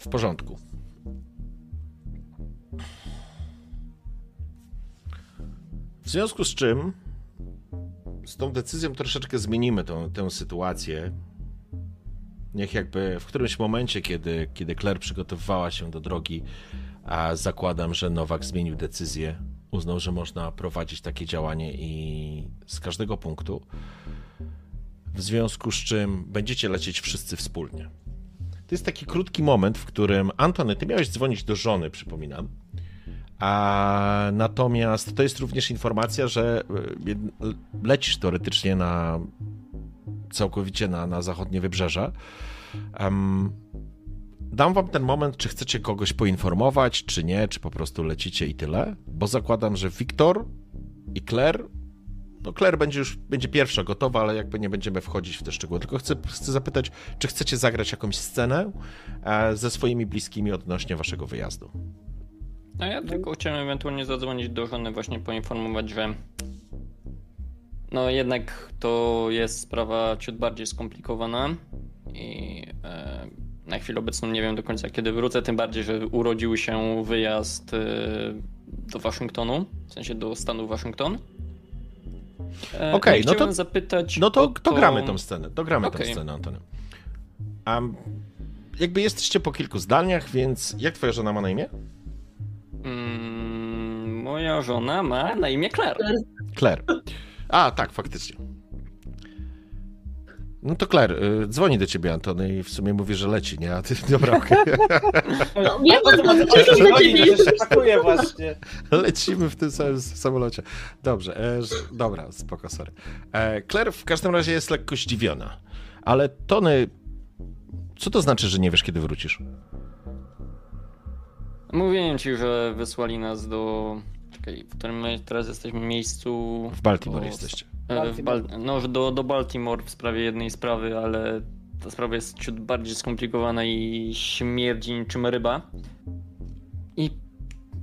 W porządku. W związku z czym z tą decyzją troszeczkę zmienimy tą, tę sytuację. Niech jakby w którymś momencie, kiedy, kiedy Claire przygotowywała się do drogi, a zakładam, że Nowak zmienił decyzję, uznał, że można prowadzić takie działanie i z każdego punktu, w związku z czym będziecie lecieć wszyscy wspólnie. To jest taki krótki moment, w którym Antony, ty miałeś dzwonić do żony, przypominam. A natomiast to jest również informacja, że e, lecisz teoretycznie na całkowicie na, na zachodnie wybrzeże. Um, dam wam ten moment, czy chcecie kogoś poinformować, czy nie, czy po prostu lecicie i tyle, bo zakładam, że Wiktor i Claire no Claire będzie już będzie pierwsza gotowa, ale jakby nie będziemy wchodzić w te szczegóły. Tylko chcę, chcę zapytać, czy chcecie zagrać jakąś scenę e, ze swoimi bliskimi odnośnie waszego wyjazdu? No ja tylko chciałem ewentualnie zadzwonić do żony, właśnie poinformować, że no jednak to jest sprawa ciut bardziej skomplikowana i e, na chwilę obecną nie wiem do końca kiedy wrócę, tym bardziej, że urodził się wyjazd e, do Waszyngtonu, w sensie do stanu Waszyngton. E, Okej, okay, no to zapytać. No to, to... to gramy tą scenę. To gramy okay. tą scenę, Antony. Um, jakby jesteście po kilku zdaniach, więc jak twoja żona ma na imię? Mm, moja żona ma na imię Claire. Claire. A, tak, faktycznie. No to Claire, y, dzwoni do ciebie Antony i w sumie mówi, że leci, nie? A ty, dobra, okej. Okay. No, wiem, o co chodzi, że właśnie. Lecimy w tym samym samolocie. Dobrze, e, dobra, spoko, sorry. E, Claire w każdym razie jest lekko zdziwiona. Ale Tony, co to znaczy, że nie wiesz, kiedy wrócisz? Mówiłem ci, że wysłali nas do... Czekaj, w którym my teraz jesteśmy miejscu... W Baltimore jesteście. E, Bal no, do, do Baltimore w sprawie jednej sprawy, ale ta sprawa jest ciut bardziej skomplikowana i śmierdzi niczym ryba. I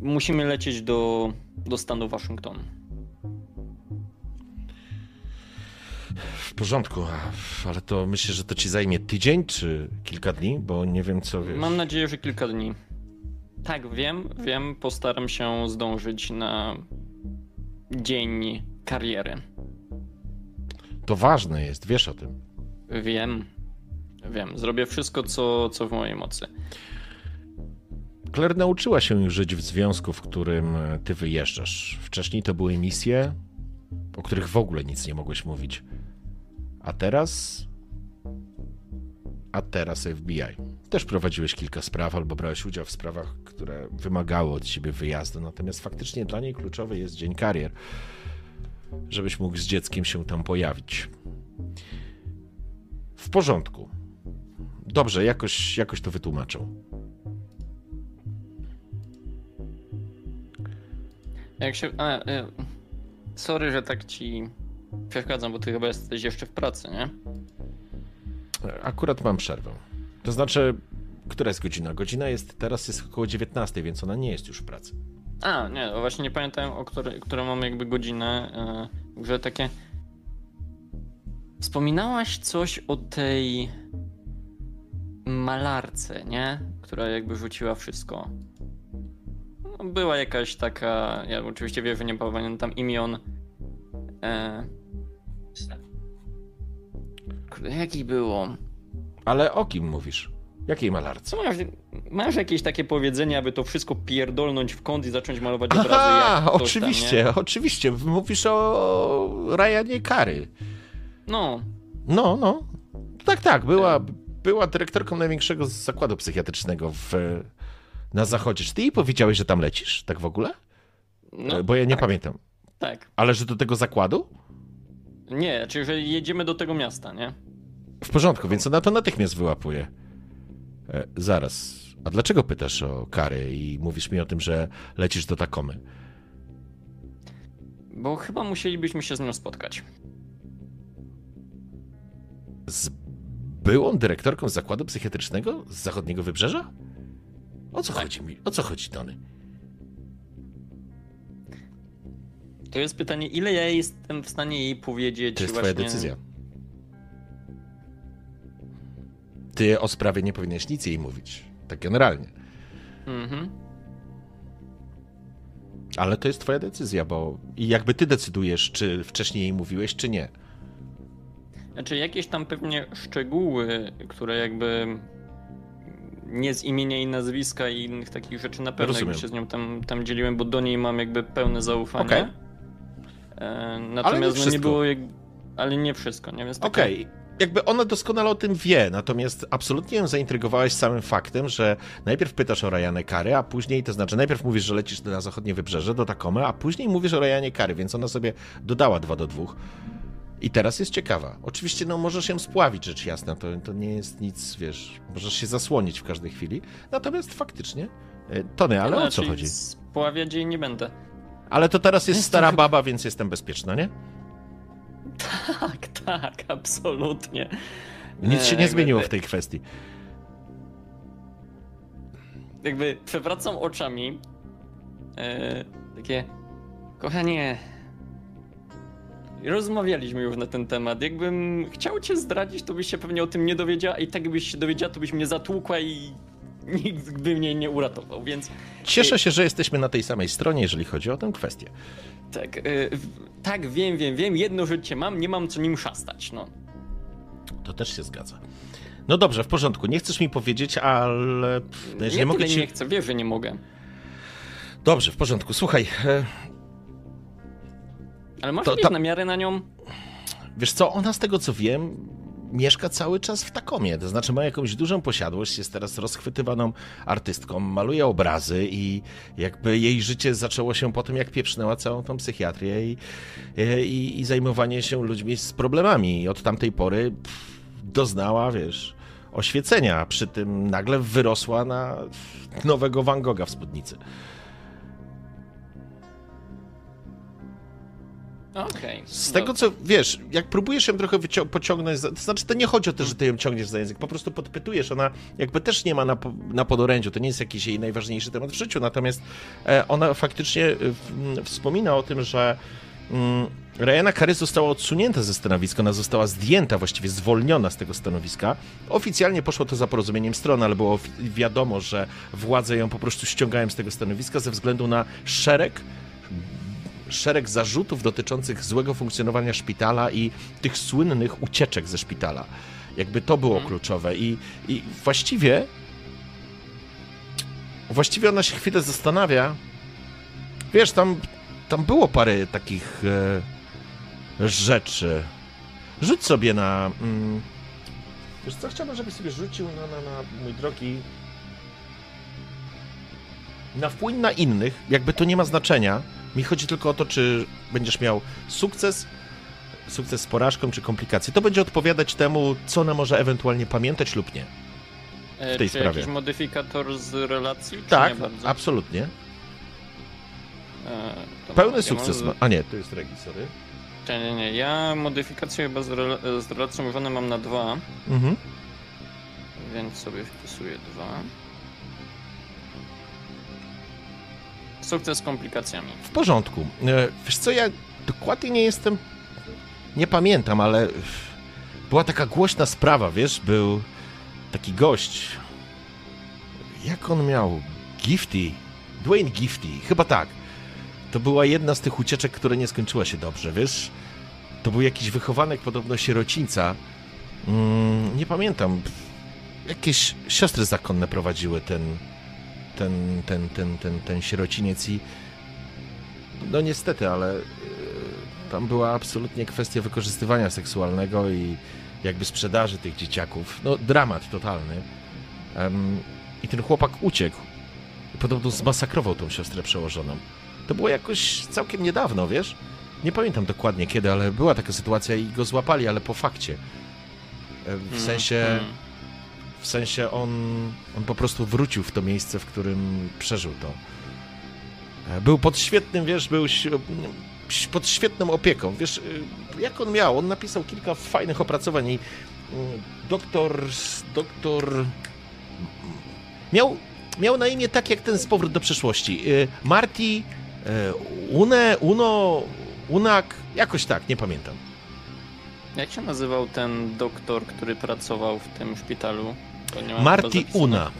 musimy lecieć do, do stanu Waszyngton. W porządku, ale to myślę, że to ci zajmie tydzień czy kilka dni, bo nie wiem co wiesz. Mam nadzieję, że kilka dni. Tak, wiem, wiem, postaram się zdążyć na dzień kariery. To ważne jest, wiesz o tym. Wiem, wiem. Zrobię wszystko, co, co w mojej mocy. Claire nauczyła się już żyć w związku, w którym e, ty wyjeżdżasz. Wcześniej to były misje, o których w ogóle nic nie mogłeś mówić. A teraz. A teraz FBI. Też prowadziłeś kilka spraw albo brałeś udział w sprawach, które wymagały od ciebie wyjazdu. Natomiast faktycznie dla niej kluczowy jest dzień karier żebyś mógł z dzieckiem się tam pojawić. W porządku. Dobrze, jakoś, jakoś to wytłumaczą. Jak się. A, e, sorry, że tak ci przeszkadzam, bo ty chyba jesteś jeszcze w pracy, nie? Akurat mam przerwę. To znaczy, która jest godzina? Godzina jest teraz jest około 19, więc ona nie jest już w pracy. A, nie, właśnie nie pamiętałem, o której, którą mamy jakby godzinę, yy, że takie... Wspominałaś coś o tej malarce, nie? Która jakby rzuciła wszystko. No, była jakaś taka, ja oczywiście wiem, że nie pamiętam imion. E... Jaki było? Ale o kim mówisz? Jakiej malarce? Masz, masz jakieś takie powiedzenie, aby to wszystko pierdolnąć w kąt i zacząć malować obrazy Aha, oczywiście, tam, oczywiście. Mówisz o Ryanie Kary. No. No, no. Tak, tak. Była, była dyrektorką największego zakładu psychiatrycznego w, na zachodzie. Czy ty jej powiedziałeś, że tam lecisz? Tak w ogóle? No, Bo ja nie tak. pamiętam. Tak. Ale że do tego zakładu? Nie, czyli że jedziemy do tego miasta, nie? W porządku, więc ona to natychmiast wyłapuje. E, zaraz. A dlaczego pytasz o kary i mówisz mi o tym, że lecisz do Takomy? Bo chyba musielibyśmy się z nią spotkać. Z byłą dyrektorką zakładu psychiatrycznego z zachodniego wybrzeża? O co Tak. chodzi mi? O co chodzi, Tony? To jest pytanie, ile ja jestem w stanie jej powiedzieć To jest właśnie... twoja decyzja. Ty o sprawie nie powinieneś nic jej mówić. Tak generalnie. Mhm. Ale to jest twoja decyzja, bo i jakby ty decydujesz, czy wcześniej jej mówiłeś, czy nie. Znaczy jakieś tam pewnie szczegóły, które jakby nie z imienia i nazwiska i innych takich rzeczy na pewno Rozumiem. jakby się z nią tam, tam dzieliłem, bo do niej mam jakby pełne zaufanie. Okej. E, nie natomiast no, nie wszystko. było jak... Ale nie wszystko, nie? Więc takie- Okej. Jakby ona doskonale o tym wie, natomiast absolutnie ją zaintrygowałeś samym faktem, że najpierw pytasz o Ryanę Kary, a później, to znaczy najpierw mówisz, że lecisz na zachodnie wybrzeże, do Takomy, a później mówisz o Ryanie Kary, więc ona sobie dodała dwa do dwóch. I teraz jest ciekawa. Oczywiście, no możesz ją spławić, rzecz jasna, to, to nie jest nic, wiesz, możesz się zasłonić w każdej chwili. Natomiast faktycznie, e, Tony, ale o co Znaczy, chodzi? Spławiać jej nie będę. Ale to teraz jest Jest stara baba, więc jestem bezpieczna, nie? Tak, tak, absolutnie. Nic się nie jakby- zmieniło w tej kwestii. Jakby przewracam oczami. E, takie. Kochanie. Rozmawialiśmy już na ten temat. Jakbym chciał cię zdradzić, to byś się pewnie o tym nie dowiedziała, i tak jakbyś się dowiedziała, to byś mnie zatłukła i nikt by mnie nie uratował, więc Cieszę się, że jesteśmy na tej samej stronie, jeżeli chodzi o tę kwestię. tak, w- tak, wiem, wiem, wiem, jedno życie mam, nie mam co nim szastać, no. To też się zgadza. No dobrze, w porządku. Nie chcesz mi powiedzieć, ale. pff, No jeżeli nie, mogę ci. nie chcę, wiesz, że nie mogę. Dobrze, w porządku. Słuchaj, e, Ale masz To- namiary na nią? wiesz co, ona z tego co wiem, mieszka cały czas w Takomie. To znaczy ma jakąś dużą posiadłość, jest teraz rozchwytywaną artystką, maluje obrazy i jakby jej życie zaczęło się po tym, jak pieprznęła całą tą psychiatrię i, i, i zajmowanie się ludźmi z problemami. I od tamtej pory doznała, wiesz, oświecenia. Przy tym nagle wyrosła na nowego Van Gogha w spódnicy. Okej. Z tego co wiesz, jak próbujesz ją trochę pociągnąć, to znaczy to nie chodzi o to, że ty ją ciągniesz za język, po prostu podpytujesz, ona jakby też nie ma na, na podorędziu, to nie jest jakiś jej najważniejszy temat w życiu, natomiast e, ona faktycznie e, wspomina o tym, że mm, Ryana Kary została odsunięta ze stanowiska, ona została zdjęta, właściwie zwolniona z tego stanowiska. Oficjalnie poszło to za porozumieniem stron, ale było wiadomo, że władze ją po prostu ściągają z tego stanowiska ze względu na szereg szereg zarzutów dotyczących złego funkcjonowania szpitala i tych słynnych ucieczek ze szpitala. Jakby to było Mhm. kluczowe i, i właściwie właściwie ona się chwilę zastanawia. Wiesz, tam, tam było parę takich e, rzeczy. Rzuć sobie na... Mm, wiesz co, chciałbym, żebyś sobie rzucił na, na, na mój drogi na wpływ na innych, jakby to nie ma znaczenia. Mi chodzi tylko o to, czy będziesz miał sukces, sukces z porażką, czy komplikacje. To będzie odpowiadać temu, co ona może ewentualnie pamiętać lub nie. E, w tej czy sprawie. jakiś modyfikator z relacji? Tak, absolutnie. E, Pełny sukces. Mam, A nie, to jest Regi, sorry. nie, nie, nie. Ja modyfikację chyba z, rela- z relacją żony mam na dwa, Mhm. więc sobie wpisuję dwa. Sukces z komplikacjami. W porządku. E, Wiesz co, ja dokładnie nie jestem... Nie pamiętam, ale była taka głośna sprawa, wiesz, był taki gość. Jak on miał? Gifty. Dwayne Gifty, chyba tak. To była jedna z tych ucieczek, która nie skończyła się dobrze, wiesz? To był jakiś wychowanek, podobno sierocińca. Mm, nie pamiętam. Jakieś siostry zakonne prowadziły ten, ten, ten, ten, ten, ten sierociniec i no niestety, ale y, tam była absolutnie kwestia wykorzystywania seksualnego i jakby sprzedaży tych dzieciaków. No dramat totalny. Em, I ten chłopak uciekł. I podobno zmasakrował tą siostrę przełożoną. To było jakoś całkiem niedawno, wiesz? Nie pamiętam dokładnie kiedy, ale była taka sytuacja i go złapali, ale po fakcie. E, W Mm, sensie... mm. W sensie on, on po prostu wrócił w to miejsce, w którym przeżył to. E, Był pod świetnym, wiesz, był pod świetną opieką. Wiesz, y, jak on miał? On napisał kilka fajnych opracowań i y, doktor, doktor miał, miał na imię tak jak ten z Powrót do przyszłości. Marty, Une, Uno, Unak, jakoś tak, nie pamiętam. Jak się nazywał ten doktor, który pracował w tym szpitalu? Zapisane. Una.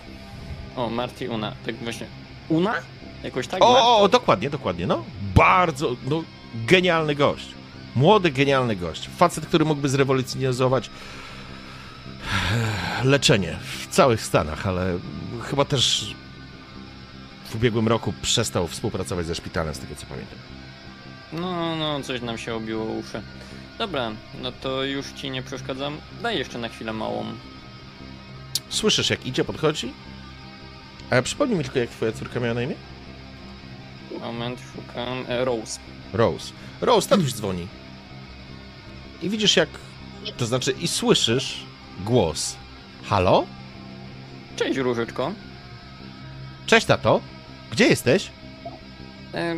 O, Marty Una. Tak właśnie. Una? Jakoś tak? O, o, dokładnie, dokładnie, no. Bardzo, no, genialny gość. Młody, genialny gość. Facet, który mógłby zrewolucjonizować leczenie w całych Stanach, ale chyba też w ubiegłym roku przestał współpracować ze szpitalem, z tego co pamiętam. No, no, coś nam się obiło uszy. Dobra, no to już ci nie przeszkadzam. Daj jeszcze na chwilę małą. Słyszysz, jak idzie, podchodzi? A przypomnij mi tylko, jak twoja córka miała na imię? Moment, szukam. E, Rose. Rose. Rose, tatuś dzwoni. I widzisz jak... To znaczy, i słyszysz głos. Halo? Cześć, Różyczko. Cześć, tato. Gdzie jesteś? E,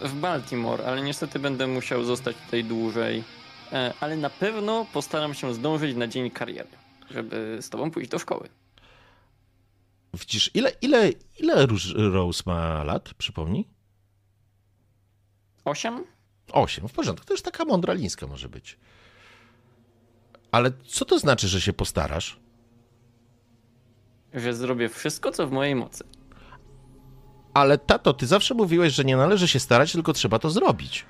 w Baltimore, ale niestety będę musiał zostać tutaj dłużej. E, ale na pewno postaram się zdążyć na dzień kariery, żeby z tobą pójść do szkoły. Widzisz, ile, ile, ile Rose ma lat, przypomnij? Osiem? Osiem, w porządku. To już taka mądra lińska może być. Ale co to znaczy, że się postarasz? Że zrobię wszystko, co w mojej mocy. Ale tato, ty zawsze mówiłeś, że nie należy się starać, tylko trzeba to zrobić.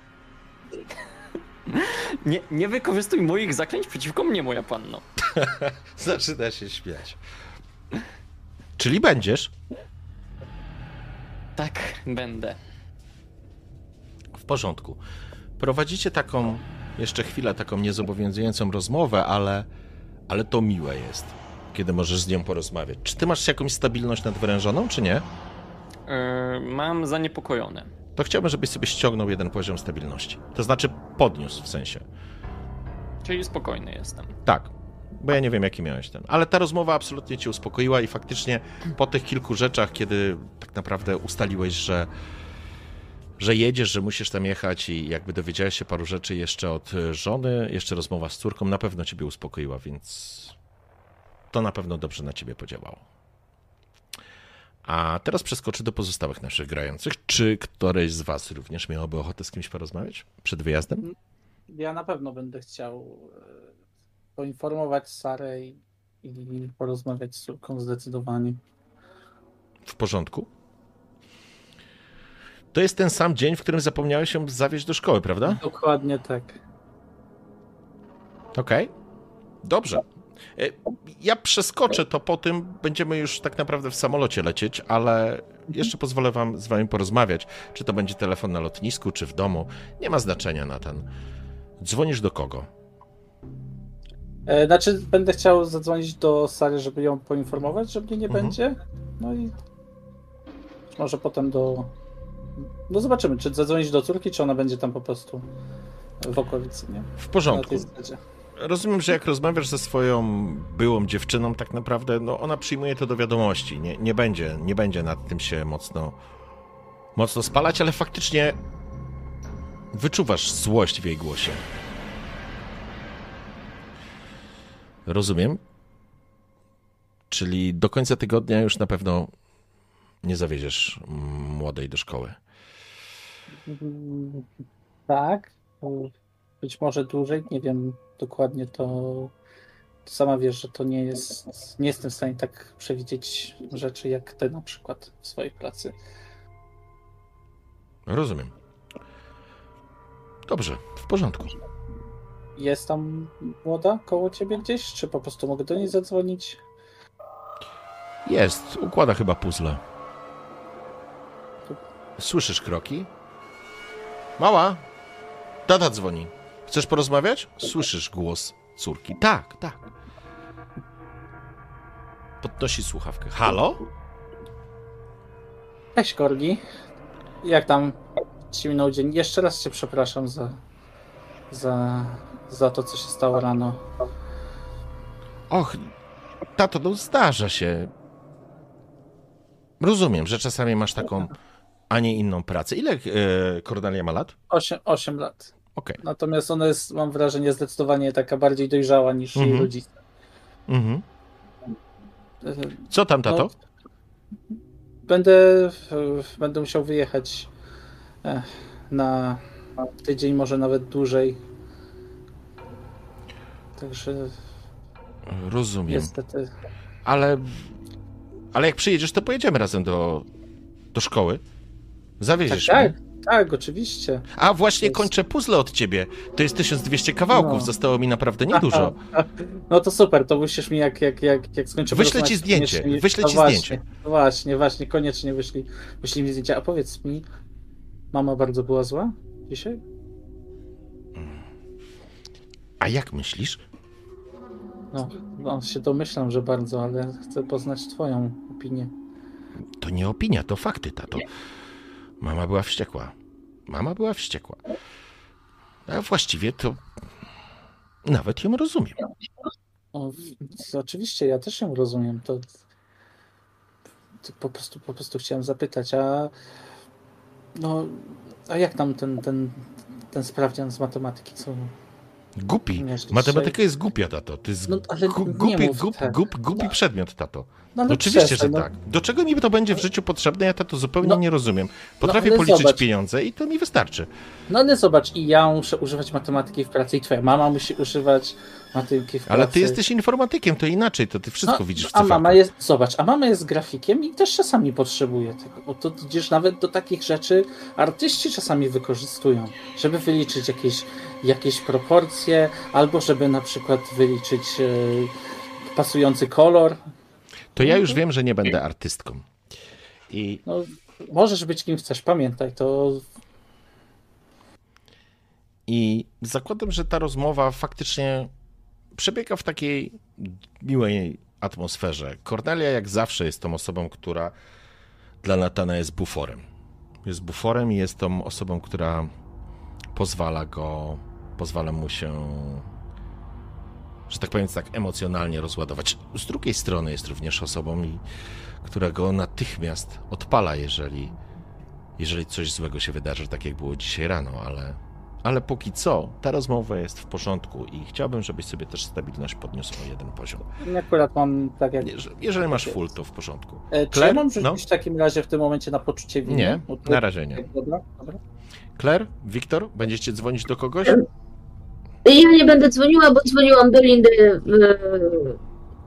Nie, nie wykorzystuj moich zaklęć przeciwko mnie, moja panno. Zaczyna się śmiać. Czyli będziesz? Tak, będę. W porządku. Prowadzicie taką, jeszcze chwilę, taką niezobowiązującą rozmowę, ale, ale to miłe jest, kiedy możesz z nią porozmawiać. Czy ty masz jakąś stabilność nadwyrężoną, czy nie? E, mam zaniepokojone. To chciałbym, żebyś sobie ściągnął jeden poziom stabilności. To znaczy podniósł w sensie. Czyli spokojny jestem. Tak, bo ja nie wiem, jaki miałeś ten. Ale ta rozmowa absolutnie cię uspokoiła i faktycznie po tych kilku rzeczach, kiedy tak naprawdę ustaliłeś, że, że jedziesz, że musisz tam jechać i jakby dowiedziałeś się paru rzeczy jeszcze od żony, jeszcze rozmowa z córką, na pewno ciebie uspokoiła, więc to na pewno dobrze na ciebie podziałało. A teraz przeskoczę do pozostałych naszych grających. Czy któreś z was również miałoby ochotę z kimś porozmawiać przed wyjazdem? Ja na pewno będę chciał e, poinformować Sarę i, i porozmawiać z córką zdecydowanie. W porządku. To jest ten sam dzień, w którym zapomniałeś się zawieźć do szkoły, prawda? Dokładnie tak. Okej. Dobrze. E, Ja przeskoczę to po tym, będziemy już tak naprawdę w samolocie lecieć, ale jeszcze pozwolę wam z wami porozmawiać. Czy to będzie telefon na lotnisku, czy w domu. Nie ma znaczenia na ten. Dzwonisz do kogo? E, Znaczy, będę chciał zadzwonić do Sary, żeby ją poinformować, że mnie nie Mhm. będzie. No i może potem do. No zobaczymy, czy zadzwonić do córki, czy ona będzie tam po prostu w okolicy, nie? W porządku. Rozumiem, że jak rozmawiasz ze swoją byłą dziewczyną, tak naprawdę, no ona przyjmuje to do wiadomości. Nie, nie będzie, nie będzie nad tym się mocno, mocno spalać, ale faktycznie wyczuwasz złość w jej głosie. Rozumiem. Czyli do końca tygodnia już na pewno nie zawieziesz mm, młodej do szkoły. Tak. Być może dłużej, nie wiem dokładnie to. to Sama wiesz, że to nie jest. Nie jestem w stanie tak przewidzieć rzeczy jak te na przykład w swojej pracy. Rozumiem. Dobrze, w porządku. Jest tam młoda koło ciebie gdzieś? Czy po prostu mogę do niej zadzwonić? Jest, układa chyba puzzle. Słyszysz kroki? Mała, tata dzwoni. Chcesz porozmawiać? Słyszysz głos córki. Tak, tak. Podnosi słuchawkę. Halo? Cześć Korgi. Jak tam ci minął dzień? Jeszcze raz cię przepraszam za, za, za to, co się stało rano. Och, tato, no zdarza się. Rozumiem, że czasami masz taką, a nie inną pracę. Ile e, Cornelia ma lat? 8, 8 lat. Okej. Natomiast ona jest, mam wrażenie, zdecydowanie taka bardziej dojrzała niż jej Mhm. rodzice. Mhm. E, Co tam, tato? No, Będę, będę musiał wyjechać e, na tydzień, może nawet dłużej. Także Rozumiem. niestety. Ale, ale jak przyjedziesz, to pojedziemy razem do, do szkoły. Tak, Zawieziesz tak, mnie. tak, oczywiście. A właśnie Jest- kończę puzzle od ciebie. To jest 1200 kawałków, No. zostało mi naprawdę niedużo. No to super, to wyślesz mi jak, jak, jak, jak skończymy Wyślę ci zdjęcie, mi- wyślę no ci właśnie, zdjęcie. Właśnie, właśnie, koniecznie wyślij, wyślij mi zdjęcie. A powiedz mi, mama bardzo była zła dzisiaj? A jak myślisz? No, no się domyślam, że bardzo, ale chcę poznać twoją opinię. To nie opinia, to fakty, tato. Mama była wściekła. Mama była wściekła. A właściwie to nawet ją rozumiem. O, oczywiście, ja też ją rozumiem. To, to po prostu po prostu chciałem zapytać, a no, a jak tam ten, ten, ten sprawdzian z matematyki, co Głupi. Matematyka jest głupia, tato. To jest No, głupi, mów głup, tak. głup, głupi przedmiot, tato. No, ale Oczywiście, przestań, że no. tak. Do czego mi to będzie w życiu potrzebne, ja tato zupełnie No, nie rozumiem. Potrafię policzyć zobacz. pieniądze i to mi wystarczy. No ale zobacz, i ja muszę używać matematyki w pracy, i twoja mama musi używać matematyki w pracy. Ale ty jesteś informatykiem, to inaczej, to ty wszystko No, widzisz w A mama jest, zobacz, a mama jest grafikiem i też czasami potrzebuje tego, bo to widzisz, nawet do takich rzeczy artyści czasami wykorzystują, żeby wyliczyć jakieś, jakieś proporcje, albo żeby na przykład wyliczyć e, pasujący kolor. To ja już wiem, że nie będę artystką. I No, możesz być kim chcesz, pamiętaj, to I zakładam, że ta rozmowa faktycznie przebiega w takiej miłej atmosferze. Cornelia, jak zawsze, jest tą osobą, która dla Natana jest buforem. Jest buforem i jest tą osobą, która pozwala go, pozwala mu się, że tak powiem, tak emocjonalnie rozładować. Z drugiej strony jest również osobą, która go natychmiast odpala, jeżeli, jeżeli coś złego się wydarzy, tak jak było dzisiaj rano, ale ale póki co ta rozmowa jest w porządku i chciałbym, żebyś sobie też stabilność podniósł o jeden poziom. akurat mam tak jak... Jeżeli, jeżeli masz full, to w porządku. E, Czy Claire? ja mam rzucić No. w takim razie w tym momencie na poczucie winy? Nie, to- na razie nie. Dobra, dobra. Claire, Wiktor, będziecie dzwonić do kogoś? Ja nie będę dzwoniła, bo dzwoniłam do Lindy.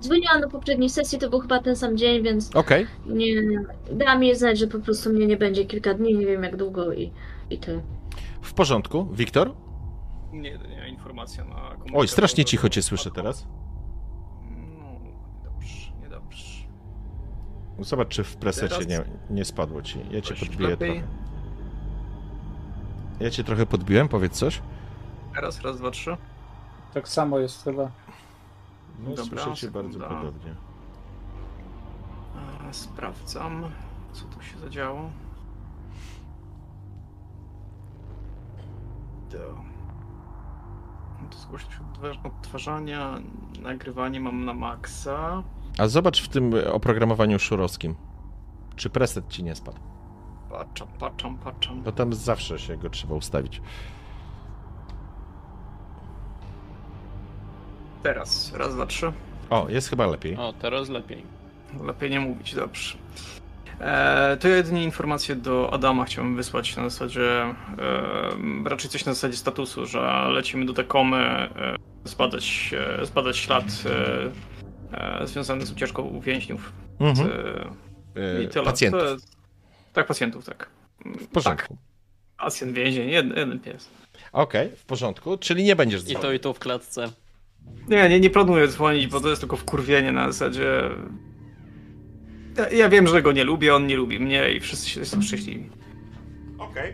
Dzwoniłam na poprzedniej sesji, to był chyba ten sam dzień, więc Okej, nie dała mi znać, że po prostu mnie nie będzie kilka dni, nie wiem jak długo i, i tyle. w porządku. Wiktor? Nie, nie, informacja na komunikatorze. Oj, strasznie cicho cię słyszę teraz. No, niedobrze, niedobrze. Zobacz, czy w presecie nie, nie spadło ci. Ja cię podbiję trochę. Ja cię trochę podbiłem, powiedz coś. Teraz raz, dwa, trzy. Tak samo jest chyba. No, Dobra, słyszę cię bardzo sekunda. podobnie. Sprawdzam, co tu się zadziało. To. To zgłosić odtwarz- odtwarzania, nagrywanie mam na maksa. A zobacz w tym oprogramowaniu szurowskim, czy preset ci nie spadł. Patrzam, patrzam, patrzam. Bo tam zawsze się go trzeba ustawić. Teraz, raz, dwa, trzy. O, jest chyba lepiej. O, teraz lepiej. Lepiej nie mówić, dobrze. E, to ja jedynie informację do Adama chciałbym wysłać na zasadzie, e, raczej coś na zasadzie statusu, że lecimy do Takomy e, zbadać, e, zbadać ślad e, e, związany z ucieczką więźniów. Mhm. E, I tyle. Pacjentów. Jest- tak, pacjentów, tak. W porządku. Tak, pacjent więzień, jeden, jeden pies. Okej, w porządku. Czyli nie będziesz I dzwonił. to i to w klatce. Nie, nie, nie planuję dzwonić, bo to jest tylko wkurwienie na zasadzie... Ja, ja wiem, że go nie lubię, on nie lubi mnie i wszyscy się- są szczęśliwi. Okej.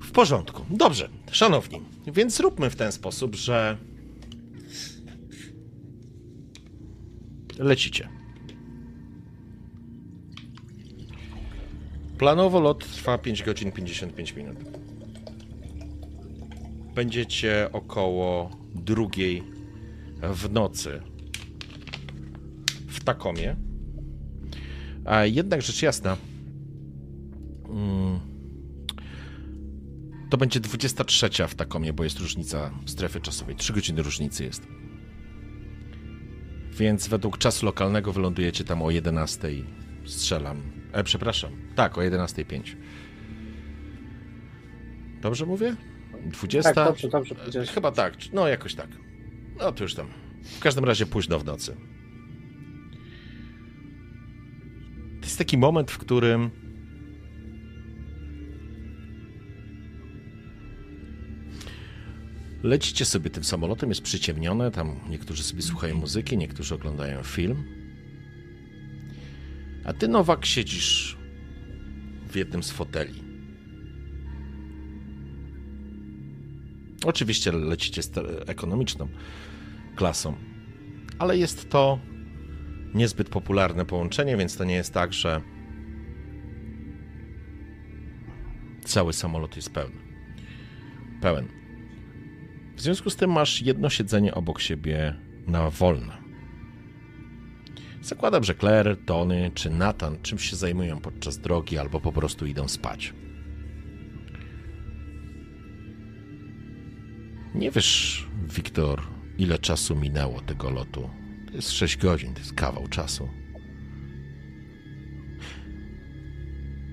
W porządku. Dobrze, szanowni. Więc zróbmy w ten sposób, że. Lecicie. Planowo lot trwa 5 godzin 55 minut. Będziecie około drugiej w nocy w Takomie. A jednak rzecz jasna, mm, to będzie 23 w Takomie, bo jest różnica strefy czasowej. 3 godziny różnicy jest. Więc według czasu lokalnego wylądujecie tam o 11. Strzelam. E, przepraszam. Tak, o 11.05. Dobrze mówię? 20? Tak, dobrze, dobrze powiedziałeś. Chyba tak, no jakoś tak. No to już tam. W każdym razie późno w nocy. To jest taki moment, w którym lecicie sobie tym samolotem, jest przyciemnione, tam niektórzy sobie słuchają muzyki, niektórzy oglądają film. A ty, Nowak, siedzisz w jednym z foteli. Oczywiście lecicie sta- ekonomiczną klasą, ale jest to niezbyt popularne połączenie, więc to nie jest tak, że cały samolot jest pełny. Pełen. W związku z tym masz jedno siedzenie obok siebie na wolne. Zakładam, że Claire, Tony czy Nathan czymś się zajmują podczas drogi albo po prostu idą spać. Nie wiesz, Wiktor, ile czasu minęło tego lotu. To jest 6 godzin, to jest kawał czasu.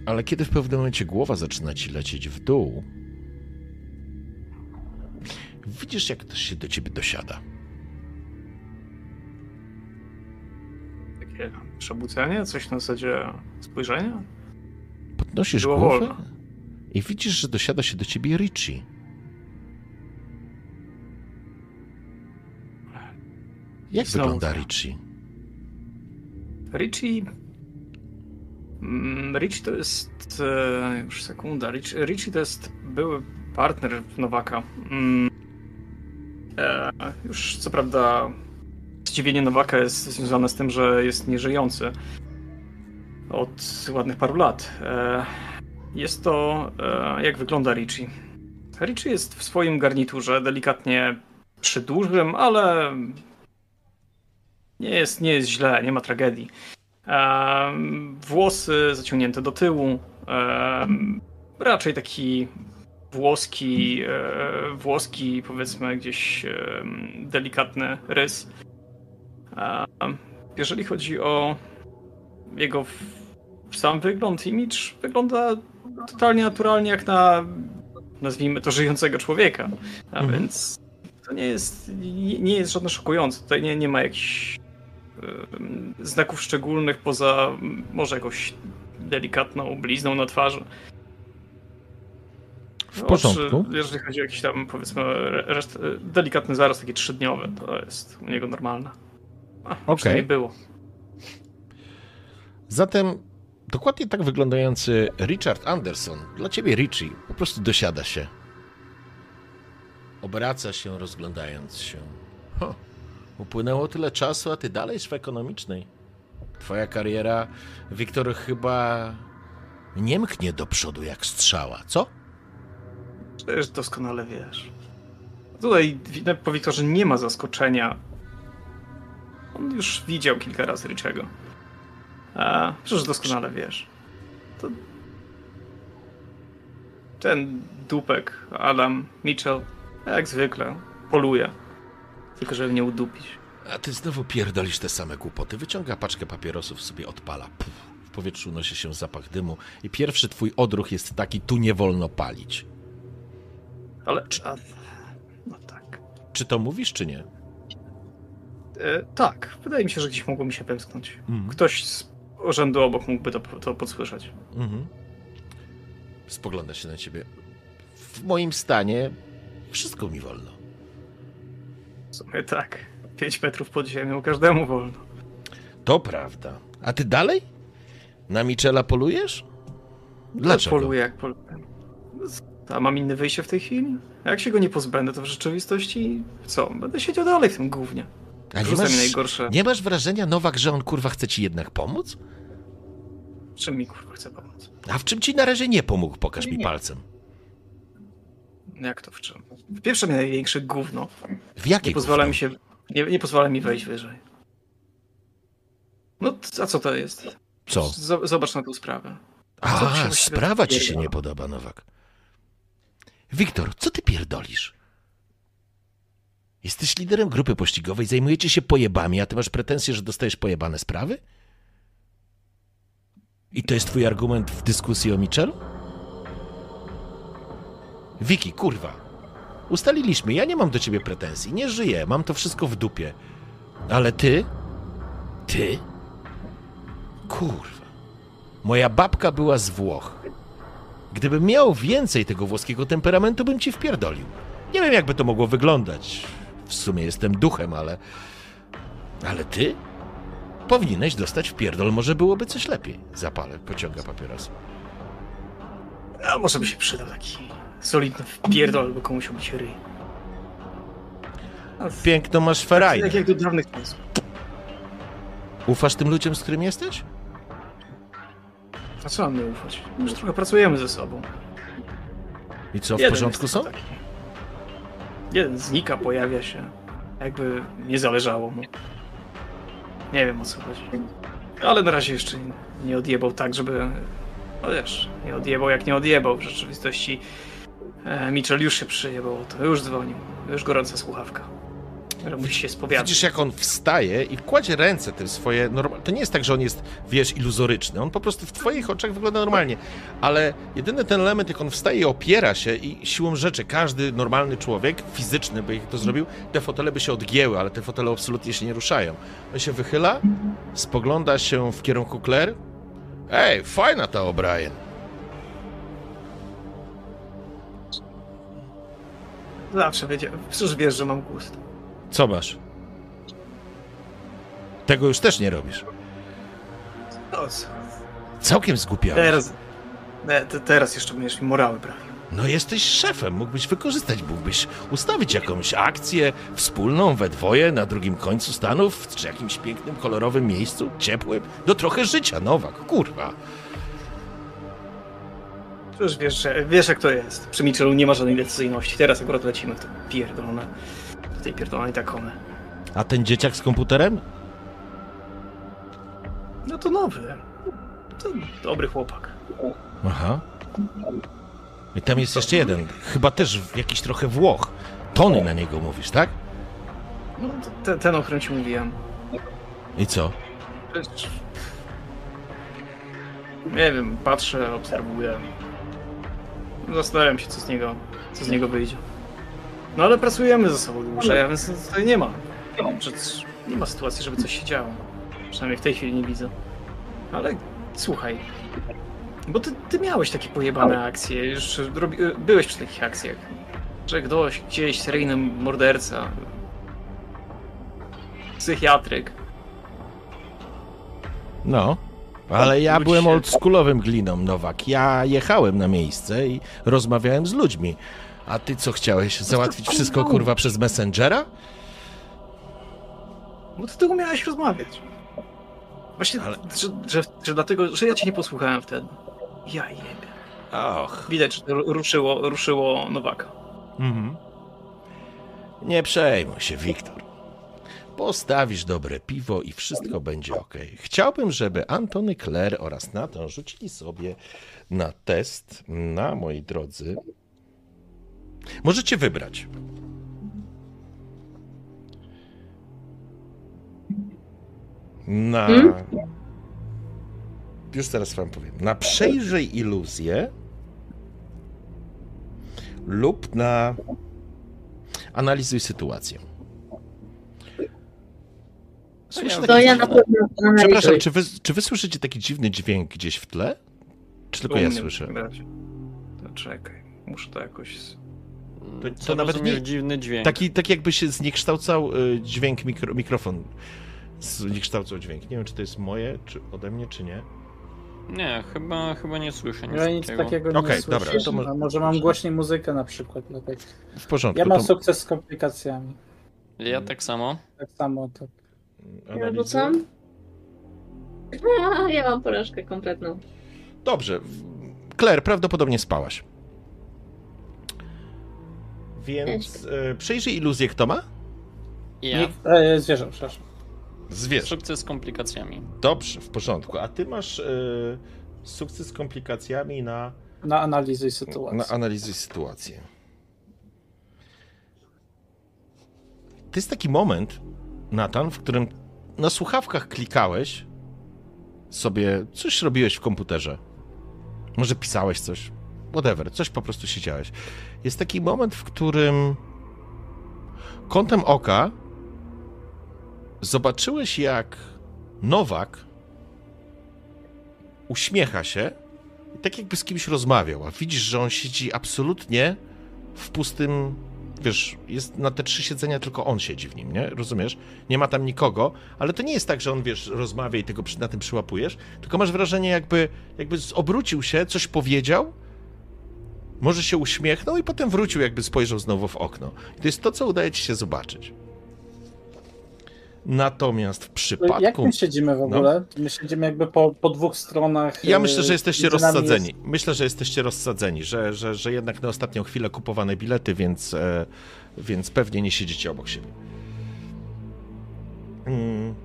Ale kiedy w pewnym momencie głowa zaczyna ci lecieć w dół, widzisz, jak ktoś się do ciebie dosiada. Takie przebudzenie, coś na zasadzie spojrzenia. Podnosisz Było głowę wolno. i widzisz, że dosiada się do ciebie Richie. Jak Znowu wygląda. Richie? Richie. Mm, Richie to jest. E, już sekunda. Richie, Richie to jest były partner Nowaka. Mm, e, już co prawda zdziwienie Nowaka jest związane z tym, że jest nieżyjący od ładnych paru lat. E, jest to. Jak wygląda Richie? Richie jest w swoim garniturze, delikatnie przy dużym, ale nie jest, nie jest źle, nie ma tragedii. Włosy zaciągnięte do tyłu. raczej taki włoski, e, włoski powiedzmy gdzieś delikatny rys. Jeżeli chodzi o jego sam wygląd, imidż, wygląda totalnie naturalnie jak na nazwijmy to żyjącego człowieka. A Mhm. więc to nie jest, nie, nie jest żadne szokujące. Tutaj nie, nie ma jakichś znaków szczególnych poza m, może jakąś delikatną blizną na twarzy. W porządku. Oczy, jeżeli chodzi o jakiś tam powiedzmy re- reszt, delikatny zaraz taki trzydniowy, to jest u niego normalne. Okej. przynajmniej było. Zatem dokładnie tak wyglądający Richard Anderson, dla ciebie Richie, po prostu dosiada się. Obraca się, rozglądając się. Upłynęło tyle czasu, a ty dalej w ekonomicznej. Twoja kariera, Wiktor, chyba nie mknie do przodu jak strzała, co? Przecież doskonale wiesz. Tutaj po Wiktorze nie ma zaskoczenia. On już widział kilka razy Richiego. A, przecież doskonale wiesz. To... Ten dupek, Adam Mitchell, jak zwykle, poluje. Tylko żeby mnie udupić. A ty znowu pierdolisz te same głupoty. Wyciąga paczkę papierosów, sobie odpala. Puf, w powietrzu unosi się zapach dymu i pierwszy twój odruch jest taki, tu nie wolno palić. Ale... A, no tak. Czy to mówisz, czy nie? E, tak, wydaje mi się, że gdzieś mogło mi się wymsknąć. Mhm. Ktoś z urzędu obok mógłby to, to podsłyszeć. Mhm. Spogląda się na ciebie. W moim stanie wszystko mi wolno. W sumie tak. 5 metrów pod ziemią każdemu wolno. To prawda. A ty dalej? Na Michela polujesz? Dlaczego? Poluję jak poluję. A mam inne wyjście w tej chwili? A jak się go nie pozbędę, to w rzeczywistości co? Będę siedział dalej w tym gównie. A nie mi masz, najgorsze. nie masz wrażenia, Nowak, że on kurwa chce ci jednak pomóc? Czym mi kurwa chce pomóc? A w czym ci na razie nie pomógł? Pokaż mi Nie. palcem. Jak to w czym? Pierwsze mnie największe gówno. W jakiej Nie pozwala gówno? mi się. Nie, nie pozwala mi wejść wyżej. No, a co to jest? Co? Zobacz na tą sprawę. A, sprawa ci się nie podoba, Nowak. Wiktor, co ty pierdolisz? Jesteś liderem grupy pościgowej, zajmujecie się pojebami, a ty masz pretensje, że dostajesz pojebane sprawy? I to jest twój argument w dyskusji o Michelu? Wiki, kurwa. Ustaliliśmy, ja nie mam do ciebie pretensji, nie żyję, mam to wszystko w dupie. Ale ty? Ty? Kurwa. Moja babka była z Włoch. Gdybym miał więcej tego włoskiego temperamentu, bym ci wpierdolił. Nie wiem, jakby to mogło wyglądać. W sumie jestem duchem, ale. Ale ty? Powinieneś dostać wpierdol, może byłoby coś lepiej. Zapalę, pociąga papierosa. A może by się przydał taki solidny wpierdol, albo komuś obić ryj. Piękno masz Tak ferajne. jak do dawnych czasów. Ufasz tym ludziom, z którymi jesteś? A co mam nie ufać? Już trochę pracujemy ze sobą. I co, w Jeden porządku jest są? taki. Jeden znika, pojawia się. Jakby nie zależało mu. Nie wiem o co chodzi. Ale na razie jeszcze nie- nie odjebał tak, żeby... No wiesz, nie odjebał jak nie odjebał. W rzeczywistości e, Mitchell już się przyjebał, to już dzwonił. Już gorąca słuchawka. Że musi się spowiadać. Widzisz, jak on wstaje i kładzie ręce te swoje. Norma... To nie jest tak, że on jest, wiesz, iluzoryczny. On po prostu w Twoich oczach wygląda normalnie. Ale jedyny ten element, jak on wstaje i opiera się, i siłą rzeczy każdy normalny człowiek, fizyczny, by to zrobił, te fotele by się odgięły, ale te fotele absolutnie się nie ruszają. On się wychyla, spogląda się w kierunku Claire. Ej, fajna ta O'Brien. Zawsze wiedziałem. Przecież wiesz, że mam gust. Co masz? Tego już też nie robisz. No co? Całkiem zgupiałeś. Teraz... Ne, te, teraz jeszcze będziesz mi morały prawił. No jesteś szefem, mógłbyś wykorzystać, mógłbyś ustawić jakąś akcję wspólną we dwoje na drugim końcu Stanów, czy jakimś pięknym, kolorowym miejscu, ciepłym, do trochę życia, Nowak, kurwa. Przecież wiesz, wiesz jak to jest. Przy Mitchellu nie ma żadnej decyzyjności. Teraz akurat lecimy w to pierdolone. Do tej pierdolonej takony. A ten dzieciak z komputerem? No to nowy. To dobry chłopak. Aha. I tam jest jeszcze jeden, chyba też jakiś trochę Włoch. Tony na niego mówisz, tak? No to te, ten, o którym ci mówiłem. I co? Nie wiem, patrzę, obserwuję. Zastanawiam się, co z niego, co z niego wyjdzie. No ale pracujemy ze sobą dłużej, a więc tutaj nie ma. Przecież nie ma sytuacji, żeby coś się działo. Przynajmniej w tej chwili nie widzę. Ale słuchaj, bo ty, ty miałeś takie pojebane akcje, już robi, byłeś przy takich akcjach. Że ktoś, gdzieś seryjny morderca, psychiatryk, No. Ale ja byłem oldschoolowym gliną, Nowak. Ja jechałem na miejsce i rozmawiałem z ludźmi. A ty co chciałeś? Załatwić wszystko kurwa przez Messengera? Bo ty tylko miałeś rozmawiać. Właśnie, Ale- że, że, że dlatego, że ja cię nie posłuchałem wtedy. Ja jebie. Och. Widać, że ru- ruszyło, ruszyło Nowaka. Mhm. Nie przejmuj się, Wiktor. Postawisz dobre piwo i wszystko będzie ok. Chciałbym, żeby Antony Claire oraz Nathan rzucili sobie na test na, moi drodzy. Możecie wybrać. Na. Hmm? Już teraz wam powiem. Na przejrzyj iluzję lub na analizuj sytuację. Słyszę To taki- ja na pewno Przepraszam, czy wy, czy wy słyszycie taki dziwny dźwięk gdzieś w tle? Czy tylko ja słyszę? To czekaj, muszę to jakoś... To- to nawet nie- dziwny dźwięk. Taki, tak jakby się zniekształcał y, dźwięk, mikro, mikrofon zniekształcał dźwięk. Nie wiem, czy to jest moje, czy ode mnie, czy nie. Nie, chyba, chyba nie słyszę nic Ja nic takiego. takiego nie Okej, słyszę. dobra, to może- może mam głośniej muzykę na przykład. Dlatego. W porządku. Ja mam to sukces z komplikacjami. Ja tak samo. Tak samo to. Ja analizuj. rzucam. A, ja mam porażkę kompletną. Dobrze. Claire, prawdopodobnie spałaś. Więc y, przejrzyj iluzję, kto ma? Ja. Nie, e, zwierzę, przepraszam. Zwierz. Sukces z komplikacjami. Dobrze, w porządku. A ty masz y, sukces z komplikacjami na, Na analizuj sytuację. na analizy sytuacji. To jest taki moment, Natan, w którym na słuchawkach klikałeś sobie, coś robiłeś w komputerze. Może pisałeś coś. Whatever, coś po prostu siedziałeś. Jest taki moment, w którym kątem oka zobaczyłeś, jak Nowak uśmiecha się i tak jakby z kimś rozmawiał, a widzisz, że on siedzi absolutnie w pustym, wiesz, jest na te trzy siedzenia, tylko on siedzi w nim, nie? Rozumiesz? Nie ma tam nikogo, ale to nie jest tak, że on, wiesz, rozmawia i tego na tym przyłapujesz, tylko masz wrażenie, jakby, jakby obrócił się, coś powiedział, może się uśmiechnął i potem wrócił, jakby spojrzał znowu w okno. I to jest to, co udaje ci się zobaczyć. Natomiast w przypadku... Jak my siedzimy w ogóle? My siedzimy jakby po, po dwóch stronach. Ja y, myślę, że jesteście rozsadzeni. jest- Myślę, że jesteście rozsadzeni, że, że, że jednak na ostatnią chwilę kupowane bilety, więc, e, więc pewnie nie siedzicie obok siebie. Mm.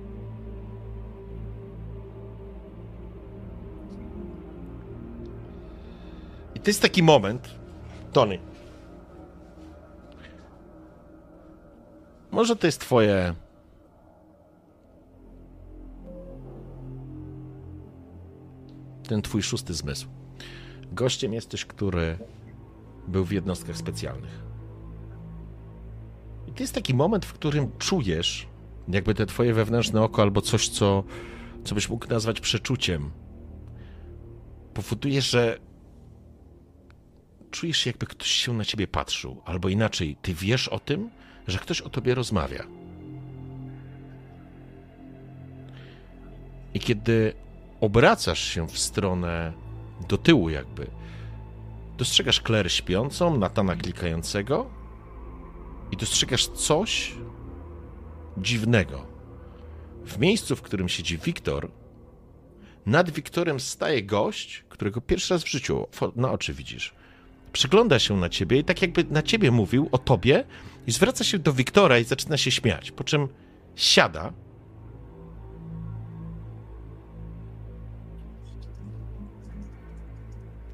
I to jest taki moment, Tony. Może to jest twoje ten twój szósty zmysł. Gościem jesteś, który był w jednostkach specjalnych. I to jest taki moment, w którym czujesz, jakby te twoje wewnętrzne oko albo coś, co, co byś mógł nazwać przeczuciem, powoduje, że czujesz, jakby ktoś się na ciebie patrzył, albo inaczej, ty wiesz o tym, że ktoś o tobie rozmawia. I kiedy obracasz się w stronę do tyłu, jakby, dostrzegasz Claire śpiącą, Natana klikającego i dostrzegasz coś dziwnego. W miejscu, w którym siedzi Wiktor, nad Wiktorem staje gość, którego pierwszy raz w życiu na oczy widzisz. Przygląda się na ciebie i tak jakby na ciebie mówił, o tobie, i zwraca się do Wiktora i zaczyna się śmiać, po czym siada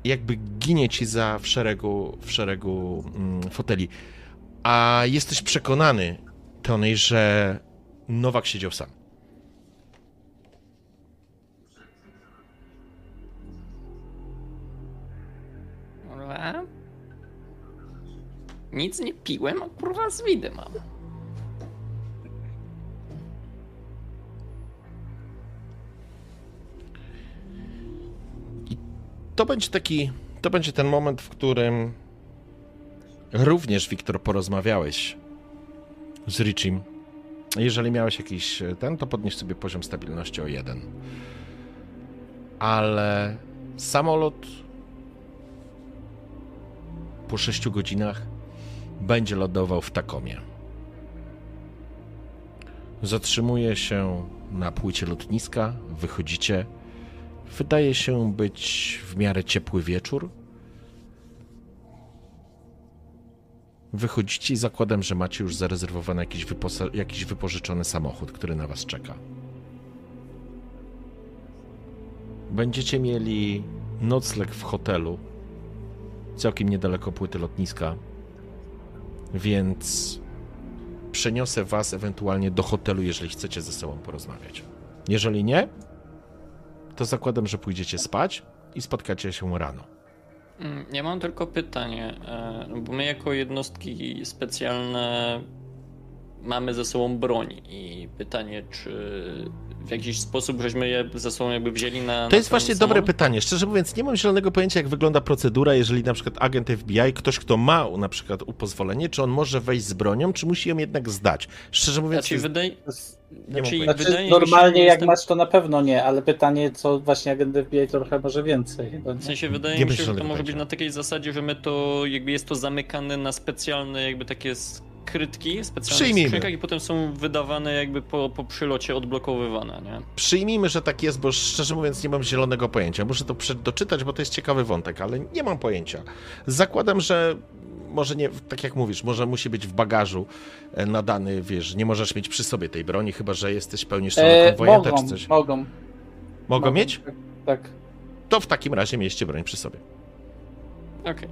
jakby ginie ci za w szeregu, w szeregu mm, foteli. A jesteś przekonany, Tony, że Nowak siedział sam. Kurwa. Nic nie piłem, a kurwa z widy mam. To będzie taki, to będzie ten moment, w którym również, Wiktor, porozmawiałeś z Richim. Jeżeli miałeś jakiś ten, to podnieś sobie poziom stabilności o jeden. Ale samolot po 6 godzinach będzie lądował w Takomie. Zatrzymuje się na płycie lotniska, wychodzicie. Wydaje się być w miarę ciepły wieczór. Wychodzicie i zakładam, że macie już zarezerwowany jakiś, jakiś wypożyczony samochód, który na was czeka. Będziecie mieli nocleg w hotelu, całkiem niedaleko płyty lotniska, więc przeniosę was ewentualnie do hotelu, jeżeli chcecie ze sobą porozmawiać. Jeżeli nie, to zakładam, że pójdziecie spać i spotkacie się rano. Mm, Ja mam tylko pytanie, e, bo my jako jednostki specjalne mamy ze sobą broń i pytanie, czy w jakiś sposób żeśmy je ze sobą jakby wzięli na. To na jest właśnie dobre pytanie. Szczerze mówiąc, nie mam zielonego pojęcia, jak wygląda procedura, jeżeli na przykład agent FBI, ktoś, kto ma na przykład pozwolenie, czy on może wejść z bronią, czy musi ją jednak zdać. Szczerze mówiąc, Znaczy, jest... wydaje, znaczy. Znaczy, normalnie jak jestem- masz to na pewno nie, ale pytanie co właśnie agent FBI trochę może więcej. Nie? W sensie wydaje Nie mi się, że to może być na takiej zasadzie, że my to jakby jest to zamykane na specjalne jakby takie skrytki, specjalne Przyjmijmy. skrzynkach i potem są wydawane jakby po, po przylocie odblokowywane, nie? Przyjmijmy, że tak jest, bo szczerze mówiąc nie mam zielonego pojęcia. Muszę to doczytać, bo to jest ciekawy wątek, ale nie mam pojęcia. Zakładam, że może nie, tak jak mówisz, może musi być w bagażu e, nadany, wiesz, nie możesz mieć przy sobie tej broni, chyba że jesteś pełnisz rolę E, konwojenta mogą, czy coś. mogą. Mogą mieć? Tak. tak. To w takim razie mieście broń przy sobie. Okej.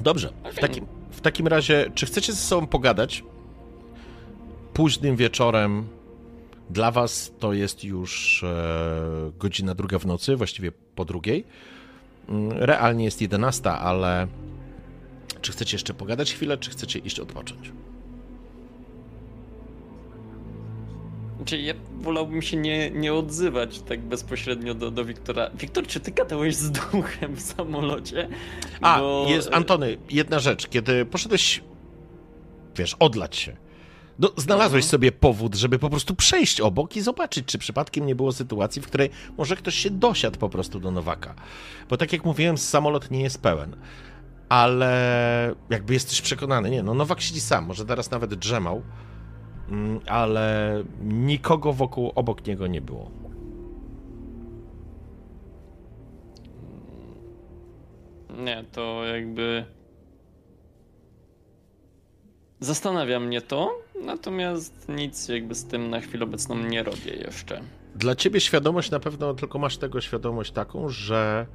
Dobrze. W takim, w takim razie, czy chcecie ze sobą pogadać? Późnym wieczorem. Dla was to jest już e, godzina druga w nocy, właściwie po drugiej. Mm, Realnie jest 11, ale czy chcecie jeszcze pogadać chwilę, czy chcecie iść odpocząć? Znaczy, ja wolałbym się nie, nie odzywać tak bezpośrednio do, do Wiktora. Wiktor, czy ty gadałeś z duchem w samolocie? A, Bo- jest, Antony, jedna rzecz. Kiedy poszedłeś, wiesz, odlać się, no, znalazłeś Mhm. sobie powód, żeby po prostu przejść obok i zobaczyć, czy przypadkiem nie było sytuacji, w której może ktoś się dosiadł po prostu do Nowaka. Bo tak jak mówiłem, samolot nie jest pełen. Ale jakby jesteś przekonany, nie, no Nowak siedzi sam, może teraz nawet drzemał, ale nikogo wokół, obok niego nie było. Nie, to jakby. Zastanawia mnie to, natomiast nic jakby z tym na chwilę obecną nie robię jeszcze. Dla ciebie świadomość na pewno tylko masz tego świadomość taką, że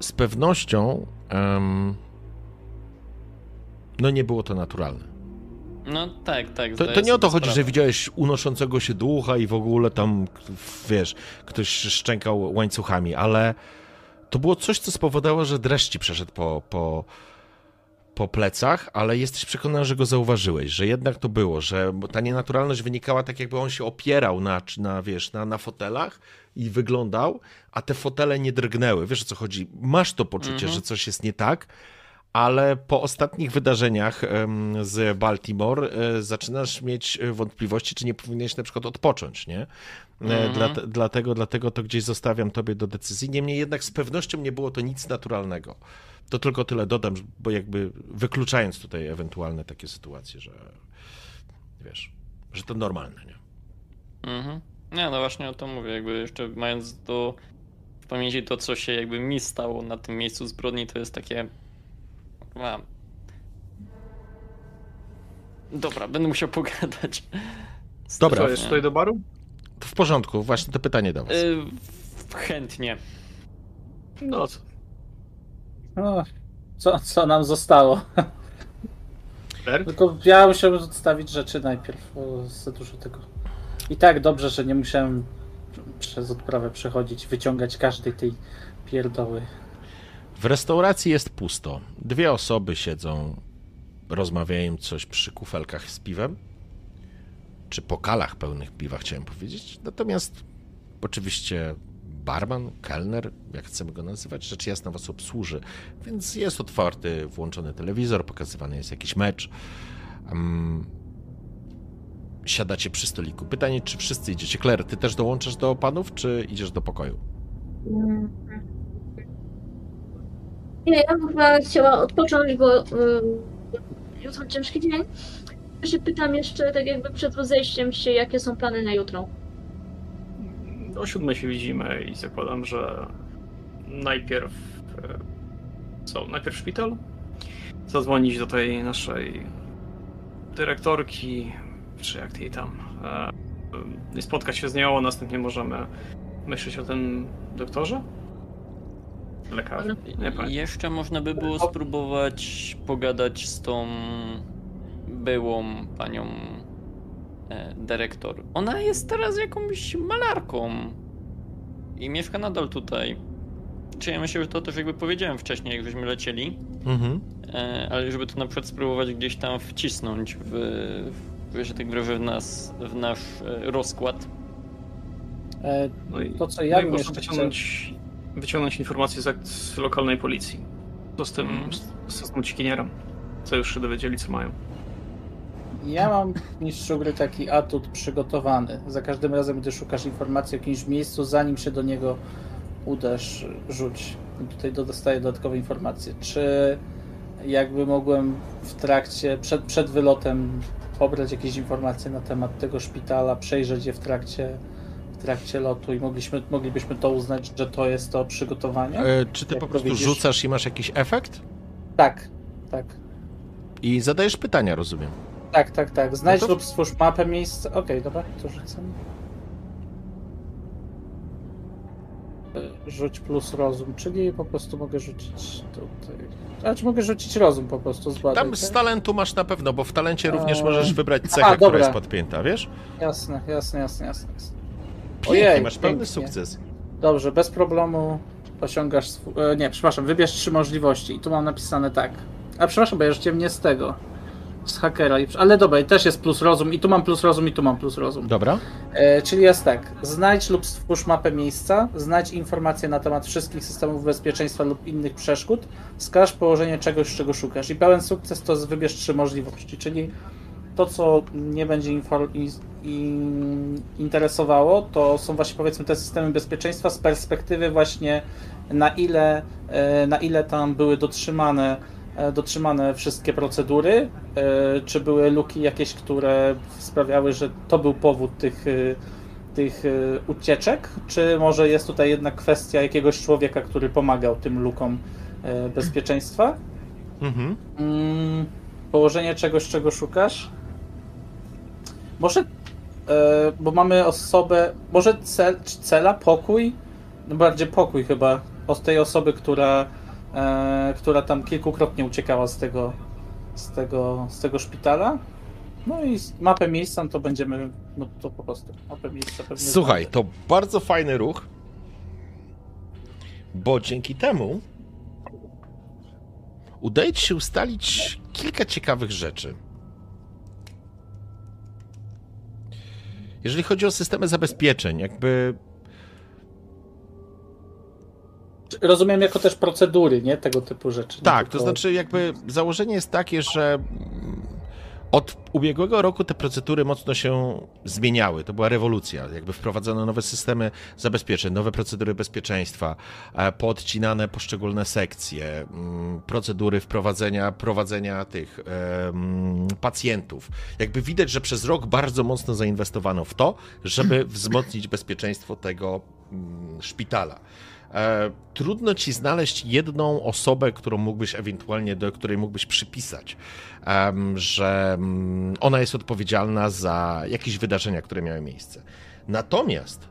z pewnością em, no nie było to naturalne. No tak, tak. To, to nie o to chodzi, sprawę. że widziałeś unoszącego się ducha i w ogóle tam, wiesz, ktoś szczękał łańcuchami, ale to było coś, co spowodowało, że dreszcz przeszedł po, po, po plecach, ale jesteś przekonany, że go zauważyłeś, że jednak to było, że ta nienaturalność wynikała tak, jakby on się opierał na, na wiesz, na, na fotelach i wyglądał, a te fotele nie drgnęły. Wiesz o co chodzi? Masz to poczucie, Mhm. że coś jest nie tak, ale po ostatnich wydarzeniach z Baltimore e, zaczynasz mieć e, wątpliwości, czy nie powinieneś na przykład odpocząć, nie? E, Mhm. Dla, dlatego, dlatego to gdzieś zostawiam tobie do decyzji. Niemniej jednak z pewnością nie było to nic naturalnego. To tylko tyle dodam, bo jakby wykluczając tutaj ewentualne takie sytuacje, że wiesz, że to normalne, nie? Mhm. Nie, no właśnie o to mówię, jakby jeszcze mając do w pamięci to, co się jakby mi stało na tym miejscu zbrodni, to jest takie. A. Dobra, będę musiał pogadać. Dobra. Co, jest tutaj do baru? To w porządku, właśnie to pytanie do was. Y, chętnie. No co? No, co, co nam zostało? Berg? Tylko ja musiałem odstawić rzeczy najpierw, bo za dużo tego. I tak dobrze, że nie musiałem przez odprawę przechodzić, wyciągać każdej tej pierdoły. W restauracji jest pusto. Dwie osoby siedzą, rozmawiają coś przy kufelkach z piwem, czy pokalach pełnych piwa, chciałem powiedzieć. Natomiast oczywiście barman, kelner, jak chcemy go nazywać, rzecz jasna was obsłuży, więc jest otwarty, włączony telewizor, pokazywany jest jakiś mecz. Um, siadacie przy stoliku. Pytanie, czy wszyscy idziecie? Claire, ty też dołączasz do panów, czy idziesz do pokoju? Nie, ja bym chyba chciała odpocząć, bo um, jutro ciężki dzień. Ja się pytam jeszcze, tak jakby przed rozejściem się, jakie są plany na jutro. O siódmej się widzimy i zakładam, że najpierw e, co, najpierw szpital? Zadzwonić do tej naszej dyrektorki, czy jak jej tam, e, i spotkać się z nią, a następnie możemy myśleć o tym doktorze? Nie pamiętam. jeszcze można by było spróbować pogadać z tą byłą panią e, dyrektor. Ona jest teraz jakąś malarką i mieszka nadal tutaj. Czy ja myślę, że to też jakby powiedziałem wcześniej, jak żeśmy lecieli, Mhm. e, ale żeby to na przykład spróbować gdzieś tam wcisnąć w, w że tak wyrażę, w, nas, w nasz e, rozkład. E, No i, To, co no ja i bym jeszcze wyciągnąć, wyciągnąć informacje z, z lokalnej policji. Co z tym, Mhm. z, z tym uciekinierem? Co już się dowiedzieli, co mają. Ja mam mistrzu gry taki atut przygotowany. Za każdym razem, gdy szukasz informacji o jakimś miejscu, zanim się do niego uderz, rzuć. I tutaj dostaję dodatkowe informacje. Czy jakby mogłem w trakcie, przed, przed wylotem pobrać jakieś informacje na temat tego szpitala, przejrzeć je w trakcie, trakcie lotu i mogliśmy, moglibyśmy to uznać, że to jest to przygotowanie? E, czy ty Jak po prostu widzisz? rzucasz i masz jakiś efekt? Tak, tak. I zadajesz pytania, rozumiem. Tak, tak, tak. Znajdź No to- lub stwórz mapę miejsca. Okej, dobra, to rzucę. E, Rzuć plus rozum, czyli po prostu mogę rzucić tutaj. A czy mogę rzucić rozum po prostu z badań, Tam tak? z talentu masz na pewno, bo w talencie również Eee. możesz wybrać cechę, która dobra. jest podpięta, wiesz? Jasne, jasne, jasne, jasne. jasne. Pięknie, Ojej, masz pełny pięknie. sukces. Dobrze, bez problemu osiągasz. E, nie, przepraszam, wybierz trzy możliwości. I tu mam napisane tak. A przepraszam, bo ja rzuciłem nie z tego. Z hakera. i- Ale dobra, i też jest plus rozum. I tu mam plus rozum, i tu mam plus rozum. Dobra. E, czyli jest tak. Znajdź lub stwórz mapę miejsca, znajdź informacje na temat wszystkich systemów bezpieczeństwa lub innych przeszkód, wskaż położenie czegoś, czego szukasz. I pełen sukces to z- wybierz trzy możliwości, czyli to, co nie będzie interesowało, to są właśnie powiedzmy te systemy bezpieczeństwa z perspektywy właśnie na ile, e, na ile tam były dotrzymane, e, dotrzymane wszystkie procedury, e, czy były luki jakieś, które sprawiały, że to był powód tych, tych ucieczek, czy może jest tutaj jednak kwestia jakiegoś człowieka, który pomagał tym lukom bezpieczeństwa? Mhm. Mm, położenie czegoś, czego szukasz? Może, e, bo mamy osobę, może cel, cela, pokój? No bardziej pokój chyba, od tej osoby, która, e, która tam kilkukrotnie uciekała z tego, z tego, z tego szpitala. No i mapę miejsca no to będziemy, no to po prostu mapę miejsca pewnie Słuchaj, znajdę. to bardzo fajny ruch, bo dzięki temu udaje ci się ustalić kilka ciekawych rzeczy. Jeżeli chodzi o systemy zabezpieczeń, jakby Rozumiem jako też procedury, nie? Tego typu rzeczy. Tak, to tylko- znaczy jakby założenie jest takie, że od ubiegłego roku te procedury mocno się zmieniały. To była rewolucja. Jakby wprowadzono nowe systemy zabezpieczeń, nowe procedury bezpieczeństwa, e, poodcinane poszczególne sekcje, mm, procedury wprowadzenia, prowadzenia tych pacjentów. Jakby widać, że przez rok bardzo mocno zainwestowano w to, żeby wzmocnić bezpieczeństwo tego mm, szpitala. E, trudno ci znaleźć jedną osobę, którą mógłbyś ewentualnie, do której mógłbyś przypisać, że mm, ona jest odpowiedzialna za jakieś wydarzenia, które miały miejsce. Natomiast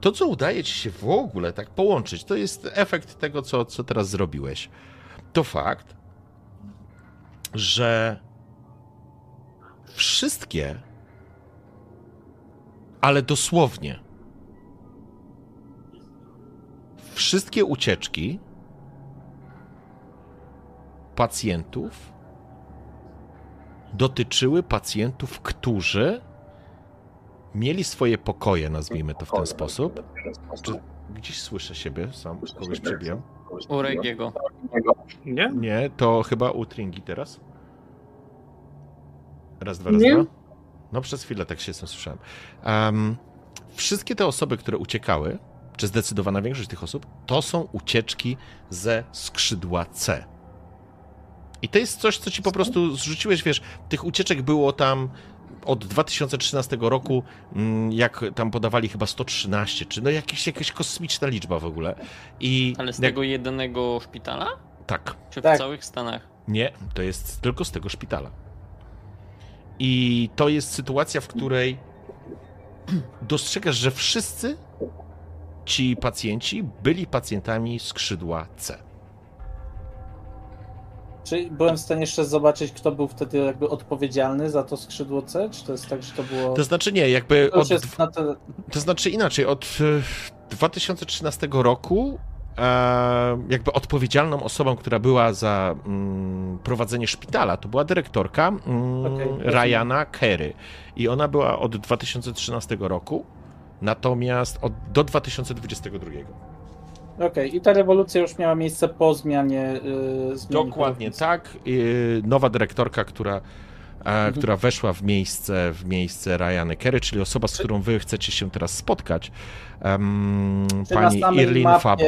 to, co udaje ci się w ogóle tak połączyć, to jest efekt tego, co, co teraz zrobiłeś. To fakt, że wszystkie, ale dosłownie, wszystkie ucieczki pacjentów dotyczyły pacjentów, którzy mieli swoje pokoje, nazwijmy to w ten sposób. Czy gdzieś słyszę siebie sam? Kogoś przebijam? U Regiego. Nie? Nie, to chyba u Tringi teraz. Raz, dwa, raz, Nie. dwa. No przez chwilę tak się słyszałem. Um, wszystkie te osoby, które uciekały, czy zdecydowana większość tych osób, to są ucieczki ze skrzydła C. I to jest coś, co ci po prostu zrzuciłeś, wiesz, tych ucieczek było tam od 2013 roku, mm, jak tam podawali chyba 113, czy no jakieś, jakaś kosmiczna liczba w ogóle. I Ale z jak- tego jedynego szpitala? Tak, Czy w Tak. całych Stanach? nie, to jest tylko z tego szpitala. I to jest sytuacja, w której dostrzegasz, że wszyscy ci pacjenci byli pacjentami skrzydła C. Czy byłem w stanie jeszcze zobaczyć, kto był wtedy jakby odpowiedzialny za to skrzydło C? Czy to jest tak, że to było. To znaczy nie, jakby To od, to znaczy inaczej, od e, 2013 roku e, jakby odpowiedzialną osobą, która była za mm, prowadzenie szpitala, to była dyrektorka mm, rozumiem. Ryana Kerry. I ona była od 2013 roku, natomiast od, do 2022. Okej, i ta rewolucja już miała miejsce po zmianie. Yy, Dokładnie tak. I nowa dyrektorka, która, e, która weszła w miejsce, w miejsce Ryany Kerry, czyli osoba, z którą wy chcecie się teraz spotkać, Czy pani Irlin Fabo.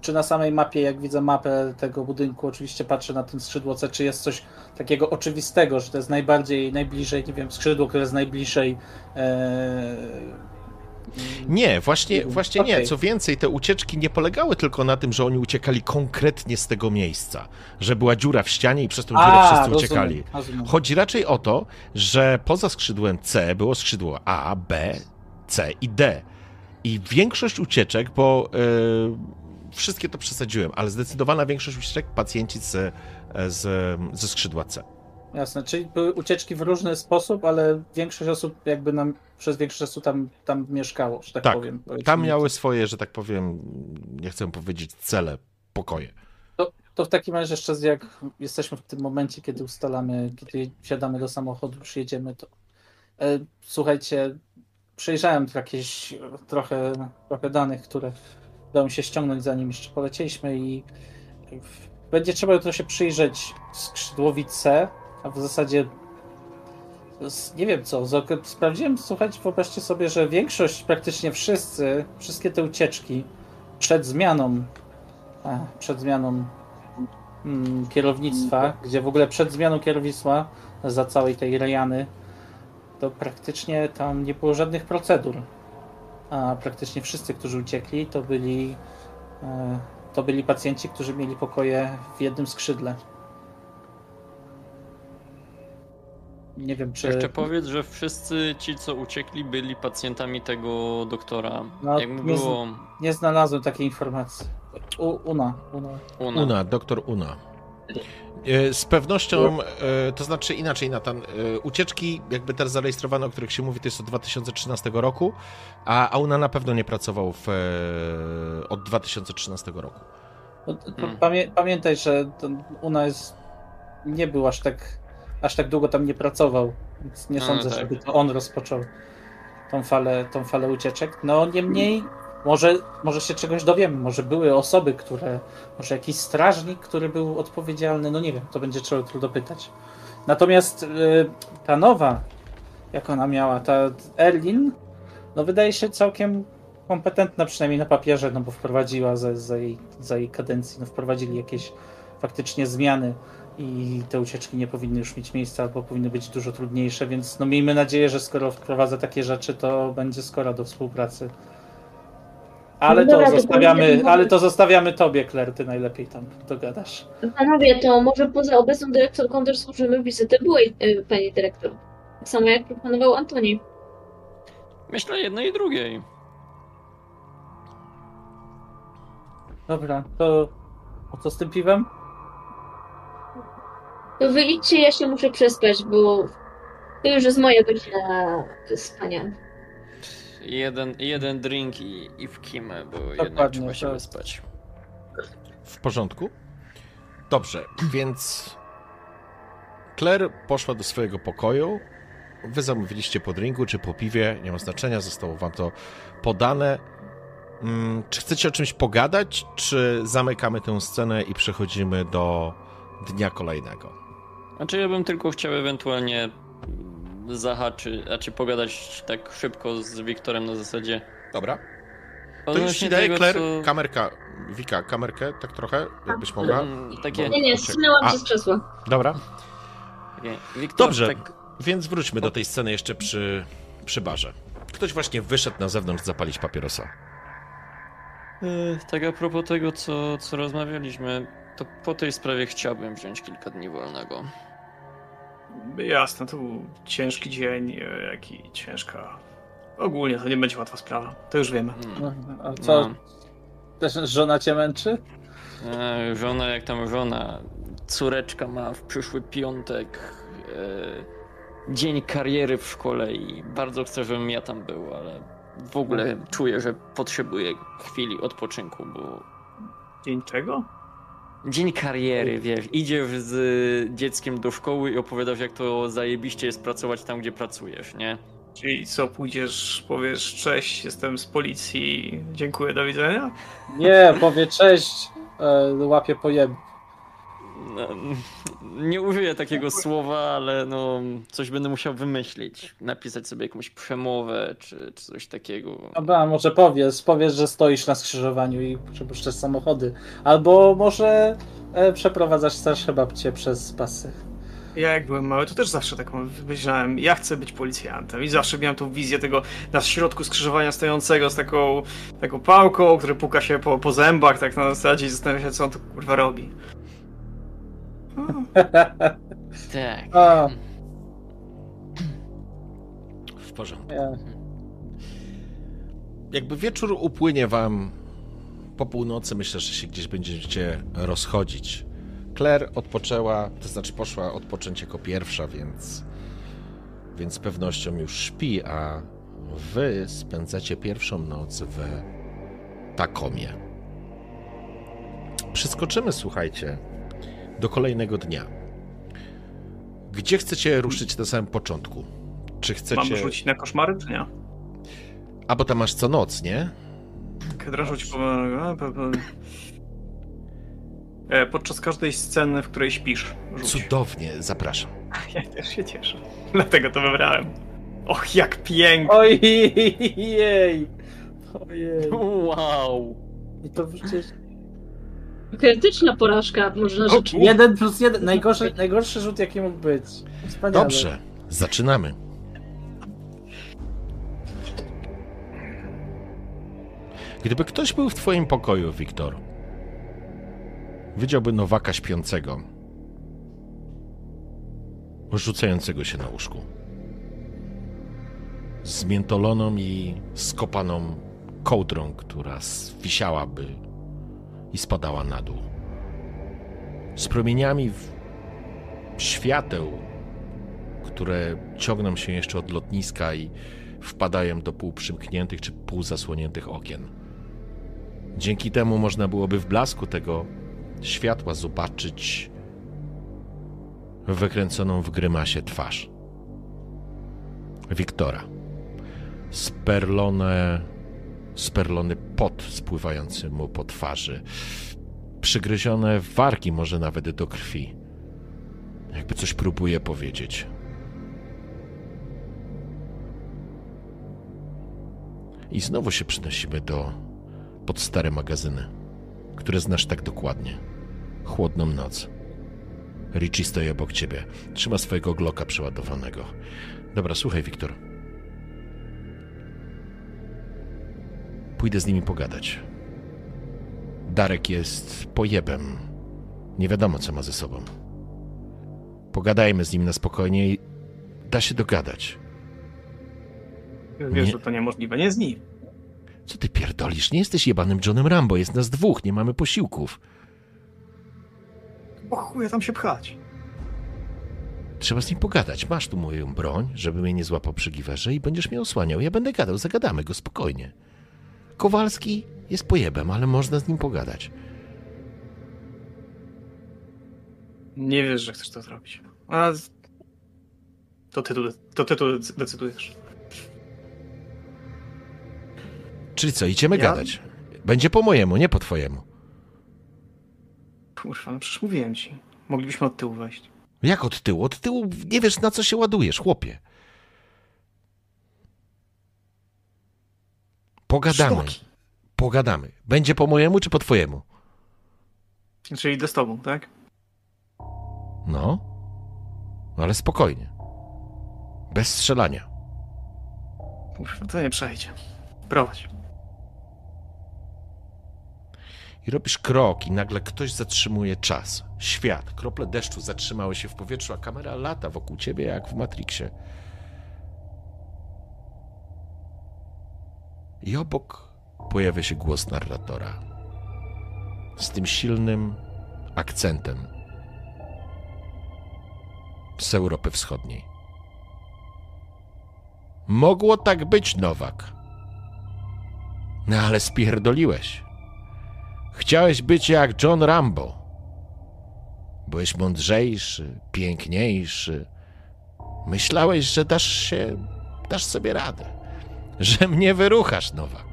czy na samej mapie, jak widzę mapę tego budynku, oczywiście patrzę na tym skrzydło C, czy jest coś takiego oczywistego, że to jest najbardziej, najbliżej, nie wiem, skrzydło, które jest najbliżej e, Nie, właśnie, właśnie nie. Okej. Co więcej, te ucieczki nie polegały tylko na tym, że oni uciekali konkretnie z tego miejsca, że była dziura w ścianie i przez tą dziurę wszyscy rozumiem, uciekali. rozumiem. Chodzi raczej o to, że poza skrzydłem C było skrzydło A, B, C i D. I większość ucieczek, bo e, wszystkie to przesadziłem, ale zdecydowana większość ucieczek pacjenci z, z, ze skrzydła C. Jasne, czyli były ucieczki w różny sposób, ale większość osób jakby nam przez większość czasu tam, tam mieszkało, że tak, Tak, powiem. Tam miały swoje, że tak powiem, nie chcę powiedzieć cele, pokoje. To, to w takim razie jeszcze jak jesteśmy w tym momencie, kiedy ustalamy, kiedy wsiadamy do samochodu, już jedziemy, to e, słuchajcie, przejrzałem jakieś trochę, trochę danych, które udało mi się ściągnąć zanim jeszcze polecieliśmy i będzie trzeba jutro się przyjrzeć skrzydłowi C, a w zasadzie z- nie wiem co, sprawdziłem, słuchajcie, wyobraźcie sobie, że większość, praktycznie wszyscy, wszystkie te ucieczki przed zmianą przed zmianą mm, kierownictwa, gdzie w ogóle przed zmianą kierownictwa za całej tej rejany, to praktycznie tam nie było żadnych procedur. A praktycznie wszyscy, którzy uciekli, to byli e, to byli pacjenci, którzy mieli pokoje w jednym skrzydle. Nie wiem, czy. Jeszcze powiedz, że wszyscy ci, co uciekli, byli pacjentami tego doktora. No, Jakby nie z- było Nie znalazłem takiej informacji. U, Una, Una. Una. Una, doktor Una. E, Z pewnością, e, to znaczy inaczej, Natan, e, ucieczki jakby te zarejestrowane, o których się mówi, to jest od 2013 roku, a a Una na pewno nie pracował w, od 2013 roku. No, Hmm. Pamię, pamiętaj, że Una jest, nie był aż tak, aż tak długo tam nie pracował, więc nie No, sądzę, tak. żeby to on rozpoczął tą falę, tą falę ucieczek. No niemniej, może, może się czegoś dowiemy, może były osoby, które, może jakiś strażnik, który był odpowiedzialny, no nie wiem, to będzie trzeba jutro dopytać. Natomiast y, ta nowa, jak ona miała, ta Erlin, no wydaje się całkiem kompetentna przynajmniej na papierze, no bo wprowadziła za, za, jej, za jej kadencji, no wprowadzili jakieś faktycznie zmiany i te ucieczki nie powinny już mieć miejsca, albo powinny być dużo trudniejsze, więc no miejmy nadzieję, że skoro wprowadza takie rzeczy, to będzie skora do współpracy. Ale No dobra, to to zostawiamy, będzie- ale to zostawiamy tobie, Claire, ty najlepiej tam dogadasz. Panowie, to może poza obecną dyrektorką też służymy wizytę byłej y, pani dyrektor. Tak samo jak proponował Antoni. Myślę jednej i drugiej. Dobra, to o co z tym piwem? To wyjdźcie, ja się muszę przespać, bo to już jest moja godzina spania. Jeden, jeden drink i, i w kimę, bo Dokładnie, jednak trzeba się to- wyspać. W porządku? Dobrze, więc Claire poszła do swojego pokoju. Wy zamówiliście po drinku czy po piwie, nie ma znaczenia, zostało wam to podane. Mm, Czy chcecie o czymś pogadać, czy zamykamy tę scenę i przechodzimy do dnia kolejnego? Znaczy ja bym tylko chciał ewentualnie mm, zahaczyć, znaczy pogadać tak szybko z Wiktorem na zasadzie. Dobra. To już ci daję, Claire, co- kamerka, Wika, kamerkę, tak trochę, jakbyś mogła. Mm, Takie, Nie, nie, zsunęłam A. się z krzesła. Dobra. Wiktor, Dobrze. tak więc wróćmy do tej sceny jeszcze przy, przy barze. Ktoś właśnie wyszedł na zewnątrz zapalić papierosa. E, Tak a propos tego, co, co rozmawialiśmy, to po tej sprawie chciałbym wziąć kilka dni wolnego. Jasne, to był ciężki dzień, e, jak i ciężka. Ogólnie to nie będzie łatwa sprawa. To już wiemy. Mm. No, a co, No. też żona cię męczy? E, Żona jak tam żona. Córeczka ma w przyszły piątek e, dzień kariery w szkole i bardzo chcę, żebym ja tam był, ale w ogóle czuję, że potrzebuję chwili odpoczynku, bo Dzień czego? Dzień kariery, wiesz, idziesz z dzieckiem do szkoły i opowiadasz jak to zajebiście jest pracować tam, gdzie pracujesz, nie? Czyli co, pójdziesz, powiesz cześć, jestem z policji, dziękuję, do widzenia? Nie, powie cześć, e, łapie pojeb. No, nie użyję takiego słowa, ale no coś będę musiał wymyślić. Napisać sobie jakąś przemowę czy, czy coś takiego. Dobra, może powiesz, powiesz, że stoisz na skrzyżowaniu i przepuszczasz samochody. Albo może e, przeprowadzasz starsze babcie przez pasy. Ja jak byłem mały, to też zawsze tak myślałem, ja chcę być policjantem i zawsze miałem tą wizję tego na środku skrzyżowania stojącego z taką, taką pałką, który puka się po, po zębach tak na zasadzie i zastanawia się, co on tu kurwa robi. Tak. A, W porządku. ja. Jakby wieczór upłynie wam po północy, myślę, że się gdzieś będziecie rozchodzić. Claire odpoczęła, to znaczy poszła odpocząć jako pierwsza, więc, więc z pewnością już śpi, a wy spędzacie pierwszą noc w Takomie. Przeskoczymy, słuchajcie, do kolejnego dnia. Gdzie chcecie ruszyć na samym początku? Czy chcecie... Mam rzucić na koszmary, czy nie? A bo tam masz co noc, nie? Kedra rzuć po... a, po- po- E, Podczas każdej sceny, w której śpisz. Rzuć. Cudownie, zapraszam. Ja też się cieszę. Dlatego to wybrałem. Och, jak pięknie! Ojej! Ojej. Wow. I to przecież Krytyczna porażka, można rzecz. jeden plus jeden. Najgorszy, najgorszy rzut, jaki mógł być. Wspaniale. Dobrze, zaczynamy. Gdyby ktoś był w twoim pokoju, Wiktor, widziałby Nowaka śpiącego, rzucającego się na łóżku. Zmiętoloną i skopaną kołdrą, która wisiałaby i spadała na dół. Z promieniami w świateł, które ciągną się jeszcze od lotniska i wpadają do półprzymkniętych czy półzasłoniętych okien. Dzięki temu można byłoby w blasku tego światła zobaczyć wykręconą w grymasie twarz. Wiktora. Sperlone, sperlony pot spływający mu po twarzy. Przygryzione wargi może nawet do krwi. Jakby coś próbuje powiedzieć. I znowu się przenosimy do pod stare magazyny, które znasz tak dokładnie. Chłodną noc. Richie stoi obok ciebie. Trzyma swojego gloka przeładowanego. Dobra, słuchaj, Wiktor. Pójdę z nimi pogadać. Darek jest pojebem. Nie wiadomo, co ma ze sobą. Pogadajmy z nim na spokojnie i da się dogadać. Wiesz, Nie. że to niemożliwe. Nie z nim. Co ty pierdolisz? Nie jesteś jebanym Johnem Rambo, jest nas dwóch, nie mamy posiłków. O chuja tam się pchać. Trzeba z nim pogadać. Masz tu moją broń, żeby mnie nie złapał przy giwerze i będziesz mnie osłaniał. Ja będę gadał, zagadamy go spokojnie. Kowalski jest pojebem, ale można z nim pogadać. Nie wiesz, że chcesz to zrobić. A... To ty tu, to ty tu dec- decydujesz. Czyli co, idziemy Ja- gadać. Będzie po mojemu, nie po twojemu. Kurwa, no przecież mówiłem ci. Moglibyśmy od tyłu wejść. Jak od tyłu? Od tyłu nie wiesz, na co się ładujesz, chłopie. Pogadamy. Sztuki. Pogadamy. Będzie po mojemu czy po twojemu? Czyli idę z tobą, tak? No. No ale spokojnie. Bez strzelania. Kurwa, to nie przejdzie. Prowadź. I robisz krok i nagle ktoś zatrzymuje czas. Świat. Krople deszczu zatrzymały się w powietrzu, a kamera lata wokół ciebie jak w Matrixie. I obok pojawia się głos narratora. Z tym silnym akcentem z Europy Wschodniej. Mogło tak być, Nowak. No ale spierdoliłeś. Chciałeś być jak John Rambo. Byłeś mądrzejszy, piękniejszy. Myślałeś, że dasz się, dasz sobie radę. Że mnie wyruchasz, Nowak.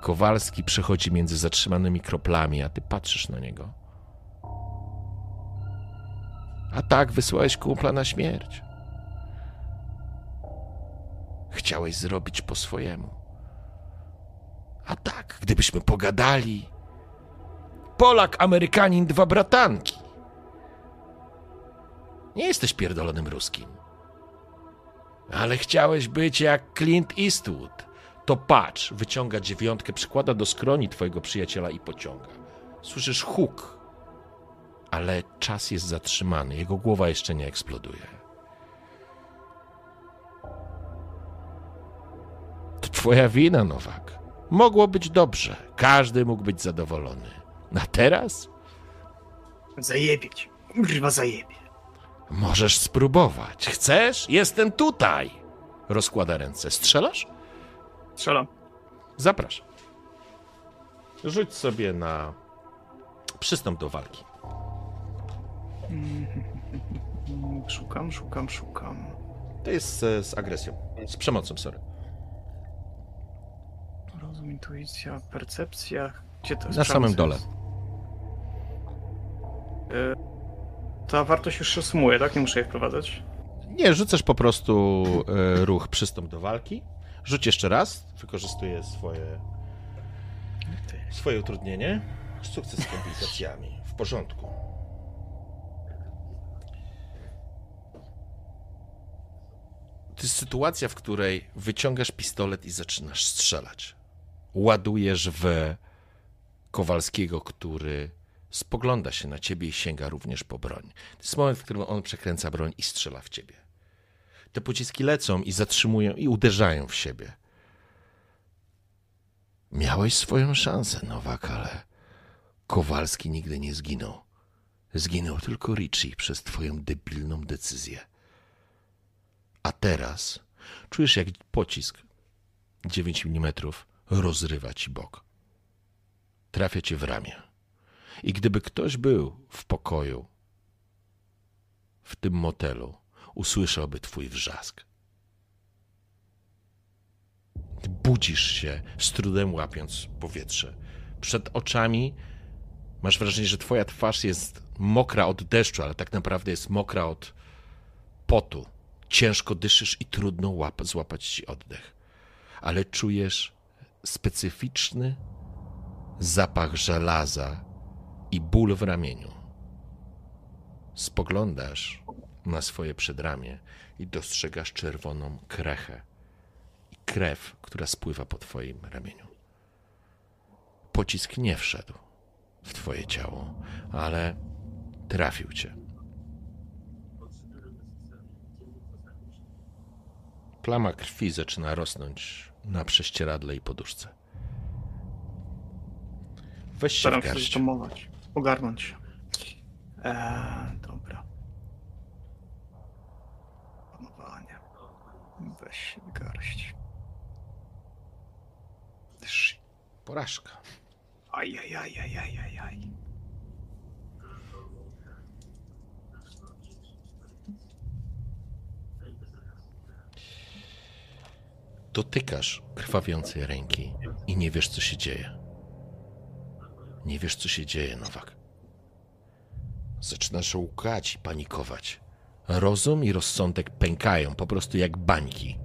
Kowalski przechodzi między zatrzymanymi kroplami, a ty patrzysz na niego. A tak wysłałeś kumpla na śmierć. Chciałeś zrobić po swojemu. A tak, gdybyśmy pogadali. Polak, Amerykanin, dwa bratanki. Nie jesteś pierdolonym ruskim. Ale chciałeś być jak Clint Eastwood. To patrz, wyciąga dziewiątkę, przykłada do skroni twojego przyjaciela i pociąga. Słyszysz huk, ale czas jest zatrzymany. Jego głowa jeszcze nie eksploduje. To twoja wina, Nowak. Mogło być dobrze. Każdy mógł być zadowolony. A teraz Zajebieć. Kurwa zajebie. Możesz spróbować. Chcesz? Jestem tutaj. Rozkłada ręce. Strzelasz? Strzelam. Zapraszam. Rzuć sobie na przystąp do walki. Szukam, szukam, szukam. To jest z, z agresją. Z przemocą, sorry. Rozum, intuicja, percepcja. Gdzie to jest? Na samym dole. Y, Ta wartość już się sumuje, tak? Nie muszę jej wprowadzać. Nie, rzucasz po prostu e, ruch przystąp do walki. Rzuć jeszcze raz. Wykorzystuję swoje, swoje utrudnienie. Sukces z komplikacjami. W porządku. To jest sytuacja, w której wyciągasz pistolet i zaczynasz strzelać. Ładujesz w Kowalskiego, który spogląda się na ciebie i sięga również po broń. To jest moment, w którym on przekręca broń i strzela w ciebie. Te pociski lecą i zatrzymują i uderzają w siebie. Miałeś swoją szansę, Nowak, ale Kowalski nigdy nie zginął. Zginął tylko Richie przez twoją debilną decyzję. A teraz czujesz, jak pocisk 9 mm rozrywa ci bok. Trafia cię w ramię. I gdyby ktoś był w pokoju, w tym motelu, usłyszałby twój wrzask. Budzisz się, z trudem łapiąc powietrze. Przed oczami masz wrażenie, że twoja twarz jest mokra od deszczu, ale tak naprawdę jest mokra od potu. Ciężko dyszysz i trudno łap- złapać ci oddech. Ale czujesz specyficzny zapach żelaza i ból w ramieniu. Spoglądasz na swoje przedramię i dostrzegasz czerwoną krechę i krew, która spływa po twoim ramieniu. Pocisk nie wszedł w twoje ciało, ale trafił cię. Plama krwi zaczyna rosnąć na prześcieradle i poduszce. Weź się w Staram się garść. Ogarnąć. Eee, dobra. Panowanie. Weź się w garść. Szy- Porażka. Ajajajajajajaj. Dotykasz krwawiącej ręki i nie wiesz, co się dzieje. Nie wiesz, co się dzieje, Nowak. Zaczynasz łkać i panikować. Rozum i rozsądek pękają, po prostu jak bańki.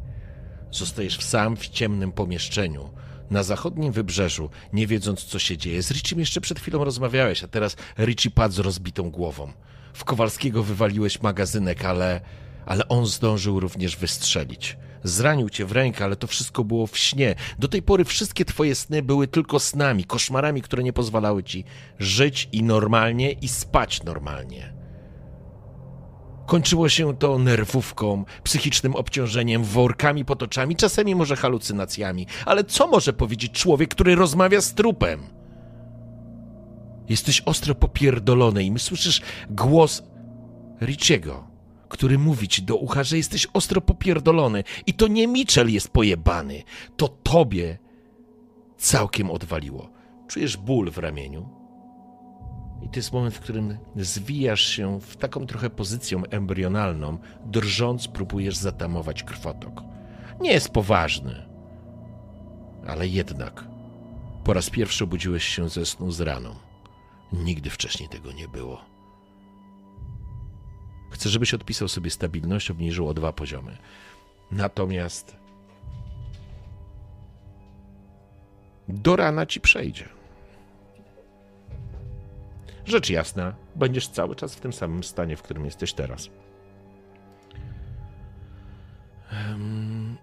Zostajesz sam w ciemnym pomieszczeniu, na zachodnim wybrzeżu, nie wiedząc, co się dzieje. Z Richiem jeszcze przed chwilą rozmawiałeś, a teraz Richie padł z rozbitą głową. W Kowalskiego wywaliłeś magazynek, ale, ale on zdążył również wystrzelić. Zranił cię w rękę, ale to wszystko było w śnie. Do tej pory wszystkie twoje sny były tylko snami, koszmarami, które nie pozwalały ci żyć i normalnie i spać normalnie. Kończyło się to nerwówką, psychicznym obciążeniem, workami pod oczami, czasami może halucynacjami. Ale co może powiedzieć człowiek, który rozmawia z trupem? Jesteś ostro popierdolony i słyszysz głos Richiego, który mówi ci do ucha, że jesteś ostro popierdolony. I to nie Mitchell jest pojebany, to tobie całkiem odwaliło. Czujesz ból w ramieniu, i to jest moment, w którym zwijasz się w taką trochę pozycją embrionalną, drżąc próbujesz zatamować krwotok. Nie jest poważny, ale jednak po raz pierwszy obudziłeś się ze snu z raną. Nigdy wcześniej tego nie było. Chcę, żebyś odpisał sobie stabilność, obniżył o dwa poziomy. Natomiast do rana ci przejdzie. Rzecz jasna, będziesz cały czas w tym samym stanie, w którym jesteś teraz. Em,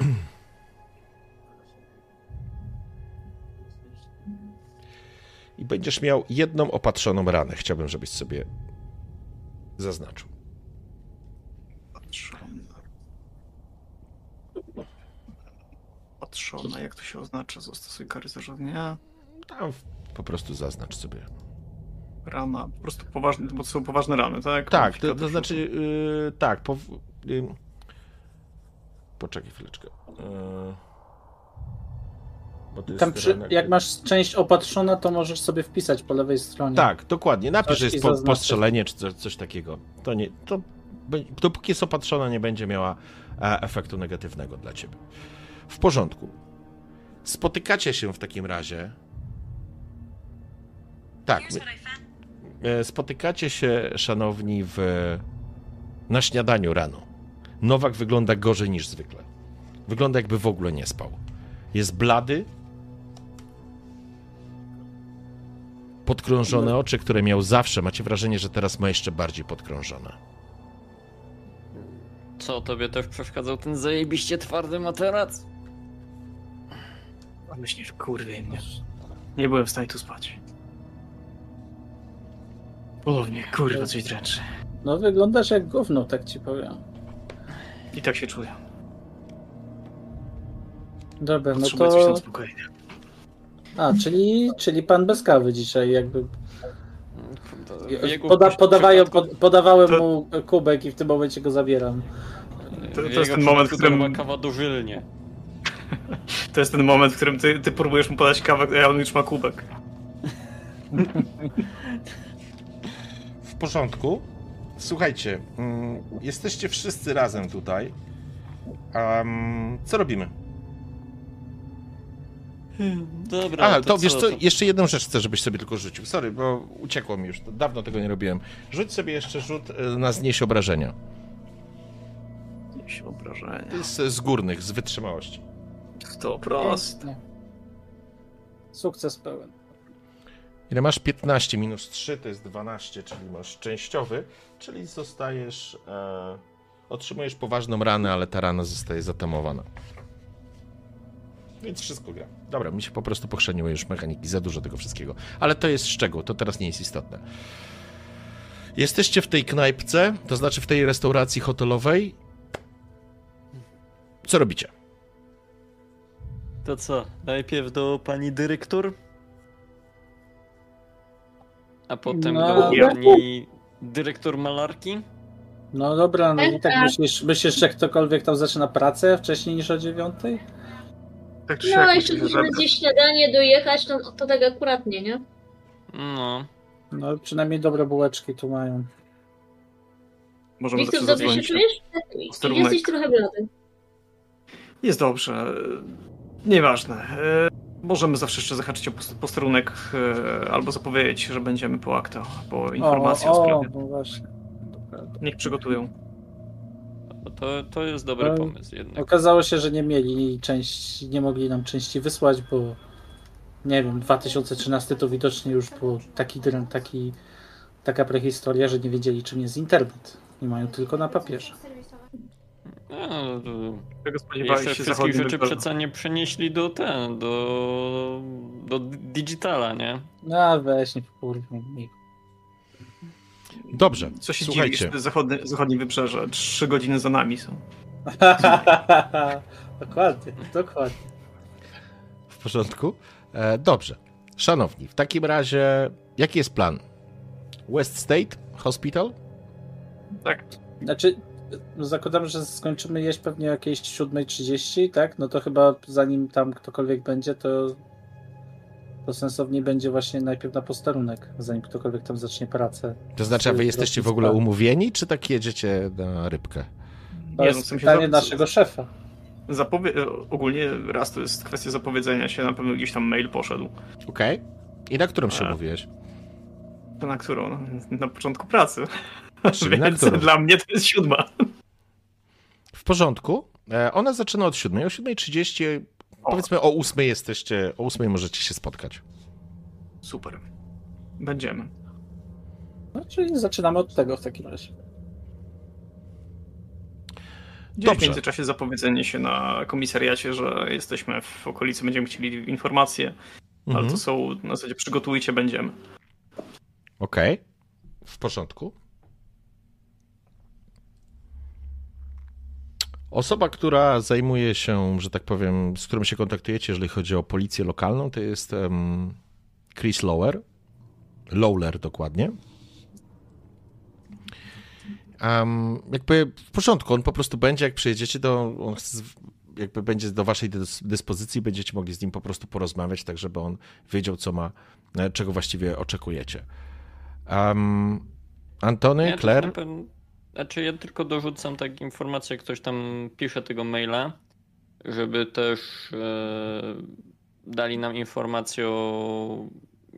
I będziesz miał jedną opatrzoną ranę. Chciałbym, żebyś sobie zaznaczył. Patrzona. Patrzona, jak to się oznacza? Zastosuj kary zarządzenia. Tam po prostu zaznacz sobie. Rana, po prostu poważne, bo to są poważne rany, tak? Tak, to, to znaczy, yy, tak. Po, yy, poczekaj chwileczkę. Yy, Tam przy, jak masz część opatrzona, to możesz sobie wpisać po lewej stronie. Tak, dokładnie. Napisz, że jest po, postrzelenie czy coś, coś takiego. To nie, to, dopóki jest opatrzona, nie będzie miała e, efektu negatywnego dla ciebie. W porządku. Spotykacie się w takim razie. Tak. my- e, Spotykacie się, szanowni, w, na śniadaniu rano. Nowak wygląda gorzej niż zwykle. Wygląda jakby w ogóle nie spał. Jest blady. Podkrążone oczy, które miał zawsze. Macie wrażenie, że teraz ma jeszcze bardziej podkrążone. Co, tobie też przeszkadzał ten zajebiście twardy materac? A myślisz, kurwie mnie. Nie byłem w stanie tu spać. Ponownie, kurwa, coś dręczy. No wyglądasz jak gówno, tak ci powiem. I tak się czuję. Dobra, no Potrzebuję coś na to... spokojnie. A, czyli, czyli pan bez kawy dzisiaj jakby... Jego Poda, podawają, pod, podawałem To- mu kubek i w tym momencie go zabieram. to w jest ten moment, w którym- to kawa dożylnie. To jest ten moment, w którym ty, ty próbujesz mu podać kawę, a on już ma kubek. W porządku. Słuchajcie, mm, jesteście wszyscy razem tutaj. Co robimy? Dobra, A, to, wiesz co, to- jeszcze jedną rzecz chcę, żebyś sobie tylko rzucił. Sorry, bo uciekło mi już, to dawno tego nie robiłem. Rzuć sobie jeszcze rzut e, na znieść obrażenia. Jakieś obrażenia. To jest z górnych, z wytrzymałości. To proste. Sukces pełen. Ile masz? 15 minus 3 to jest 12, czyli masz częściowy, czyli zostajesz. E, otrzymujesz poważną ranę, ale ta rana zostaje zatamowana. Więc wszystko gra. Dobra, mi się po prostu pochrzeniły już mechaniki, za dużo tego wszystkiego. Ale to jest szczegół, to teraz nie jest istotne. Jesteście w tej knajpce, to znaczy w tej restauracji hotelowej. Co robicie? To co? Najpierw do pani dyrektor? A potem No, do pani dyrektor malarki? No dobra, no i tak Tak. myślisz, myślisz, że ktokolwiek tam zaczyna pracę wcześniej niż o dziewiątej? Tak czy No, siak jeszcze musimy zebrać. gdzieś śniadanie dojechać, no to tak akuratnie, nie? No. No przynajmniej dobre bułeczki tu mają. Możemy Wiktor, dobrze się czujesz? Posterunek. Jesteś trochę blady. Jest dobrze. Nieważne. E, Możemy zawsze jeszcze zahaczyć o post- posterunek e, albo zapowiedzieć, że będziemy po akta, po informacji o, o, o, sprawie. no właśnie. Dobra. Niech przygotują. To, to jest dobry No, pomysł jednak. Okazało się, że nie mieli części, nie mogli nam części wysłać, bo nie wiem, 2013 to widocznie już był taki, taki taka prehistoria, że nie wiedzieli czym jest internet. Nie mają tylko na papierze. No, spodziewałeś jeszcze się wszystkich rzeczy przeca nie przenieśli do ten, do, do digitala, nie? No weź, nie kurwa mi. Dobrze, Co się słuchajcie. dziwisz, zachodnie, zachodnie wybrzeże, trzy godziny za nami są. dokładnie, dokładnie. W porządku? E, dobrze. Szanowni, w takim razie, jaki jest plan? West State Hospital? Tak. Znaczy, no zakładam, że skończymy jeść pewnie o jakiejś 7.30, tak? No to chyba zanim tam ktokolwiek będzie, to, to sensowniej będzie właśnie najpierw na posterunek, zanim ktokolwiek tam zacznie pracę. To znaczy, a wy jesteście w ogóle umówieni, czy tak jedziecie na rybkę? To Nie, jest no, sensie pytanie naszego szefa. Zapowie- e, ogólnie raz to jest kwestia zapowiedzenia się, na pewno gdzieś tam mail poszedł. Okej. I na którą się A. umówiłeś? To na którą? Na początku pracy. Czyli na Więc którą? dla mnie to jest siódma. W porządku. E, Ona zaczyna od 7. O 7.30, O. powiedzmy o 8 jesteście, o 8 możecie się spotkać. Super. Będziemy. No, czyli zaczynamy od tego w takim razie. Gdzieś w międzyczasie zapowiedzenie się na komisariacie, że jesteśmy w okolicy, będziemy chcieli informacje, ale Mhm. to są na zasadzie przygotujcie, będziemy. Okej. W porządku. Osoba, która zajmuje się, że tak powiem, z którą się kontaktujecie, jeżeli chodzi o policję lokalną, to jest em, Chris Lower. Lowler dokładnie. Em, jakby w porządku, on po prostu będzie, jak przyjedziecie, to on jakby będzie do waszej dys- dyspozycji, będziecie mogli z nim po prostu porozmawiać, tak żeby on wiedział, co ma, e, czego właściwie oczekujecie. Um, Antony, Ja Claire? Znaczy ja tylko dorzucam tak informację, jak ktoś tam pisze tego maila, żeby też e, dali nam informację o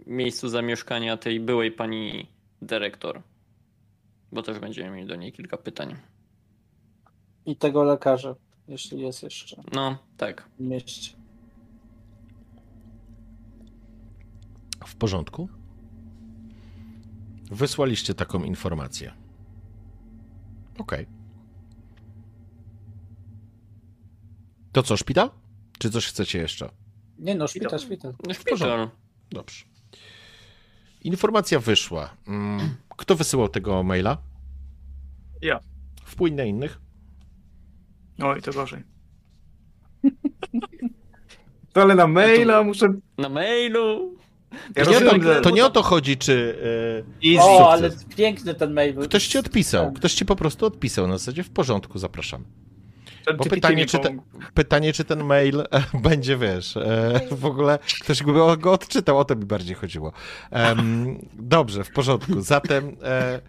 miejscu zamieszkania tej byłej pani dyrektor. Bo też będziemy mieli do niej kilka pytań. I tego lekarza, jeśli jest jeszcze No, tak. w mieście. W porządku. Wysłaliście taką informację. Okej. To co, szpital? Czy coś chcecie jeszcze? Nie no, szpital, szpital. No, Szpital. Dobrze. Informacja wyszła. Mm, Kto wysyłał tego maila? Ja. Wpłyń na innych. Oj, to gorzej. To ale na maila muszę... Na mailu! Ja To nie, o rozumiem, to, to nie o to chodzi, czy Easy. O, sukces. ale piękny ten mail był. e, ktoś ci odpisał. Ktoś ci po prostu odpisał. Na zasadzie w porządku, zapraszam. Bo pytanie, czy, te, pytanie, czy ten mail e, będzie, wiesz, e, w ogóle ktoś go, go odczytał, o to mi bardziej chodziło. Em, dobrze, w porządku. Zatem e,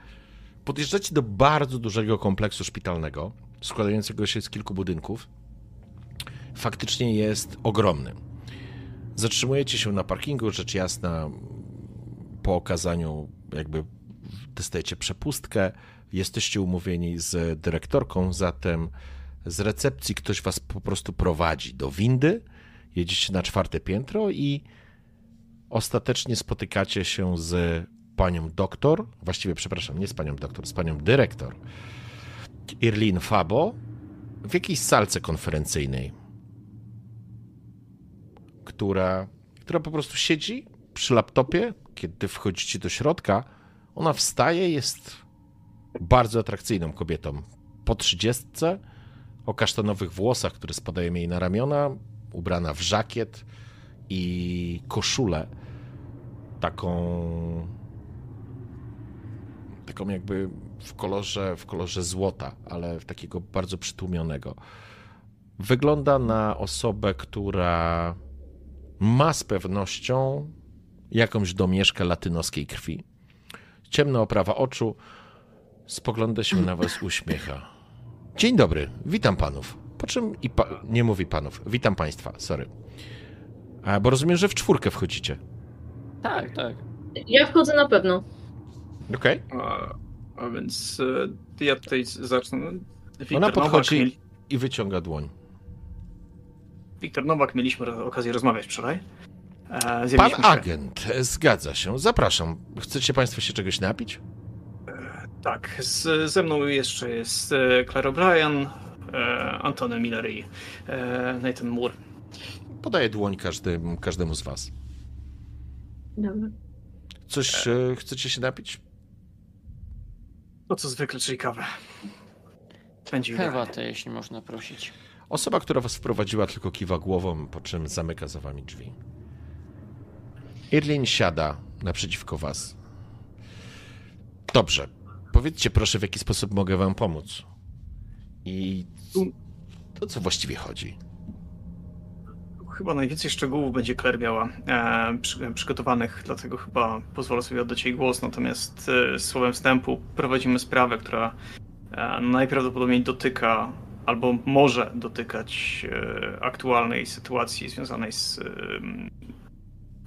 podjeżdżacie do bardzo dużego kompleksu szpitalnego, składającego się z kilku budynków. Faktycznie jest ogromny. Zatrzymujecie się na parkingu, rzecz jasna, po okazaniu jakby dostajecie przepustkę, jesteście umówieni z dyrektorką, zatem z recepcji ktoś was po prostu prowadzi do windy, jedziecie na czwarte piętro i ostatecznie spotykacie się z panią doktor, właściwie przepraszam, nie z panią doktor, z panią dyrektor Irlin Fabo w jakiejś salce konferencyjnej, która, która po prostu siedzi przy laptopie, kiedy wchodzicie do środka, ona wstaje, jest bardzo atrakcyjną kobietą. Po trzydziestce, o kasztanowych włosach, które spadają jej na ramiona, ubrana w żakiet i koszulę taką taką jakby w kolorze, w kolorze złota, ale w takiego bardzo przytłumionego. Wygląda na osobę, która ma z pewnością jakąś domieszkę latynoskiej krwi. Ciemna oprawa oczu, spogląda się na was, uśmiecha. Dzień dobry, witam panów. Po czym i pa... nie mówi panów, witam państwa, sorry. A, bo rozumiem, że w czwórkę wchodzicie. Tak, tak. Ja wchodzę na pewno. Okej. A, a więc e, ja tutaj zacznę. Wiktor Ona Nowak, podchodzi mieli- i wyciąga dłoń. Wiktor Nowak, mieliśmy okazję rozmawiać wczoraj. E, Pan się- agent, e, zgadza się, zapraszam. Chcecie państwo się czegoś napić? Tak, z, ze mną jeszcze jest e, Claire O'Brien, e, Antony Miller i e, Nathan Moore. Podaję dłoń każdym, każdemu z was. Dobra. Coś e, chcecie się napić? No co zwykle, czyli kawę. Będzie. Herbatę, jeśli można prosić. Osoba, która was wprowadziła, tylko kiwa głową, po czym zamyka za wami drzwi. Irlin siada naprzeciwko was. Dobrze. Powiedzcie proszę, w jaki sposób mogę wam pomóc. I to co właściwie chodzi? Chyba najwięcej szczegółów będzie Claire miała e, przy, przygotowanych, dlatego chyba pozwolę sobie oddać jej głos. Natomiast e, słowem wstępu prowadzimy sprawę, która e, najprawdopodobniej dotyka albo może dotykać e, aktualnej sytuacji związanej z e,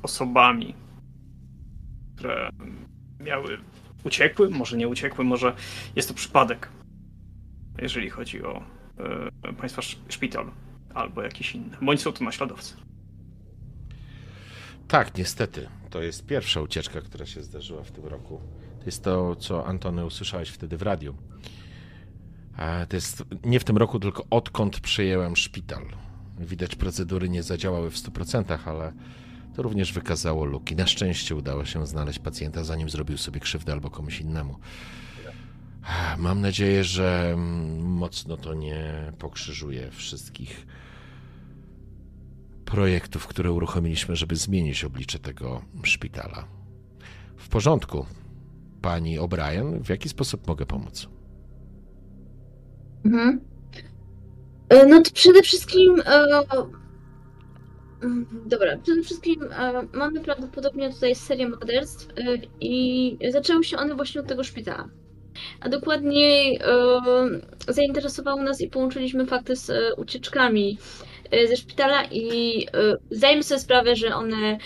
osobami, które miały uciekły, może nie uciekły, może jest to przypadek, jeżeli chodzi o e, państwa sz- szpital albo jakiś inny. Bądź są to naśladowcy. Tak, niestety. To jest pierwsza ucieczka, która się zdarzyła w tym roku. To jest to, co Antony usłyszałeś wtedy w radiu. To jest nie w tym roku, tylko odkąd przejęłem szpital. Widać, procedury nie zadziałały w 100%, ale to również wykazało luki. Na szczęście udało się znaleźć pacjenta, zanim zrobił sobie krzywdę albo komuś innemu. Mam nadzieję, że mocno to nie pokrzyżuje wszystkich projektów, które uruchomiliśmy, żeby zmienić oblicze tego szpitala. W porządku. Pani O'Brien, w jaki sposób mogę pomóc? Mhm. E, No to przede wszystkim. E, mm, dobra, przede wszystkim e, mamy prawdopodobnie tutaj serię morderstw e, i zaczęły się one właśnie od tego szpitala. A dokładniej e, zainteresowało nas i połączyliśmy fakty z e, ucieczkami ze szpitala i e, zdajemy sobie sprawę, że one e,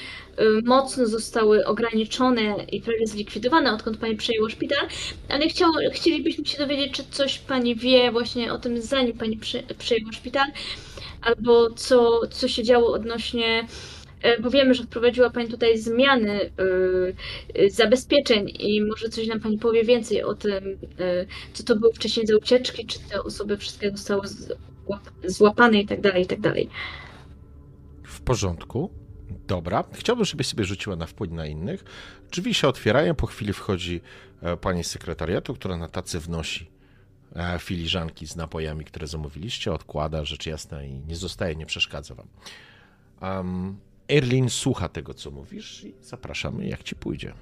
mocno zostały ograniczone i prawie zlikwidowane, odkąd pani przejęła szpital, ale chciał, chcielibyśmy się dowiedzieć, czy coś pani wie właśnie o tym, zanim pani prze, przejęła szpital, albo co, co się działo odnośnie, e, bo wiemy, że wprowadziła pani tutaj zmiany e, e, zabezpieczeń i może coś nam pani powie więcej o tym, e, co to było wcześniej za ucieczki, czy te osoby wszystkie zostały złap- złapane i tak dalej, i tak dalej. W porządku. Dobra. Chciałbym, żebyś sobie rzuciła na wpływ na innych. Drzwi się otwierają, po chwili wchodzi e, pani z sekretariatu, która na tacy wnosi e, filiżanki z napojami, które zamówiliście, odkłada, rzecz jasna i nie zostaje, nie przeszkadza wam. Um, Erlin słucha tego, co mówisz i zapraszamy, jak ci pójdzie.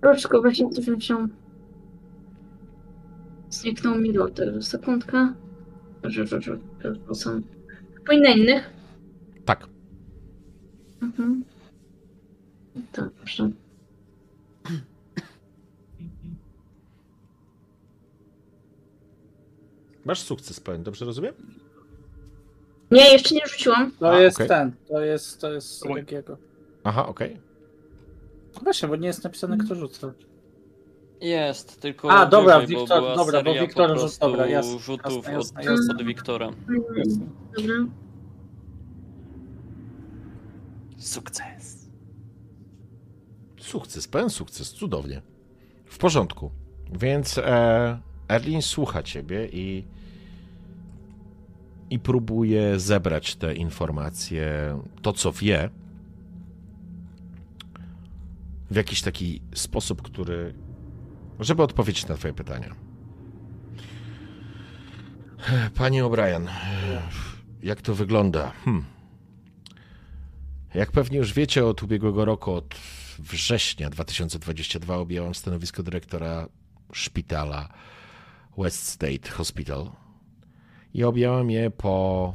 Troszkę właśnie coś się zniknął mi. Sekundka. Są. Powinna innych. Tak. Mhm. Dobrze. Masz sukces pełen, dobrze rozumiem? Nie, jeszcze nie rzuciłam. To A, jest okej. ten, to jest, to jest. Regiego. Aha, okej. Właśnie, bo nie jest napisane kto rzuca. Jest, tylko. A, dobra, wyżej, Wiktor- była dobra, bo Wiktor po rzut- dobra, jasne, rzutów jasne, jasne, od, jasne. od Wiktora. Dobra. Sukces. Sukces, pełen sukces, cudownie. W porządku. Więc e, Erlin słucha ciebie i, i próbuje zebrać te informacje, to co wie, w jakiś taki sposób, który. Żeby odpowiedzieć na Twoje pytania. Panie O'Brien, jak to wygląda? Hmm. Jak pewnie już wiecie, od ubiegłego roku, od września 2022 objęłam stanowisko dyrektora szpitala West State Hospital i objęłam je po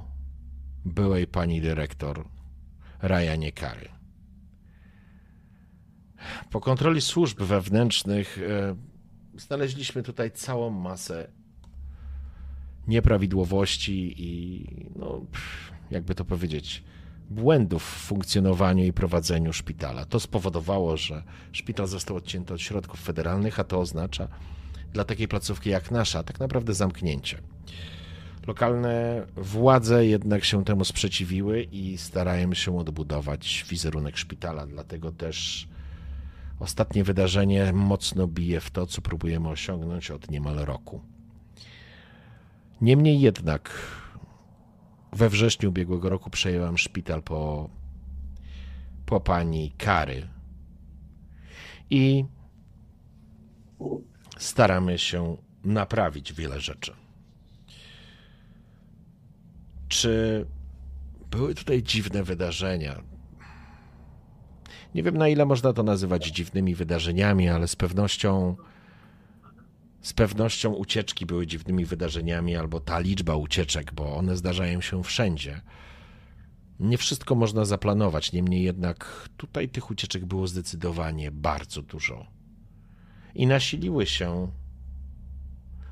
byłej pani dyrektor Ryanie Kary. Po kontroli służb wewnętrznych e, znaleźliśmy tutaj całą masę nieprawidłowości i, no, jakby to powiedzieć, błędów w funkcjonowaniu i prowadzeniu szpitala. To spowodowało, że szpital został odcięty od środków federalnych, a to oznacza dla takiej placówki jak nasza tak naprawdę zamknięcie. Lokalne władze jednak się temu sprzeciwiły i starają się odbudować wizerunek szpitala, dlatego też ostatnie wydarzenie mocno bije w to, co próbujemy osiągnąć od niemal roku. Niemniej jednak we wrześniu ubiegłego roku przejęłam szpital po, po pani Kary i staramy się naprawić wiele rzeczy. Czy były tutaj dziwne wydarzenia? Nie wiem, na ile można to nazywać dziwnymi wydarzeniami, ale z pewnością z pewnością ucieczki były dziwnymi wydarzeniami, albo ta liczba ucieczek, bo one zdarzają się wszędzie. Nie wszystko można zaplanować, niemniej jednak tutaj tych ucieczek było zdecydowanie bardzo dużo. I nasiliły się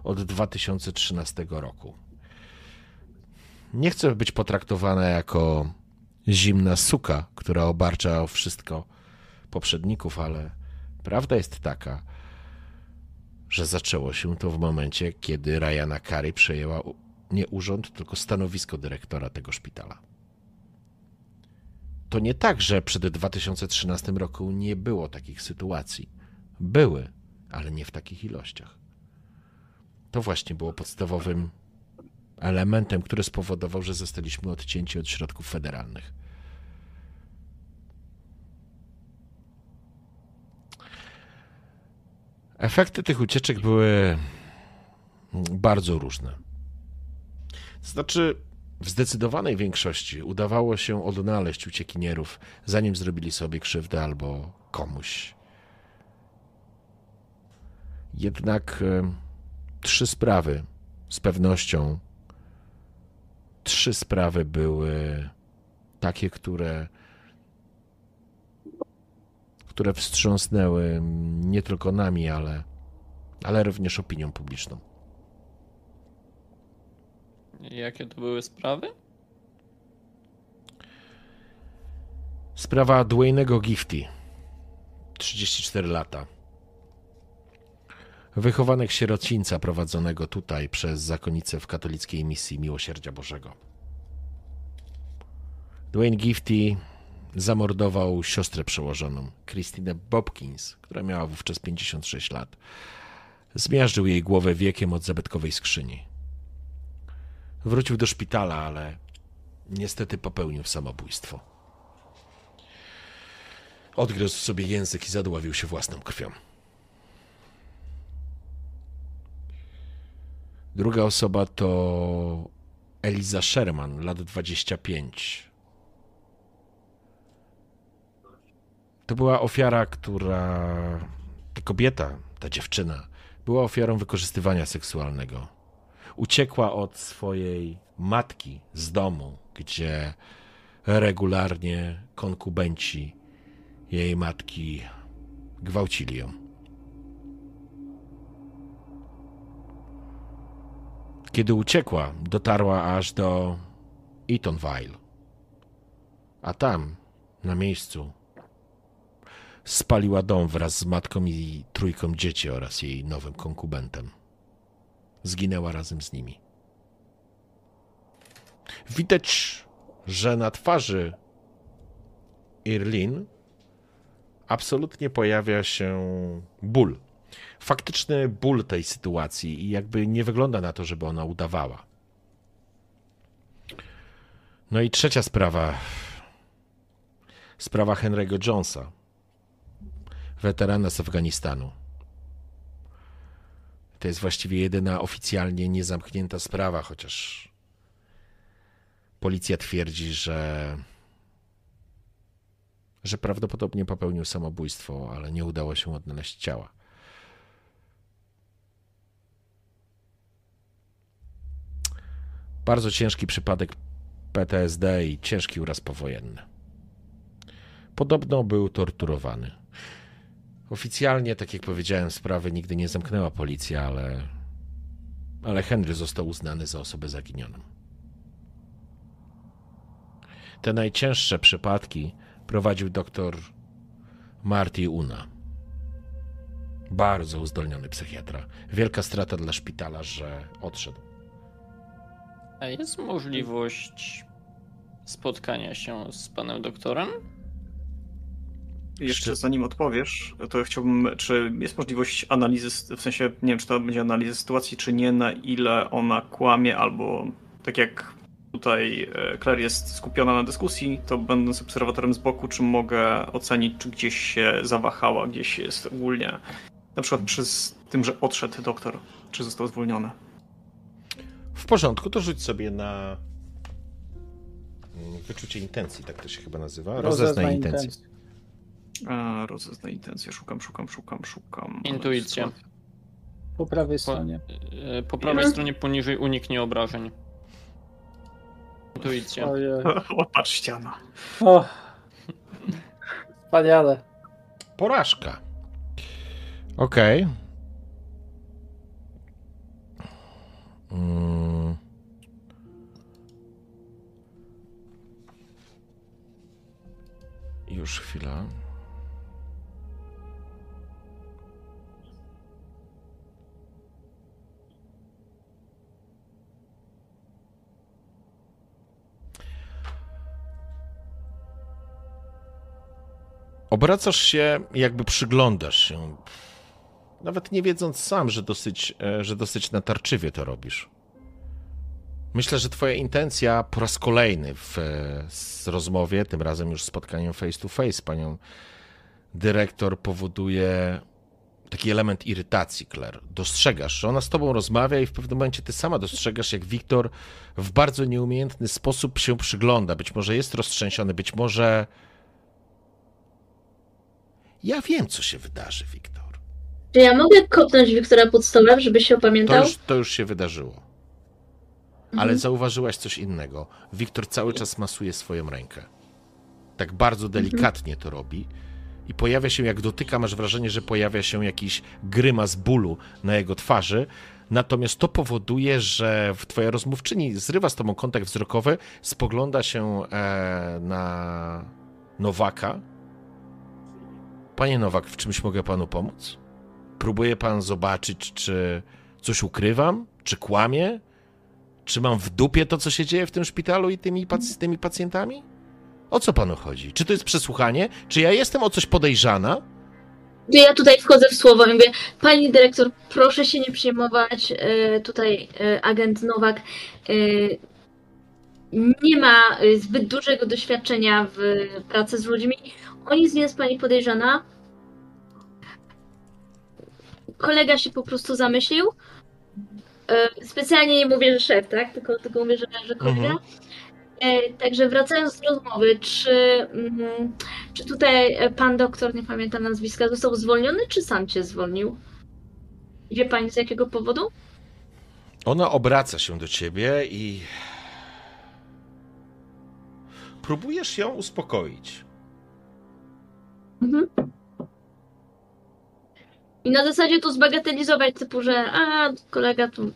od 2013 roku. Nie chcę być potraktowana jako zimna suka, która obarcza wszystko poprzedników, ale prawda jest taka, że zaczęło się to w momencie, kiedy Ryana Kary przejęła nie urząd, tylko stanowisko dyrektora tego szpitala. To nie tak, że przed 2013 roku nie było takich sytuacji. Były, ale nie w takich ilościach. to właśnie było podstawowym elementem, który spowodował, że zostaliśmy odcięci od środków federalnych. Efekty tych ucieczek były bardzo różne. Znaczy, w zdecydowanej większości udawało się odnaleźć uciekinierów, zanim zrobili sobie krzywdę albo komuś. Jednak e, trzy sprawy z pewnością, trzy sprawy były takie, które które wstrząsnęły nie tylko nami, ale, ale również opinią publiczną. Jakie to były sprawy? Sprawa Dwayne'ego Gifty, 34 lata. Wychowanek sierocińca prowadzonego tutaj przez zakonnicę w katolickiej misji Miłosierdzia Bożego. Dwayne Gifty zamordował siostrę przełożoną, Christine Bobkins, która miała wówczas 56 lat. Zmiażdżył jej głowę wiekiem od zabytkowej skrzyni. Wrócił do szpitala, ale niestety popełnił samobójstwo. Odgryzł sobie język i zadławił się własną krwią. Druga osoba to Eliza Sherman, lat 25. To była ofiara, która. Ta kobieta, ta dziewczyna, była ofiarą wykorzystywania seksualnego. Uciekła od swojej matki z domu, gdzie regularnie konkubenci jej matki gwałcili ją. Kiedy uciekła, dotarła aż do Eatonville. A tam, na miejscu, spaliła dom wraz z matką i trójką dzieci oraz jej nowym konkubentem. Zginęła razem z nimi. Widać, że na twarzy Irlin absolutnie pojawia się ból. Faktyczny ból tej sytuacji i jakby nie wygląda na to, żeby ona udawała. No i trzecia sprawa. Sprawa Henry'ego Jonesa weterana z Afganistanu. To jest właściwie jedyna oficjalnie niezamknięta sprawa, chociaż policja twierdzi, że że prawdopodobnie popełnił samobójstwo, ale nie udało się odnaleźć ciała. Bardzo ciężki przypadek PTSD i ciężki uraz powojenny. Podobno był torturowany. Oficjalnie, tak jak powiedziałem, sprawy nigdy nie zamknęła policja, ale, ale Henry został uznany za osobę zaginioną. Te najcięższe przypadki prowadził doktor Marty Una. Bardzo uzdolniony psychiatra. Wielka strata dla szpitala, że odszedł. A jest możliwość spotkania się z panem doktorem? Jeszcze zanim odpowiesz, to chciałbym, czy jest możliwość analizy, w sensie, nie wiem, czy to będzie analiza sytuacji, czy nie, na ile ona kłamie, albo tak jak tutaj e, Claire jest skupiona na dyskusji, to będąc obserwatorem z boku, czy mogę ocenić, czy gdzieś się zawahała, gdzieś jest ogólnie, na przykład przez tym, że odszedł doktor, czy został zwolniony. W porządku, to rzuć sobie na wyczucie intencji, tak to się chyba nazywa. Rozeznaj intencję. A, rozeznaj intencję, szukam, szukam, szukam, szukam. Intuicja. Po prawej stronie. Po, po prawej mhm. stronie poniżej uniknie obrażeń. Intuicja. Patrz ściana. O. Wspaniale. Porażka. Okej. Okay. Mm. Już chwila. Obracasz się, jakby przyglądasz się nawet nie wiedząc sam, że dosyć, e, że dosyć natarczywie to robisz. Myślę, że Twoja intencja po raz kolejny w e, rozmowie, tym razem już spotkaniem face to face z panią dyrektor, powoduje taki element irytacji, Claire. Dostrzegasz, że ona z tobą rozmawia i w pewnym momencie ty sama dostrzegasz, jak Wiktor w bardzo nieumiejętny sposób się przygląda. Być może jest roztrzęsiony, być może. Ja wiem, co się wydarzy, Wiktor. Czy ja mogę kopnąć Wiktora pod stołem, żeby się opamiętał? To już, to już się wydarzyło. Ale Mhm. zauważyłaś coś innego. Wiktor cały czas masuje swoją rękę. Tak bardzo delikatnie to robi. I pojawia się, jak dotyka, masz wrażenie, że pojawia się jakiś grymas bólu na jego twarzy. Natomiast to powoduje, że w- twoja rozmówczyni zrywa z tobą kontakt wzrokowy, spogląda się e, na Nowaka. Panie Nowak, w czymś mogę panu pomóc? Próbuje pan zobaczyć, czy coś ukrywam, czy kłamie, czy mam w dupie to, co się dzieje w tym szpitalu i tymi, z tymi pacjentami? O co panu chodzi? Czy to jest przesłuchanie? Czy ja jestem o coś podejrzana? Ja tutaj wchodzę w słowo i mówię, pani dyrektor, proszę się nie przejmować, e, tutaj e, agent Nowak e, nie ma zbyt dużego doświadczenia w pracy z ludźmi. O nic nie jest pani podejrzana. Kolega się po prostu zamyślił. E, Specjalnie nie mówię, że szef, tak? Tylko, tylko mówię, że, że kolega. Mhm. E, Także wracając do rozmowy, czy, mm, czy tutaj e, pan doktor, nie pamiętam nazwiska, został zwolniony, czy sam cię zwolnił? Wie pani z jakiego powodu? Ona obraca się do ciebie i. Próbujesz ją uspokoić. Mhm. I na zasadzie to zbagatelizować, typu, że a, kolega tu...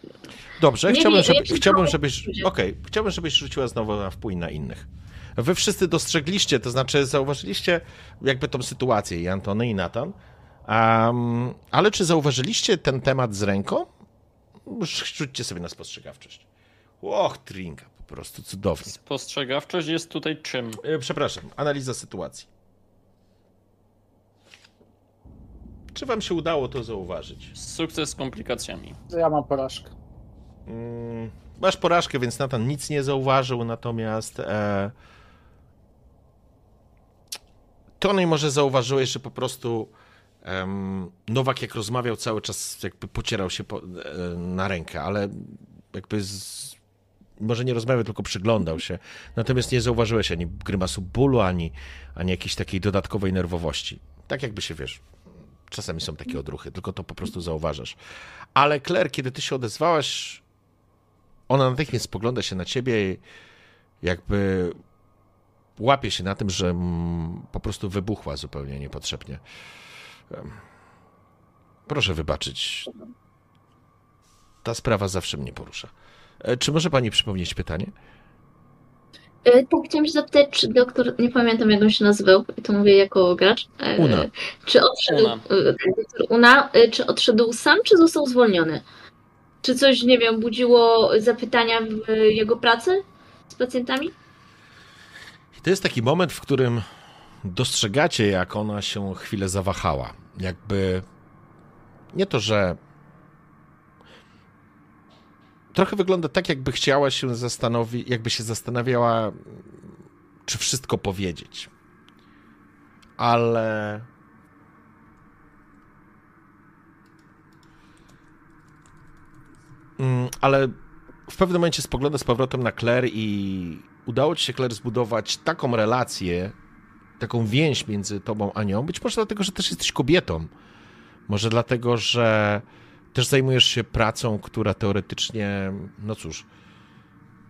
Dobrze, Nie, chciałbym, nie, żeby, ja chciałbym, żebyś. Okej, chciałbym, żebyś rzuciła znowu na wpój na innych. Wy wszyscy dostrzegliście, to znaczy zauważyliście jakby tą sytuację, i Antony, i Natan. Um, ale czy zauważyliście ten temat z ręką? Już Rzućcie sobie na spostrzegawczość. Och, trinka, po prostu cudownie. Spostrzegawczość jest tutaj czym? E, Przepraszam, analiza sytuacji. Czy wam się udało to zauważyć? Sukces z komplikacjami. Ja mam porażkę. Mm, Masz porażkę, więc Nathan nic nie zauważył, natomiast e, Tony może zauważyłeś, że po prostu em, Nowak jak rozmawiał cały czas jakby pocierał się po, e, na rękę, ale jakby z, może nie rozmawiał, tylko przyglądał się. Natomiast nie zauważyłeś ani grymasu bólu, ani, ani jakiejś takiej dodatkowej nerwowości. Tak jakby się, wiesz, czasami są takie odruchy, tylko to po prostu zauważasz. Ale Claire, kiedy ty się odezwałaś, ona natychmiast spogląda się na ciebie i jakby łapie się na tym, że po prostu wybuchła zupełnie niepotrzebnie. Proszę wybaczyć. Ta sprawa zawsze mnie porusza. E, Czy może pani przypomnieć pytanie? E, tak, chciałam się zapytać, czy doktor, nie pamiętam jak on się nazywał, i to mówię jako gracz, e, Una. czy odszedł, Una. e, doktor Una, czy odszedł sam, czy został zwolniony? Czy coś, nie wiem, budziło zapytania w jego pracy z pacjentami? To jest taki moment, w którym dostrzegacie, jak ona się chwilę zawahała. Jakby nie to, że. Trochę wygląda tak, jakby chciała się zastanowić, jakby się zastanawiała, czy wszystko powiedzieć. Ale. Mm, Ale w pewnym momencie spogląda z powrotem na Claire i udało ci się, Claire, zbudować taką relację, taką więź między tobą a nią. Być może dlatego, że też jesteś kobietą. Może dlatego, że też zajmujesz się pracą, która teoretycznie, no cóż,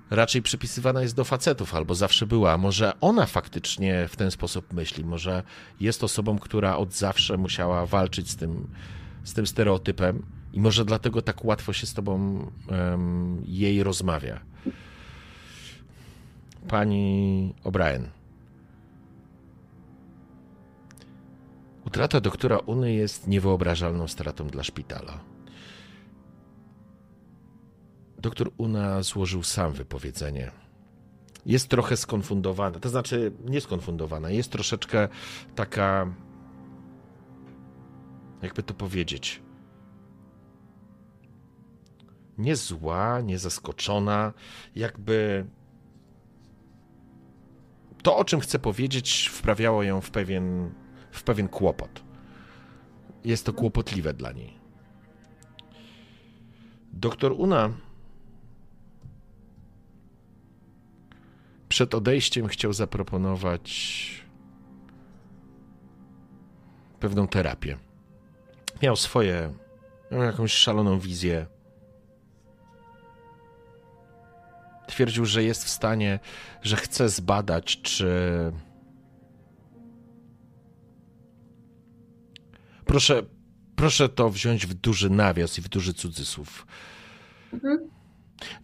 raczej przypisywana jest do facetów, albo zawsze była. Może ona faktycznie w ten sposób myśli. Może jest osobą, która od zawsze musiała walczyć z tym, z tym stereotypem i może dlatego tak łatwo się z tobą em, jej rozmawia. Pani O'Brien. Utrata doktora Uny jest niewyobrażalną stratą dla szpitala. Doktor Una złożył sam wypowiedzenie. Jest trochę skonfundowana, to znaczy nie skonfundowana, jest troszeczkę taka, jakby to powiedzieć, nie zła, nie zaskoczona, jakby to, o czym chcę powiedzieć, wprawiało ją w pewien, w pewien kłopot. Jest to kłopotliwe dla niej. Doktor Una przed odejściem chciał zaproponować pewną terapię. Miał swoje, miał jakąś szaloną wizję. Twierdził, że jest w stanie, że chce zbadać, czy. Proszę, proszę to wziąć w duży nawias i w duży cudzysłów. Mhm.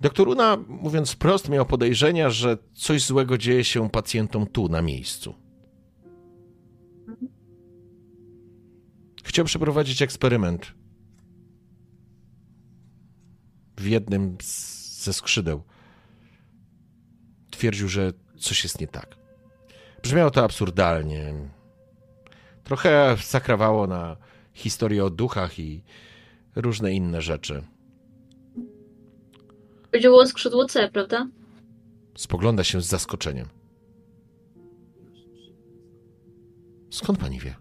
Doktor Una, mówiąc wprost, miał podejrzenia, że coś złego dzieje się pacjentom tu, na miejscu. Chciał przeprowadzić eksperyment w jednym z, ze skrzydeł. Twierdził, że coś jest nie tak. Brzmiało to absurdalnie. Trochę zakrawało na historię o duchach i różne inne rzeczy. Chodziło o skrzydło C, prawda? Spogląda się z zaskoczeniem. Skąd pani wie?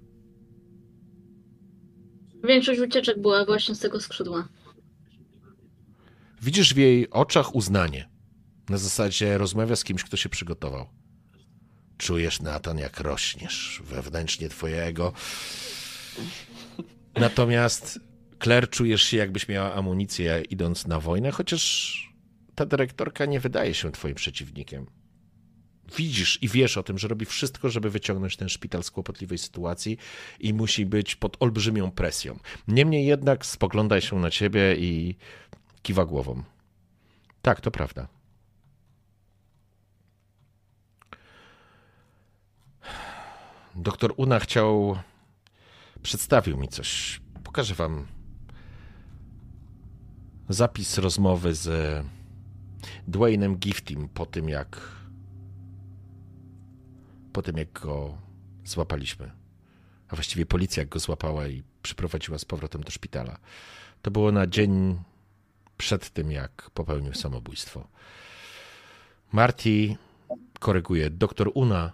Większość ucieczek była właśnie z tego skrzydła. Widzisz w jej oczach uznanie. Na zasadzie rozmawia z kimś, kto się przygotował. Czujesz, Natan, jak rośniesz wewnętrznie twojego. Natomiast Claire czujesz się, jakbyś miała amunicję idąc na wojnę, chociaż ta dyrektorka nie wydaje się twoim przeciwnikiem. Widzisz i wiesz o tym, że robi wszystko, żeby wyciągnąć ten szpital z kłopotliwej sytuacji i musi być pod olbrzymią presją. Niemniej jednak spogląda się na ciebie i kiwa głową. Tak, to prawda. Doktor Una chciał. Przedstawił mi coś. Pokażę wam zapis rozmowy z Dwaynem Giftim po tym, jak po tym, jak go złapaliśmy. A właściwie policja go złapała i przyprowadziła z powrotem do szpitala. To było na dzień przed tym, jak popełnił samobójstwo. Marty koryguje. Doktor Una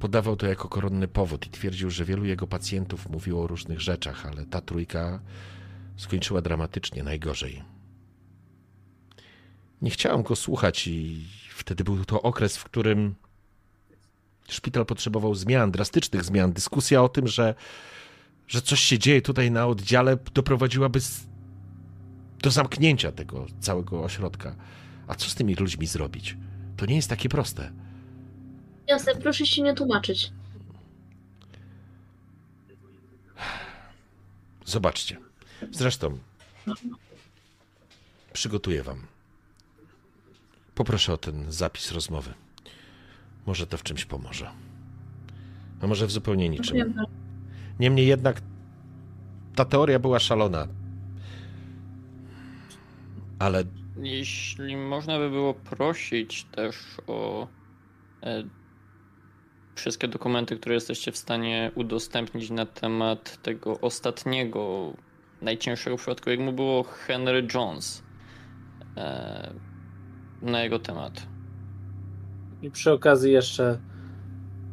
podawał to jako koronny powód i twierdził, że wielu jego pacjentów mówiło o różnych rzeczach, ale ta trójka skończyła dramatycznie, najgorzej. Nie chciałem go słuchać i wtedy był to okres, w którym szpital potrzebował zmian, drastycznych zmian. Dyskusja o tym, że, że coś się dzieje tutaj na oddziale, doprowadziłaby do zamknięcia tego całego ośrodka. A co z tymi ludźmi zrobić? To nie jest takie proste. Jasne, proszę się nie tłumaczyć. Zobaczcie. Zresztą przygotuję wam. Poproszę o ten zapis rozmowy. Może to w czymś pomoże. A może w zupełnie niczym. Niemniej jednak ta teoria była szalona. Ale. Jeśli można by było prosić też o e, wszystkie dokumenty, które jesteście w stanie udostępnić na temat tego ostatniego, najcięższego przypadku, jak mu było Henry Jones, e, na jego temat. I przy okazji jeszcze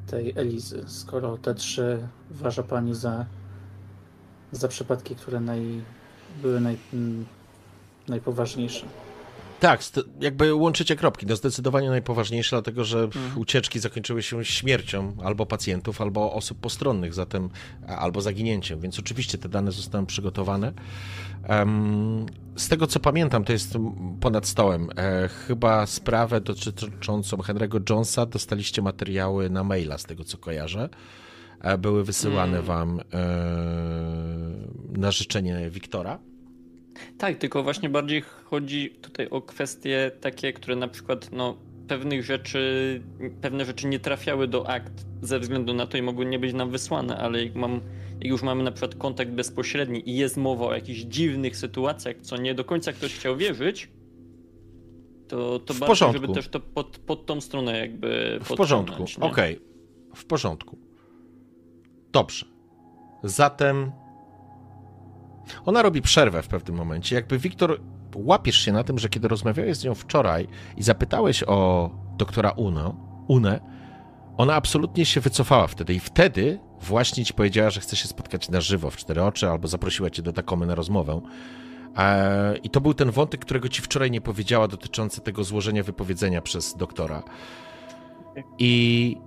tej Elizy, skoro te trzy uważa pani za, za przypadki, które naj, były naj, najpoważniejsze. Tak, jakby łączycie kropki. No zdecydowanie najpoważniejsze, dlatego że mhm. ucieczki zakończyły się śmiercią albo pacjentów, albo osób postronnych, zatem albo zaginięciem, więc oczywiście te dane zostały przygotowane. Z tego co pamiętam, to jest ponad stołem. E, chyba sprawę dotyczącą Henry'ego Jonesa dostaliście materiały na maila, z tego co kojarzę. E, były wysyłane mm. wam e, na życzenie Wiktora. Tak, tylko właśnie bardziej chodzi tutaj o kwestie takie, które na przykład no, pewnych rzeczy, pewne rzeczy nie trafiały do akt ze względu na to i mogły nie być nam wysłane, ale jak, mam, jak już mamy na przykład kontakt bezpośredni i jest mowa o jakichś dziwnych sytuacjach, co nie do końca ktoś chciał wierzyć, to, to w bardziej, porządku. żeby też to pod, pod tą stronę jakby W porządku, okej. Okay. W porządku. Dobrze. Zatem Ona robi przerwę w pewnym momencie. Jakby Wiktor, łapiesz się na tym, że kiedy rozmawiałeś z nią wczoraj i zapytałeś o doktora Uno, Une, ona absolutnie się wycofała wtedy i wtedy właśnie ci powiedziała, że chce się spotkać na żywo w cztery oczy albo zaprosiła cię do takomy na rozmowę. E, I to był ten wątek, którego ci wczoraj nie powiedziała, dotyczący tego złożenia wypowiedzenia przez doktora. I,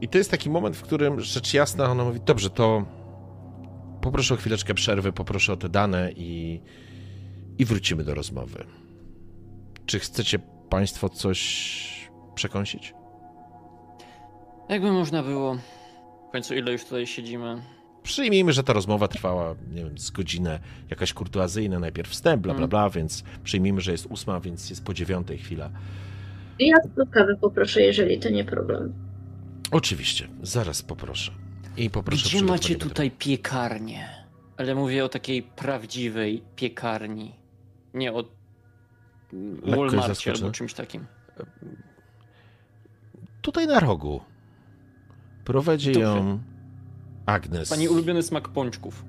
I to jest taki moment, w którym rzecz jasna ona mówi: Dobrze, to poproszę o chwileczkę przerwy, poproszę o te dane i, i wrócimy do rozmowy. Czy chcecie Państwo coś przekąsić? Jakby można było. W końcu ile już tutaj siedzimy? Przyjmijmy, że ta rozmowa trwała, nie wiem, z godzinę, jakaś kurtuazyjna, najpierw wstęp, bla, bla, Mm. bla, więc przyjmijmy, że jest ósma, więc jest po dziewiątej chwila. Ja do kawy poproszę, jeżeli to nie problem. Oczywiście, zaraz poproszę. I poproszę Gdzie macie tego. tutaj piekarnię? Ale mówię o takiej prawdziwej piekarni. Nie o zaskoczony. albo czymś takim. Tutaj na rogu. Prowadzi ją Agnes. Pani ulubiony smak pączków.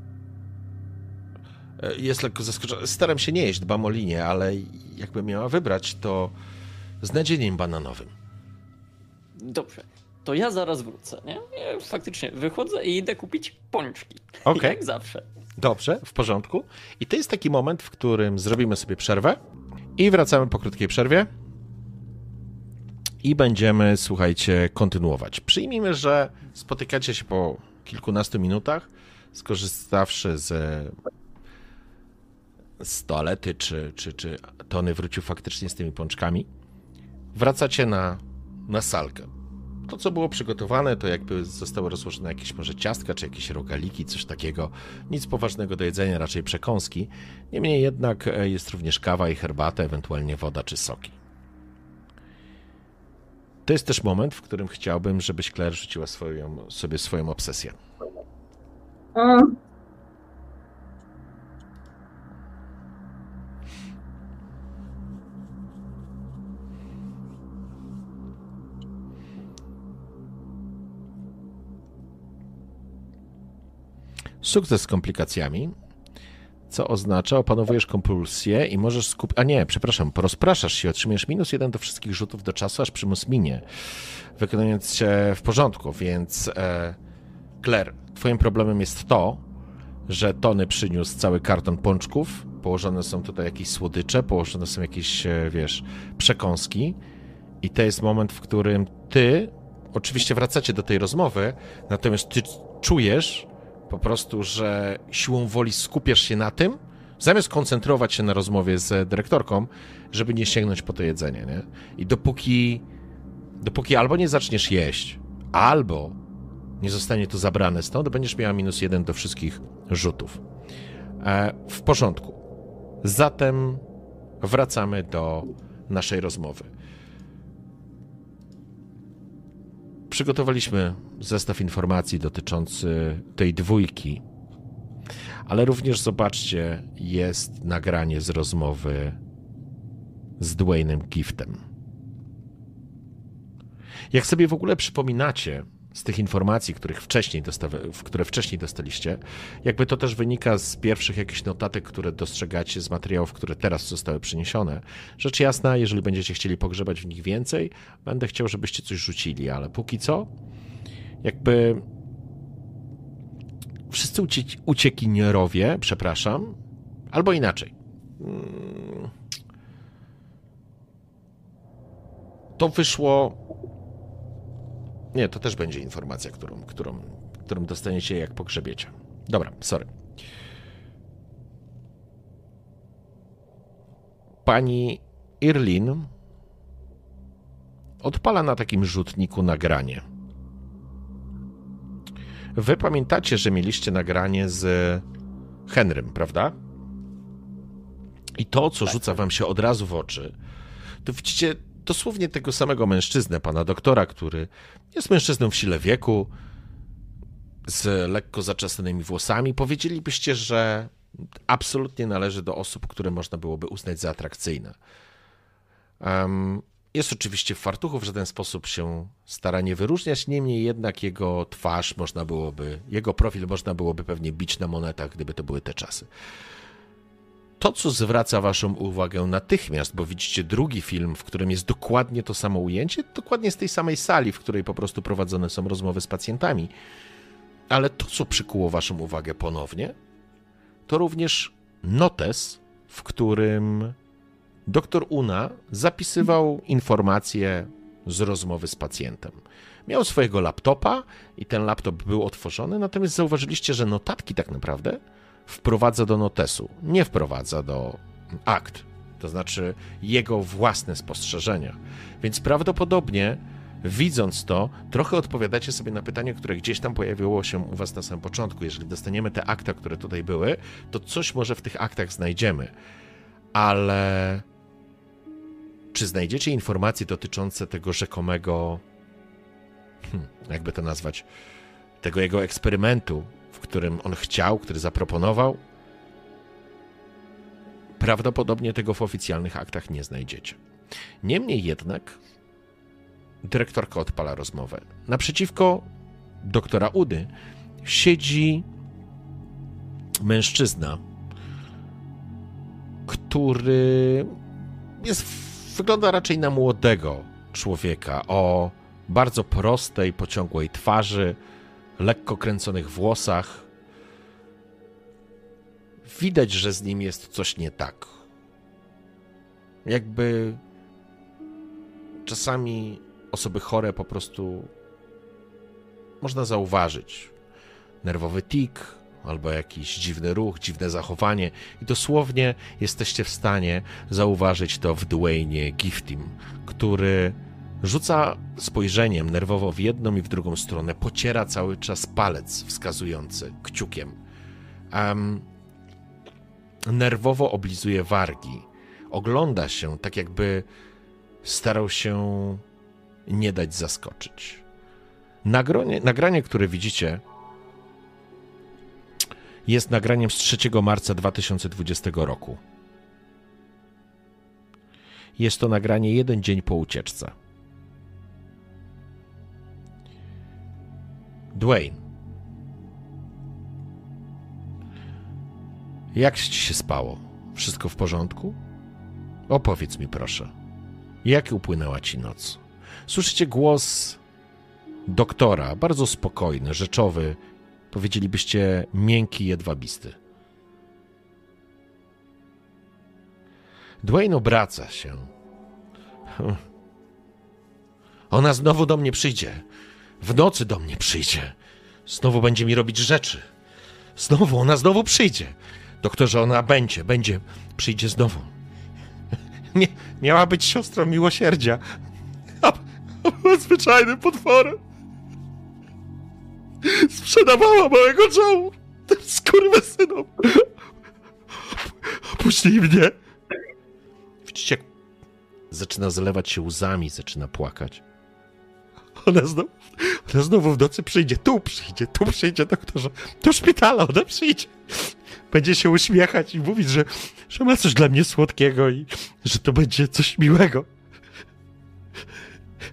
E, Jest lekko zaskoczona. Staram się nie jeść, dbam o linię, ale jakby miała wybrać, to z nadzieniem bananowym. Dobrze. To ja zaraz wrócę, nie? Faktycznie wychodzę i idę kupić pączki. Okej. Jak zawsze. Dobrze, w porządku. I to jest taki moment, w którym zrobimy sobie przerwę i wracamy po krótkiej przerwie. I będziemy, słuchajcie, kontynuować. Przyjmijmy, że spotykacie się po kilkunastu minutach, skorzystawszy z, z toalety, czy, czy, czy Tony wrócił faktycznie z tymi pączkami. Wracacie na, na salkę. To, co było przygotowane, to jakby zostały rozłożone jakieś może ciastka, czy jakieś rogaliki, coś takiego. Nic poważnego do jedzenia, raczej przekąski. Niemniej jednak e, jest również kawa i herbata, ewentualnie woda czy soki. To jest też moment, w którym chciałbym, żebyś Claire rzuciła swoją, sobie swoją obsesję. Sukces z komplikacjami, co oznacza opanowujesz kompulsję i możesz skupić. A nie, przepraszam, porozpraszasz się, otrzymujesz minus jeden do wszystkich rzutów do czasu, aż przymus minie, wykonując się w porządku, więc e, Claire, twoim problemem jest to, że Tony przyniósł cały karton pączków, położone są tutaj jakieś słodycze, położone są jakieś, e, wiesz, przekąski i to jest moment, w którym ty, oczywiście wracacie do tej rozmowy, natomiast ty czujesz, po prostu, że siłą woli skupiasz się na tym, zamiast koncentrować się na rozmowie z dyrektorką, żeby nie sięgnąć po to jedzenie, nie? I dopóki, dopóki albo nie zaczniesz jeść, albo nie zostanie to zabrane stąd, będziesz miała minus jeden do wszystkich rzutów. E, w porządku. Zatem wracamy do naszej rozmowy. Przygotowaliśmy zestaw informacji dotyczący tej dwójki, ale również zobaczcie, jest nagranie z rozmowy z Dwaynem Giftem. Jak sobie w ogóle przypominacie z tych informacji, których wcześniej które wcześniej dostaliście, jakby to też wynika z pierwszych jakichś notatek, które dostrzegacie z materiałów, które teraz zostały przyniesione. Rzecz jasna, jeżeli będziecie chcieli pogrzebać w nich więcej, będę chciał, żebyście coś rzucili, ale póki co, jakby wszyscy ucie- uciekinierowie, przepraszam, albo inaczej. Mm. To wyszło. Nie, to też będzie informacja, którą, którą, którą dostaniecie, jak pogrzebiecie. Dobra, sorry. Pani Irlin odpala na takim rzutniku nagranie. Wy pamiętacie, że mieliście nagranie z Henrym, prawda? I to, co rzuca wam się od razu w oczy, to widzicie dosłownie tego samego mężczyznę, pana doktora, który jest mężczyzną w sile wieku, z lekko zaczesanymi włosami. Powiedzielibyście, że absolutnie należy do osób, które można byłoby uznać za atrakcyjne. Em, Jest oczywiście w fartuchu, w żaden sposób się stara nie wyróżniać, niemniej jednak jego twarz można byłoby, jego profil można byłoby pewnie bić na monetach, gdyby to były te czasy. To, co zwraca Waszą uwagę natychmiast, bo widzicie drugi film, w którym jest dokładnie to samo ujęcie, dokładnie z tej samej sali, w której po prostu prowadzone są rozmowy z pacjentami. Ale to, co przykuło Waszą uwagę ponownie, to również notes, w którym Doktor Una zapisywał informacje z rozmowy z pacjentem. Miał swojego laptopa i ten laptop był otworzony, natomiast zauważyliście, że notatki tak naprawdę wprowadza do notesu, nie wprowadza do akt, to znaczy jego własne spostrzeżenia. Więc prawdopodobnie, widząc to, trochę odpowiadacie sobie na pytanie, które gdzieś tam pojawiło się u Was na samym początku. Jeżeli dostaniemy te akta, które tutaj były, to coś może w tych aktach znajdziemy. Ale czy znajdziecie informacje dotyczące tego rzekomego, hmm, jakby to nazwać, tego jego eksperymentu, w którym on chciał, który zaproponował? Prawdopodobnie tego w oficjalnych aktach nie znajdziecie. Niemniej jednak dyrektorka odpala rozmowę. Naprzeciwko doktora Udy siedzi mężczyzna, który jest wygląda raczej na młodego człowieka o bardzo prostej, pociągłej twarzy, lekko kręconych włosach. Widać, że z nim jest coś nie tak. Jakby czasami osoby chore po prostu można zauważyć. Nerwowy tik, albo jakiś dziwny ruch, dziwne zachowanie i dosłownie jesteście w stanie zauważyć to w Dwayne Giftim, który rzuca spojrzeniem nerwowo w jedną i w drugą stronę, pociera cały czas palec wskazujący kciukiem. Um, nerwowo oblizuje wargi. Ogląda się tak, jakby starał się nie dać zaskoczyć. Nagranie, nagranie które widzicie, jest nagraniem z 3 marca 2020 roku. Jest to nagranie jeden dzień po ucieczce. Dwayne. Jak ci się spało? Wszystko w porządku? Opowiedz mi proszę. Jak upłynęła ci noc? Słyszycie głos doktora, bardzo spokojny, rzeczowy, Powiedzielibyście miękki, jedwabisty. Dwayne obraca się. Ona znowu do mnie przyjdzie. W nocy do mnie przyjdzie. Znowu będzie mi robić rzeczy. Znowu, ona znowu przyjdzie. Doktorze, ona będzie, będzie, przyjdzie znowu. Nie, miała być siostrą miłosierdzia, a, a zwyczajnym potworem. Sprzedawała małego Joe tym skurwysynom. Puścili mnie. Widzicie, jak zaczyna zalewać się łzami, zaczyna płakać. Ona znowu, ona znowu w nocy przyjdzie, tu przyjdzie, tu przyjdzie, doktorze, do szpitala ona przyjdzie. Będzie się uśmiechać i mówić, że, że ma coś dla mnie słodkiego i że to będzie coś miłego.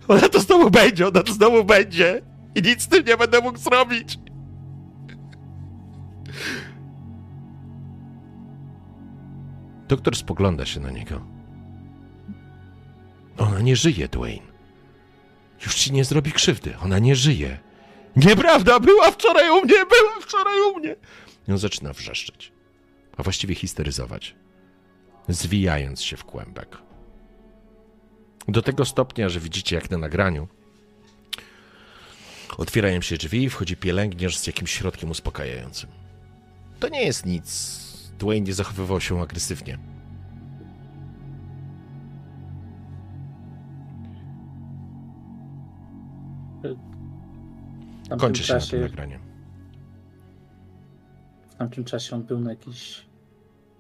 Ona to znowu będzie, ona to znowu będzie i nic z tym nie będę mógł zrobić. Doktor spogląda się na niego. Ona nie żyje, Dwayne. Już ci nie zrobi krzywdy. Ona nie żyje. Nieprawda, była wczoraj u mnie, była wczoraj u mnie. I on zaczyna wrzeszczeć, a właściwie histeryzować, zwijając się w kłębek. Do tego stopnia, że widzicie, jak na nagraniu, Otwierają się drzwi i wchodzi pielęgniarz z jakimś środkiem uspokajającym. To nie jest nic. Dwayne nie zachowywał się agresywnie. Kończy się czasie, na nagranie. W tamtym czasie on był na jakichś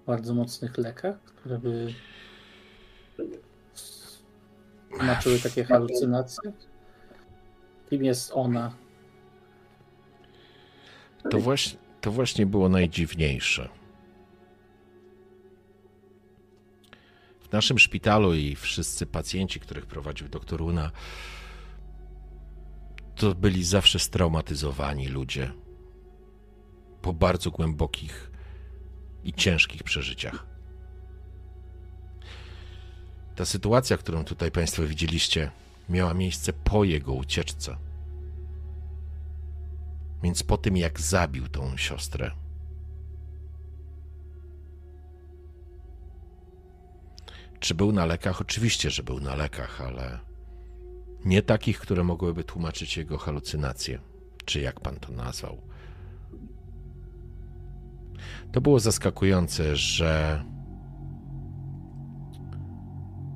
bardzo mocnych lekach, które by znaczyły takie halucynacje. Kim jest ona? To właśnie, to właśnie było najdziwniejsze. w naszym szpitalu i wszyscy pacjenci, których prowadził doktor Una, to byli zawsze straumatyzowani ludzie po bardzo głębokich i ciężkich przeżyciach. Ta sytuacja, którą tutaj Państwo widzieliście, miała miejsce po jego ucieczce. Więc po tym, jak zabił tą siostrę, Czy był na lekach? Oczywiście, że był na lekach, ale nie takich, które mogłyby tłumaczyć jego halucynacje, czy jak pan to nazwał. To było zaskakujące, że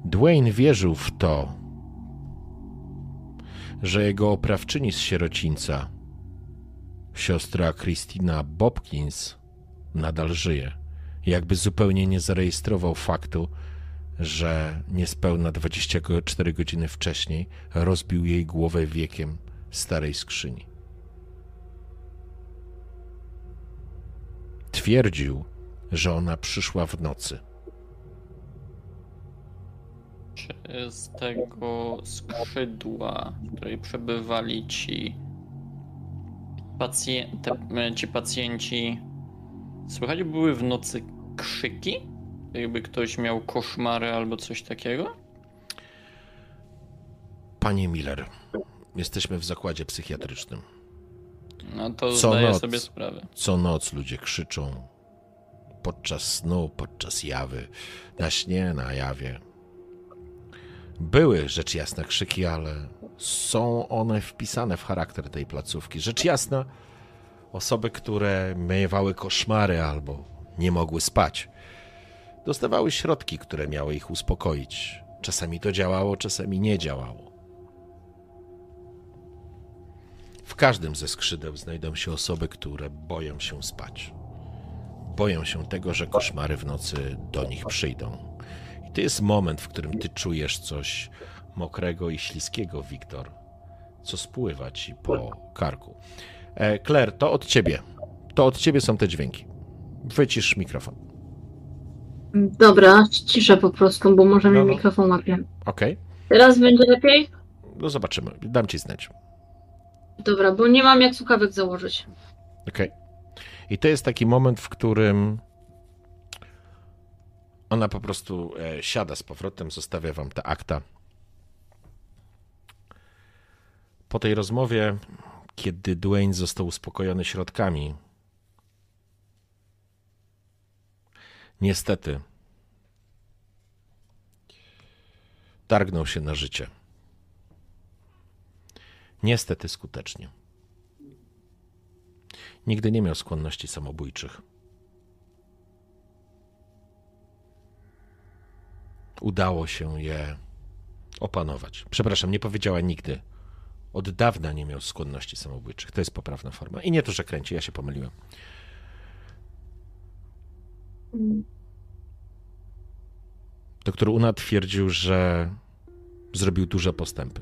Dwayne wierzył w to, że jego oprawczyni z sierocińca, siostra Christina Bobkins, nadal żyje. Jakby zupełnie nie zarejestrował faktu, że niespełna 24 godziny wcześniej rozbił jej głowę wiekiem starej skrzyni. Twierdził, że ona przyszła w nocy. Czy z tego skrzydła, w której przebywali ci, pacje te, ci pacjenci, słychać były w nocy krzyki? Jakby ktoś miał koszmary albo coś takiego? Panie Miller, jesteśmy w zakładzie psychiatrycznym. No to co zdaję noc, sobie sprawę. Co noc ludzie krzyczą podczas snu, podczas jawy, na śnie, na jawie. Były rzecz jasna krzyki, ale są one wpisane w charakter tej placówki. Rzecz jasna, osoby, które miewały koszmary albo nie mogły spać, dostawały środki, które miały ich uspokoić. Czasami to działało, czasami nie działało. W każdym ze skrzydeł znajdą się osoby, które boją się spać. Boją się tego, że koszmary w nocy do nich przyjdą. I to jest moment, w którym ty czujesz coś mokrego i śliskiego, Wiktor, co spływa ci po karku. E, Claire, to od ciebie. To od ciebie są te dźwięki. Wycisz mikrofon. Dobra, ciszę po prostu, bo może no, mi no. mikrofon łapie. Okej. Okay. Teraz będzie lepiej? No zobaczymy. Dam ci znać. Dobra, bo nie mam jak słuchawek założyć. Okej. Okay. I to jest taki moment, w którym ona po prostu e, siada z powrotem, zostawia wam te akta. Po tej rozmowie, kiedy Dwayne został uspokojony środkami, Niestety. Targnął się na życie. Niestety skutecznie. Nigdy nie miał skłonności samobójczych. Udało się je opanować. Przepraszam, nie powiedziała nigdy. Od dawna nie miał skłonności samobójczych. To jest poprawna forma. I nie to, że kręci, ja się pomyliłem. Doktor Una twierdził, że zrobił duże postępy.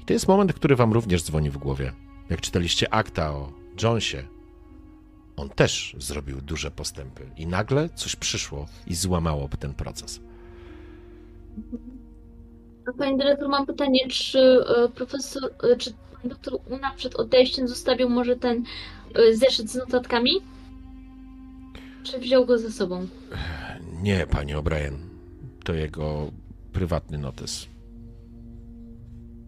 I to jest moment, który wam również dzwoni w głowie. Jak czytaliście akta o Jonesie, on też zrobił duże postępy i nagle coś przyszło i złamało ten proces. Panie dyrektor, mam pytanie, czy e, profesor, e, czy pan doktor Una przed odejściem zostawił może ten e, zeszyt z notatkami? Czy wziął go ze sobą? Nie, panie O'Brien. To jego prywatny notes.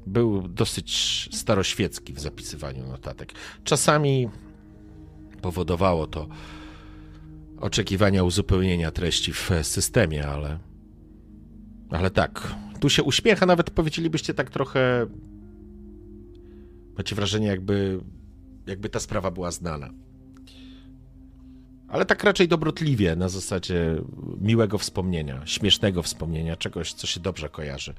Był dosyć staroświecki w zapisywaniu notatek. Czasami powodowało to oczekiwania uzupełnienia treści w systemie, ale. Ale tak. Tu się uśmiecha, nawet powiedzielibyście tak trochę. Macie wrażenie, jakby, jakby ta sprawa była znana ale tak raczej dobrotliwie, na zasadzie miłego wspomnienia, śmiesznego wspomnienia, czegoś, co się dobrze kojarzy.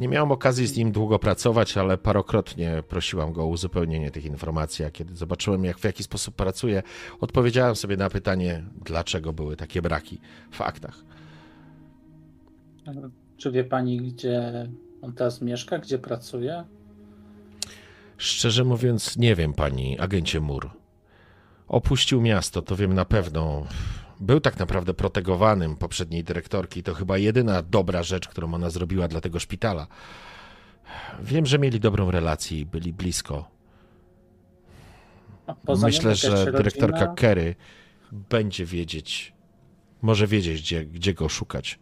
Nie miałem okazji z nim długo pracować, ale parokrotnie prosiłam go o uzupełnienie tych informacji, a kiedy zobaczyłem, jak w jaki sposób pracuje, odpowiedziałem sobie na pytanie, dlaczego były takie braki w faktach. Czy wie pani, gdzie on teraz mieszka, gdzie pracuje? Szczerze mówiąc, nie wiem, pani agencie Mur. Opuścił miasto, to wiem na pewno. Był tak naprawdę protegowanym poprzedniej dyrektorki. To chyba jedyna dobra rzecz, którą ona zrobiła dla tego szpitala. Wiem, że mieli dobrą relację i byli blisko. Myślę, że dyrektorka rodzina- Kerry będzie wiedzieć, może wiedzieć, gdzie, gdzie go szukać.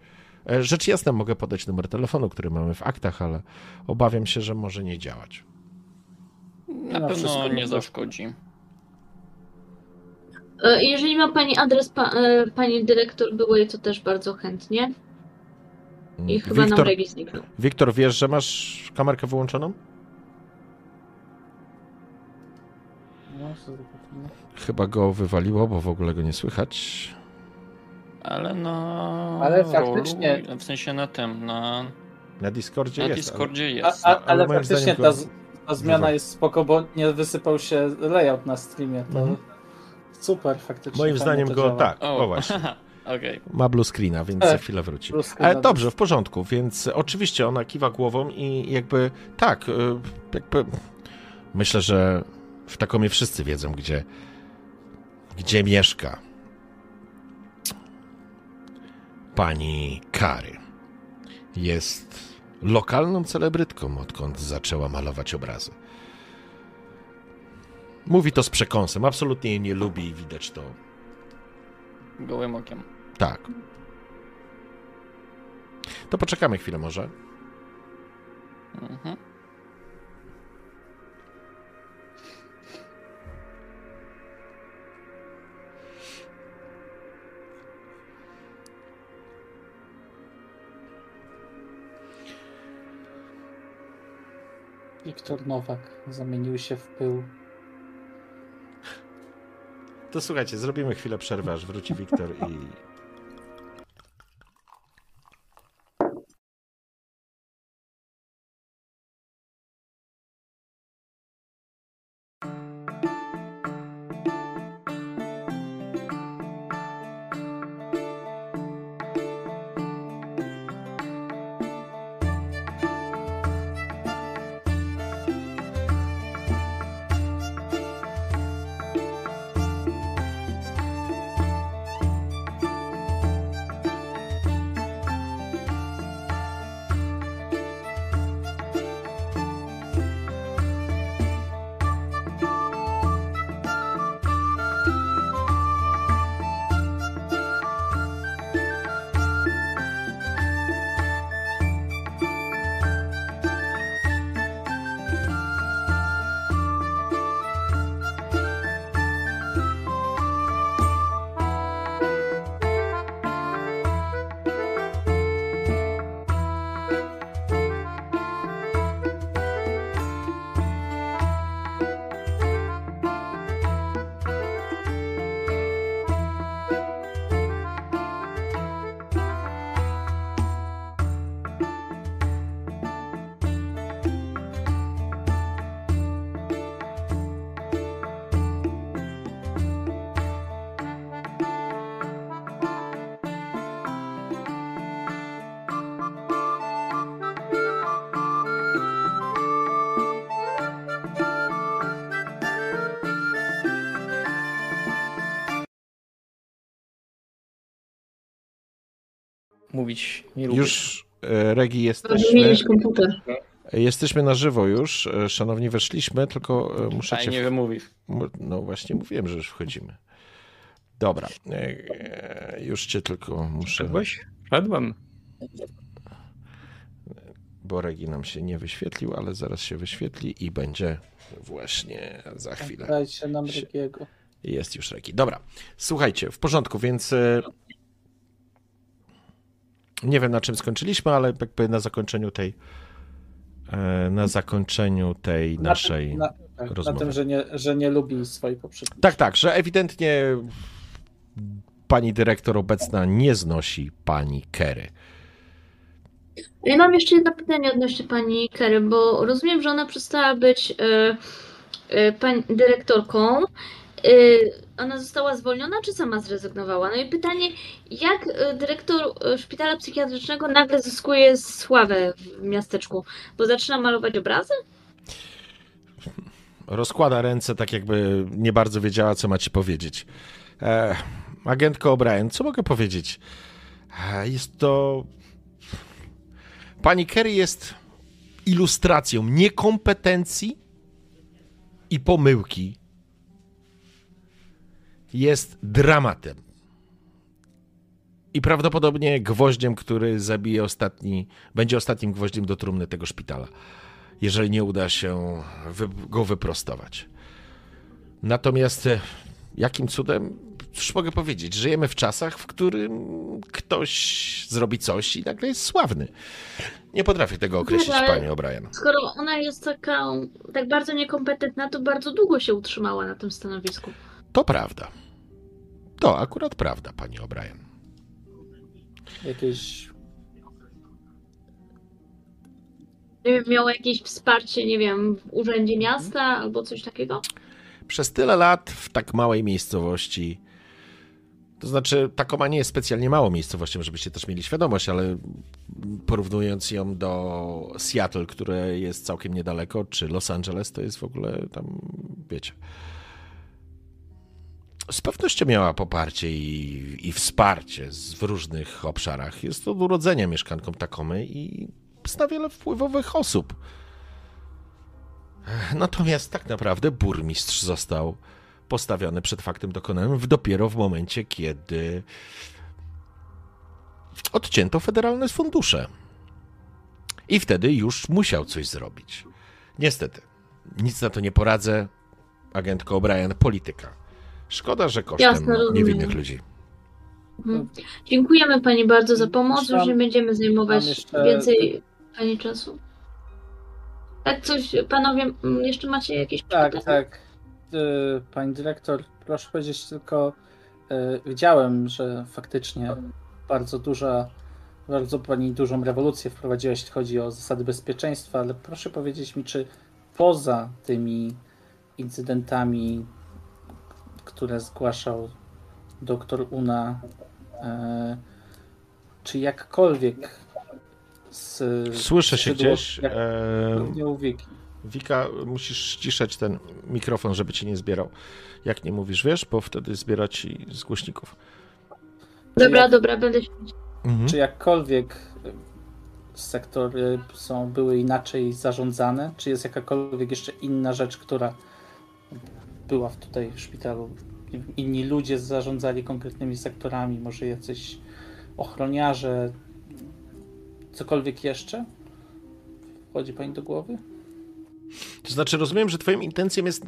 E, Rzecz jasna, mogę podać numer telefonu, który mamy w aktach, ale obawiam się, że może nie działać. Na No, pewno nie zaszkodzi. E, Jeżeli ma pani adres pa, e, pani dyrektor byłej, to też bardzo chętnie. I chyba nam Wiktor, Regi zniknął. Wiktor, wiesz, że masz kamerkę wyłączoną? No. Chyba go wywaliło, bo w ogóle go nie słychać. Ale na. Ale faktycznie- Rolu, w sensie na tym, na, Na Discordzie na jest. Discordzie A, jest. a, ale ale moim faktycznie zdaniem ta, z- ta zmiana jest spoko, bo nie wysypał się layout na streamie. To Mhm. Super faktycznie. Moim zdaniem to go działa. tak. O, O właśnie. Okej. Ma blue screena, więc E, za chwilę wróci. Ale dobrze, w porządku, więc oczywiście ona kiwa głową i jakby tak, y, jakby myślę, że w Takomie wszyscy wiedzą, gdzie, gdzie mieszka pani Kary. Jest lokalną celebrytką, odkąd zaczęła malować obrazy. Mówi to z przekąsem, absolutnie jej nie lubi i widać to Gołym okiem. tak. To poczekamy chwilę może. Mhm. Wiktor Nowak zamienił się w pył. To słuchajcie, zrobimy chwilę przerwy, aż wróci Wiktor i... Nie lubię. Już, e, Regi, jesteśmy, komputer. jesteśmy na żywo już. E, Szanowni, weszliśmy, tylko e, muszę cię... Fajnie wymówisz. No właśnie mówiłem, że już wchodzimy. Dobra, już cię tylko muszę... Wszedłeś? Wszedłem. Bo Regi nam się nie wyświetlił, ale zaraz się wyświetli i będzie właśnie za chwilę. Dajcie nam Regiego. Jest już Reki. Dobra, słuchajcie, w porządku, więc nie wiem na czym skończyliśmy, ale jakby na zakończeniu tej e, na zakończeniu tej Na naszej... tym, na, tak, na rozmowy. tym że, nie, że nie lubi swojej poprzedniej. Tak, tak, że ewidentnie pani dyrektor obecna nie znosi pani Kery. Ja mam jeszcze jedno pytanie odnośnie pani Kery, bo rozumiem, że ona przestała być e, e, pań, dyrektorką. E, ona została zwolniona, czy sama zrezygnowała? No i pytanie, jak e, dyrektor e, szpitala psychiatrycznego nagle zyskuje sławę w miasteczku? Bo zaczyna malować obrazy? Rozkłada ręce, tak jakby nie bardzo wiedziała, co ma ci powiedzieć. E, agentko O'Brien, co mogę powiedzieć? Jest to. Pani Kerry jest ilustracją niekompetencji i pomyłki. Jest dramatem. I prawdopodobnie gwoździem, który zabije ostatni, będzie ostatnim gwoździem do trumny tego szpitala, jeżeli nie uda się go wyprostować. Natomiast e, jakim cudem, cóż mogę powiedzieć, żyjemy w czasach, w którym ktoś zrobi coś i nagle jest sławny. Nie potrafię tego określić, Ale pani O'Brien. Skoro ona jest taka tak bardzo niekompetentna, to bardzo długo się utrzymała na tym stanowisku. To prawda. To akurat prawda, pani O'Brien. Jakieś Nie wiem, miała jakieś wsparcie, nie wiem, w urzędzie miasta albo coś takiego? Przez tyle lat w tak małej miejscowości. To znaczy, Takoma nie jest specjalnie małą miejscowością, żebyście też mieli świadomość, ale porównując ją do Seattle, które jest całkiem niedaleko, czy Los Angeles, to jest w ogóle tam, wiecie. Z pewnością miała poparcie i, i wsparcie z, w różnych obszarach. Jest od urodzenia mieszkanką Takomy i zna wiele wpływowych osób. Natomiast tak naprawdę burmistrz został postawiony przed faktem dokonanym w dopiero w momencie, kiedy odcięto federalne fundusze. I wtedy już musiał coś zrobić. Niestety, nic na to nie poradzę. Agentko O'Brien, polityka. Szkoda, że kosztem Jasne, niewinnych ludzi. Mhm. Dziękujemy Pani bardzo za pomoc. Już nie będziemy zajmować jeszcze- więcej Pani czasu. Tak, coś, panowie, jeszcze macie jakieś Tak, pytania? tak. Pani dyrektor, proszę powiedzieć tylko, y, widziałem, że faktycznie bardzo duża, bardzo Pani dużą rewolucję wprowadziła, jeśli chodzi o zasady bezpieczeństwa, ale proszę powiedzieć mi, czy poza tymi incydentami, które zgłaszał dr Una, y, czy jakkolwiek z, Słyszę się gdzieś. Jak, E. Wika, musisz ściszać ten mikrofon, żeby cię nie zbierał. Jak nie mówisz, wiesz, bo wtedy zbiera ci z głośników. Dobra, jak- dobra, będę się Mhm. Czy jakkolwiek sektory są, były inaczej zarządzane? Czy jest jakakolwiek jeszcze inna rzecz, która była w- tutaj w szpitalu? Inni ludzie zarządzali konkretnymi sektorami, może jacyś ochroniarze, cokolwiek jeszcze? Wchodzi pani do głowy? To znaczy, rozumiem, że twoją intencją jest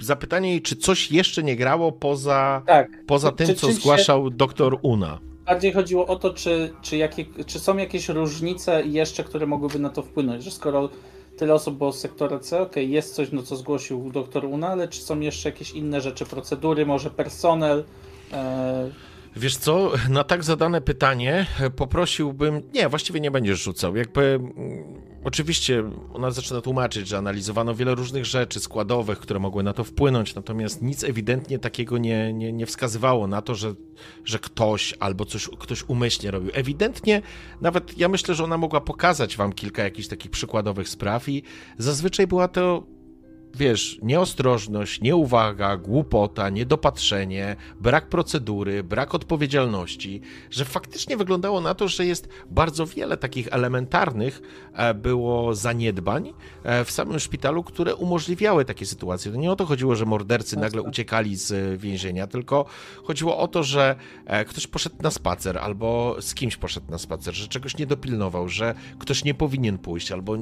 zapytanie jej, czy coś jeszcze nie grało poza, Tak. poza tym, czy co czymś się- zgłaszał doktor Una. Bardziej chodziło o to, czy, czy, jakie, czy są jakieś różnice jeszcze, które mogłyby na to wpłynąć, że skoro tyle osób było z sektora C, okej, jest coś, no co zgłosił doktor Una, ale czy są jeszcze jakieś inne rzeczy, procedury, może personel? E, Wiesz co, na tak zadane pytanie poprosiłbym. Nie, właściwie nie będziesz rzucał. Jakby. Oczywiście ona zaczyna tłumaczyć, że analizowano wiele różnych rzeczy składowych, które mogły na to wpłynąć, natomiast nic ewidentnie takiego nie, nie, nie wskazywało na to, że, że ktoś albo coś ktoś umyślnie robił. Ewidentnie, nawet ja myślę, że ona mogła pokazać wam kilka jakichś takich przykładowych spraw i zazwyczaj była to wiesz, nieostrożność, nieuwaga, głupota, niedopatrzenie, brak procedury, brak odpowiedzialności, że faktycznie wyglądało na to, że jest bardzo wiele takich elementarnych e, było zaniedbań e, w samym szpitalu, które umożliwiały takie sytuacje. To nie o to chodziło, że mordercy nagle uciekali z e, więzienia, tylko chodziło o to, że ktoś poszedł na spacer albo z kimś poszedł na spacer, że czegoś nie dopilnował, że ktoś nie powinien pójść, albo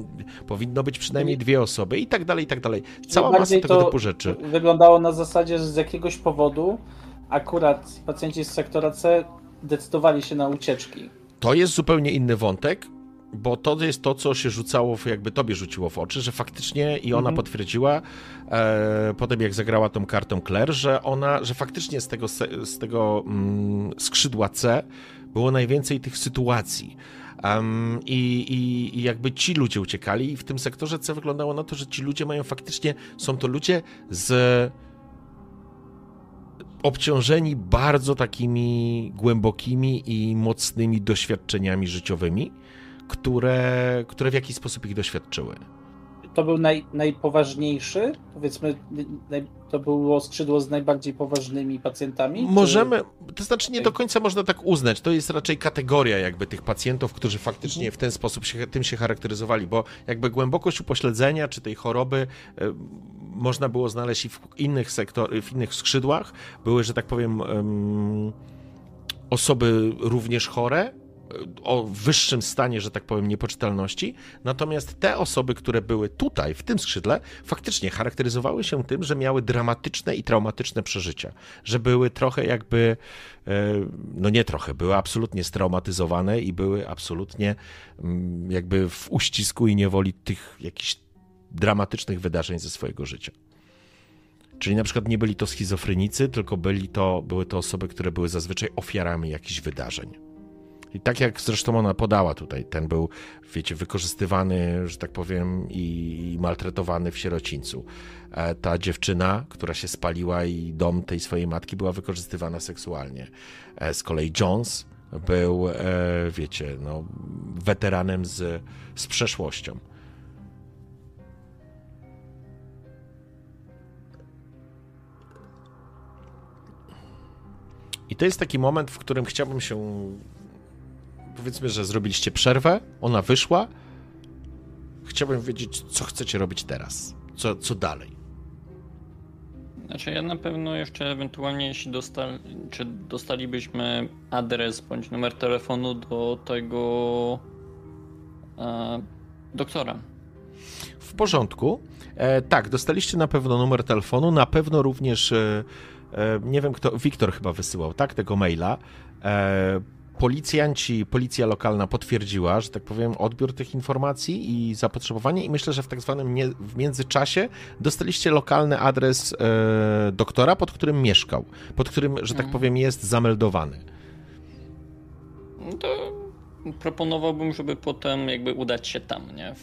powinno być przynajmniej dwie osoby i tak dalej, i tak dalej. Cała masa bardziej tego typu rzeczy. Wyglądało na zasadzie, że z jakiegoś powodu akurat pacjenci z sektora C decydowali się na ucieczki. To jest zupełnie inny wątek, bo to jest to, co się rzucało, w, jakby tobie rzuciło w oczy, że faktycznie i ona Mhm. potwierdziła, e, potem jak zagrała tą kartą Claire, że ona, że faktycznie z tego, z tego mm, skrzydła C było najwięcej tych sytuacji. Em, i, i, I jakby ci ludzie uciekali, i w tym sektorze C wyglądało na to, że ci ludzie mają faktycznie, są to ludzie z obciążeni bardzo takimi głębokimi i mocnymi doświadczeniami życiowymi, które, które w jakiś sposób ich doświadczyły. To był naj, najpoważniejszy? Powiedzmy, naj, to było skrzydło z najbardziej poważnymi pacjentami? Możemy, czy... to znaczy nie do końca można tak uznać. To jest raczej kategoria jakby tych pacjentów, którzy faktycznie mhm. w ten sposób się, tym się charakteryzowali, bo jakby głębokość upośledzenia czy tej choroby y, można było znaleźć i w innych sektorach, w innych skrzydłach. Były, że tak powiem, y, osoby również chore, o wyższym stanie, że tak powiem, niepoczytalności. Natomiast te osoby, które były tutaj, w tym skrzydle, faktycznie charakteryzowały się tym, że miały dramatyczne i traumatyczne przeżycia. Że były trochę jakby, e, no nie trochę, były absolutnie straumatyzowane i były absolutnie mm, jakby w uścisku i niewoli tych jakichś dramatycznych wydarzeń ze swojego życia. Czyli na przykład nie byli to schizofrenicy, tylko byli to, były to osoby, które były zazwyczaj ofiarami jakichś wydarzeń. I tak jak zresztą ona podała tutaj, ten był, wiecie, wykorzystywany, że tak powiem, i maltretowany w sierocińcu. E, ta dziewczyna, która się spaliła i dom tej swojej matki była wykorzystywana seksualnie. E, z kolei Jones był, e, wiecie, no, weteranem z, z przeszłością. I to jest taki moment, w którym chciałbym się powiedzmy, że zrobiliście przerwę, ona wyszła. Chciałbym wiedzieć, co chcecie robić teraz. Co, co dalej? Znaczy ja na pewno jeszcze ewentualnie jeśli dostali, czy dostalibyśmy adres bądź numer telefonu do tego e, doktora. W porządku. E, tak, dostaliście na pewno numer telefonu, na pewno również e, e nie wiem kto, Wiktor chyba wysyłał, tak, tego maila. E, policjanci, policja lokalna potwierdziła, że tak powiem, odbiór tych informacji i zapotrzebowanie i myślę, że w tak zwanym nie, w międzyczasie dostaliście lokalny adres e, doktora, pod którym mieszkał, pod którym, że tak mhm. powiem, jest zameldowany. No to proponowałbym, żeby potem jakby udać się tam, nie?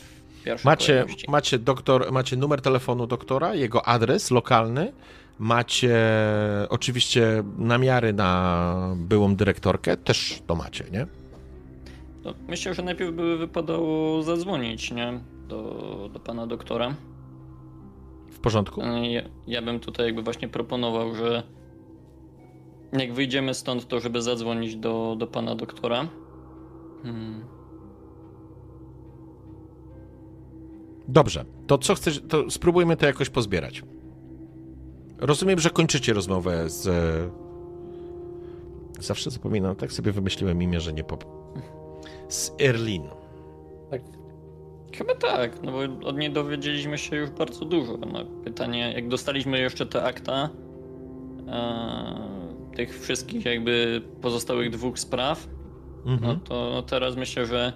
macie, macie, doktor, macie numer telefonu doktora, jego adres lokalny, Macie oczywiście namiary na byłą dyrektorkę, też to macie, nie? No, myślę, że najpierw by wypadało zadzwonić, nie? Do, do pana doktora. W porządku. Ja, ja bym tutaj jakby właśnie proponował, że jak wyjdziemy stąd, to żeby zadzwonić do, do pana doktora. Hmm. Dobrze, to co chcesz, to spróbujmy to jakoś pozbierać. Rozumiem, że kończycie rozmowę z. Zawsze zapominam, tak sobie wymyśliłem imię, że nie pop. Z Erlin. Tak. Chyba tak, no bo od niej dowiedzieliśmy się już bardzo dużo. No, pytanie, jak dostaliśmy jeszcze te akta e, tych wszystkich jakby pozostałych dwóch spraw, mhm. no to teraz myślę, że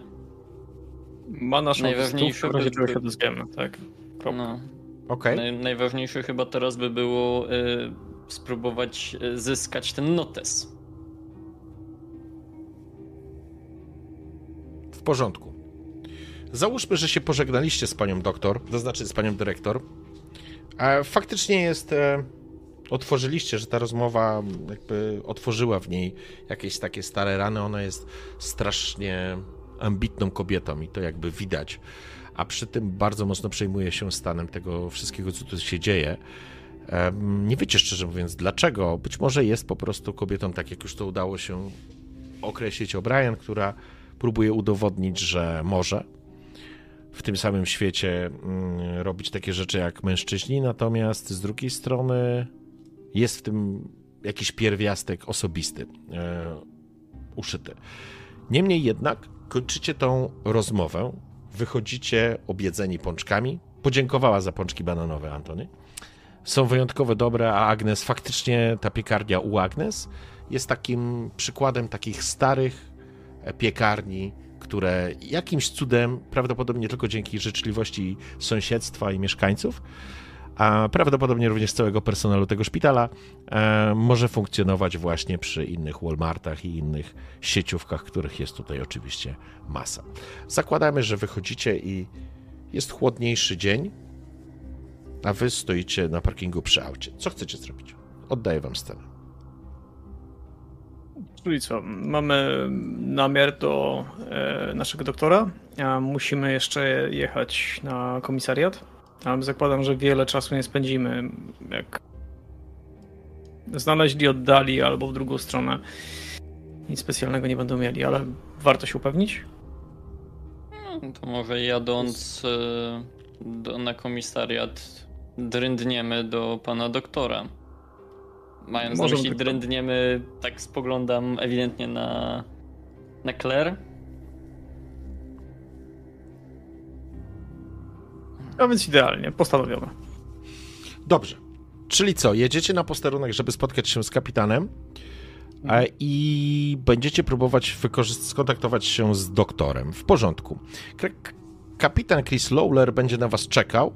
ma naszą najważniejsze w razie czego się tak? No. Okay. Naj, najważniejsze chyba teraz by było y, spróbować y, zyskać ten notes. W porządku. Załóżmy, że się pożegnaliście z panią doktor, to znaczy z panią dyrektor. A faktycznie jest. E, otworzyliście, że ta rozmowa jakby otworzyła w niej jakieś takie stare rany. Ona jest strasznie ambitną kobietą i to jakby widać a przy tym bardzo mocno przejmuje się stanem tego wszystkiego, co tu się dzieje. Nie wiecie szczerze mówiąc dlaczego. Być może jest po prostu kobietą, tak jak już to udało się określić O'Brien, która próbuje udowodnić, że może w tym samym świecie mm, robić takie rzeczy jak mężczyźni, natomiast z drugiej strony jest w tym jakiś pierwiastek osobisty e, uszyty. Niemniej jednak kończycie tą rozmowę wychodzicie obiedzeni pączkami. Podziękowała za pączki bananowe, Antony. Są wyjątkowo dobre, a Agnes, faktycznie ta piekarnia u Agnes jest takim przykładem takich starych piekarni, które jakimś cudem, prawdopodobnie tylko dzięki życzliwości sąsiedztwa i mieszkańców, a prawdopodobnie również całego personelu tego szpitala, e, może funkcjonować właśnie przy innych Walmartach i innych sieciówkach, których jest tutaj oczywiście masa. Zakładamy, że wychodzicie i jest chłodniejszy dzień, a wy stoicie na parkingu przy aucie. Co chcecie zrobić? Oddaję wam scenę. Czyli co, mamy namiar do e, naszego doktora, a musimy jeszcze jechać na komisariat. Ale zakładam, że wiele czasu nie spędzimy. Jak znaleźli, oddali albo w drugą stronę. Nic specjalnego nie będą mieli, ale warto się upewnić. No, to może jadąc e, do, na komisariat dryndniemy do pana doktora. Mając na Możemy myśli tak- dryndniemy, tak spoglądam ewidentnie na, na Claire. A więc idealnie, postanowione. Dobrze. Czyli co, jedziecie na posterunek, żeby spotkać się z kapitanem e, i będziecie próbować skontaktować się z doktorem. W porządku. K- kapitan Chris Lawler będzie na was czekał.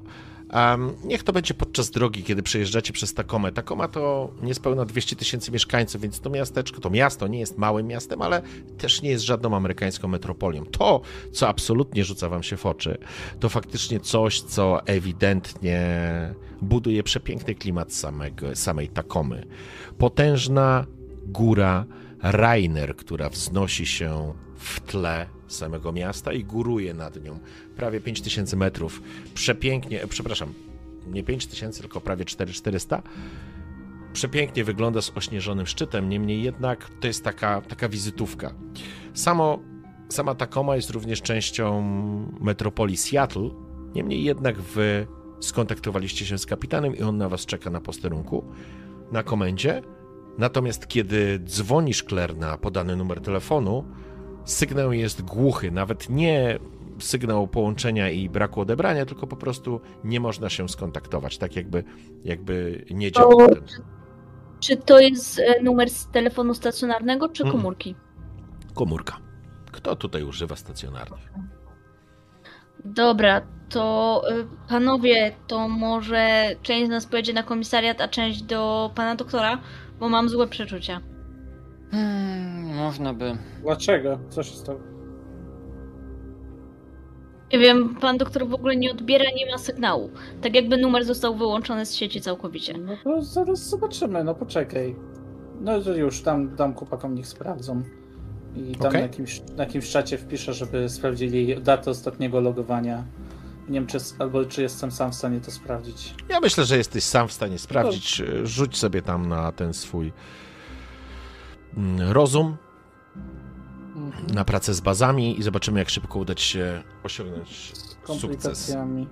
Niech to będzie podczas drogi, kiedy przejeżdżacie przez Takomę. Takoma to niespełna 200 tysięcy mieszkańców, więc to miasteczko, to miasto nie jest małym miastem, ale też nie jest żadną amerykańską metropolią. To, co absolutnie rzuca wam się w oczy, to faktycznie coś, co ewidentnie buduje przepiękny klimat samego, samej Takomy. Potężna góra Rainer, która wznosi się w tle samego miasta i góruje nad nią prawie 5000 metrów. Przepięknie, e, przepraszam, nie 5000, tylko prawie 4400. Przepięknie wygląda z ośnieżonym szczytem, niemniej jednak to jest taka, taka wizytówka. Samo, sama Tacoma jest również częścią metropolii Seattle, niemniej jednak wy skontaktowaliście się z kapitanem i on na was czeka na posterunku, na komendzie. Natomiast kiedy dzwonisz Claire na podany numer telefonu, sygnał jest głuchy, nawet nie sygnał połączenia i braku odebrania, tylko po prostu nie można się skontaktować, tak jakby, jakby nie działał O, ten Czy to jest e, numer z telefonu stacjonarnego, czy Mm. komórki? komórka. Kto tutaj używa stacjonarnych? Dobra, to y, panowie, to może część z nas pojedzie na komisariat, a część do pana doktora, bo mam złe przeczucia. Hmm, można by. Dlaczego? Co się stało? Nie wiem, pan doktor w ogóle nie odbiera, nie ma sygnału. Tak jakby numer został wyłączony z sieci całkowicie. No to zaraz zobaczymy, no poczekaj. No już, tam dam chłopakom, niech sprawdzą. I tam Okej. na, jakimś, na jakimś czacie wpiszę, żeby sprawdzili datę ostatniego logowania. Nie wiem, czy, albo czy jestem sam w stanie to sprawdzić. Ja myślę, że jesteś sam w stanie sprawdzić. Rzuć sobie tam na ten swój rozum, na pracę z bazami i zobaczymy, jak szybko uda ci się osiągnąć Z sukces. komplikacjami.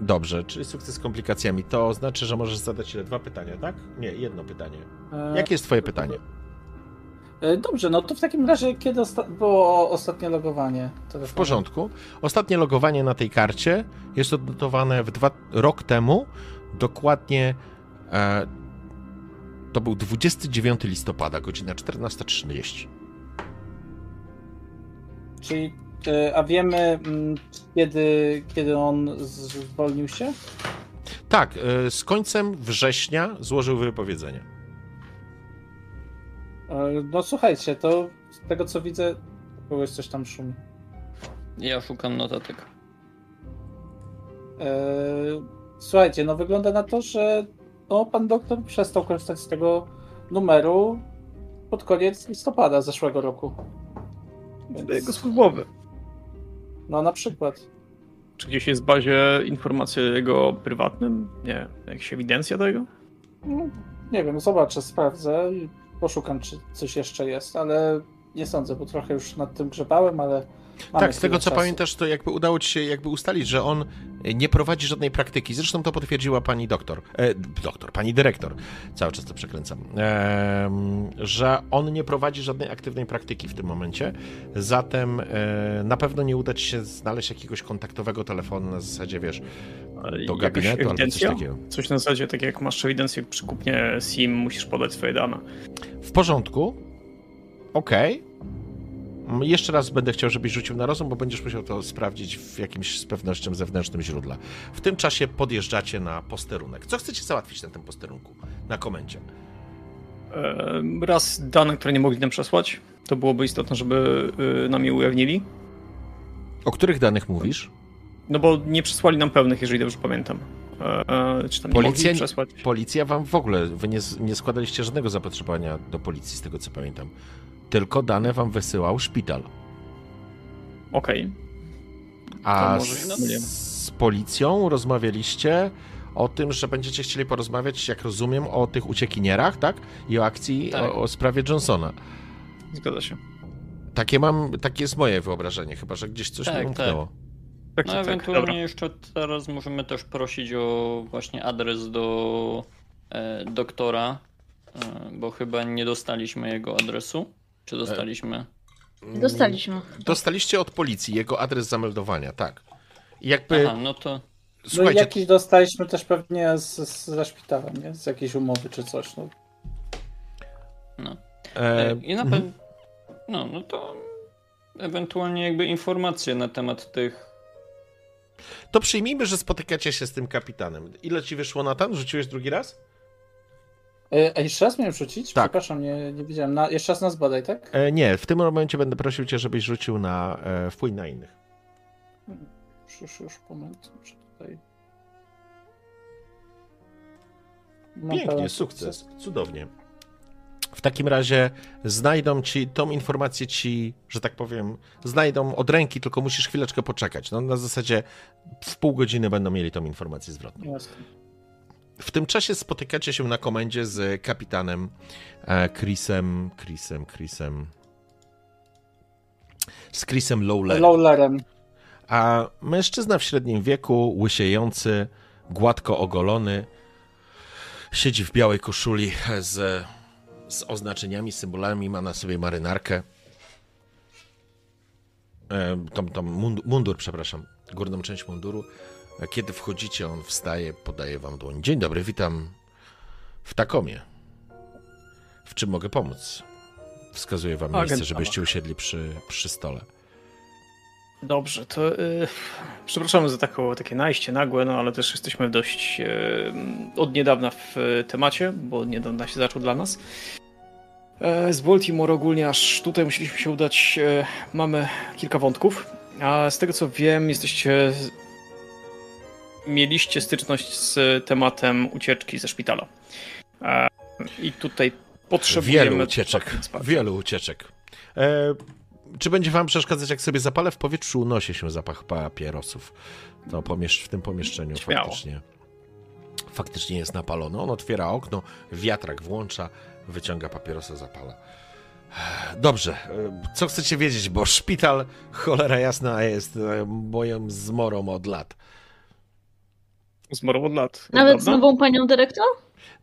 Dobrze, czyli sukces z komplikacjami. To znaczy, że możesz zadać ile? Dwa pytania, tak? Nie, jedno pytanie. E, Jakie jest twoje pytanie? e, Dobrze, no to w takim razie, kiedy osta- było ostatnie logowanie? W porządku. Ostatnie logowanie na tej karcie jest odnotowane w dwa, rok temu, dokładnie e, to był 29 listopada, godzina 14.30. Czyli, e, a wiemy, mm, kiedy, kiedy on zwolnił się? Tak, e, z końcem września złożył wypowiedzenie. E, No słuchajcie, to z tego co widzę, kogoś coś tam szumi. Ja szukam notatek. Słuchajcie, no wygląda na to, że no, pan doktor przestał korzystać z tego numeru pod koniec listopada zeszłego roku. Jego Więc, służbowy. no na przykład. Czy gdzieś jest w bazie informacje o jego prywatnym? Nie, jakaś ewidencja tego? No, nie wiem, zobaczę, sprawdzę i poszukam, czy coś jeszcze jest, ale nie sądzę, bo trochę już nad tym grzebałem, ale. mamy tak, z tego co czasu. pamiętasz, to jakby udało ci się jakby ustalić, że on nie prowadzi żadnej praktyki. Zresztą to potwierdziła pani doktor, e, doktor, pani dyrektor, cały czas to przekręcam, e, że on nie prowadzi żadnej aktywnej praktyki w tym momencie, zatem e, na pewno nie uda ci się znaleźć jakiegoś kontaktowego telefonu na zasadzie, wiesz, do gabinetu albo coś takiego. Coś na zasadzie, tak jak masz ewidencję przy kupnie SIM, musisz podać swoje dane. W porządku, okej. Mm, Jeszcze raz będę chciał, żebyś rzucił na rozum, bo będziesz musiał to sprawdzić w jakimś z pewnością zewnętrznym źródle. W tym czasie podjeżdżacie na posterunek. Co chcecie załatwić na tym posterunku? Na komendzie. E, Raz dane, które nie mogli nam przesłać, to byłoby istotne, żeby y, nam je ujawnili. O których danych mówisz? No bo nie przesłali nam pełnych, jeżeli dobrze pamiętam. e, czy tam Policja, nie przesłać. policja wam w ogóle, wy nie, nie składaliście żadnego zapotrzebowania do policji, z tego co pamiętam. Tylko dane wam wysyłał szpital. Okej. A To może z, z policją rozmawialiście o tym, że będziecie chcieli porozmawiać, jak rozumiem, o tych uciekinierach, tak? I o akcji, Tak. o, o sprawie Johnsona. Zgadza się. Takie mam, takie jest moje wyobrażenie, chyba że gdzieś coś Tak, mi umknęło. Tak, No tak, tak. ewentualnie Dobra. jeszcze teraz możemy też prosić o właśnie adres do e, doktora, e, bo chyba nie dostaliśmy jego adresu. Czy dostaliśmy? Dostaliśmy. Dostaliście od policji jego adres zameldowania, tak. I jakby, Aha, no to No i słuchajcie, jakiś dostaliśmy też pewnie z, z, ze szpitala, nie? Z jakiejś umowy czy coś. No. no. e, E, I na mhm. pewno. No, no to ewentualnie jakby informacje na temat tych. to przyjmijmy, że spotykacie się z tym kapitanem. Ile ci wyszło, Natan? Rzuciłeś drugi raz? E, A jeszcze raz miałem rzucić? Tak. Przepraszam, nie, nie wiedziałem. Na, jeszcze raz nas badaj, tak? E, nie, w tym momencie będę prosił cię, żebyś rzucił na e, wpływ na innych. Już, już, moment. Muszę tutaj. Mam Pięknie, pełen sukces. Cudownie. W takim razie znajdą ci, tą informację ci, że tak powiem, znajdą od ręki, tylko musisz chwileczkę poczekać. No, na zasadzie w pół godziny będą mieli tą informację zwrotną. Jasne. W tym czasie spotykacie się na komendzie z kapitanem e, Chrisem, Chrisem, Chrisem, z Chrisem Lowlerem. Lowlerem. A mężczyzna w średnim wieku, łysiejący, gładko ogolony, siedzi w białej koszuli z, z oznaczeniami, symbolami, ma na sobie marynarkę. E, Tą, tą mundur, mundur, przepraszam, górną część munduru. A Kiedy wchodzicie, on wstaje, podaje wam dłoń. Dzień dobry, witam w Takomie. W czym mogę pomóc? Wskazuję wam Agent miejsce, żebyście usiedli przy, przy stole. Dobrze, to y, przepraszamy za takie najście nagłe, no ale też jesteśmy dość y, od niedawna w y, temacie, bo od niedawna się zaczął dla nas. E, z Baltimore ogólnie aż tutaj musieliśmy się udać. E, mamy kilka wątków, a z tego co wiem, jesteście. Mieliście styczność z tematem ucieczki ze szpitala. E, I tutaj potrzebujemy. Wielu ucieczek. Wielu ucieczek. E, czy będzie wam przeszkadzać, jak sobie zapalę w powietrzu, unosi się zapach papierosów to pomiesz- w tym pomieszczeniu Śmiało. faktycznie. Faktycznie jest napalony. On otwiera okno, wiatrak włącza, wyciąga papierosa, zapala. Dobrze, e, co chcecie wiedzieć, bo szpital, cholera jasna, jest e, moją zmorą od lat. Zmarł od lat. Nawet z prawda? nową panią dyrektor?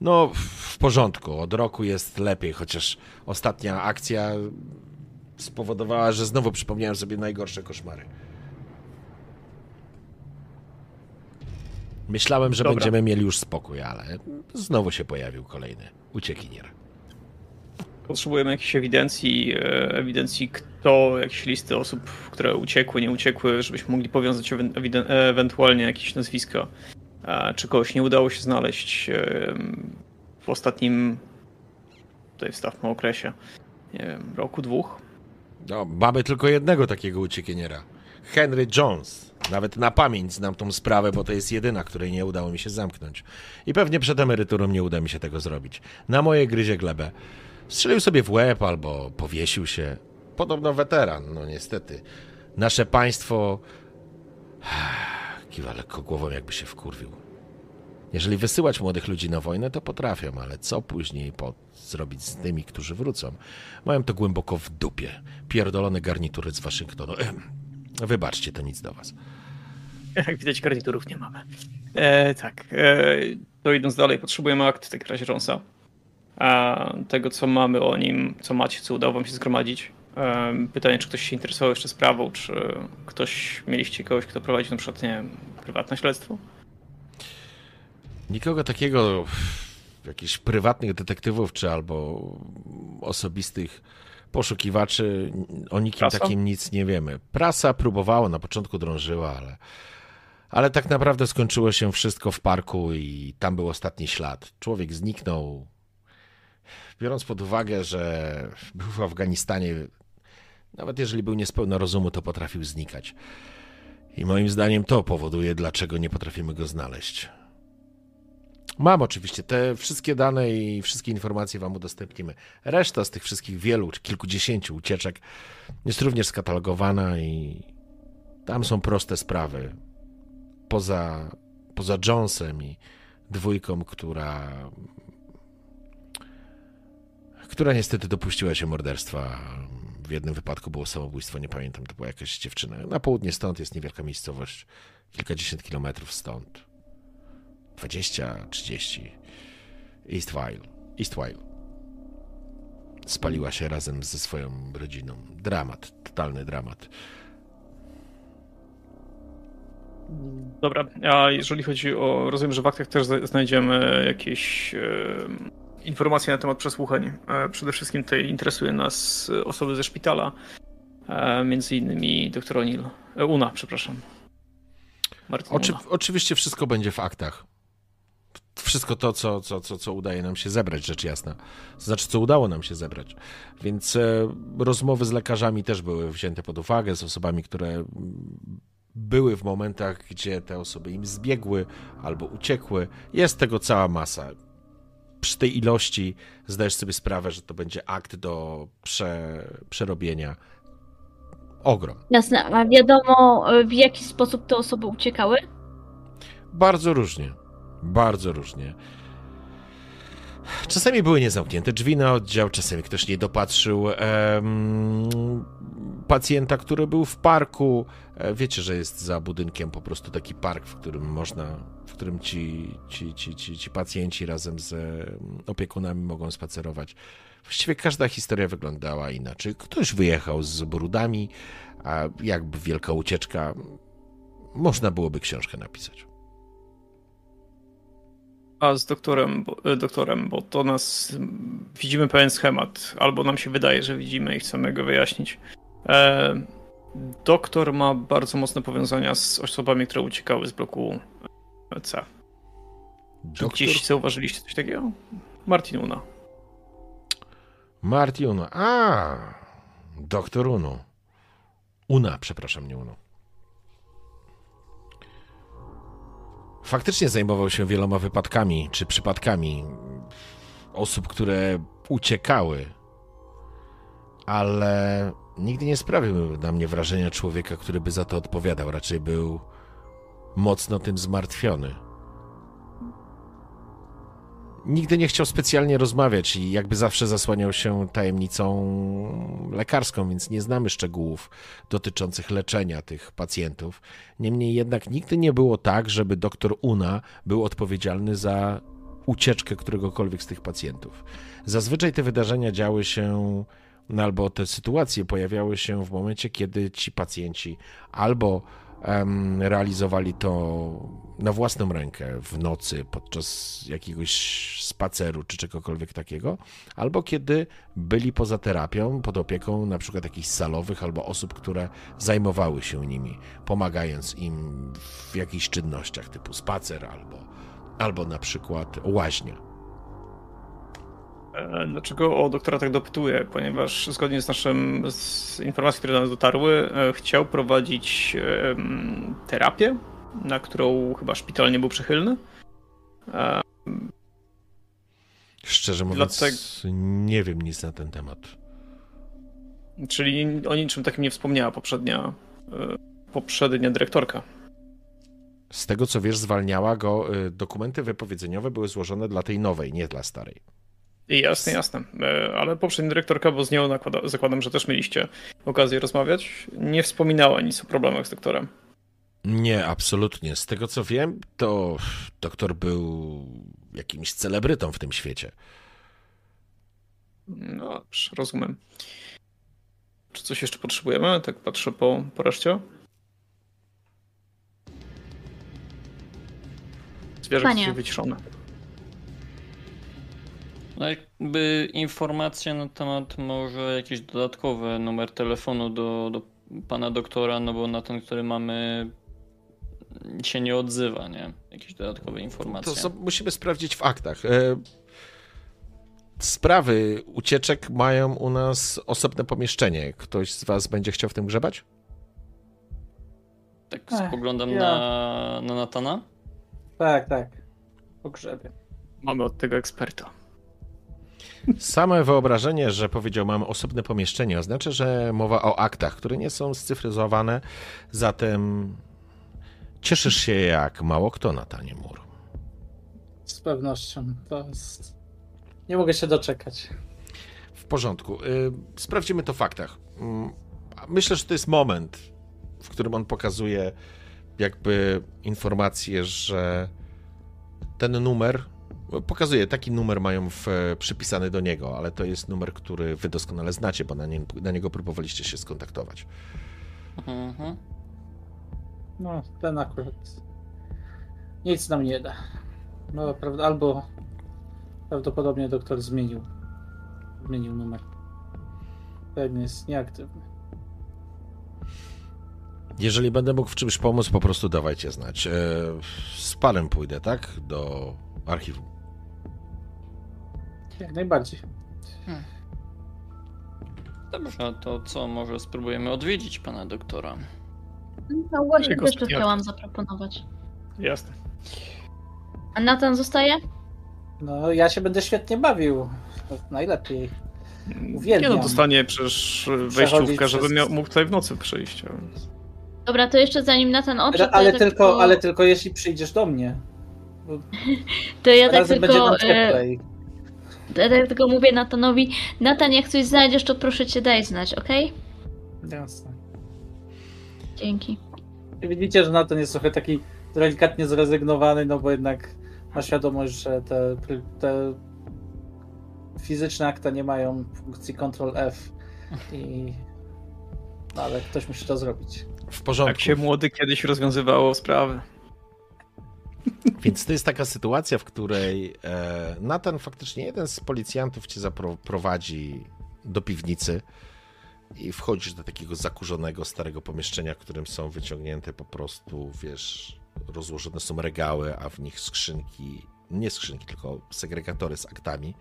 No, w porządku. Od roku jest lepiej, chociaż ostatnia akcja spowodowała, że znowu przypomniałem sobie najgorsze koszmary. Myślałem, że Dobra. będziemy mieli już spokój, ale znowu się pojawił kolejny uciekinier. Potrzebujemy jakiejś ewidencji, e, ewidencji kto, jakieś listy osób, które uciekły, nie uciekły, żebyśmy mogli powiązać ewentualnie jakieś nazwiska. Czy kogoś nie udało się znaleźć w ostatnim, tutaj wstawmy okresie, nie wiem, roku, dwóch. No, mamy tylko jednego takiego uciekiniera. Henry Jones. Nawet na pamięć znam tą sprawę, bo to jest jedyna, której nie udało mi się zamknąć. I pewnie przed emeryturą nie uda mi się tego zrobić. Na moje gryzie glebę. Strzelił sobie w łeb albo powiesił się. Podobno weteran, no niestety. Nasze państwo... Kiwa lekko głową, jakby się wkurwił. Jeżeli wysyłać młodych ludzi na wojnę, to potrafią, ale co później po zrobić z tymi, którzy wrócą? Mają to głęboko w dupie. Pierdolone garnitury z Waszyngtonu. Wybaczcie, to nic do was. Jak widać, garniturów nie mamy. E, tak, e, to idąc dalej, potrzebujemy akt w takim razie Jonesa. A tego, co mamy o nim, co macie, co udało wam się zgromadzić. Pytanie, czy ktoś się interesował jeszcze sprawą, czy ktoś, mieliście kogoś, kto prowadzi na przykład, nie wiem, prywatne śledztwo? Nikogo takiego, jakichś prywatnych detektywów, czy albo osobistych poszukiwaczy, o nikim Prasa? takim nic nie wiemy. Prasa próbowała, na początku drążyła, ale, ale tak naprawdę skończyło się wszystko w parku i tam był ostatni ślad. Człowiek zniknął. Biorąc pod uwagę, że był w Afganistanie, nawet jeżeli był niespełna rozumu, to potrafił znikać. I moim zdaniem to powoduje, dlaczego nie potrafimy go znaleźć. Mam oczywiście te wszystkie dane i wszystkie informacje wam udostępnimy. Reszta z tych wszystkich wielu, czy kilkudziesięciu ucieczek jest również skatalogowana i tam są proste sprawy. Poza, poza Jonesem i dwójką, która która niestety dopuściła się morderstwa. W jednym wypadku było samobójstwo, nie pamiętam, to była jakaś dziewczyna. Na południe stąd jest niewielka miejscowość, kilkadziesiąt kilometrów stąd. 20, 30. Eastville. Eastville. Spaliła się razem ze swoją rodziną. Dramat, totalny dramat. Dobra, a jeżeli chodzi o. Rozumiem, że w aktach też znajdziemy jakieś informacje na temat przesłuchań. E, przede wszystkim tutaj interesuje nas osoby ze szpitala, e, między innymi dr O'Neill. E, Una, przepraszam. Oczy, oczywiście wszystko będzie w aktach. Wszystko to, co, co, co, co udaje nam się zebrać, rzecz jasna. To znaczy, co udało nam się zebrać. Więc e, rozmowy z lekarzami też były wzięte pod uwagę, z osobami, które były w momentach, gdzie te osoby im zbiegły albo uciekły. Jest tego cała masa. Przy tej ilości zdajesz sobie sprawę, że to będzie akt do prze, przerobienia. Ogrom. Jasne, a wiadomo w jaki sposób te osoby uciekały? Bardzo różnie. Bardzo różnie. Czasami były niezamknięte drzwi na oddział, czasami ktoś nie dopatrzył em, pacjenta, który był w parku. E, wiecie, że jest za budynkiem po prostu taki park, w którym można, w którym ci, ci, ci, ci, ci pacjenci razem z opiekunami mogą spacerować. Właściwie każda historia wyglądała inaczej. Ktoś wyjechał z brudami, a jakby wielka ucieczka, można byłoby książkę napisać. A z doktorem, bo, e, doktorem, bo to nas widzimy pewien schemat, albo nam się wydaje, że widzimy i chcemy go wyjaśnić. E, doktor ma bardzo mocne powiązania z osobami, które uciekały z bloku C. Doktor... Gdzieś zauważyliście coś takiego? Martin Una. Martin Una. A, doktor Uno. Una, przepraszam, nie Uno. faktycznie zajmował się wieloma wypadkami czy przypadkami osób, które uciekały, ale nigdy nie sprawił na mnie wrażenia człowieka, który by za to odpowiadał. Raczej był mocno tym zmartwiony nigdy nie chciał specjalnie rozmawiać i jakby zawsze zasłaniał się tajemnicą lekarską, więc nie znamy szczegółów dotyczących leczenia tych pacjentów. Niemniej jednak nigdy nie było tak, żeby doktor Una był odpowiedzialny za ucieczkę któregokolwiek z tych pacjentów. Zazwyczaj te wydarzenia działy się no, albo te sytuacje pojawiały się w momencie, kiedy ci pacjenci albo realizowali to na własną rękę w nocy podczas jakiegoś spaceru czy czegokolwiek takiego, albo kiedy byli poza terapią, pod opieką na przykład jakichś salowych albo osób, które zajmowały się nimi, pomagając im w jakichś czynnościach typu spacer albo, albo na przykład łaźnia. E, dlaczego o doktora tak dopytuję? Ponieważ zgodnie z naszym z informacji, które do nas dotarły, e, chciał prowadzić terapię, na którą chyba szpital nie był przychylny. E, Szczerze mówiąc, Dlatego... nie wiem nic na ten temat. Czyli o niczym takim nie wspomniała poprzednia, poprzednia dyrektorka. Z tego co wiesz, zwalniała go, dokumenty wypowiedzeniowe były złożone dla tej nowej, nie dla starej. Jasne, jasne. E, ale poprzednia dyrektorka, bo z nią nakłada, zakładam, że też mieliście okazję rozmawiać, nie wspominała nic o problemach z doktorem. Nie, absolutnie. Z tego co wiem, to doktor był jakimś celebrytą w tym świecie. No dobrze, rozumiem. Czy coś jeszcze potrzebujemy? Tak patrzę po, po reszcie. Zwierzę jest wyciszone. No jakby informacje na temat może jakiś dodatkowy numer telefonu do, do pana doktora, no bo na ten, który mamy się nie odzywa, nie? Jakieś dodatkowe informacje. To musimy sprawdzić w aktach. E, sprawy ucieczek mają u nas osobne pomieszczenie. Ktoś z was będzie chciał w tym grzebać? Tak spoglądam ja. na, na Natana. Tak, tak. Po grzebie. Mamy od tego eksperta. Same wyobrażenie, że powiedział mamy osobne pomieszczenie, oznacza, że mowa o aktach, które nie są scyfryzowane, zatem cieszysz się jak mało kto na tanie mur. Z pewnością. To jest... Nie mogę się doczekać. W porządku. Y, Sprawdzimy to w faktach. Mm, Myślę, że to jest moment, w którym on pokazuje jakby informację, że ten numer pokazuje, taki numer mają w, przypisany do niego, ale to jest numer, który wy doskonale znacie, bo na, nie, na niego próbowaliście się skontaktować. Mhm. No, ten akurat nic nam nie da. No, prawda, albo prawdopodobnie doktor zmienił. Zmienił numer. Ten jest nieaktywny. Jeżeli będę mógł w czymś pomóc, po prostu dawajcie znać. E, Z panem pójdę, tak? Do archiwum. Jak najbardziej. Dobrze, to co, może spróbujemy odwiedzić pana doktora? No właśnie, też to chciałam zaproponować. Jasne. A Nathan zostaje? No, ja się będę świetnie bawił. Najlepiej. Nie Uwielbiam. no, dostanie przecież wejściówkę, przez- żeby miał, mógł tutaj w nocy przyjść. więc- Dobra, to jeszcze zanim Nathan odszedł, Ale, ja tak tylko, ale tylko jeśli przyjdziesz do mnie. to ja tak Razem będzie tylko, nam e, cieplej. Ja tak tylko mówię Nathanowi, Nathan, jak coś znajdziesz, to proszę cię daj znać, okej? Jasne. Dzięki. Widzicie, że Nathan jest trochę taki delikatnie zrezygnowany, no bo jednak ma świadomość, że te, te fizyczne akta nie mają funkcji Ctrl F i no, ale ktoś musi to zrobić. W porządku. Jak się młody kiedyś rozwiązywało sprawy. Więc to jest taka sytuacja, w której e, Nathan faktycznie jeden z policjantów cię zaprowadzi do piwnicy i wchodzisz do takiego zakurzonego, starego pomieszczenia, w którym są wyciągnięte po prostu, wiesz, rozłożone są regały, a w nich skrzynki, nie skrzynki, tylko segregatory z aktami.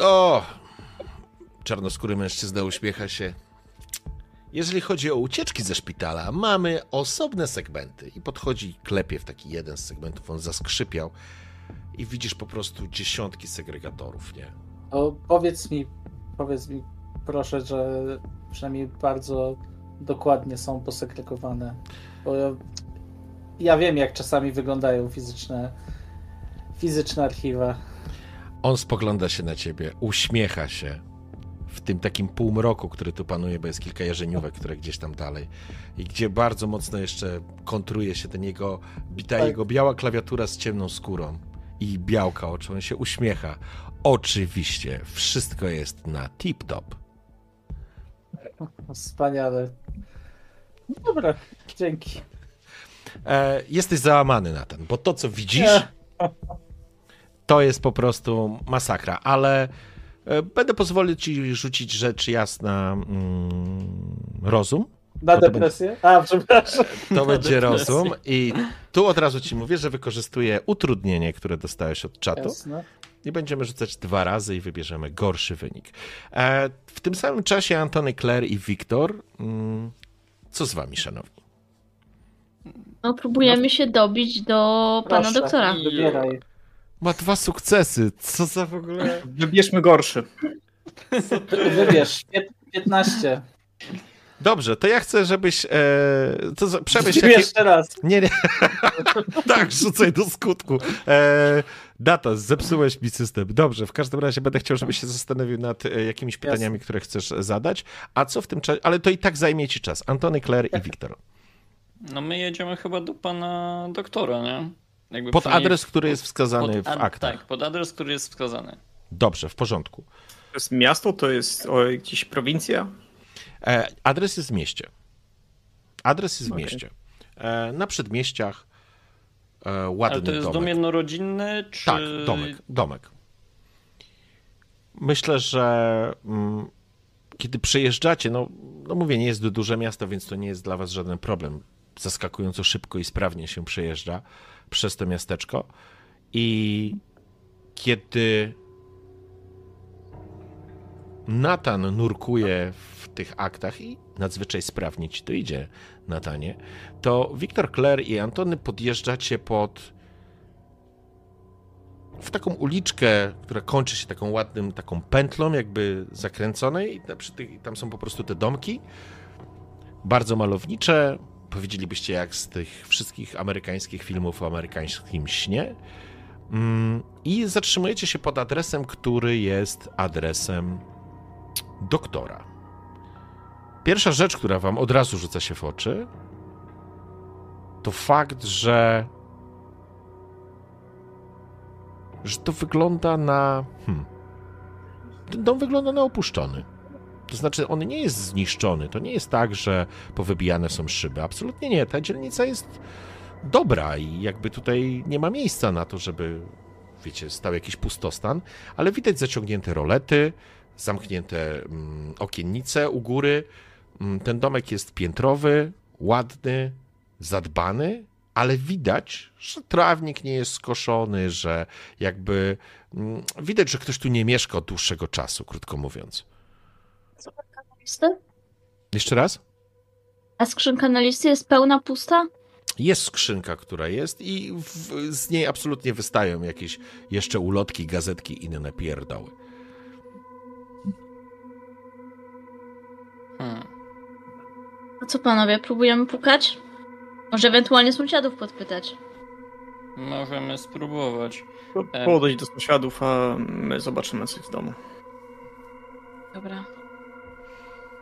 O! Czarnoskóry mężczyzna uśmiecha się. Jeżeli chodzi o ucieczki ze szpitala, mamy osobne segmenty. I podchodzi i klepie w taki jeden z segmentów, on zaskrzypiał i widzisz po prostu dziesiątki segregatorów, nie? To powiedz mi, powiedz mi proszę, że przynajmniej bardzo dokładnie są posegregowane. Bo ja, ja wiem, jak czasami wyglądają fizyczne, fizyczne archiwa. On spogląda się na ciebie, uśmiecha się tym takim półmroku, który tu panuje, bo jest kilka jarzeniówek, które gdzieś tam dalej i gdzie bardzo mocno jeszcze kontruje się ten jego, ta Tak. jego biała klawiatura z ciemną skórą i białka oczu. On się uśmiecha. Oczywiście, wszystko jest na tip-top. Wspaniale. Dobra, dzięki. E, jesteś załamany na ten, bo to, co widzisz, Nie. to jest po prostu masakra, ale e, będę pozwolił ci rzucić rzecz jasna mm, rozum. Na To to depresję? A, przepraszam. To będzie rozum i tu od razu ci mówię, że wykorzystuję utrudnienie, które dostałeś od czatu Jasne. i będziemy rzucać dwa razy i wybierzemy gorszy wynik. E, w tym samym czasie Antony, Claire i Wiktor, mm, co z wami, szanowni? No, próbujemy się dobić do pana Proszę, doktora. Wybieraj. Ma dwa sukcesy, co za w ogóle... Wybierzmy gorszy. Wybierz. Pię- 15. Dobrze, to ja chcę, żebyś. E, to za- przemyśl. Jakie... Jeszcze raz. Nie, nie. tak, rzucaj do skutku. E, data, zepsułeś mi system. Dobrze, w każdym razie będę chciał, żebyś się zastanowił nad e, jakimiś pytaniami, które chcesz zadać. A co w tym czasie. Ale to i tak zajmie ci czas. Antony, Claire i Wiktor. No my jedziemy chyba do pana doktora, nie? Jakby Pod przynajmniej adres, który jest wskazany pod w aktach. Tak, pod adres, który jest wskazany. Dobrze, w porządku. To jest miasto, to jest o, jakaś prowincja. E, adres jest w mieście. Adres jest w Okej. mieście. E, na przedmieściach. E, ładny Ale to jest domek. dom jednorodzinny, czy... Tak, domek, domek. Myślę, że mm, kiedy przejeżdżacie, no, no mówię, nie jest to duże miasto, więc to nie jest dla was żaden problem. Zaskakująco szybko i sprawnie się przejeżdża przez to miasteczko. I kiedy Natan nurkuje w tych aktach i nadzwyczaj sprawnie ci to idzie, Natanie, to Wiktor, Claire i Antony podjeżdżacie pod w taką uliczkę, która kończy się taką ładnym, taką pętlą, jakby zakręconej. I tam są po prostu te domki. Bardzo malownicze. Powiedzielibyście, jak z tych wszystkich amerykańskich filmów o amerykańskim śnie. Mm, I zatrzymujecie się pod adresem, który jest adresem doktora. Pierwsza rzecz, która wam od razu rzuca się w oczy, to fakt, że że to wygląda na. Hmm, ten dom wygląda na opuszczony. To znaczy, on nie jest zniszczony. To nie jest tak, że powybijane są szyby. Absolutnie nie. Ta dzielnica jest dobra i jakby tutaj nie ma miejsca na to, żeby, wiecie, stał jakiś pustostan, ale widać zaciągnięte rolety, zamknięte mm, okiennice u góry. Mm, ten domek jest piętrowy, ładny, zadbany, ale widać, że trawnik nie jest skoszony, że jakby mm, widać, że ktoś tu nie mieszka od dłuższego czasu, krótko mówiąc. Skrzynka na listy? Jeszcze raz? A skrzynka na listy jest pełna, pusta? Jest skrzynka, która jest i w, z niej absolutnie wystają jakieś jeszcze ulotki, gazetki i inne pierdoły. Hmm. A co panowie, próbujemy pukać? Może ewentualnie sąsiadów podpytać. Możemy spróbować. Podejdź do sąsiadów, a my zobaczymy coś w domu. Dobra.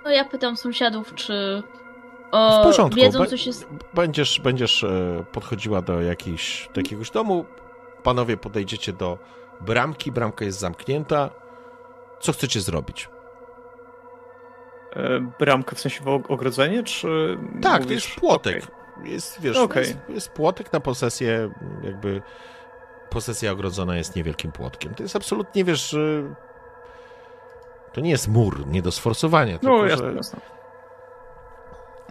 To ja pytam sąsiadów, czy o, W porządku. wiedzą, co się... Będziesz, będziesz e, podchodziła do, jakiejś, do jakiegoś domu. Panowie podejdziecie do bramki. Bramka jest zamknięta. Co chcecie zrobić? E, Bramkę w sensie ogrodzenie, czy. Tak, to jest płotek. Okej. Jest, wiesz, Okej. jest, jest płotek na posesję, jakby posesja ogrodzona jest niewielkim płotkiem. To jest absolutnie, wiesz, że to nie jest mur, nie do sforsowania, tylko, No, jasne, że jasne.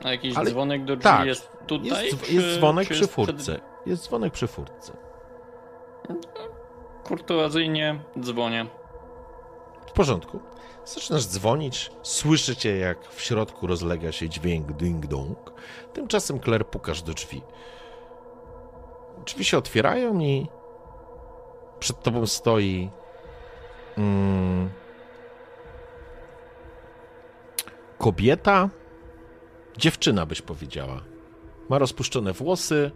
A jakiś Ale- dzwonek do drzwi tak, jest tutaj? jest, czy, jest dzwonek przy jest przed- furtce. Jest dzwonek przy furtce. Kurtuazyjnie dzwonię. W porządku. Zaczynasz dzwonić, słyszycie jak w środku rozlega się dźwięk ding-dong. Tymczasem Claire pukasz do drzwi. Drzwi się otwierają i przed tobą stoi mm, kobieta, dziewczyna byś powiedziała. Ma rozpuszczone włosy,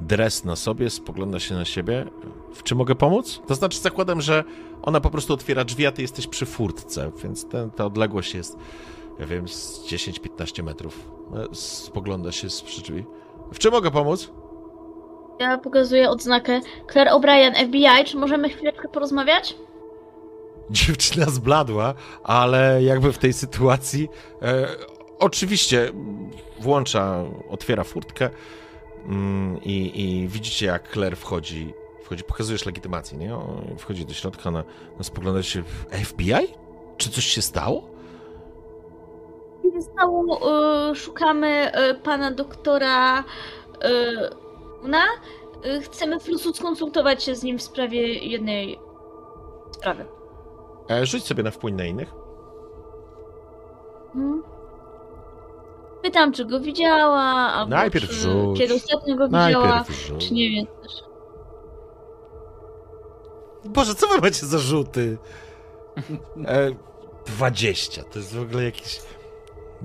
dres na sobie, spogląda się na siebie. W czym mogę pomóc? To znaczy, zakładam, że ona po prostu otwiera drzwi, a ty jesteś przy furtce, więc ten, ta odległość jest, ja wiem, z 10-15 metrów. E, Spogląda się z przy drzwi. W czym mogę pomóc? Ja pokazuję odznakę Claire O'Brien, FBI, czy możemy chwileczkę porozmawiać? Dziewczyna zbladła, ale jakby w tej sytuacji e, oczywiście włącza, otwiera furtkę mm, i, i widzicie jak Claire wchodzi, wchodzi, pokazujesz legitymację, nie? Wchodzi do środka, ona, ona spogląda się, FBI? Czy coś się stało? Nie stało, y, szukamy y, pana doktora y, Una. Y, chcemy po prostu skonsultować się z nim w sprawie jednej sprawy. E, rzuć sobie na wpływ na innych. Hmm. Pytam, czy go widziała, albo Najpierw czy, rzuć. kiedy ostatnio go widziała, Najpierw rzuć. czy nie wiem. też. Boże, co wy macie za rzuty? E, 20, to jest w ogóle jakiś...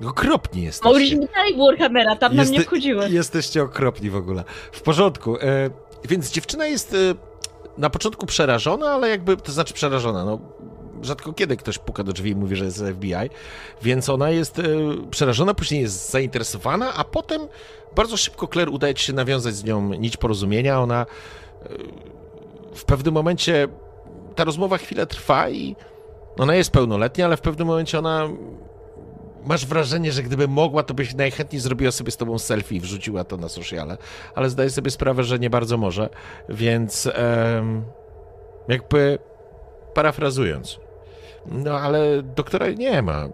Okropni jesteście. Mogliśmy dalej Warhammera, tam nam nie Jeste- wchodziły. Jesteście okropni w ogóle. W porządku. E, więc dziewczyna jest e, na początku przerażona, ale jakby, to znaczy przerażona, no rzadko kiedy ktoś puka do drzwi i mówi, że jest FBI, więc ona jest e, przerażona, później jest zainteresowana, a potem bardzo szybko Claire udaje się nawiązać z nią nić porozumienia. Ona e, w pewnym momencie ta rozmowa chwilę trwa i ona jest pełnoletnia, ale w pewnym momencie ona masz wrażenie, że gdyby mogła, to byś najchętniej zrobiła sobie z tobą selfie i wrzuciła to na sociale, ale zdaję sobie sprawę, że nie bardzo może, więc em, jakby parafrazując, no ale doktora nie ma.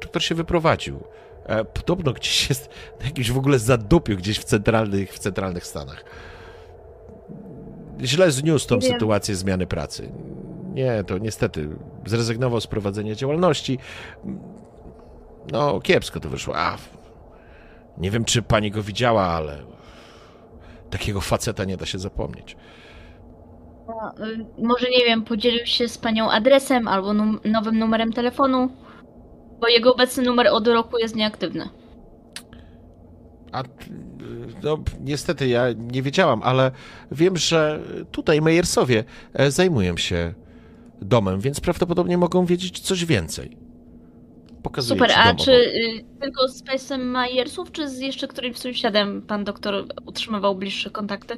Doktor się wyprowadził. E, podobno gdzieś jest na jakimś w ogóle zadupiu gdzieś w centralnych, w centralnych Stanach. Źle zniósł tą Nie wiem. sytuację zmiany pracy. Nie, to niestety zrezygnował z prowadzenia działalności. No, kiepsko to wyszło. A, nie wiem, czy pani go widziała, ale takiego faceta nie da się zapomnieć. Y, może nie wiem, podzielił się z panią adresem albo num nowym numerem telefonu, bo jego obecny numer od roku jest nieaktywny. A no, niestety ja nie wiedziałam, ale wiem, że tutaj Mejersowie e, zajmują się domem, więc prawdopodobnie mogą wiedzieć coś więcej. Pokazuję Super, a czy y, tylko z Pacem Majersów, czy z jeszcze którymś sąsiadem pan doktor utrzymywał bliższe kontakty?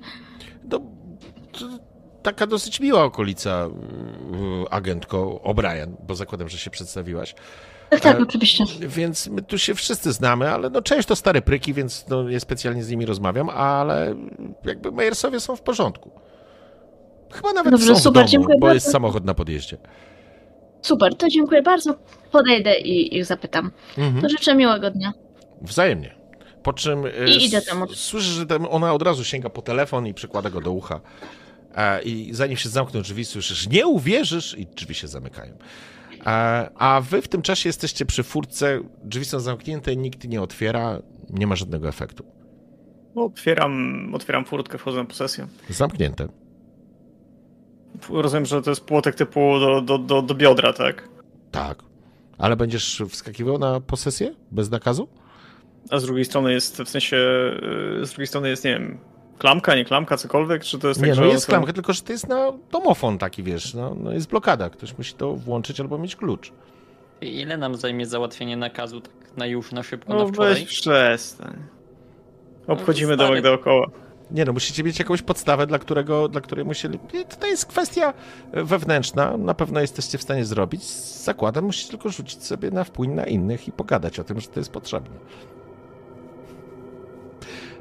No, taka dosyć miła okolica, yy, agentko O'Brien, bo zakładam, że się przedstawiłaś. Tak, tak, oczywiście. Więc my tu się wszyscy znamy, ale no część to stare pryki, więc no, nie specjalnie z nimi rozmawiam, ale jakby Mejersowie są w porządku. Chyba nawet Dobrze, są w super, domu, dziękuję bo bardzo. jest samochód na podjeździe. Super, to dziękuję bardzo. Podejdę i ich zapytam. Mhm. To życzę miłego dnia. Wzajemnie. Po czym e, I idę tam słyszysz, że tam ona od razu sięga po telefon i przykłada go do ucha. I zanim się zamkną drzwi, słyszysz, nie uwierzysz i drzwi się zamykają. A wy w tym czasie jesteście przy furtce, drzwi są zamknięte, nikt nie otwiera, nie ma żadnego efektu. No, Otwieram, otwieram furtkę, wchodzę na posesję. Zamknięte. Rozumiem, że to jest płotek typu do, do, do, do biodra, tak? Tak. Ale będziesz wskakiwał na posesję bez nakazu? A z drugiej strony jest, w sensie, yy, z drugiej strony jest, nie wiem, klamka, nie klamka, cokolwiek, czy to jest tak, Nie, no jest klamka, tylko że to jest na domofon taki, wiesz, no, no jest blokada. Ktoś musi to włączyć albo mieć klucz. I ile nam zajmie załatwienie nakazu tak na już, na szybko, No na wczoraj? weź przestań. Obchodzimy stary. domek dookoła. Nie no, musicie mieć jakąś podstawę, dla, którego, dla której musieli... To jest kwestia wewnętrzna, na pewno jesteście w stanie zrobić. Zakładam, musicie tylko rzucić sobie na wpływ na innych i pogadać o tym, że to jest potrzebne.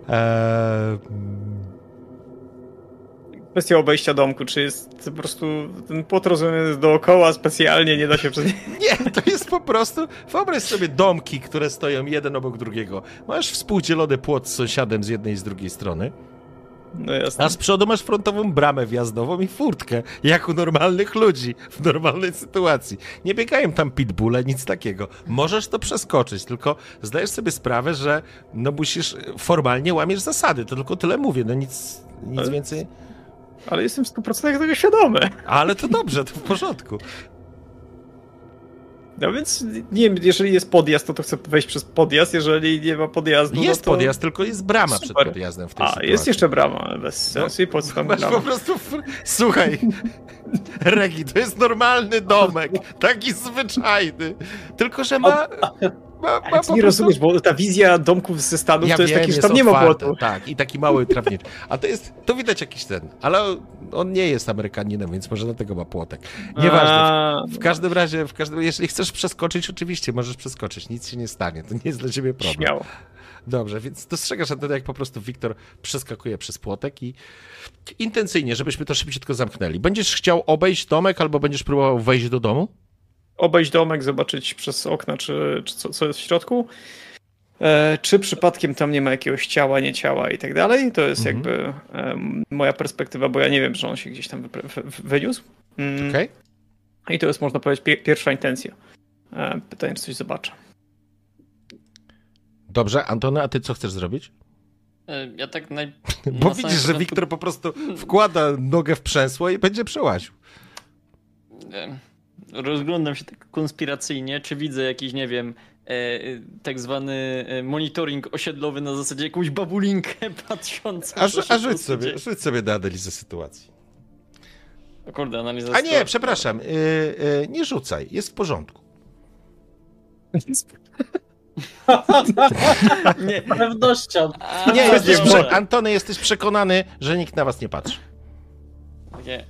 Eee, Kwestia obejścia domku, czy jest po prostu ten płot rozumiany dookoła specjalnie, nie da się przez nie, to jest po prostu... Wyobraź sobie domki, które stoją jeden obok drugiego. Masz współdzielony płot z sąsiadem z jednej i z drugiej strony. No jasne. A z przodu masz frontową bramę wjazdową i furtkę, jak u normalnych ludzi, w normalnej sytuacji. Nie biegają tam pitbulle, nic takiego. Możesz to przeskoczyć, tylko zdajesz sobie sprawę, że no musisz, formalnie łamiesz zasady, to tylko tyle mówię, no nic, nic Ale- więcej. Ale jestem w 100% tego świadomy. Ale to dobrze, to w porządku. No więc nie wiem, jeżeli jest podjazd, to, to chcę wejść przez podjazd, jeżeli nie ma podjazdu, Jest no to... podjazd, tylko jest brama przed Super. podjazdem w tej A, sytuacji. jest jeszcze brama, bez sensu i po co tam brama? po prostu. fr- Słuchaj, Regi, to jest normalny domek, taki zwyczajny. Tylko, że ma. Ma, ma Ale ty po nie prostu- rozumiesz, bo ta wizja domków ze Stanów Ja to jest wiem, taki, że tam nie ma płotu. Tak, i taki mały trawniczy. A to jest. To widać jakiś ten, ale on nie jest Amerykaninem, więc może dlatego ma płotek. Nieważne. A, W każdym razie, w każdym, jeżeli chcesz przeskoczyć, oczywiście możesz przeskoczyć, nic się nie stanie, to nie jest dla ciebie problem. Śmiało. Dobrze, więc dostrzegasz wtedy, jak po prostu Wiktor przeskakuje przez płotek i intencyjnie, żebyśmy to szybciutko zamknęli. Będziesz chciał obejść domek albo będziesz próbował wejść do domu? Obejść domek, zobaczyć przez okna, czy, czy co, co jest w środku. E, czy przypadkiem tam nie ma jakiegoś ciała, nie ciała i tak dalej. To jest Mhm. jakby em, moja perspektywa, bo ja nie wiem, że on się gdzieś tam wy- wy- wyniósł. Mm, Okej? I to jest, można powiedzieć, pie- pierwsza intencja. E, pytanie, czy coś zobaczę. Dobrze, Antony, a ty co chcesz zrobić? E, Ja tak naj... Bo na widzisz, że Wiktor po prostu wkłada nogę w przęsło i będzie przełaził. E, Rozglądam się tak konspiracyjnie, czy widzę jakiś, nie wiem, e, e, tak zwany e, monitoring osiedlowy na zasadzie jakąś babulinkę patrzącą. A, a rzuć, sobie, rzuć sobie na analizę sytuacji. O Kurde, analiza A nie, przepraszam, yy, yy, nie rzucaj, jest w porządku. Nie, Z pewnością. a, Nie, a, jesteś Antony, jesteś przekonany, że nikt na was nie patrzy. Nie.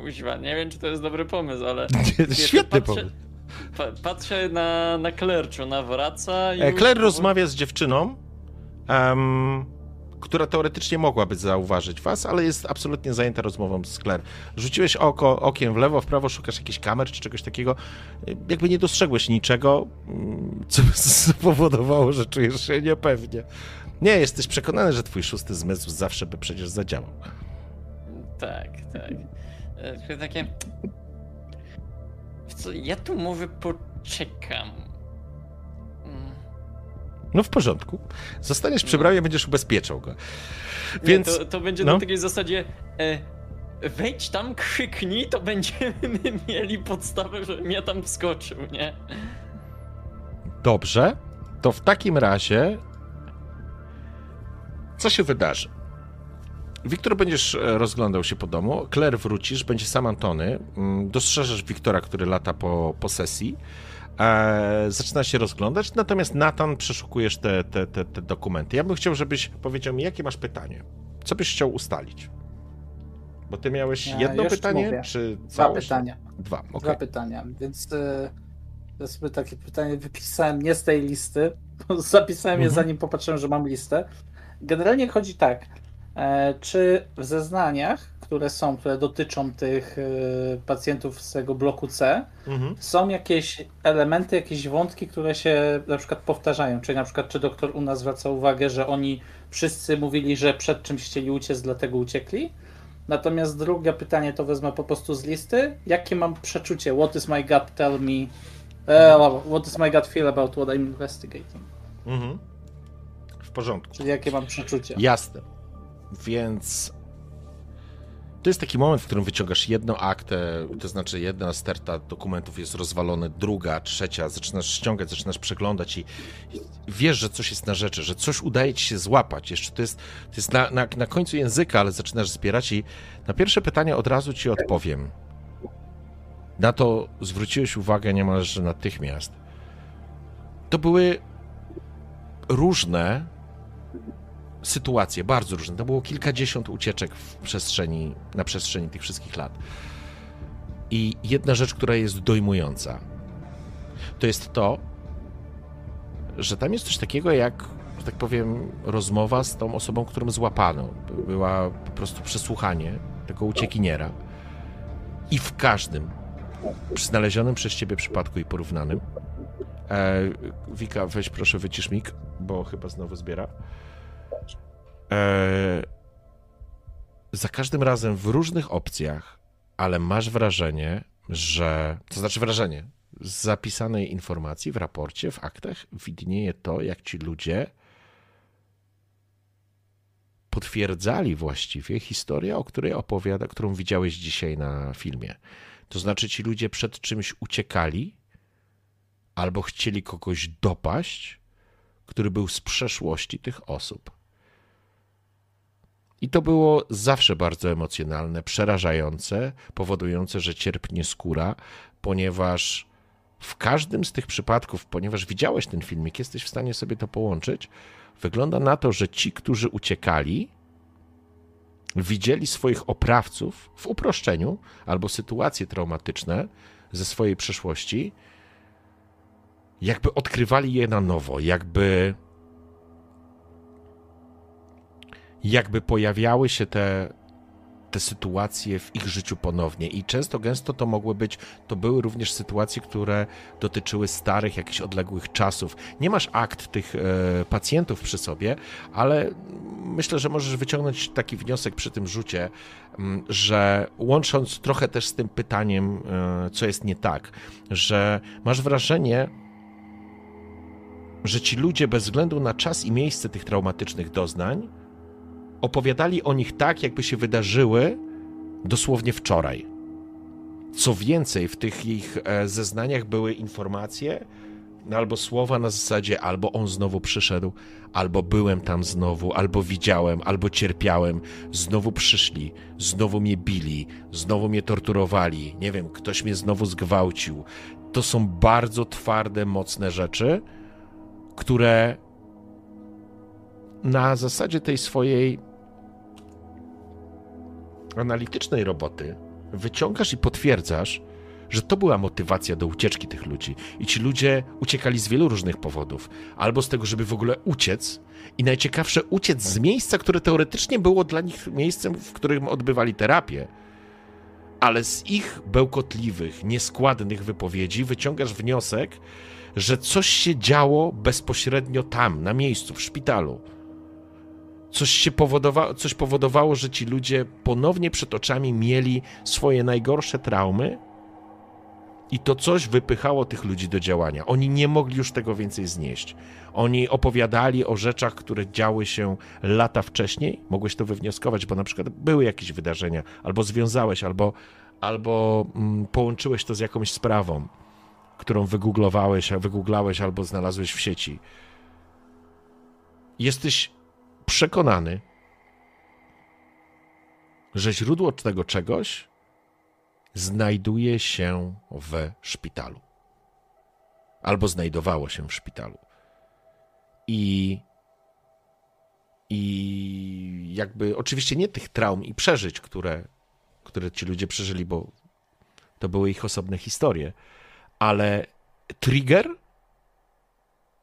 Kuźwa, nie wiem, czy to jest dobry pomysł, ale... Świetny patrzę, pomysł. Pa, patrzę na, na Claire, czy ona wraca i... E, Claire rozmawia z dziewczyną, em, która teoretycznie mogłaby zauważyć was, ale jest absolutnie zajęta rozmową z Claire. Rzuciłeś oko, okiem w lewo, w prawo, szukasz jakichś kamer czy czegoś takiego. Jakby nie dostrzegłeś niczego, mm, co spowodowało, że czujesz się niepewnie. Nie, jesteś przekonany, że twój szósty zmysł zawsze by przecież zadziałał. Tak, tak. Tylko takie... Co, ja tu może poczekam. Mm. No w porządku. Zostaniesz przy No. bramie, będziesz ubezpieczał go. Nie, Więc to, to będzie no. na takiej zasadzie. E, wejdź tam, krzyknij, to będziemy mieli podstawę, żebym ja tam wskoczył, nie? Dobrze, to w takim razie co się wydarzy? Wiktor, będziesz e, rozglądał się po domu, Claire wrócisz, będzie sam Antony, mm, dostrzeżesz Wiktora, który lata po, po sesji, e, zaczyna się rozglądać, natomiast Nathan przeszukujesz te, te, te, te dokumenty. Ja bym chciał, żebyś powiedział mi, jakie masz pytanie? Co byś chciał ustalić? Bo ty miałeś Ja jedno już pytanie, mówię. czy Dwa pytania. Dwa, okej. Dwa pytania, więc e, ja sobie takie pytanie wypisałem nie z tej listy, zapisałem je Mhm. zanim popatrzyłem, że mam listę. Generalnie chodzi tak, czy w zeznaniach, które są, które dotyczą tych e, pacjentów z tego bloku C, Mhm. są jakieś elementy, jakieś wątki, które się na przykład powtarzają, czyli na przykład czy doktor u nas zwraca uwagę, że oni wszyscy mówili, że przed czymś chcieli uciec, dlatego uciekli. Natomiast drugie pytanie to wezmę po prostu z listy. Jakie mam przeczucie? What is my gut tell me? E, what is my gut feel about what I'm investigating? Mhm. W porządku. Czyli jakie mam przeczucie? Jasne. Więc to jest taki moment, w którym wyciągasz jedną aktę, to znaczy jedna sterta dokumentów jest rozwalona, druga, trzecia, zaczynasz ściągać, zaczynasz przeglądać i, wiesz, że coś jest na rzeczy, że coś udaje ci się złapać. Jeszcze to jest, to jest na, na, na końcu języka, ale zaczynasz zbierać i na pierwsze pytanie od razu ci odpowiem. Na to zwróciłeś uwagę niemalże natychmiast. To były różne sytuacje, bardzo różne. To było kilkadziesiąt ucieczek w przestrzeni, na przestrzeni tych wszystkich lat. I jedna rzecz, która jest dojmująca, to jest to, że tam jest coś takiego jak, że tak powiem, rozmowa z tą osobą, którą złapano. Była po prostu przesłuchanie tego uciekiniera. I w każdym znalezionym przez ciebie przypadku i porównanym. E, Wika, weź proszę wycisz mik, bo chyba znowu zbiera. E, za każdym razem w różnych opcjach, ale masz wrażenie, że. To znaczy wrażenie. Z zapisanej informacji w raporcie, w aktach widnieje to, jak ci ludzie potwierdzali właściwie historię, o której opowiada, którą widziałeś dzisiaj na filmie. To znaczy, ci ludzie przed czymś uciekali albo chcieli kogoś dopaść, który był z przeszłości tych osób. I to było zawsze bardzo emocjonalne, przerażające, powodujące, że cierpnie skóra, ponieważ w każdym z tych przypadków, ponieważ widziałeś ten filmik, jesteś w stanie sobie to połączyć, wygląda na to, że ci, którzy uciekali, widzieli swoich oprawców w uproszczeniu albo sytuacje traumatyczne ze swojej przeszłości, jakby odkrywali je na nowo, jakby jakby pojawiały się te, te sytuacje w ich życiu ponownie. I często, gęsto to mogły być, to były również sytuacje, które dotyczyły starych, jakichś odległych czasów. Nie masz akt tych e, pacjentów przy sobie, ale myślę, że możesz wyciągnąć taki wniosek przy tym rzucie, m, że łącząc trochę też z tym pytaniem, e, co jest nie tak, że masz wrażenie, że ci ludzie bez względu na czas i miejsce tych traumatycznych doznań opowiadali o nich tak, jakby się wydarzyły dosłownie wczoraj. Co więcej, w tych ich e, zeznaniach były informacje no, albo słowa na zasadzie albo on znowu przyszedł, albo byłem tam znowu, albo widziałem, albo cierpiałem, znowu przyszli, znowu mnie bili, znowu mnie torturowali, nie wiem, ktoś mnie znowu zgwałcił. To są bardzo twarde, mocne rzeczy, które na zasadzie tej swojej analitycznej roboty wyciągasz i potwierdzasz, że to była motywacja do ucieczki tych ludzi. I ci ludzie uciekali z wielu różnych powodów. Albo z tego, żeby w ogóle uciec, i najciekawsze, uciec z miejsca, które teoretycznie było dla nich miejscem, w którym odbywali terapię. Ale z ich bełkotliwych, nieskładnych wypowiedzi wyciągasz wniosek, że coś się działo bezpośrednio tam, na miejscu, w szpitalu. Coś, się powodowało, coś powodowało, że ci ludzie ponownie przed oczami mieli swoje najgorsze traumy I to coś wypychało tych ludzi do działania. Oni nie mogli już tego więcej znieść. Oni opowiadali o rzeczach, które działy się lata wcześniej. Mogłeś to wywnioskować, bo na przykład były jakieś wydarzenia, albo związałeś, albo, albo mm, połączyłeś to z jakąś sprawą, którą wygooglowałeś, wygooglałeś albo znalazłeś w sieci. Jesteś przekonany, że źródło tego czegoś znajduje się w szpitalu. Albo znajdowało się w szpitalu. I, i jakby oczywiście nie tych traum i przeżyć, które, które ci ludzie przeżyli, bo to były ich osobne historie, ale trigger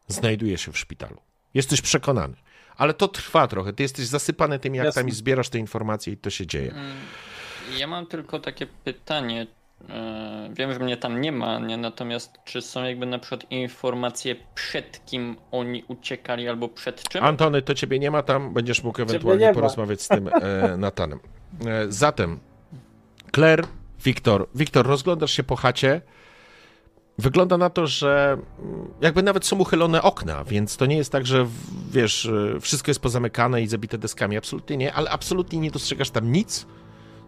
znajduje się w szpitalu. Jesteś przekonany. Ale to trwa trochę. Ty jesteś zasypany tymi aktami, Jasne. zbierasz te informacje i to się dzieje. Mm, ja mam tylko takie pytanie. E, wiem, że mnie tam nie ma, nie? natomiast czy są jakby na przykład informacje przed kim oni uciekali albo przed czym? Antony, to ciebie nie ma tam, będziesz mógł ewentualnie porozmawiać z tym e, Natanem. E, zatem, Claire, Wiktor. Wiktor, rozglądasz się po chacie. Wygląda na to, że mm, jakby nawet są uchylone okna, więc to nie jest tak, że wiesz, e, wszystko jest pozamykane i zabite deskami. Absolutnie nie, ale absolutnie nie dostrzegasz tam nic,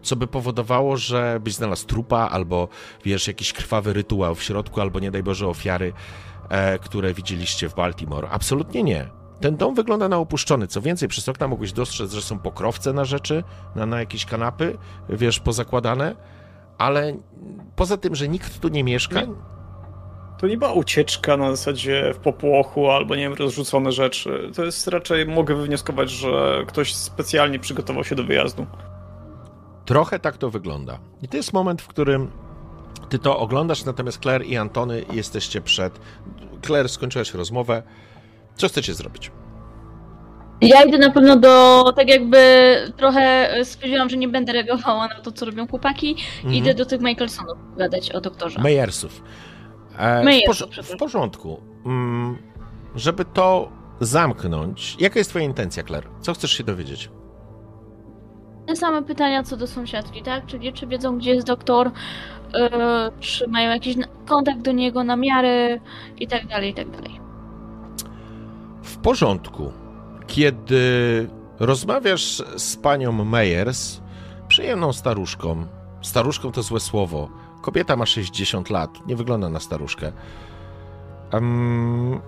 co by powodowało, że byś znalazł trupa albo wiesz, jakiś krwawy rytuał w środku, albo nie daj Boże ofiary, e, które widzieliście w Baltimore. Absolutnie nie. Ten dom wygląda na opuszczony. Co więcej, przez okna mogłeś dostrzec, że są pokrowce na rzeczy, na, na jakieś kanapy, wiesz, pozakładane, ale poza tym, że nikt tu nie mieszka, to nie była ucieczka na zasadzie w popłochu albo nie wiem, rozrzucone rzeczy. To jest raczej, mogę wywnioskować, że ktoś specjalnie przygotował się do wyjazdu. Trochę tak to wygląda. I to jest moment, w którym ty to oglądasz, natomiast Claire i Antony jesteście przed. Claire, skończyłaś rozmowę. Co chcecie zrobić? Ja idę na pewno do, tak jakby trochę stwierdziłam, że nie będę reagowała na to, co robią chłopaki. Mhm. Idę do tych Michaelsonów gadać o doktorze. Meyersów. E, w, porz w, porządku. Mm, żeby to zamknąć, jaka jest twoja intencja, Claire? Co chcesz się dowiedzieć? Te same pytania co do sąsiadki, tak? Czyli czy wiedzą, gdzie jest doktor, yy, czy mają jakiś kontakt do niego, namiary i tak dalej, i tak dalej. W porządku. Kiedy rozmawiasz z panią Meyers, przyjemną staruszką, staruszką to złe słowo, Kobieta ma 60 lat, nie wygląda na staruszkę. Um,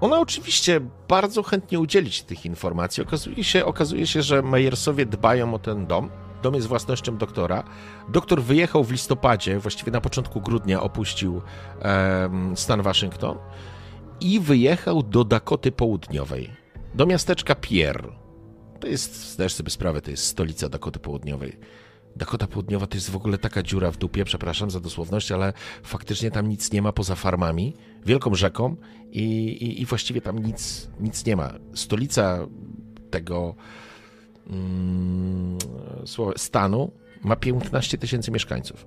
ona oczywiście bardzo chętnie udzieli ci tych informacji. Okazuje się, okazuje się, że Mejersowie dbają o ten dom. Dom jest własnością doktora. Doktor wyjechał w listopadzie, właściwie na początku grudnia opuścił um, stan Waszyngton i wyjechał do Dakoty Południowej, do miasteczka Pierre. To jest, zdajesz sobie sprawę, to jest stolica Dakoty Południowej. Dakota Południowa to jest w ogóle taka dziura w dupie, przepraszam za dosłowność, ale faktycznie tam nic nie ma poza farmami, wielką rzeką i, i, i właściwie tam nic, nic nie ma. Stolica tego mm, stanu ma 15 tysięcy mieszkańców.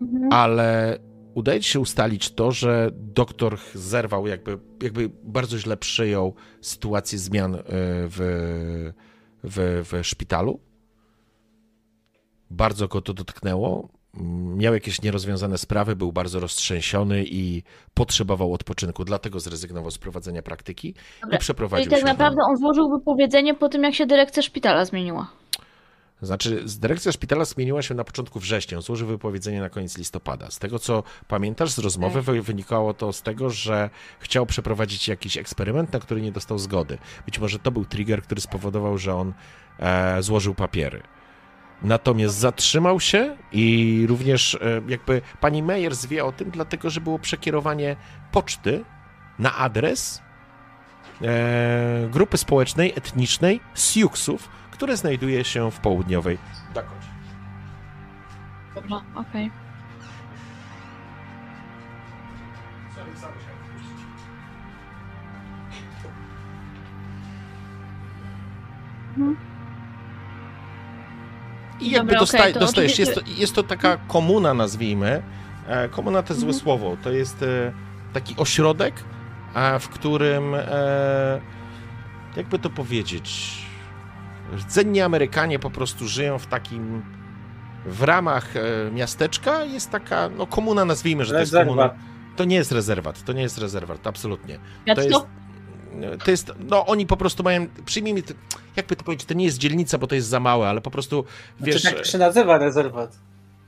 Mhm. Ale udaje ci się ustalić to, że doktor zerwał, jakby, jakby bardzo źle przyjął sytuację zmian e, w, w, w szpitalu bardzo go to dotknęło. Miał jakieś nierozwiązane sprawy, był bardzo roztrzęsiony i potrzebował odpoczynku, dlatego zrezygnował z prowadzenia praktyki Dobra. i przeprowadził Czyli tak się. naprawdę on złożył wypowiedzenie po tym, jak się dyrekcja szpitala zmieniła. Znaczy, dyrekcja szpitala zmieniła się na początku września, złożył wypowiedzenie na koniec listopada. Z tego, co pamiętasz z rozmowy, okay. wynikało to z tego, że chciał przeprowadzić jakiś eksperyment, na który nie dostał zgody. Być może to był trigger, który spowodował, że on e, złożył papiery. Natomiast zatrzymał się i również e, jakby pani Meyer wie o tym, dlatego że było przekierowanie poczty na adres e, grupy społecznej, etnicznej Siuksów, które znajduje się w południowej Dakocie. Dobra, okej. Okay. Hmm. I jakby Dobra, okay, dostajesz, oczywiście... jest, to, jest to taka komuna, nazwijmy. E, komuna to złe mhm. słowo. To jest e, taki ośrodek, w którym, e, jakby to powiedzieć, rdzenni Amerykanie po prostu żyją w takim w ramach miasteczka jest taka, no komuna, nazwijmy, że to jest komuna. To nie jest rezerwat, to nie jest rezerwat, absolutnie. To jest, to jest, no oni po prostu mają, przyjmij mi, to- jakby to powiedzieć, to nie jest dzielnica, bo to jest za małe, ale po prostu, wiesz, Znaczy, tak się nazywa rezerwat.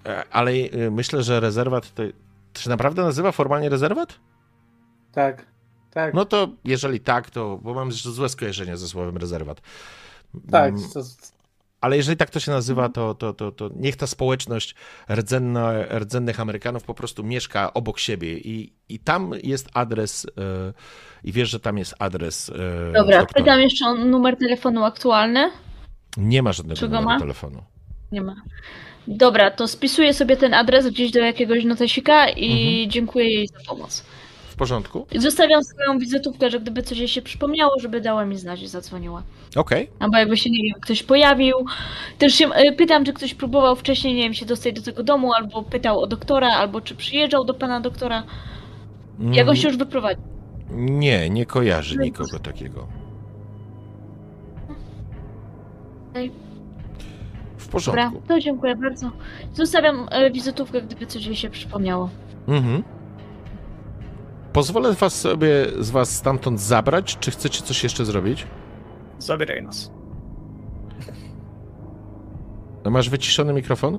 e, ale e, myślę, że rezerwat, to, się naprawdę nazywa formalnie rezerwat? Tak. Tak. No to jeżeli tak, to, bo mam złe skojarzenie ze słowem rezerwat. tak. Mm, To, Ale jeżeli tak to się nazywa, to, to, to, to niech ta społeczność rdzenna, rdzennych Amerykanów po prostu mieszka obok siebie i, i tam jest adres e, i wiesz, że tam jest adres e, Dobra, doktora. pytam jeszcze o numer telefonu aktualny. Nie ma żadnego Czego numeru ma? telefonu. Nie ma. Dobra, to spisuję sobie ten adres gdzieś do jakiegoś notesika i Mhm. dziękuję jej za pomoc. Porządku? Zostawiam swoją wizytówkę, że gdyby coś jej się przypomniało, żeby dała mi znać i zadzwoniła. Okej. Albo jakby się, nie wiem, ktoś pojawił. Też się y, pytam, czy ktoś próbował wcześniej, nie wiem, się dostać do tego domu, albo pytał o doktora, albo czy przyjeżdżał do pana doktora. Mm, Jak on się już wyprowadził. Nie, nie kojarzy nikogo takiego. W Dobra, porządku. to dziękuję bardzo. Zostawiam y, wizytówkę, gdyby coś jej się przypomniało. Mhm. Pozwolę was sobie z was stamtąd zabrać, czy chcecie coś jeszcze zrobić? Zabieraj nas. No, Masz wyciszony mikrofon?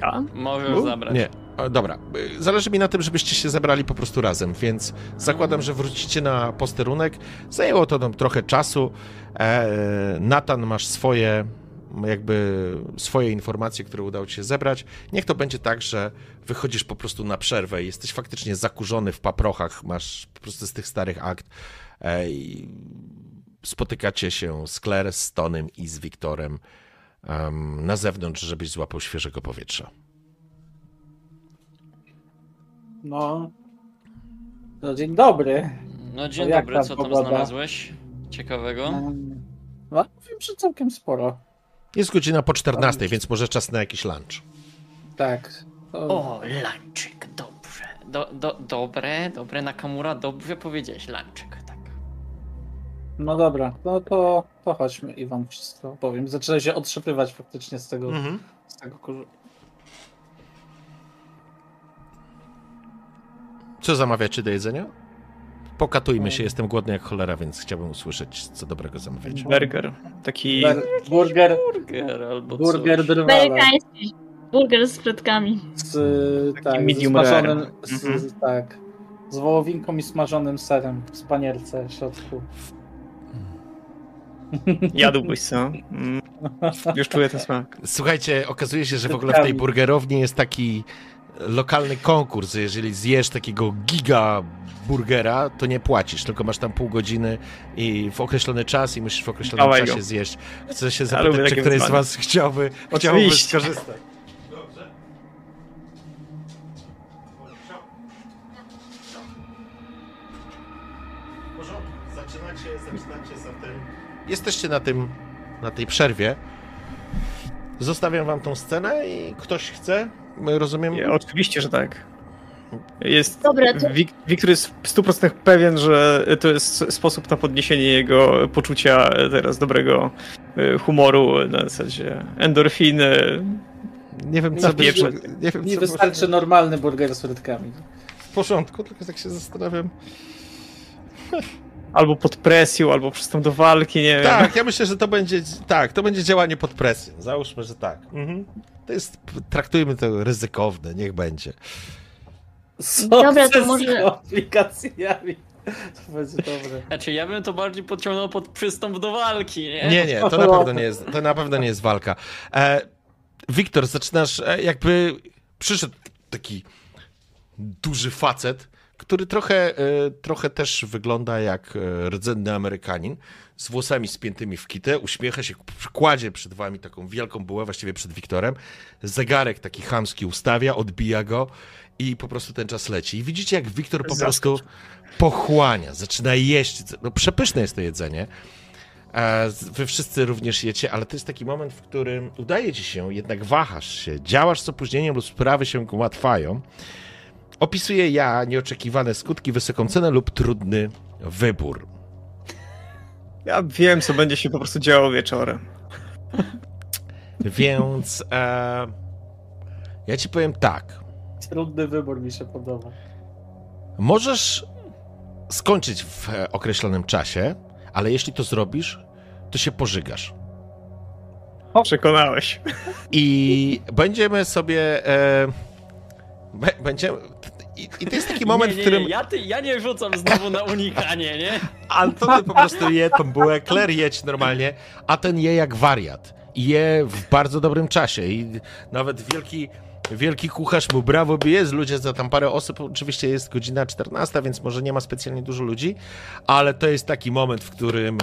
Ja? Możesz U? zabrać. Nie. O, dobra. Zależy mi na tym, żebyście się zebrali po prostu razem, więc zakładam, że wrócicie na posterunek. Zajęło to nam trochę czasu. E, Natan, masz swoje jakby swoje informacje, które udało ci się zebrać. Niech to będzie tak, że wychodzisz po prostu na przerwę i jesteś faktycznie zakurzony w paprochach, masz po prostu z tych starych akt e, i spotykacie się z Claire, z Tonym i z Wiktorem em, na zewnątrz, żebyś złapał świeżego powietrza. no. No dzień dobry. No dzień dobry, tam co tam pogoda? znalazłeś? Ciekawego? Mm, No, wiem, że całkiem sporo. Jest godzina po 14, więc może czas na jakiś lunch. Tak. O, lanczyk, dobrze. Do, do, dobre, dobre, Nakamura, dobrze powiedziałeś, lanczyk, tak. No dobra, no to, to chodźmy i wam wszystko opowiem. Zaczyna się otrzepywać faktycznie z tego, z tego kurzu. Co zamawiacie do jedzenia? Pokatujmy się, jestem głodny jak cholera, więc chciałbym usłyszeć, co dobrego zamawiacie. Burger. Taki. Ber- Burger, Burger albo burger coś. Amerykański burger z frytkami. z, Taki tak, z medium smażonym, rare. z, Mhm. tak, z wołowinką i smażonym serem w panierce w środku. Jadłbyś co? Mm. Już czuję ten smak. Słuchajcie, okazuje się, że w ogóle w tej burgerowni jest taki lokalny konkurs. Jeżeli zjesz takiego giga burgera, to nie płacisz, tylko masz tam pół godziny i w określony czas i musisz w określonym Dawaj czasie go. zjeść. Chcę się zapytać, czy takie któryś z was chciałby, chciałby skorzystać. Dobrze. Zaczynacie, zaczynacie zatem... Jesteście na tym, na tej przerwie. Zostawiam wam tą scenę i ktoś chce, rozumiem, Ja, oczywiście, że tak. Jest. Dobra, to- Wik- Wiktor jest w 100% pewien, że to jest sposób na podniesienie jego poczucia teraz dobrego y, humoru na zasadzie endorfiny. nie wiem, co pieprze. nie wiem, Nie co wystarczy normalny burger z frytkami. w porządku, tylko tak się zastanawiam. Albo pod presją, albo przystęp do walki, nie wiem. Tak, ja myślę, że to będzie, tak, to będzie działanie pod presją. Załóżmy, że tak. Mhm. To jest, traktujmy to ryzykowne, niech będzie. Z Dobra, to z może- aplikacjami. To będzie dobre. Znaczy, ja bym to bardziej podciągnął pod przystąp do walki, nie? Nie, nie, to na pewno nie jest, to na pewno nie jest walka. E, Wiktor, zaczynasz, e, jakby przyszedł taki duży facet, który trochę, e, trochę też wygląda jak e, rdzenny Amerykanin, z włosami spiętymi w kitę, uśmiecha się, kładzie przed wami taką wielką bułę, właściwie przed Wiktorem, zegarek taki chamski ustawia, odbija go i po prostu ten czas leci. I widzicie, jak Wiktor po prostu pochłania, zaczyna jeść. No przepyszne jest to jedzenie. E, Wy wszyscy również jecie, ale to jest taki moment, w którym udaje ci się, jednak wahasz się, działasz z opóźnieniem lub sprawy się ułatwiają. Opisuję ja nieoczekiwane skutki, wysoką cenę lub trudny wybór. Ja wiem, co będzie się po prostu działo wieczorem. Więc e, ja ci powiem tak. Trudny wybór mi się podoba. Możesz skończyć w określonym czasie, ale jeśli to zrobisz, to się pożygasz. Przekonałeś. I będziemy sobie. E, będziemy. I, I to jest taki moment, nie, nie, w którym. Nie, ja, ty, ja nie rzucam znowu na unikanie, nie? Antony po prostu je tą bułę, Claire jedź normalnie, a ten je jak wariat. I je w bardzo dobrym czasie. I nawet wielki, wielki kucharz mu brawo bije, z ludzie za tam parę osób. Oczywiście jest godzina 14, więc może nie ma specjalnie dużo ludzi, ale to jest taki moment, w którym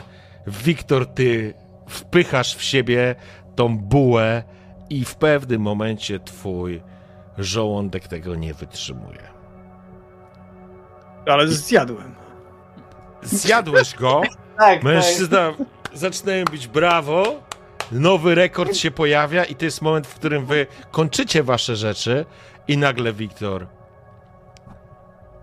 Wiktor, ty wpychasz w siebie tą bułę i w pewnym momencie twój żołądek tego nie wytrzymuje. Ale zjadłem. Zjadłeś go. Tak, Mężczyzna zaczynają bić brawo, nowy rekord się pojawia i to jest moment, w którym wy kończycie wasze rzeczy i nagle Wiktor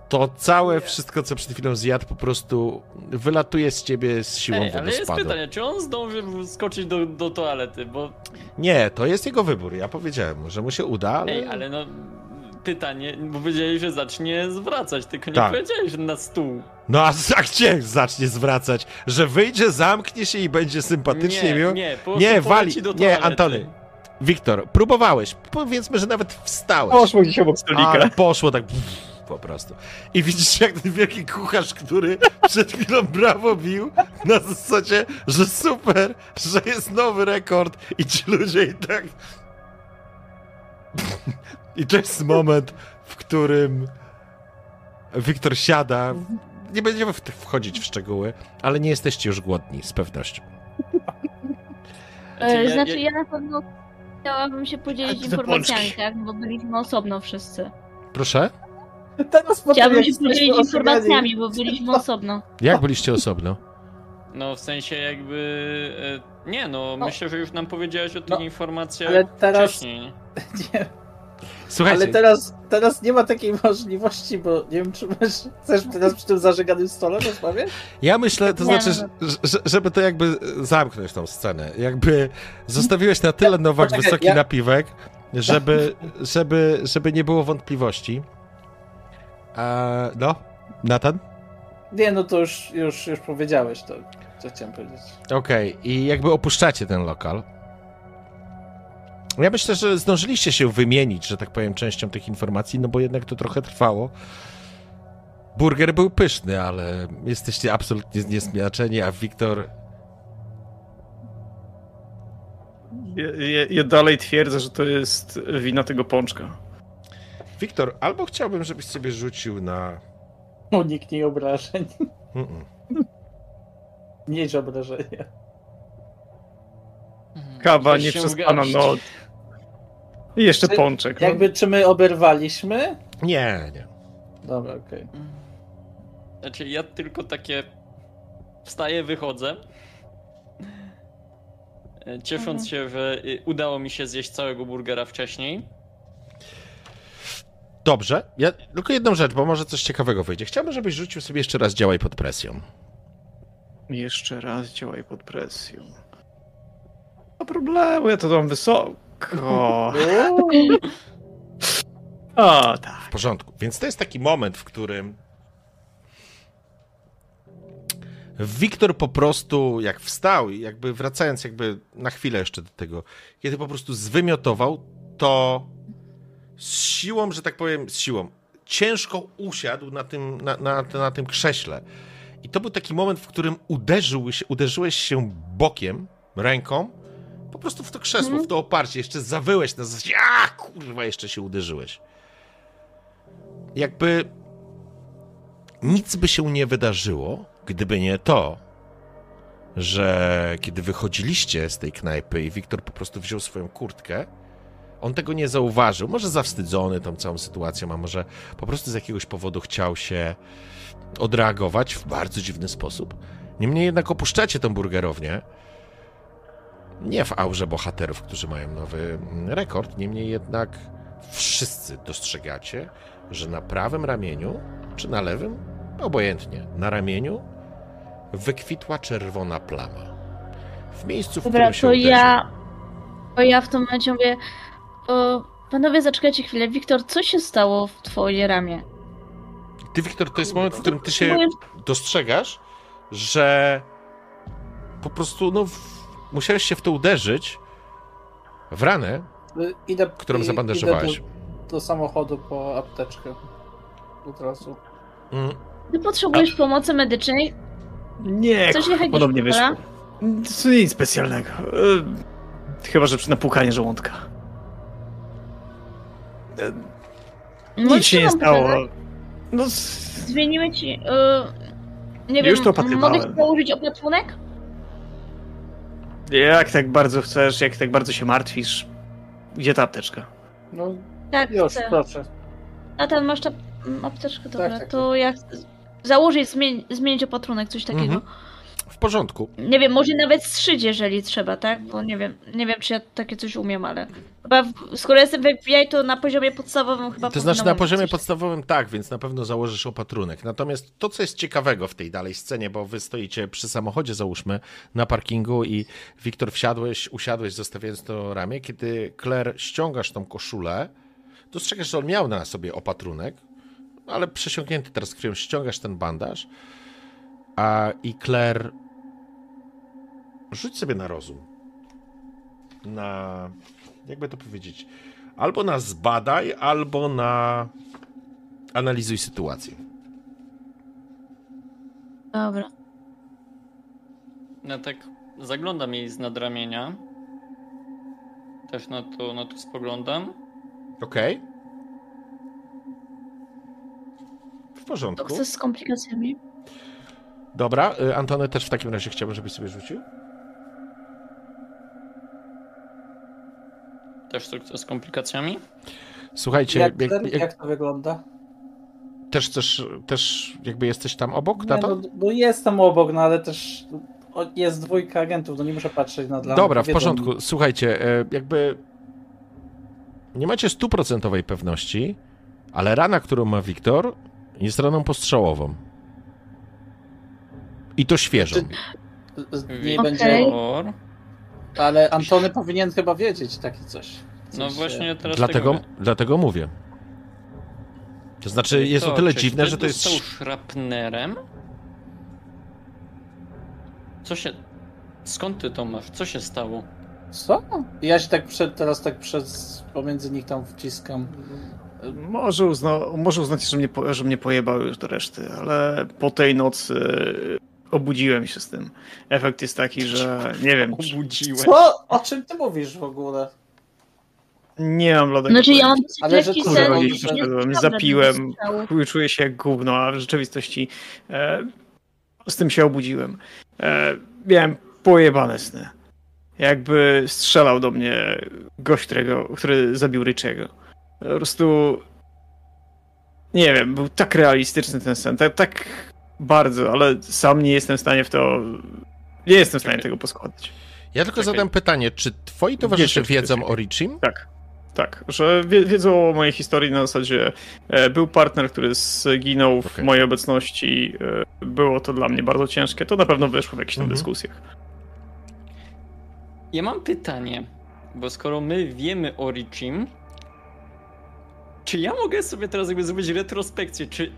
to całe wszystko, co przed chwilą zjadł, po prostu wylatuje z ciebie z siłą Ej, ale jest pytanie, czy on zdąży skoczyć do, do toalety, bo... Nie, to jest jego wybór. Ja powiedziałem mu, że mu się uda, ale... Ej, ale no... Pytanie, bo powiedzieli, że zacznie zwracać, tylko nie Tak. powiedzieli, że na stół. No a za gdzie zacznie zwracać? Że wyjdzie, zamknie się i będzie sympatycznie nie, miło? nie, po Nie, wali, nie. Antony. Wiktor, próbowałeś. Powiedzmy, że nawet wstałeś. Poszło gdzieś obok stolika. Ale poszło tak po prostu. I widzisz, jak ten wielki kucharz, który przed chwilą brawo bił, na zasadzie, że super, że jest nowy rekord i ci ludzie i tak... I to jest moment, w którym Wiktor siada. Nie będziemy w- wchodzić w szczegóły, ale nie jesteście już głodni, z pewnością. Znaczy, E, ja- Znaczy, ja- na pewno chciałabym się podzielić informacjami, tak? Bo byliśmy osobno wszyscy. Proszę? Teraz Chciałabym się podzielić informacjami, bo byliśmy osobno. Jak byliście osobno? No w sensie jakby... e, Nie no, No. myślę, że już nam powiedziałeś o tych No, informacjach ale teraz- wcześniej. nie? Słuchajcie, ale teraz, teraz nie ma takiej możliwości, bo nie wiem, czy masz, chcesz teraz przy tym zażeganym stole rozmawiać? Ja myślę, to Nie, znaczy, no że, że, żeby to jakby zamknąć tą scenę. Jakby zostawiłeś na tyle nowak Poczekaj, wysoki ja- napiwek, żeby, żeby, żeby nie było wątpliwości. E, no, Nathan? Nie, no to już, już, już powiedziałeś to, co chciałem powiedzieć. Okej, i jakby opuszczacie ten lokal. Ja myślę, że zdążyliście się wymienić, że tak powiem, częścią tych informacji, no bo jednak to trochę trwało. Burger był pyszny, ale jesteście absolutnie zniesmiaczeni, a Wiktor Ja, ja, ja dalej twierdzę, że to jest wina tego pączka. Wiktor, albo chciałbym, żebyś sobie rzucił na. Uniknij obrażeń. Mm-mm. Mniejsz obrażenia. Kawa, nie przespana ugarść. noc. I jeszcze Czy- pączek. No. Jakby, czy my oberwaliśmy? Nie, nie. Dobra, okej. Znaczy ja tylko takie wstaję, wychodzę. E, Ciesząc Mhm. się, że y, udało mi się zjeść całego burgera wcześniej. Dobrze. Ja tylko jedną rzecz, bo może coś ciekawego wyjdzie. Chciałbym, żebyś rzucił sobie jeszcze raz działaj pod presją. Jeszcze raz działaj pod presją. No problemu, ja to dam wysoko. O, tak. W porządku. Więc to jest taki moment, w którym Wiktor po prostu, jak wstał i jakby wracając jakby na chwilę jeszcze do tego, kiedy po prostu zwymiotował, to z siłą, że tak powiem, z siłą, ciężko usiadł na tym, na, na, na tym krześle. I to był taki moment, w którym uderzył się, uderzyłeś się bokiem, ręką, po prostu w to krzesło, w to oparcie. Jeszcze zawyłeś na zasadzie, a kurwa, jeszcze się uderzyłeś. Jakby nic by się nie wydarzyło, gdyby nie to, że kiedy wychodziliście z tej knajpy i Wiktor po prostu wziął swoją kurtkę, on tego nie zauważył. Może zawstydzony tą całą sytuacją, a może po prostu z jakiegoś powodu chciał się odreagować w bardzo dziwny sposób. Niemniej jednak opuszczacie tą burgerownię. Nie w aurze bohaterów, którzy mają nowy mm, rekord, niemniej jednak wszyscy dostrzegacie, że na prawym ramieniu, czy na lewym, obojętnie, na ramieniu wykwitła czerwona plama. W miejscu, w Dobra, którym się to uderzył. ja Bo ja w tym momencie mówię, o, panowie zaczekajcie chwilę, Wiktor, co się stało w twoje ramię? Ty, Wiktor, to jest moment, w którym ty się dostrzegasz, że po prostu, no. Musiałeś się w to uderzyć, w ranę, Y, Idę, którą i- zabandażowałeś. Idę do, do samochodu po apteczkę. Od razu. Mm, Ty potrzebujesz pomocy medycznej? Nie, Coś podobnie wyszło. To nic specjalnego. E, Chyba, że przy napłukanie żołądka. E, Nic Możesz się nie stało. No, Zmienimy ci. y, nie Już wiem, to opatrywałem. mogę ci założyć opatrunek? Jak tak bardzo chcesz, jak tak bardzo się martwisz, gdzie ta apteczka? No Tak, już, chcę. proszę. A ten masz ta apteczkę, dobra, tak, to ja chcę założyć, zmień, zmienić opatrunek, coś takiego. Mhm. W porządku. Nie wiem, może nawet strzyć, jeżeli trzeba, tak? Bo nie wiem, nie wiem, czy ja takie coś umiem, ale chyba w, skoro jestem w FBI, to na poziomie podstawowym chyba To znaczy na poziomie podstawowym tak, więc na pewno założysz opatrunek. Natomiast to, co jest ciekawego w tej dalej scenie, bo wy stoicie przy samochodzie, załóżmy, na parkingu i Wiktor wsiadłeś, usiadłeś, zostawiając to ramię. Kiedy Claire ściągasz tą koszulę, dostrzegasz, że on miał na sobie opatrunek, ale przesiąknięty teraz krwią, ściągasz ten bandaż, a i Claire rzuć sobie na rozum. Na, jakby to powiedzieć, albo na zbadaj, albo na analizuj sytuację. Dobra. Ja tak zaglądam jej z nadramienia. Też na to, na to spoglądam. Okej. W To porządku. chcę z komplikacjami. Dobra, y, Antony też w takim razie chciałbym, żebyś sobie rzucił. Też sukces z komplikacjami. Słuchajcie, Jak, jak, jak, jak, to wygląda? też, też, też jakby jesteś tam obok, Nie, no, no jestem obok, no ale też jest dwójka agentów, no nie muszę patrzeć na dla Dobra, w porządku. Słuchajcie, e, jakby nie macie stuprocentowej pewności, ale rana, którą ma Wiktor, jest raną postrzałową. I to świeżą. Z- z- Nie Wiktor. będzie, ale Antony powinien chyba wiedzieć takie coś. coś No właśnie teraz Dlatego, tego... dlatego mówię. To znaczy, jest o To, tyle czy dziwne, że to jest. dostał szrapnerem? Co się... Skąd ty to masz? Co się stało? Co? Ja się tak przed, teraz tak przez pomiędzy nich tam wciskam. Może, uzna, może uznać, że mnie, że mnie pojebał już do reszty, ale po tej nocy obudziłem się z tym. Efekt jest taki, że nie wiem, czy- Obudziłeś. Co? O czym ty mówisz w ogóle? nie mam bladego Znaczy ja mam Ale że taki kurwa, przyszedłem, nieprawda, zapiłem. czuję się jak gówno, a w rzeczywistości e, z tym się obudziłem. E, miałem pojebane sny. Jakby strzelał do mnie gość, którego, który zabił Richiego. Po prostu nie wiem, był tak realistyczny ten sen, tak, tak bardzo, ale sam nie jestem w stanie w to nie jestem w stanie Czekaj. tego poskładać. Ja tylko Czekaj. zadam pytanie, czy twoi towarzysze wiedzą czekaj. o Richim? Tak. Tak, że wie, wiedzą o mojej historii na zasadzie e, był partner, który zginął w Okej. mojej obecności. E, było to dla mnie bardzo ciężkie. To na pewno wyszło w jakichś tam Mhm. dyskusjach. Ja mam pytanie, bo skoro my wiemy o Richim, czy ja mogę sobie teraz jakby zrobić retrospekcję, czy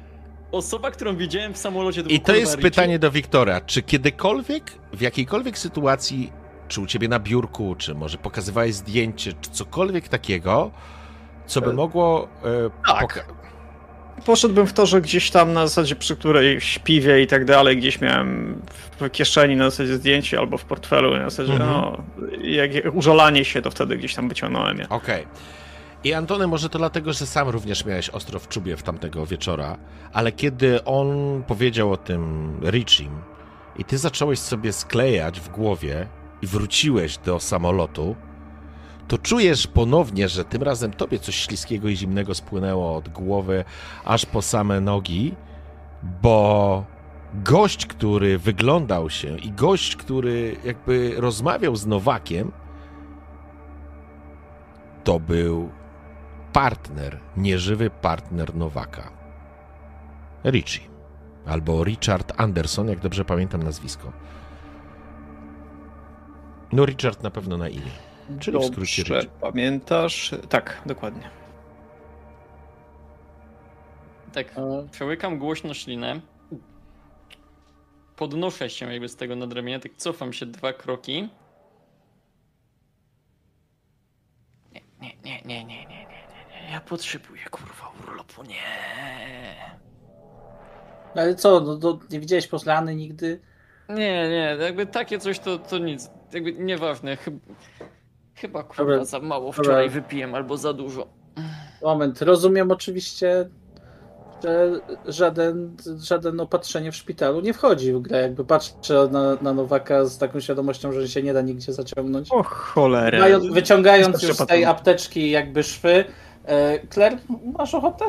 osoba, którą widziałem w samolocie to I to jest Richie? pytanie do Wiktora. Czy kiedykolwiek, w jakiejkolwiek sytuacji, czy u ciebie na biurku, czy może pokazywałeś zdjęcie, czy cokolwiek takiego, co by E, mogło. E, tak. poka- Poszedłbym w to, że gdzieś tam na zasadzie przy którejś piwie i tak dalej, gdzieś miałem w kieszeni na zasadzie zdjęcie albo w portfelu, na zasadzie Mhm. no, jak użalanie się, to wtedy gdzieś tam wyciągnąłem je. Okej. I Antony, może to dlatego, że sam również miałeś ostro w czubie w tamtego wieczora, ale kiedy on powiedział o tym Richim i ty zacząłeś sobie sklejać w głowie i wróciłeś do samolotu, to czujesz ponownie, że tym razem tobie coś śliskiego i zimnego spłynęło od głowy aż po same nogi, bo gość, który wyglądał się i gość, który jakby rozmawiał z Nowakiem, to był partner, nieżywy partner Nowaka. Richie. Albo Richard Anderson, jak dobrze pamiętam nazwisko. No, Richard na pewno na imię. Czyli w skrócie Dobrze, Rich. pamiętasz? Tak, dokładnie. Tak, E, przełykam głośno ślinę. Podnoszę się jakby z tego nadręmienia, tak cofam się dwa kroki. Nie, nie, nie, nie, nie, nie, nie, nie, nie. Ja potrzebuję kurwa urlopu, nie. Ale co, no, to nie widziałeś poslany nigdy? Nie, nie, jakby takie coś to, to nic. Jakby nieważne. Chyba, chyba kurwa Dobra, za mało dobra. wczoraj wypiłem albo za dużo. Moment, rozumiem oczywiście, że żaden, żaden opatrzenie w szpitalu nie wchodzi w grę. Jakby patrzę na, na Nowaka z taką świadomością, że się nie da nigdzie zaciągnąć. O cholera. Mając, wyciągając już z tej apteczki jakby szwy. E, Claire, masz ochotę?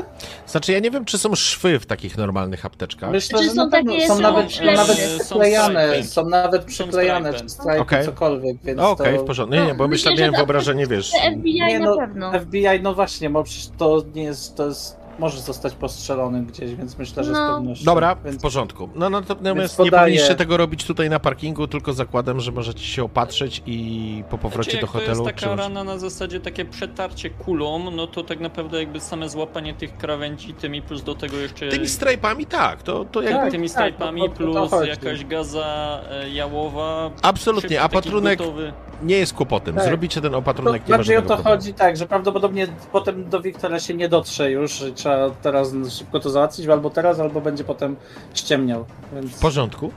Znaczy, ja nie wiem, czy są szwy w takich normalnych apteczkach. Myślę, Czy że są na pewno takie- są są nawet, ślepy? nawet Są przyklejane, strajpy. są nawet Są przyklejane, czy strajpy, Okej. cokolwiek, więc Okej, to... w porządku. Nie, nie, bo No, myślę, miałem że wyobrażenie, wiesz... FBI Nie, na no, pewno. FBI, no właśnie, bo przecież to nie jest, to jest, może zostać postrzelonym gdzieś, więc myślę, że z No. pewnością. Dobra, więc... w porządku. No natomiast Więc nie podaję- powinniście tego robić tutaj na parkingu, tylko zakładam, że możecie się opatrzyć i po powrocie Znaczy, do jak hotelu... to jest taka rana na zasadzie takie przetarcie kulą, no to tak naprawdę jakby same złapanie tych krawędzi tymi plus do tego jeszcze Tymi strajpami tak, to, to jakby... Tak, tymi tak, strajpami o- o to plus jakaś gaza e, jałowa. Absolutnie, a gotowy. nie jest kłopotem. Tak. Zrobicie ten To opatrunek, nie ma bardziej o żadnego to problemu. chodzi, tak, że prawdopodobnie potem do Wiktora się nie dotrze już, że trzeba teraz szybko to załatwić, albo teraz, albo będzie potem ściemniał, więc... W porządku?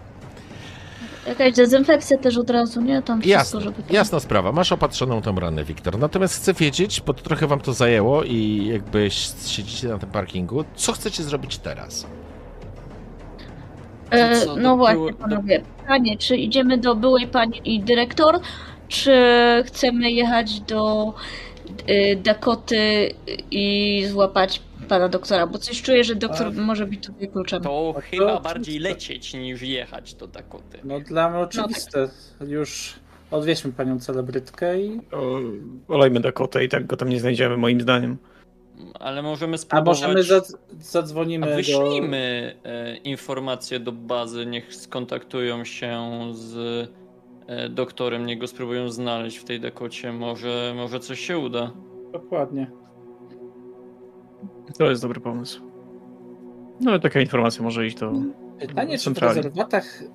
Jakaś dezynfekcja też od razu, nie? Tam wszystko, Jasne, żeby tam... jasna sprawa. Masz opatrzoną tą ranę, Wiktor. Natomiast chcę wiedzieć, bo trochę wam to zajęło i jakby siedzicie na tym parkingu, co chcecie zrobić teraz? E, Co, no do właśnie, do- panowie. Pytanie, czy idziemy do byłej pani dyrektor, czy chcemy jechać do Dakoty i złapać pana doktora? Bo coś czuję, że doktor A- może być tutaj kluczem. To to- chyba to- bardziej lecieć niż jechać do Dakoty. No dla mnie oczywiste. Już odwieźmy panią celebrytkę i... O, olejmy Dakotę i tak go tam nie znajdziemy, moim zdaniem. Ale możemy A spróbować. możemy zadz- A zadzwonimy do... wyślijmy e, informacje do bazy, niech skontaktują się z doktorem, niech go spróbują znaleźć w tej Dakocie. Może, może coś się uda. Dokładnie. To jest dobry pomysł. No ale taka informacja może iść do... Pytanie, czy w rezerwatach y,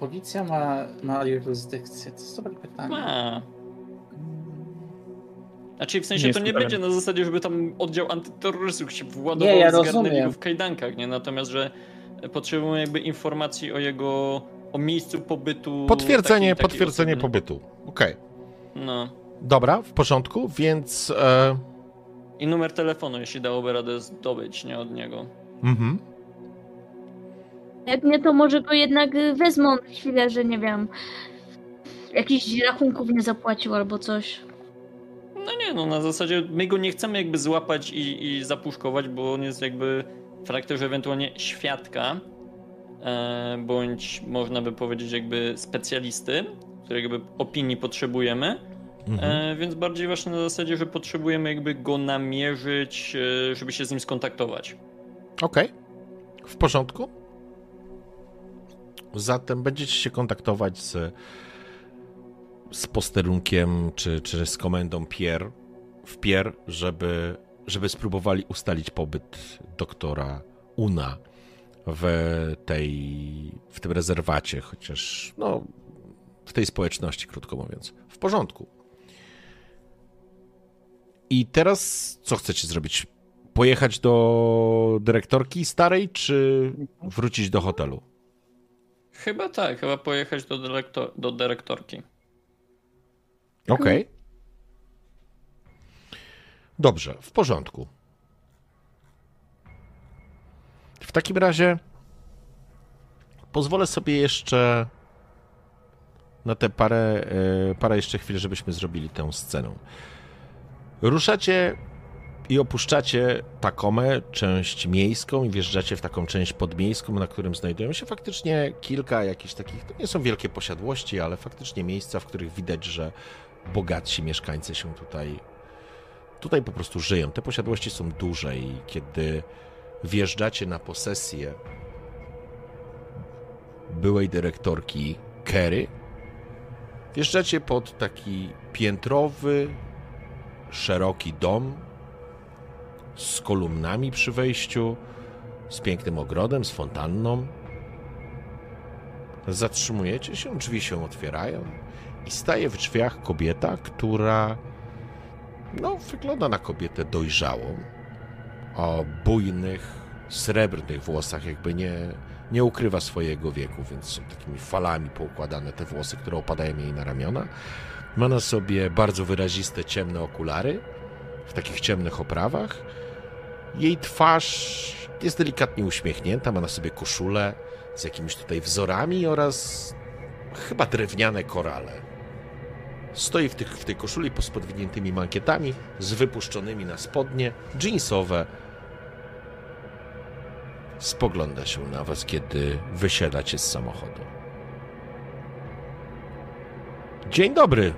policja ma, ma jurysdykcję? To jest dobre pytanie. Ma. Znaczy w sensie Nie to nie będzie na zasadzie, żeby tam oddział antyterrorystów się władował Nie, ja w kajdankach, nie? Natomiast, że potrzebujemy jakby informacji o jego, o miejscu pobytu. Potwierdzenie, takiej- takiej potwierdzenie osoby. pobytu. Okej. No. Dobra, w porządku, więc... E, I numer telefonu, jeśli dałoby radę zdobyć, nie od niego. mhm. Jak nie, to może go jednak wezmą na chwilę, że nie wiem, jakichś rachunków nie zapłacił albo coś. No nie, no na zasadzie my go nie chcemy jakby złapać i, i zapuszkować, bo on jest jakby w charakterze ewentualnie świadka, bądź można by powiedzieć jakby specjalisty, jakby opinii potrzebujemy, Mhm. e, więc bardziej właśnie na zasadzie, że potrzebujemy jakby go namierzyć, e, żeby się z nim skontaktować. Okej. W porządku. Zatem będziecie się kontaktować z, z posterunkiem czy, czy z komendą Pier w Pier, żeby, żeby spróbowali ustalić pobyt doktora Una w tej w tym rezerwacie, chociaż no w tej społeczności, krótko mówiąc. W porządku. I teraz co chcecie zrobić? Pojechać do dyrektorki starej, czy wrócić do hotelu? Chyba tak, chyba pojechać do, dyrektor, do dyrektorki. Okej. Dobrze, w porządku. W takim razie pozwolę sobie jeszcze na te parę, e, parę jeszcze chwil, żebyśmy zrobili tę scenę. Ruszacie i opuszczacie Takomę, część miejską i wjeżdżacie w taką część podmiejską, na którym znajdują się faktycznie kilka jakichś takich, to nie są wielkie posiadłości, ale faktycznie miejsca, w których widać, że bogatsi mieszkańcy się tutaj tutaj po prostu żyją. Te posiadłości są duże i kiedy wjeżdżacie na posesję byłej dyrektorki Kerry, Wjeżdżacie pod taki piętrowy, szeroki dom z kolumnami przy wejściu, z pięknym ogrodem, z fontanną. Zatrzymujecie się, drzwi się otwierają i staje w drzwiach kobieta, która no, wygląda na kobietę dojrzałą, o bujnych, srebrnych włosach, jakby nie, nie ukrywa swojego wieku, więc są takimi falami poukładane te włosy, które opadają jej na ramiona. Ma na sobie bardzo wyraziste, ciemne okulary w takich ciemnych oprawach. Jej twarz jest delikatnie uśmiechnięta, ma na sobie koszulę z jakimiś tutaj wzorami oraz chyba drewniane korale. Stoi w, tych, w tej koszuli pod podwiniętymi mankietami, z wypuszczonymi na spodnie, jeansowe. Spogląda się na was, kiedy wysiadacie z samochodu. Dzień dobry.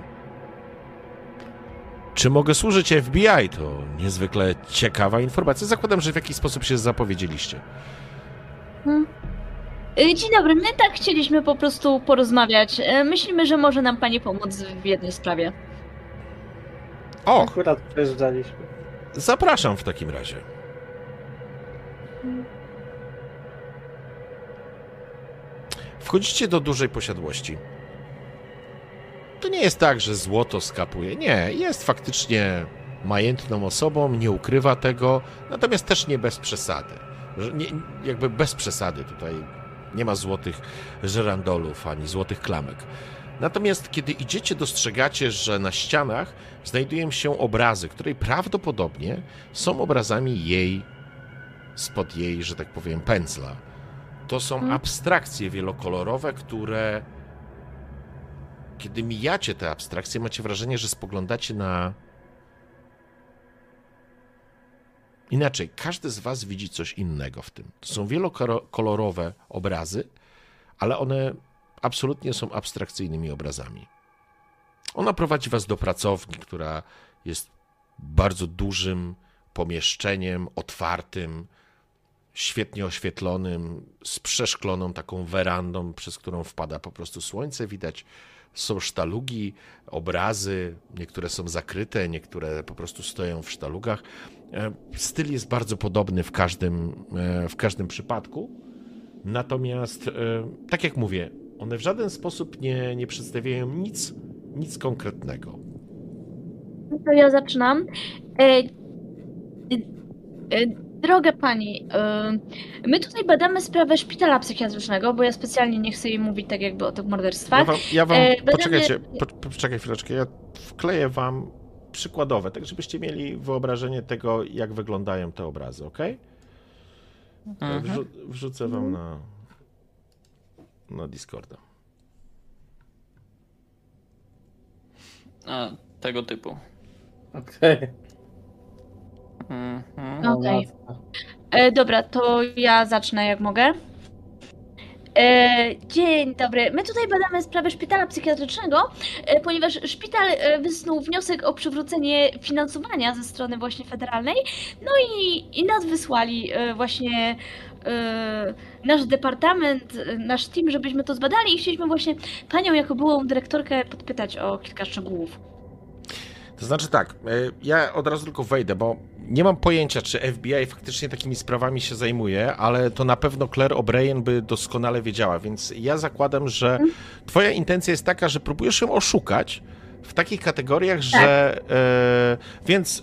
Czy mogę służyć FBI? To niezwykle ciekawa informacja. Zakładam, że w jakiś sposób się zapowiedzieliście. Y, Dzień dobry, my tak chcieliśmy po prostu porozmawiać. Y, Myślimy, że może nam pani pomóc w jednej sprawie. O, Akurat przejeżdżaliśmy. zapraszam w takim razie. Wchodzicie do dużej posiadłości. To nie jest tak, że złoto skapuje. Nie, jest faktycznie majętną osobą, nie ukrywa tego, natomiast też nie bez przesady. Nie, jakby bez przesady tutaj nie ma złotych żerandolów ani złotych klamek. Natomiast kiedy idziecie, dostrzegacie, że na ścianach znajdują się obrazy, które prawdopodobnie są obrazami jej, spod jej, że tak powiem, pędzla. To są Mhm. abstrakcje wielokolorowe, które kiedy mijacie te abstrakcje, macie wrażenie, że spoglądacie na. Inaczej, każdy z Was widzi coś innego w tym. To są wielokolorowe obrazy, ale one absolutnie są abstrakcyjnymi obrazami. Ona prowadzi Was do pracowni, która jest bardzo dużym pomieszczeniem, otwartym, świetnie oświetlonym, z przeszkloną taką werandą, przez którą wpada po prostu słońce. Widać, są sztalugi, obrazy, niektóre są zakryte, niektóre po prostu stoją w sztalugach. E, Styl jest bardzo podobny w każdym, e, w każdym przypadku. Natomiast, e, tak jak mówię, one w żaden sposób nie, nie przedstawiają nic, nic konkretnego. No To ja zaczynam. E, e, e, droga pani, e, my tutaj badamy sprawę szpitala psychiatrycznego, bo ja specjalnie nie chcę jej mówić tak jakby o tych Ja morderstwach. wam, ja wam E, będziemy- poczekajcie, po, poczekaj chwileczkę, ja wkleję wam przykładowe, tak żebyście mieli wyobrażenie tego, jak wyglądają te obrazy, ok? Mhm. Wrzu wrzucę wam na, na Discorda. A, tego typu. Okej. Mhm. No, Okej. E, dobra, to ja zacznę jak mogę. E, dzień dobry. My tutaj badamy sprawę szpitala psychiatrycznego, e, ponieważ szpital e, wysnuł wniosek o przywrócenie finansowania ze strony właśnie federalnej. No i, i nas wysłali e, właśnie e, nasz departament, e, nasz team, żebyśmy to zbadali i chcieliśmy właśnie panią jako byłą dyrektorkę podpytać o kilka szczegółów. To znaczy tak, e, ja od razu tylko wejdę, bo nie mam pojęcia, czy FBI faktycznie takimi sprawami się zajmuje, ale to na pewno Claire O'Brien by doskonale wiedziała, więc ja zakładam, że twoja intencja jest taka, że próbujesz ją oszukać w takich kategoriach, że... E, więc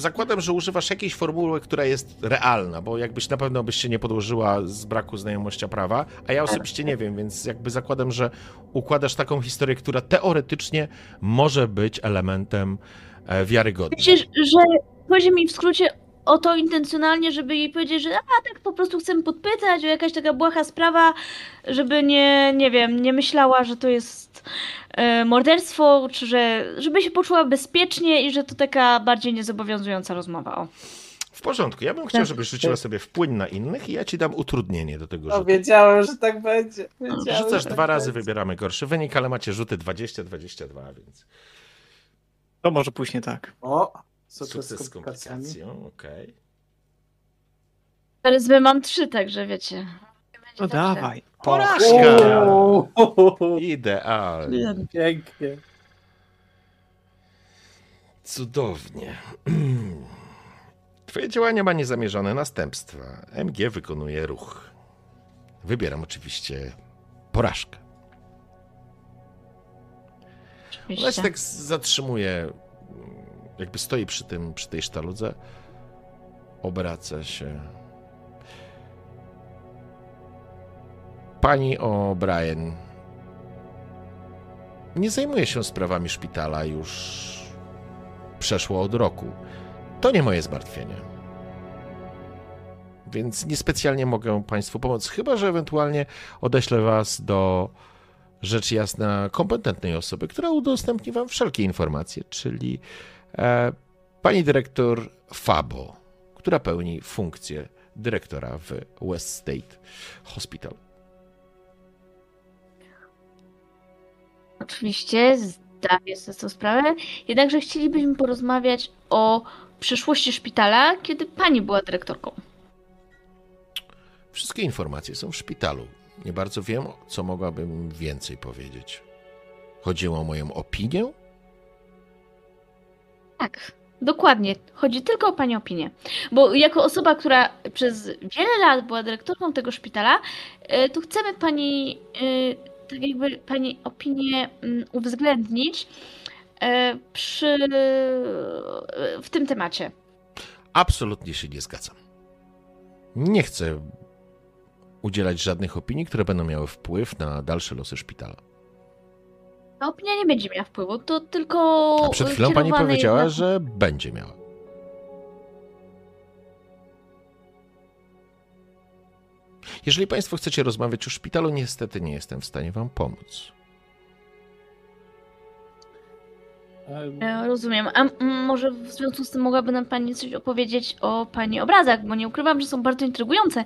zakładam, że używasz jakiejś formuły, która jest realna, bo jakbyś na pewno byś się nie podłożyła z braku znajomości prawa, a ja osobiście nie wiem, więc jakby zakładam, że układasz taką historię, która teoretycznie może być elementem e, wiarygodnym. Myślę, że chodzi mi w skrócie o to intencjonalnie, żeby jej powiedzieć, że a tak po prostu chcę podpytać o jakaś taka błaha sprawa, żeby nie, nie wiem, nie myślała, że to jest e, morderstwo, czy że, żeby się poczuła bezpiecznie i że to taka bardziej niezobowiązująca rozmowa. O. W porządku, ja bym chciał, żebyś rzuciła sobie wpłyń na innych i ja ci dam utrudnienie do tego rzutu. wiedziałem, że tak będzie. Wiedziałem, Rzucasz tak dwa razy, będzie. wybieramy gorszy wynik, ale macie rzuty 20-22, więc To może pójść nie tak. O, sukces, sukces z komplikacjami. komplikacją, okej. Teraz my mam trzy, także wiecie. No dawaj. Porażka! Uuu, Idealnie. Pięknie. Cudownie. Twoje działanie ma niezamierzone następstwa. MG wykonuje ruch. Wybieram oczywiście porażkę. Ona się Oczywiście. tak zatrzymuje, jakby stoi przy, tym, przy tej sztaludze. Obraca się. Pani O'Brien nie zajmuje się sprawami szpitala już przeszło od roku. To nie moje zmartwienie. Więc niespecjalnie mogę Państwu pomóc, chyba że ewentualnie odeślę Was do rzecz jasna kompetentnej osoby, która udostępni Wam wszelkie informacje, czyli pani dyrektor Fabo, która pełni funkcję dyrektora w West State Hospital. Oczywiście, zdaję sobie z tą sprawę. Jednakże chcielibyśmy porozmawiać o przyszłości szpitala, kiedy pani była dyrektorką. Wszystkie informacje są w szpitalu. Nie bardzo wiem, co mogłabym więcej powiedzieć. Chodziło o moją opinię? Tak, dokładnie. Chodzi tylko o pani opinię. Bo jako osoba, która przez wiele lat była dyrektorką tego szpitala, e, to chcemy pani, e, tak jakby pani opinię mm, uwzględnić e, przy, w tym temacie. Absolutnie się nie zgadzam. Nie chcę udzielać żadnych opinii, które będą miały wpływ na dalsze losy szpitala. Ta opinia nie będzie miała wpływu, to tylko. A przed chwilą pani powiedziała, że będzie miała. Jeżeli Państwo chcecie rozmawiać o szpitalu, niestety nie jestem w stanie Wam pomóc. E, Rozumiem. A m- może w związku z tym mogłaby nam Pani coś opowiedzieć o Pani obrazach, bo nie ukrywam, że są bardzo intrygujące.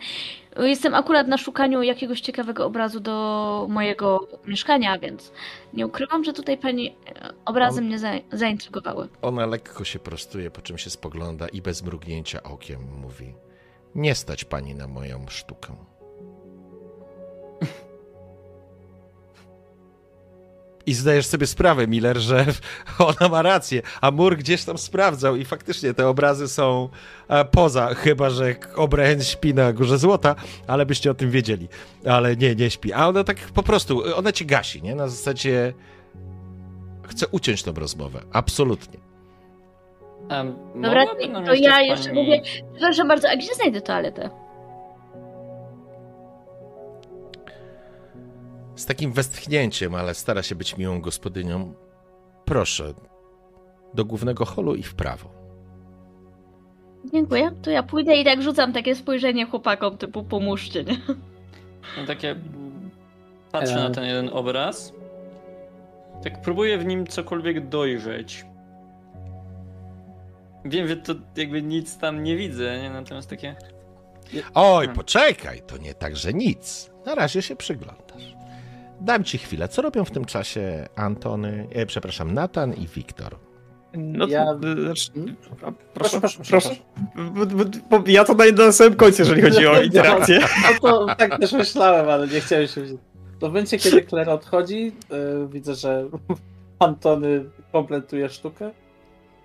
Jestem akurat na szukaniu jakiegoś ciekawego obrazu do mojego mieszkania, więc nie ukrywam, że tutaj Pani e, obrazy mnie za zaintrygowały. Ona lekko się prostuje, po czym się spogląda i bez mrugnięcia okiem mówi: Nie stać pani na moją sztukę. I zdajesz sobie sprawę, Miller, że ona ma rację, a Mur gdzieś tam sprawdzał i faktycznie te obrazy są e, poza, chyba że O'Brien śpi na Górze Złota, ale byście o tym wiedzieli. Ale nie, nie śpi. A ona tak po prostu, ona cię gasi, nie? Na zasadzie chce uciąć tą rozmowę. Absolutnie. A Dobra, to ja pani- jeszcze mówię, przepraszam bardzo, a gdzie znajdę toaletę? Z takim westchnięciem, ale stara się być miłą gospodynią. Proszę, do głównego holu i w prawo. Dziękuję, to ja pójdę i tak rzucam takie spojrzenie chłopakom, typu pomóżcie, nie? No takie. Patrzę E. na ten jeden obraz. Tak próbuję w nim cokolwiek dojrzeć. Wiem, że to jakby nic tam nie widzę, nie? Natomiast takie. Oj, Hmm. poczekaj, to nie tak, że nic. Na razie się przyglądasz. Dam ci chwilę. Co robią w tym czasie Antony, e, przepraszam, Natan i Wiktor? No to, Ja- znaczy, a, Proszę, proszę, proszę, Ja to daję na samym końcu, jeżeli chodzi o interakcję. No to tak też myślałem, ale nie chciałem się wziąć. To w momencie, kiedy Claire odchodzi, y, widzę, że Antony kompletuje sztukę.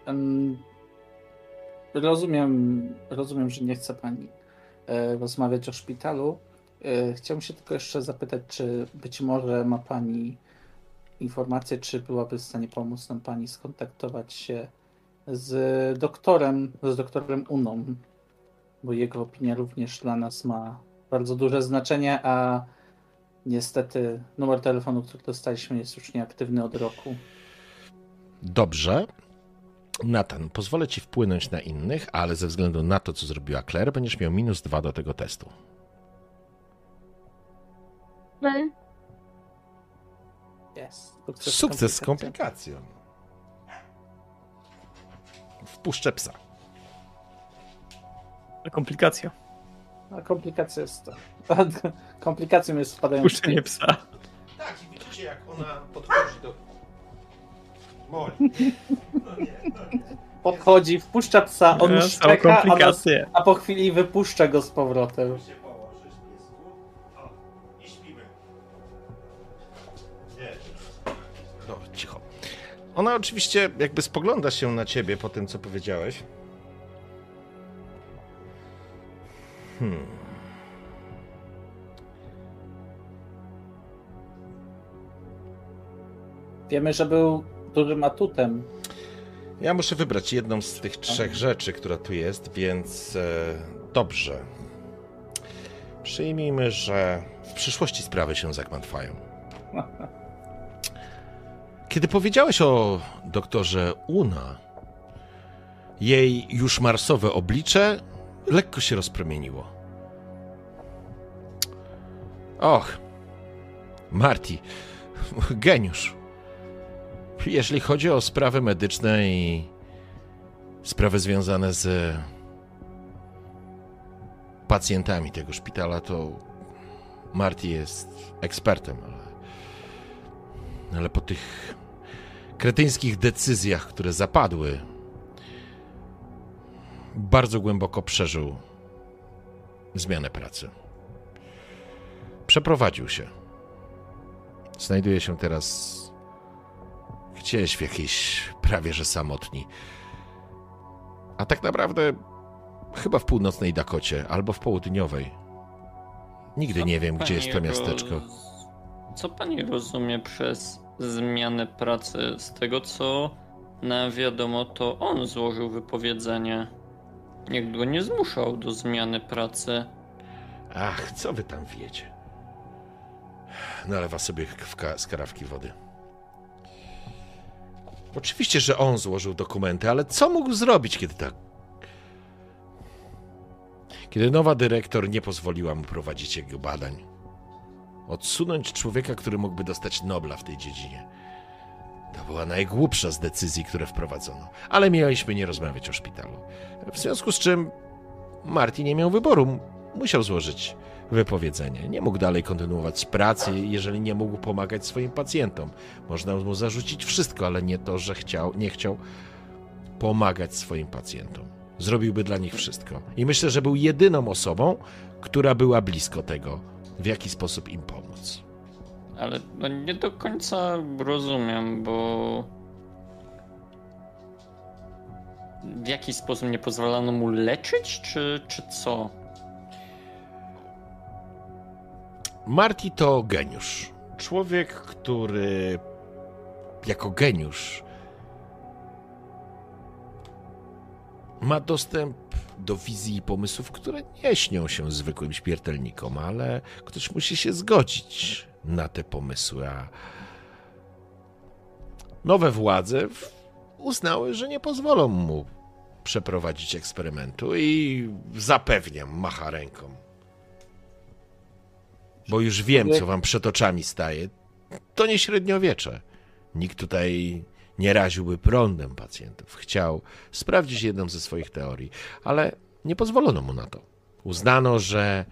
Em, rozumiem, rozumiem, że nie chce pani e, rozmawiać o szpitalu. E, chciałbym się tylko jeszcze zapytać, czy być może ma pani informację, czy byłaby w stanie pomóc nam pani skontaktować się z doktorem, z doktorem Uną, bo jego opinia również dla nas ma bardzo duże znaczenie, a niestety numer telefonu, który dostaliśmy, jest już nieaktywny od roku. Dobrze. Natan, pozwolę ci wpłynąć na innych, ale ze względu na to, co zrobiła Claire, będziesz miał minus dwa do tego testu. Ale Jest. Sukces z komplikacją. Wpuszczę psa. Komplikacja. A komplikacja jest to. Komplikacją jest wpadający. Puszczenie psa. Tak, i widzicie, jak ona podchodzi do. Moli. Podchodzi, wpuszcza psa, on Ja, szczeka, a, nas, a po chwili wypuszcza go z powrotem. Ona oczywiście jakby spogląda się na ciebie po tym, co powiedziałeś. Hmm. Wiemy, że był dużym atutem. Ja muszę wybrać jedną z tych trzech rzeczy, która tu jest, więc e, dobrze. Przyjmijmy, że w przyszłości sprawy się zagmatwają. Kiedy powiedziałeś o doktorze Una, jej już marsowe oblicze lekko się rozpromieniło. Och, Marty, geniusz. Jeśli chodzi o sprawy medyczne i sprawy związane z pacjentami tego szpitala, to Marty jest ekspertem, ale, ale po tych kretyńskich decyzjach, które zapadły, bardzo głęboko przeżył zmianę pracy. Przeprowadził się. Znajduje się teraz gdzieś w jakiejś prawie że samotni. A tak naprawdę chyba w północnej Dakocie albo w południowej. Nigdy Co nie wiem, gdzie jest to miasteczko. roz- Co pani rozumie przez zmianę pracy? Z tego co na wiadomo, to on złożył wypowiedzenie. Nikt go nie zmuszał do zmiany pracy. Ach, co wy tam wiecie? Nalewa sobie z karawki wody. Oczywiście, że on złożył dokumenty, ale co mógł zrobić, kiedy tak. Kiedy nowa dyrektor nie pozwoliła mu prowadzić jego badań? Odsunąć człowieka, który mógłby dostać Nobla w tej dziedzinie. To była najgłupsza z decyzji, które wprowadzono. Ale mieliśmy nie rozmawiać o szpitalu. W związku z czym Marty nie miał wyboru. Musiał złożyć wypowiedzenie. Nie mógł dalej kontynuować pracy, jeżeli nie mógł pomagać swoim pacjentom. Można mu zarzucić wszystko, ale nie to, że chciał, nie chciał pomagać swoim pacjentom. Zrobiłby dla nich wszystko. I myślę, że był jedyną osobą, która była blisko tego, w jaki sposób im pomóc. Ale no nie do końca rozumiem, bo. W jaki sposób nie pozwalano mu leczyć, czy, czy co? Marty to geniusz. Człowiek, który jako geniusz ma dostęp do wizji i pomysłów, które nie śnią się zwykłym śmiertelnikom, ale ktoś musi się zgodzić na te pomysły, a nowe władze uznały, że nie pozwolą mu przeprowadzić eksperymentu i zapewniam, macha ręką. Bo już wiem, co wam przed oczami staje. To nie średniowiecze. Nikt tutaj nie raziłby prądem pacjentów. Chciał sprawdzić jedną ze swoich teorii, ale nie pozwolono mu na to. Uznano, że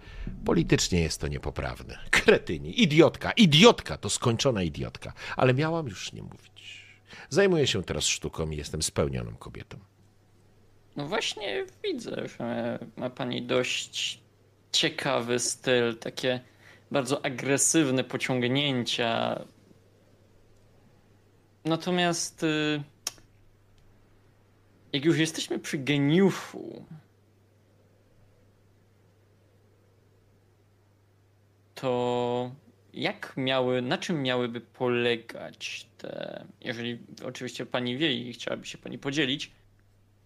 politycznie jest to niepoprawne. Kretyni, idiotka, idiotka, to skończona idiotka. Ale miałam już nie mówić. Zajmuję się teraz sztuką i jestem spełnioną kobietą. No właśnie widzę, że ma pani dość ciekawy styl, takie bardzo agresywne pociągnięcia. Natomiast y, jak już jesteśmy przy geniuszu, to jak miały, na czym miałyby polegać te, jeżeli oczywiście pani wie i chciałaby się pani podzielić,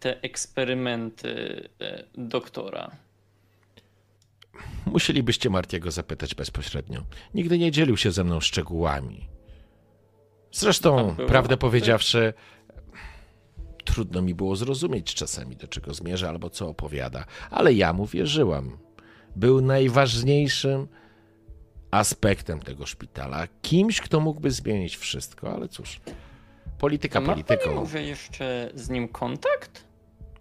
te eksperymenty e, doktora? Musielibyście Martiego zapytać bezpośrednio. Nigdy nie dzielił się ze mną szczegółami. Zresztą, było- prawdę powiedziawszy, trudno mi było zrozumieć czasami, do czego zmierza albo co opowiada, ale ja mu wierzyłam. Był najważniejszym aspektem tego szpitala, kimś, kto mógłby zmienić wszystko, ale cóż, polityka ma polityką. może jeszcze z nim kontakt?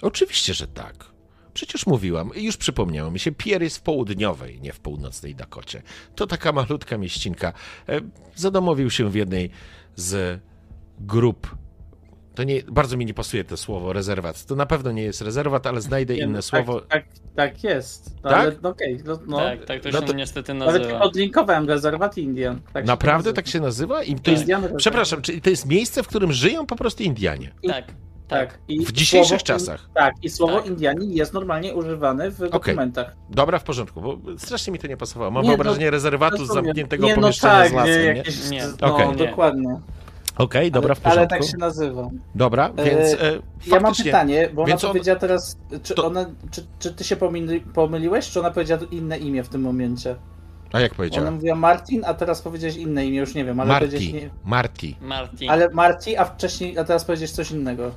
Oczywiście, że tak. Przecież mówiłam, już przypomniało mi się, Pierre jest w południowej, nie w północnej Dakocie. To taka malutka mieścinka. E, Zadomowił się w jednej z grup To nie, bardzo mi nie pasuje to słowo rezerwat. To na pewno nie jest rezerwat, ale znajdę Nie, inne no, słowo. Tak, tak, tak jest. No, Tak? ale no, okej, no, no, tak, tak to no się to- niestety Nawet nazywa. odlinkowałem rezerwat Indian. Tak się Naprawdę nazywa. tak się nazywa? I to Tak. jest, przepraszam, czyli to jest miejsce, w którym żyją po prostu Indianie? Tak, Tak. I W dzisiejszych słowo- czasach. Tak, i słowo Tak. Indianin jest normalnie używane w dokumentach. Dobra, w porządku, bo strasznie mi to nie pasowało. Mam Nie, no, wyobrażenie rezerwatu z Rozumiem. zamkniętego nie, no pomieszczenia tak, z lasem, nie, nie? jakieś, Nie. No, Okej. Nie. dokładnie. Okej, dobra, w ale, ale porządku. tak się nazywa. Dobra, E, więc e, Ja mam pytanie, bo ona on- powiedziała teraz, czy, to- ona, czy, czy ty się pomyli, pomyliłeś, czy ona powiedziała inne imię w tym momencie? A jak Ona powiedziałem? mówiła Martin, a teraz powiedziałeś inne imię, już nie wiem, ale powiedziałeś Marti, nie... Marti. Ale Marti, a wcześniej, a teraz powiedziałeś coś innego.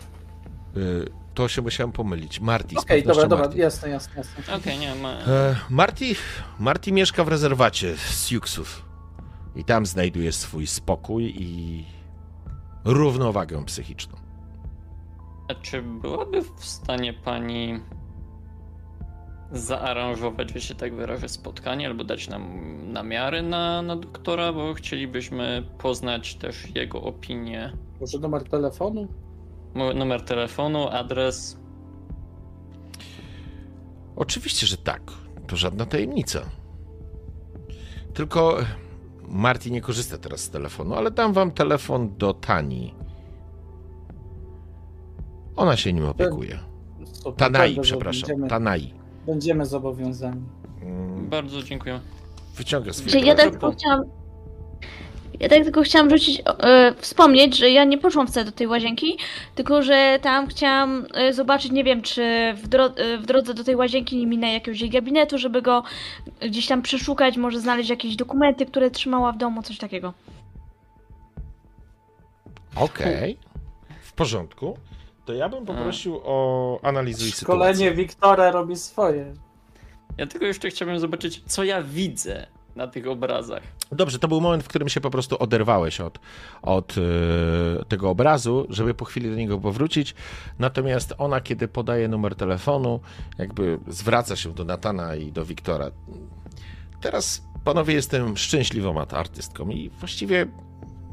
To się musiałem pomylić. Marti, z Okej, dobra, pewnością dobra, Marti. jasne, jasne, jasne. Okej, nie ma. E, Marti, Marti mieszka w rezerwacie Siuksów. I tam znajduje swój spokój i równowagę psychiczną. A czy byłaby w stanie pani zaaranżować, że się tak wyrażę, spotkanie albo dać nam namiary na, na doktora, bo chcielibyśmy poznać też jego opinię. Może numer telefonu? Numer telefonu, adres. Oczywiście, że tak. To żadna tajemnica. Tylko Marti nie korzysta teraz z telefonu, ale dam wam telefon do Tani. Ona się nim opiekuje. Super, Tanai, przepraszam. Będziemy, Tanai. będziemy zobowiązani. Mm, Bardzo dziękuję. Wyciąga swój Czy chciałam. Ja tak tylko chciałam rzucić, e, wspomnieć, że ja nie poszłam wcale do tej łazienki, tylko że tam chciałam e, zobaczyć, nie wiem, czy w, dro- e, w drodze do tej łazienki nie minę jakiegoś jej gabinetu, żeby go gdzieś tam przeszukać, może znaleźć jakieś dokumenty, które trzymała w domu, coś takiego. Okej. W porządku. To ja bym poprosił o analizuj Szkolenie sytuację. Wiktora robi swoje. Ja tylko jeszcze chciałbym zobaczyć, co ja widzę na tych obrazach. Dobrze, to był moment, w którym się po prostu oderwałeś od, od e, tego obrazu, żeby po chwili do niego powrócić. Natomiast ona, kiedy podaje numer telefonu, jakby zwraca się do Natana i do Wiktora. Teraz, panowie, jestem szczęśliwą artystką i właściwie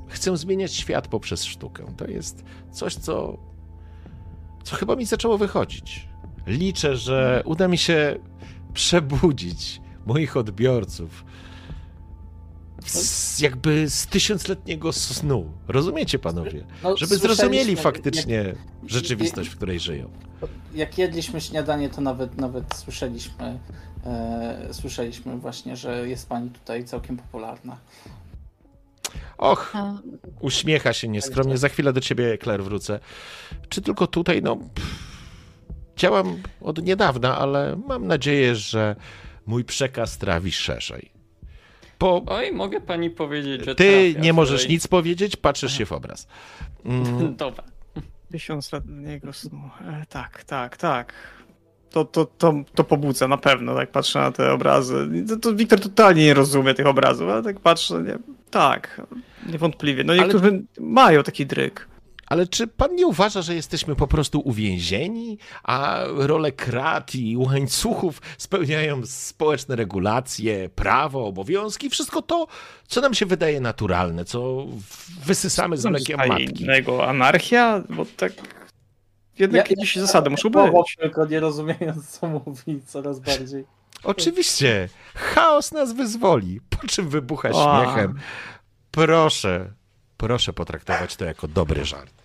chcę zmieniać świat poprzez sztukę. To jest coś, co, co chyba mi zaczęło wychodzić. Liczę, że uda mi się przebudzić moich odbiorców z, jakby z tysiącletniego snu. Rozumiecie, panowie? No, Żeby zrozumieli faktycznie Jak, rzeczywistość, w której żyją. jak jedliśmy śniadanie, to nawet nawet słyszeliśmy, e, słyszeliśmy właśnie, że jest pani tutaj całkiem popularna. Och, uśmiecha się nieskromnie. Za chwilę do ciebie, Claire, wrócę. Czy tylko tutaj, no... pff, Działam od niedawna, ale mam nadzieję, że mój przekaz trawi szerzej. Bo Oj, mogę pani powiedzieć, że ty trafia nie możesz tutaj. nic powiedzieć, patrzysz się w obraz. Mm, Dobra. Tysiąc lat niego snu. E, tak, tak, tak. To, to, to, to pobudza na pewno, tak patrzę na te obrazy. To, to Wiktor totalnie nie rozumie tych obrazów, ale tak patrzę, nie, tak, niewątpliwie. No Ale- niektórzy mają taki dryk. Ale czy pan nie uważa, że jesteśmy po prostu uwięzieni, a rolę krat i łańcuchów spełniają społeczne regulacje, prawo, obowiązki, wszystko to, co nam się wydaje naturalne, co wysysamy z mlekiem matki? innego anarchia, bo tak jednak Ja- jakieś zasady muszą być. tylko nie rozumiejąc, co mówi coraz bardziej. Oczywiście, chaos nas wyzwoli, po czym wybucha O. śmiechem. Proszę, proszę potraktować to jako dobry żart.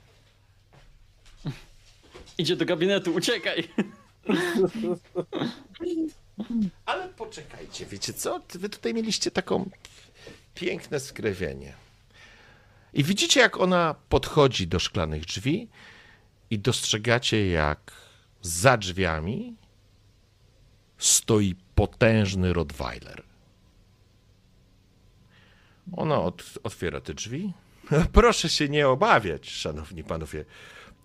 Idzie do gabinetu, uciekaj! Ale poczekajcie, wiecie co? Wy tutaj mieliście taką piękne skrewienie. I widzicie, jak ona podchodzi do szklanych drzwi i dostrzegacie, jak za drzwiami stoi potężny Rottweiler. Ona od, otwiera te drzwi. Proszę się nie obawiać, szanowni panowie.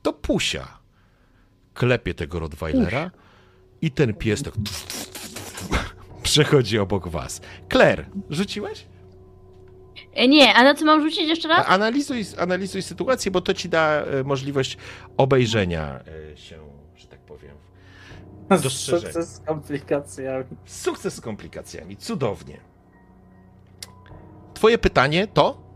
To Pusia. Klepie tego Rottweilera i ten pies tak przechodzi obok was. Claire, rzuciłeś? E, Nie, a na co mam rzucić jeszcze raz? Analizuj, analizuj sytuację, bo to ci da e, możliwość obejrzenia e, się, że tak powiem. Dostrzeżenie. Sukces z komplikacjami. Sukces z komplikacjami, cudownie. Twoje pytanie to?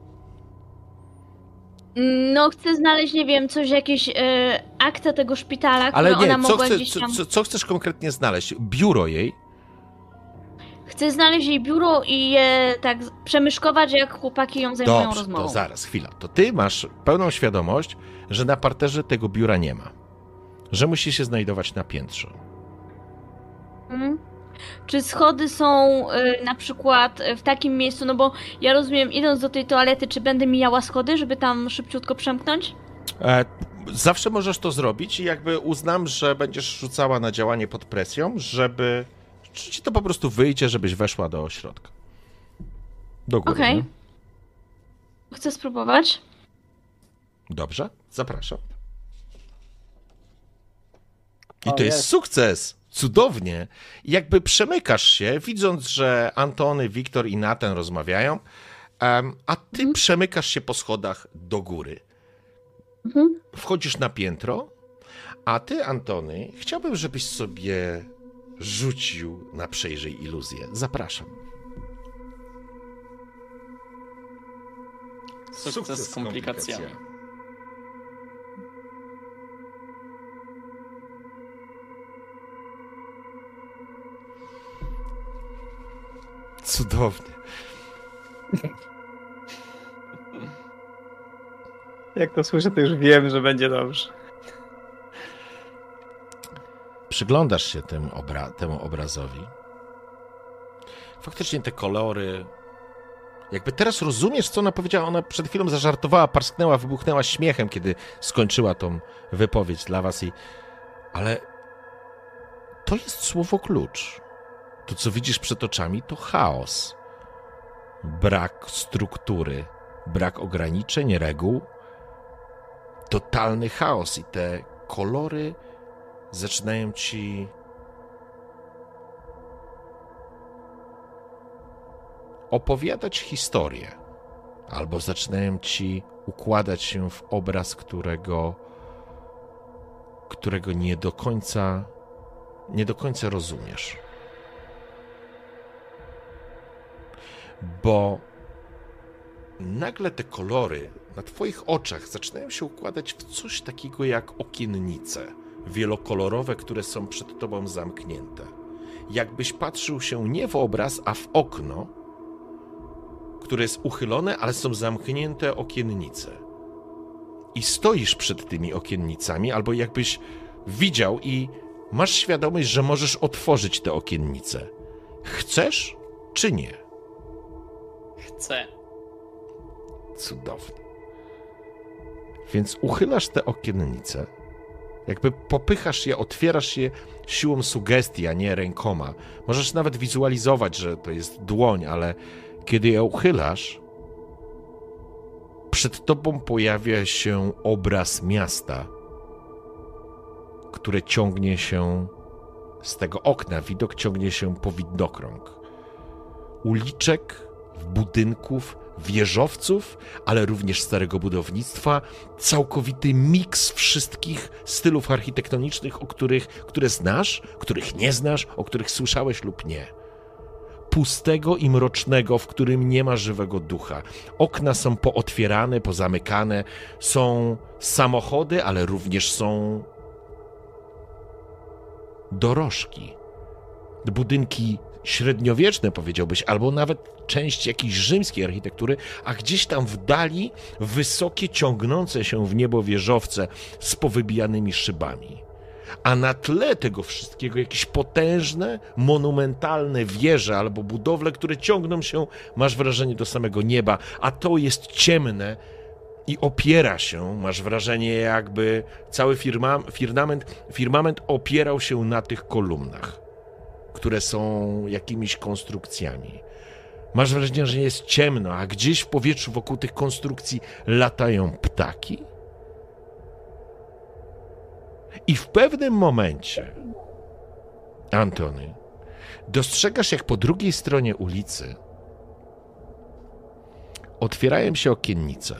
No, chcę znaleźć, nie wiem, coś, jakieś e, akta tego szpitala, Ale które ona nie, co, mogła chce, tam... co, co chcesz konkretnie znaleźć? Biuro jej? Chcę znaleźć jej biuro i je tak przemyszkować, jak chłopaki ją zajmują Dobrze, rozmową. to zaraz, chwila. To ty masz pełną świadomość, że na parterze tego biura nie ma. Że musi się znajdować na piętrze. Mhm. Czy schody są y, na przykład y, w takim miejscu, no bo ja rozumiem, idąc do tej toalety, czy będę mijała schody, żeby tam szybciutko przemknąć? E, zawsze możesz to zrobić i jakby uznam, że będziesz rzucała na działanie pod presją, żeby czy ci to po prostu wyjdzie, żebyś weszła do środka. Do góry. Okej. nie? Chcę spróbować. Dobrze, zapraszam. I O, to jest jest. sukces! Cudownie! I jakby przemykasz się, widząc, że Antony, Wiktor i Nathan rozmawiają, a ty przemykasz się po schodach do góry. Mhm. Wchodzisz na piętro, a ty, Antony, chciałbym, żebyś sobie rzucił na przejrzyj iluzję. Zapraszam. Sukces z komplikacjami. Cudownie. Jak to słyszę, to już wiem, że będzie dobrze. Przyglądasz się tym obra- temu obrazowi. Faktycznie te kolory. Jakby teraz rozumiesz, co ona powiedziała. Ona przed chwilą zażartowała, parsknęła, wybuchnęła śmiechem, kiedy skończyła tą wypowiedź dla was. I... Ale to jest słowo klucz. To, co widzisz przed oczami, to chaos. Brak struktury, brak ograniczeń, reguł. Totalny chaos i te kolory zaczynają ci opowiadać historię, albo zaczynają ci układać się w obraz, którego, którego nie do końca nie do końca rozumiesz. Bo nagle te kolory na Twoich oczach zaczynają się układać w coś takiego jak okiennice wielokolorowe, które są przed Tobą zamknięte. Jakbyś patrzył się nie w obraz, a w okno, które jest uchylone, ale są zamknięte okiennice. I stoisz przed tymi okiennicami, albo jakbyś widział i masz świadomość, że możesz otworzyć te okiennice. Chcesz czy nie? Chcę. Cudownie. Więc uchylasz te okiennice, jakby popychasz je, otwierasz je siłą sugestii, a nie rękoma. Możesz nawet wizualizować, że to jest dłoń, ale kiedy je uchylasz, przed tobą pojawia się obraz miasta, które ciągnie się z tego okna. Widok ciągnie się po widnokrąg. Uliczek, budynków, wieżowców, ale również starego budownictwa, całkowity miks wszystkich stylów architektonicznych, o których, które znasz, których nie znasz, o których słyszałeś lub nie. Pustego i mrocznego, w którym nie ma żywego ducha. Okna są pootwierane, pozamykane, są samochody, ale również są dorożki. Budynki średniowieczne, powiedziałbyś, albo nawet część jakiejś rzymskiej architektury, a gdzieś tam w dali wysokie, ciągnące się w niebo wieżowce z powybijanymi szybami. A na tle tego wszystkiego jakieś potężne, monumentalne wieże albo budowle, które ciągną się, masz wrażenie, do samego nieba, a to jest ciemne i opiera się, masz wrażenie, jakby cały firma, firmament, firmament opierał się na tych kolumnach które są jakimiś konstrukcjami. Masz wrażenie, że jest ciemno, a gdzieś w powietrzu wokół tych konstrukcji latają ptaki? I w pewnym momencie, Antony, dostrzegasz, jak po drugiej stronie ulicy otwierają się okiennice,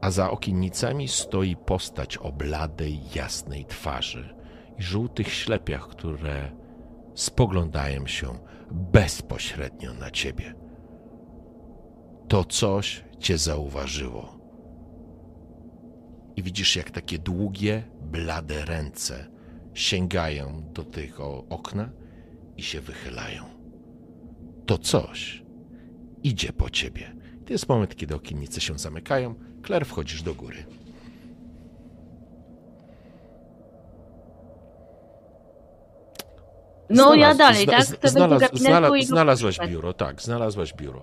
a za okiennicami stoi postać o bladej, jasnej twarzy i żółtych ślepiach, które spoglądają się bezpośrednio na ciebie. to coś cię zauważyło. I widzisz, jak takie długie, blade ręce sięgają do tego okna i się wychylają. To coś idzie po ciebie. To jest moment, kiedy okiennice się zamykają. Claire, wchodzisz do góry. No ja Znalazł- dalej, zna- tak? z- Tego Znalazł, znalazł, znalazłaś biuro, tak, znalazłaś biuro.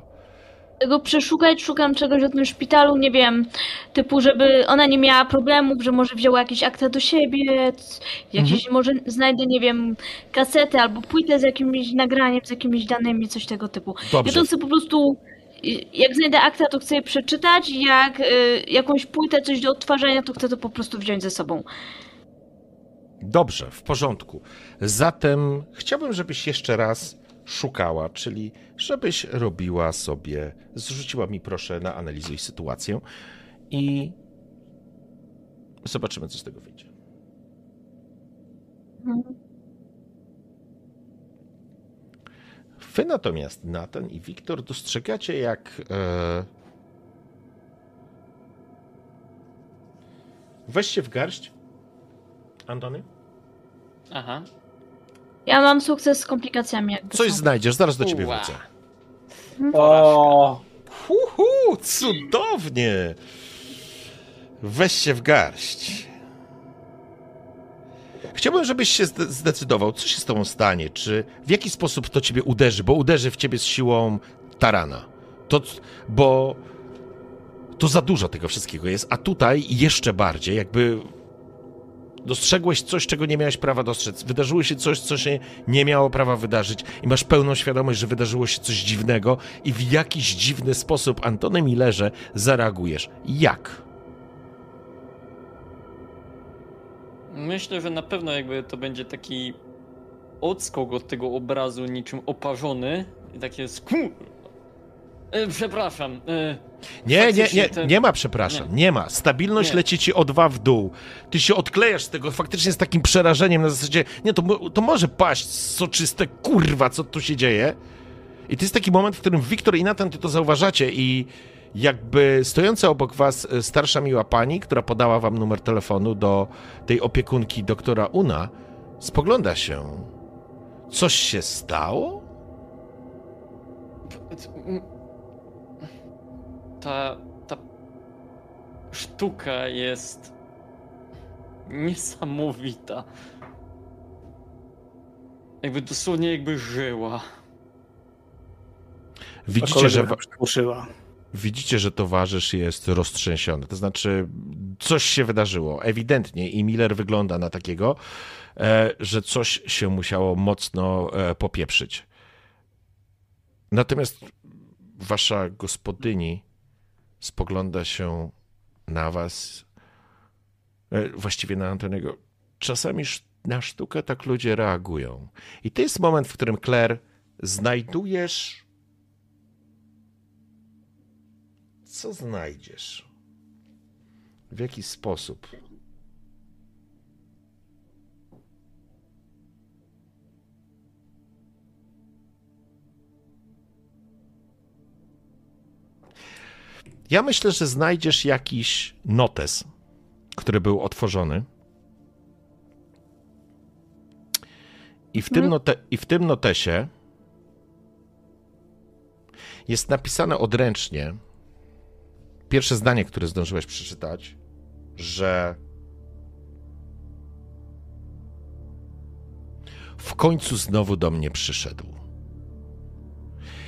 Tego przeszukać, szukam czegoś o tym szpitalu, nie wiem, typu, żeby ona nie miała problemów, że może wzięła jakieś akta do siebie, jakieś, Mhm. może znajdę, nie wiem, kasetę albo płytę z jakimś nagraniem, z jakimiś danymi, coś tego typu. Ja Dobrze, to chcę po prostu, jak znajdę akta, to chcę je przeczytać, jak y, jakąś płytę, coś do odtwarzania, to chcę to po prostu wziąć ze sobą. Dobrze, w porządku. Zatem chciałbym, żebyś jeszcze raz szukała, czyli żebyś robiła sobie, zrzuciła mi proszę na analizuj sytuację i zobaczymy, co z tego wyjdzie. Wy natomiast, Nathan i Wiktor, dostrzegacie, jak. E... Weźcie w garść. Antony? Aha. Ja mam sukces z komplikacjami jakby Coś są. znajdziesz, zaraz do ciebie Ua. wrócę. O, Uhu, cudownie! Weź się w garść. Chciałbym, żebyś się zde- zdecydował, co się z tobą stanie, czy w jaki sposób to ciebie uderzy, bo uderzy w ciebie z siłą tarana. To, c- bo to za dużo tego wszystkiego jest, a tutaj jeszcze bardziej, jakby dostrzegłeś coś, czego nie miałeś prawa dostrzec. Wydarzyło się coś, co się nie miało prawa wydarzyć i masz pełną świadomość, że wydarzyło się coś dziwnego i w jakiś dziwny sposób, Antony Millerze, zareagujesz. Jak? Myślę, że na pewno jakby to będzie taki odskok od tego obrazu niczym oparzony i takie sku... E, przepraszam. Nie, nie, nie, nie ma, przepraszam, nie, ma. Stabilność Nie. leci ci o dwa w dół. Ty się odklejasz z tego faktycznie z takim przerażeniem na zasadzie, nie, to, to może paść soczyste, kurwa, co tu się dzieje? I to jest taki moment, w którym Wiktor i Nathan, ty to zauważacie i jakby stojąca obok was e, starsza miła pani, która podała wam numer telefonu do tej opiekunki doktora Una, spogląda się. Coś się stało? Ta, ta sztuka jest niesamowita. Jakby dosłownie jakby żyła. Widzicie, że... Widzicie, że towarzysz jest roztrzęsiony. To znaczy, coś się wydarzyło. Ewidentnie i Miller wygląda na takiego, e, że coś się musiało mocno e, popieprzyć. Natomiast wasza gospodyni spogląda się na was, e, właściwie na Antoniego. Czasami na sztukę tak ludzie reagują. I to jest moment, w którym Claire znajdujesz co znajdziesz? W jaki sposób? Ja myślę, że znajdziesz jakiś notes, który był otworzony. I w, tym, note, I w tym notesie jest napisane odręcznie, pierwsze zdanie, które zdążyłeś przeczytać, że w końcu znowu do mnie przyszedł.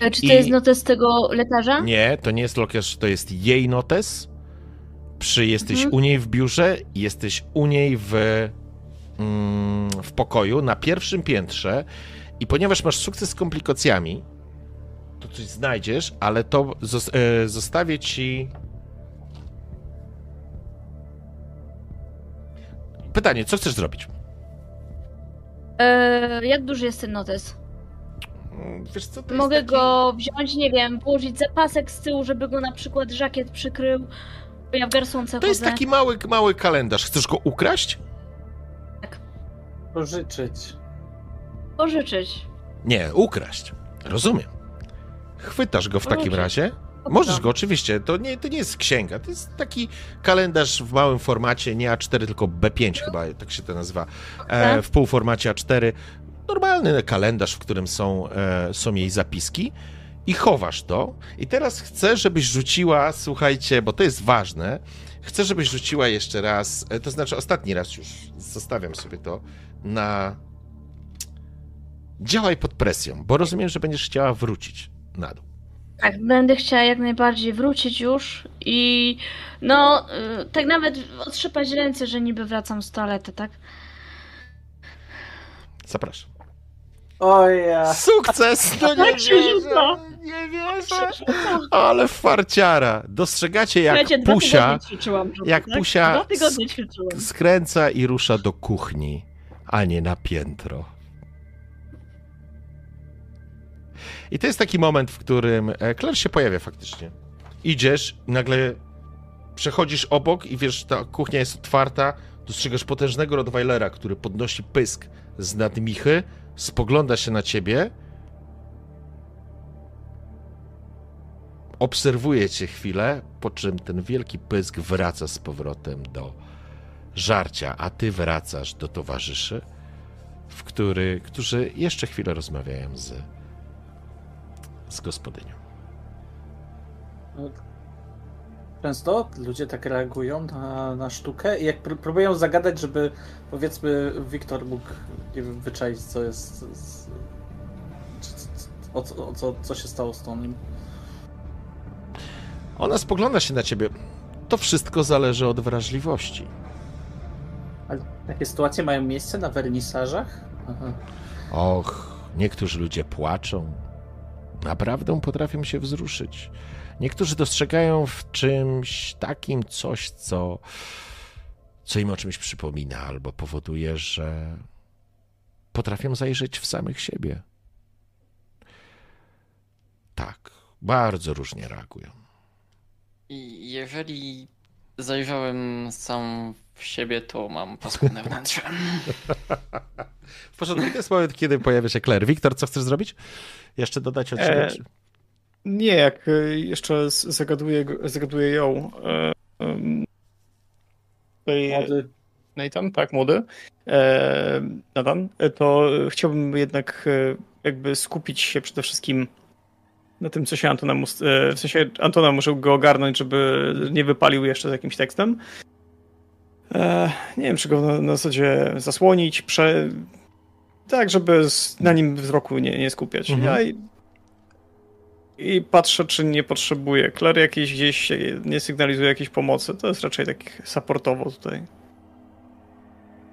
E, Czy to I- jest notes tego lekarza? Nie, to nie jest lokiesz, to jest jej notes. Przy, jesteś Mhm. u niej w biurze, jesteś u niej w, mm, w pokoju na pierwszym piętrze i ponieważ masz sukces z komplikacjami, to coś znajdziesz, ale to zos- e, zostawię ci. Pytanie, co chcesz zrobić? E, jak duży jest ten notes? Wiesz co, to Mogę jest taki... go wziąć, nie wiem, położyć zapasek z tyłu, żeby go na przykład żakiet przykrył. Bo ja w garsonce To jest chodzę. taki mały, mały kalendarz. Chcesz go ukraść? Pożyczyć. Pożyczyć. Nie, ukraść. Rozumiem. Chwytasz go w takim Proszę. razie Możesz go, oczywiście. To nie, to nie jest księga. To jest taki kalendarz w małym formacie, nie A4, tylko B5 chyba, tak się to nazywa. E, w półformacie A4. Normalny kalendarz, w którym są, e, są jej zapiski. I chowasz to. I teraz chcę, żebyś rzuciła, słuchajcie, bo to jest ważne. Chcę, żebyś rzuciła jeszcze raz, e, to znaczy ostatni raz już, zostawiam sobie to, na. Działaj pod presją, bo rozumiem, że będziesz chciała wrócić na dół. Tak, będę chciała jak najbardziej wrócić już i no, y, tak nawet otrzepać ręce, że niby wracam z toalety, tak? Zapraszam. O ja. Sukces! No nie Tak się wierzę, nie wierzę. Ale farciara. Dostrzegacie jak Słuchajcie, Pusia ćwiczyłam. jak tak? Pusia skręca i rusza do kuchni, a nie na piętro. I to jest taki moment, w którym e, Claire się pojawia faktycznie. Idziesz, nagle przechodzisz obok i wiesz, ta kuchnia jest otwarta, dostrzegasz potężnego Rottweilera, który podnosi pysk z nadmichy, spogląda się na ciebie, obserwuje cię chwilę, po czym ten wielki pysk wraca z powrotem do żarcia, a ty wracasz do towarzyszy, w który, którzy jeszcze chwilę rozmawiają z, z gospodynią. Często ludzie tak reagują na, na sztukę i jak pró- próbują zagadać, żeby powiedzmy Wiktor mógł nie wiem, wyczaić co jest z, o, co- o co, co się stało z Tonym. Ona spogląda się na ciebie. To wszystko zależy od wrażliwości. Ale takie sytuacje mają miejsce na wernisażach? Aha. Och, niektórzy ludzie płaczą. Naprawdę potrafią się wzruszyć. Niektórzy dostrzegają w czymś takim coś, co, co im o czymś przypomina, albo powoduje, że potrafią zajrzeć w samych siebie. Tak, bardzo różnie reagują. I jeżeli zajrzałem sam w siebie, to mam paskudne wnętrze. W porządku, to jest moment, kiedy pojawia się Claire. Wiktor, co chcesz zrobić? Jeszcze dodać od siebie? E, Nie, jak e, jeszcze zagaduję, zagaduję ją. e, tutaj Młody. Nathan, tak, młody. E, Nathan, to chciałbym jednak jakby skupić się przede wszystkim na tym, co się Antona, w sensie Antona muszę go ogarnąć, żeby nie wypalił jeszcze z jakimś tekstem. Nie wiem, czy go na, na zasadzie zasłonić, prze... tak, żeby na nim wzroku nie, nie skupiać. Mhm. Ja i, patrzę, czy nie potrzebuje. Claire jakiejś gdzieś nie sygnalizuje jakiejś pomocy. To jest raczej tak supportowo tutaj.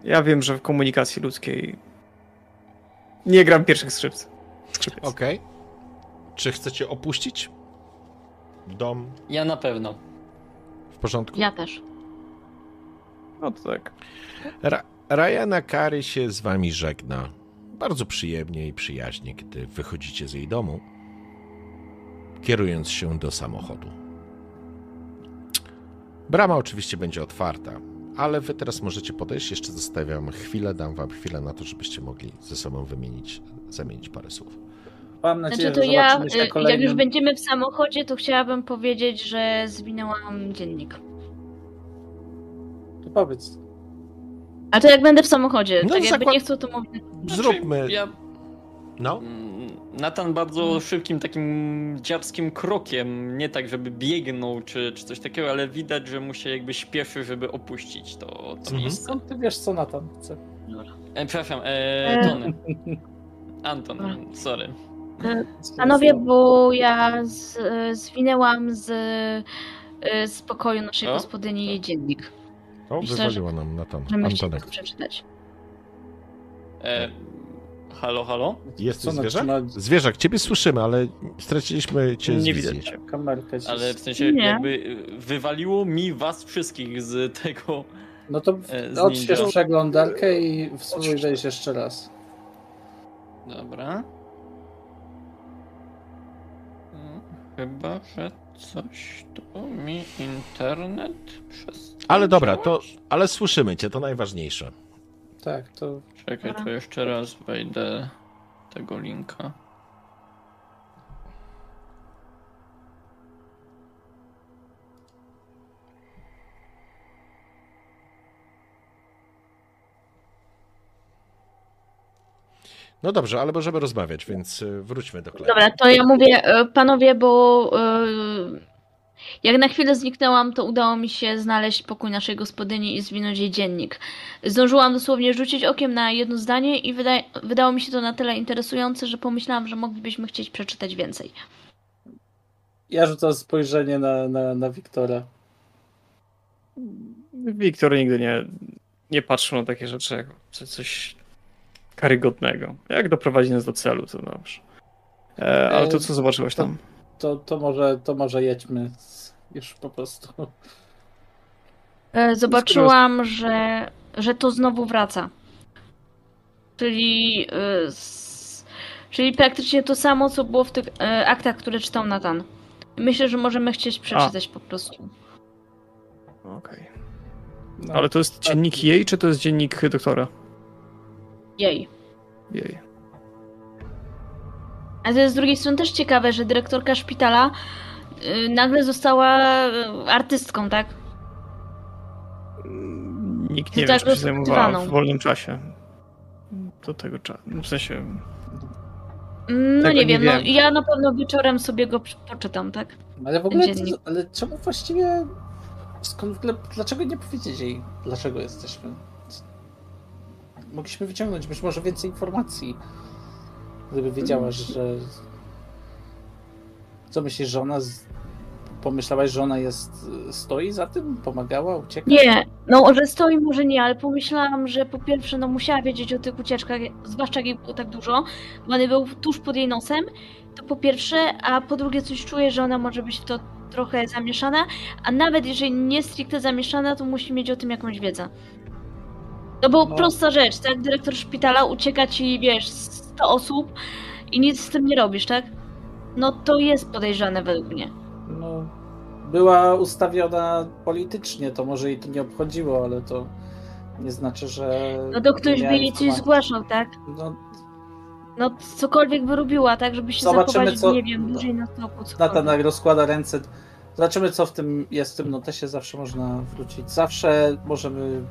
Ja wiem, że w komunikacji ludzkiej nie gram pierwszych skrzypc. skrzypiec. Okej. Czy chcecie opuścić dom Ja na pewno. w porządku? Ja też. No to tak. Ra Ryana Kary się z wami żegna. Bardzo przyjemnie i przyjaźnie, gdy wychodzicie z jej domu, kierując się do samochodu. Brama oczywiście będzie otwarta, ale wy teraz możecie podejść. Jeszcze zostawiam chwilę, dam wam chwilę na to, żebyście mogli ze sobą wymienić, zamienić parę słów. Mam nadzieję, Znaczy to że ja, y, na jak już będziemy w samochodzie, to chciałabym powiedzieć, że zwinęłam dziennik. To powiedz. A to jak będę w samochodzie, No, tak jakby zakład- nie chcą, to mówię. Zróbmy. Znaczy, Ja, No, Nathan bardzo szybkim takim dziabskim krokiem, nie tak, żeby biegnął czy, czy coś takiego, ale widać, że mu się jakby śpieszy, żeby opuścić to, to Mhm. miejsce. Skąd ty wiesz, co Natan chce? E, przepraszam, e, E. Tony. Anton, sorry. Panowie, bo ja z, zwinęłam z, z pokoju naszej O? gospodyni jej dziennik. o, Myślę, wywaliła nam na tam. Możemy chcieli Antonek. go przeczytać. E, halo, halo? Jest Co zwierzak? natrzyma Zwierzak, ciebie słyszymy, ale straciliśmy cię z Nie cię. gdzieś. Ale w sensie Nie. jakby y, wywaliło mi was wszystkich z tego. No to E, odśwież przeglądarkę i wejść jeszcze raz. Dobra. Mm, Chyba, że coś tu mi internet przez. Ale dobra, to, ale słyszymy cię, to najważniejsze. Tak, to Czekaj, to jeszcze raz wejdę tego linka. No dobrze, ale możemy rozmawiać, więc y, wróćmy do Klary. Dobra, to ja mówię, y, panowie, bo y, jak na chwilę zniknęłam, to udało mi się znaleźć pokój naszej gospodyni i zwinąć jej dziennik. Zdążyłam dosłownie rzucić okiem na jedno zdanie i wydaje, wydało mi się to na tyle interesujące, że pomyślałam, że moglibyśmy chcieć przeczytać więcej. Ja rzucam spojrzenie na, na, na Wiktora. Wiktor nigdy nie, nie patrzył na takie rzeczy jak co- coś karygodnego. Jak doprowadzi nas do celu, to dobrze. E, ale to co zobaczyłaś tam? To, to, może, to może jedźmy już po prostu. E, Zobaczyłam, że, że to znowu wraca. Czyli, e, czyli praktycznie to samo, co było w tych e, aktach, które czytał Nathan. Myślę, że możemy chcieć przeczytać po prostu. Okej. No, Ale to jest dziennik jej, czy to jest dziennik doktora? Jej. Jej. A to jest z drugiej strony też ciekawe, że dyrektorka szpitala y, nagle została y, artystką, tak? Nikt nie Tak wie, czym się zajmowała w wolnym czasie. Do tego czasu. W sensie. Mm, No nie nie wiem, no, ja na pewno wieczorem sobie go poczytam, tak? Ale w ogóle, dziennik. to, ale czemu właściwie, skąd w ogóle, dlaczego nie powiedzieć jej, dlaczego jesteśmy? Mogliśmy wyciągnąć być może więcej informacji, gdyby wiedziała, że... Co myślisz, że ona... Z... Pomyślałaś, że ona jest, stoi za tym? Pomagała? Ucieka? Nie, no że stoi może nie, ale pomyślałam, że po pierwsze no musiała wiedzieć o tych ucieczkach, zwłaszcza jak ich było tak dużo, bo one były tuż pod jej nosem, to po pierwsze, a po drugie coś czuję, że ona może być w to trochę zamieszana, a nawet jeżeli nie stricte zamieszana, to musi mieć o tym jakąś wiedzę. No bo No. prosta rzecz, tak? Dyrektor szpitala ucieka ci, wiesz, 100 osób i nic z tym nie robisz, tak? No to jest podejrzane według mnie. No, była ustawiona politycznie, to może jej to nie obchodziło, ale to nie znaczy, że... No to ktoś by jej coś zgłaszał, tak? No, No cokolwiek by robiła, tak, żeby się Zobaczymy, co- nie wiem, dłużej na stoku. Natan rozkłada ręce. Zobaczymy, co w tym jest w tym notesie. Zawsze można wrócić. Zawsze możemy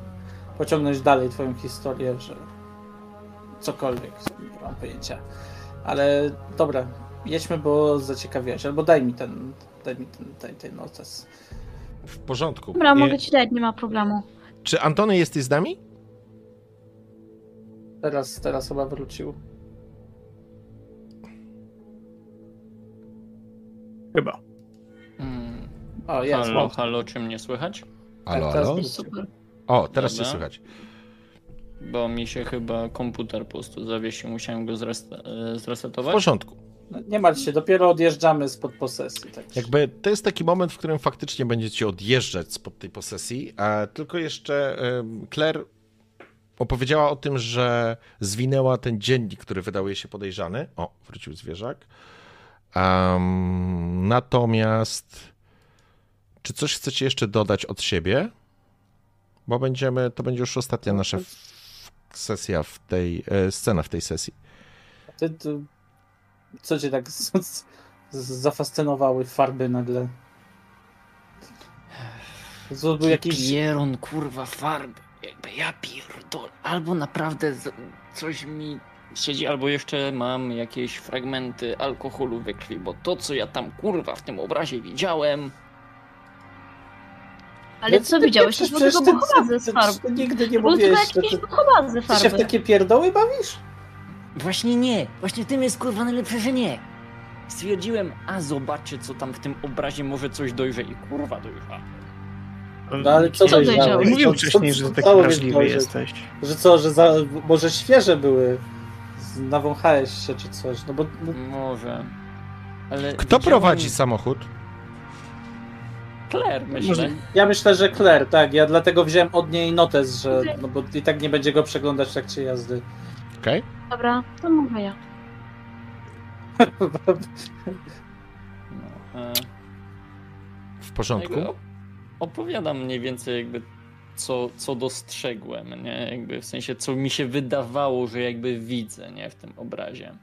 pociągnąć dalej twoją historię, że cokolwiek, nie mam pojęcia. Ale dobra, jedźmy, bo zaciekawiałeś. Albo daj mi ten, daj mi ten, ten, ten notes. W porządku. Dobra, mogę ci dać, nie ma problemu. Czy Antony jesteś z nami? Teraz, teraz chyba wrócił. Chyba. Mm, O, jest. halo, halo, czy mnie słychać? Halo, teraz halo? Super. O, teraz cię Dobra. słychać. Bo mi się chyba komputer po prostu zawiesił, musiałem go zres- e, W zresetować. porządku. No, Nie martw się, dopiero odjeżdżamy spod posesji. Tak. Jakby to jest taki moment, w którym faktycznie będziecie odjeżdżać spod tej posesji, a tylko jeszcze Claire opowiedziała o tym, że zwinęła ten dziennik, który wydał jej się podejrzany. O, wrócił zwierzak. Em, natomiast czy coś chcecie jeszcze dodać od siebie? Bo będziemy, to będzie już ostatnia nasza f- sesja w tej, e, scena w tej sesji. Ty, ty, co cię tak z, z, zafascynowały farby nagle? To był jakiś... Pieron, kurwa, farby. Jakby ja pierdolę. Albo naprawdę z- coś mi siedzi, albo jeszcze mam jakieś fragmenty alkoholu we krwi, bo to, co ja tam, kurwa, w tym obrazie widziałem... Ale co widziałeś? To Przecież było ty, tylko pochowazy z ty, farb. ty nigdy nie tylko mówiłeś, że jakieś ty, pochowazy ty się w farby. takie pierdoły bawisz? Właśnie nie. Właśnie tym jest, kurwa, najlepsze, że nie. Stwierdziłem, a zobaczcie, co tam w tym obrazie może coś dojrze i kurwa dojrza. No ale co Co dojrzałeś? Mówił wcześniej, że taki wrażliwy jesteś. Że co, że za, może świeże były? Z- Nawąchałeś się czy coś? No bo no, Może. Ale Kto widziałem prowadzi samochód? Claire, myślę. Ja myślę, że Claire, tak. Ja dlatego wziąłem od niej notes, że no bo i tak nie będzie go przeglądać w trakcie jazdy. Okej. Dobra, to mówię ja. No, e, W porządku. jakby op- opowiadam mniej więcej jakby co, co dostrzegłem, nie? Jakby w sensie co mi się wydawało, że jakby widzę, nie? W tym obrazie.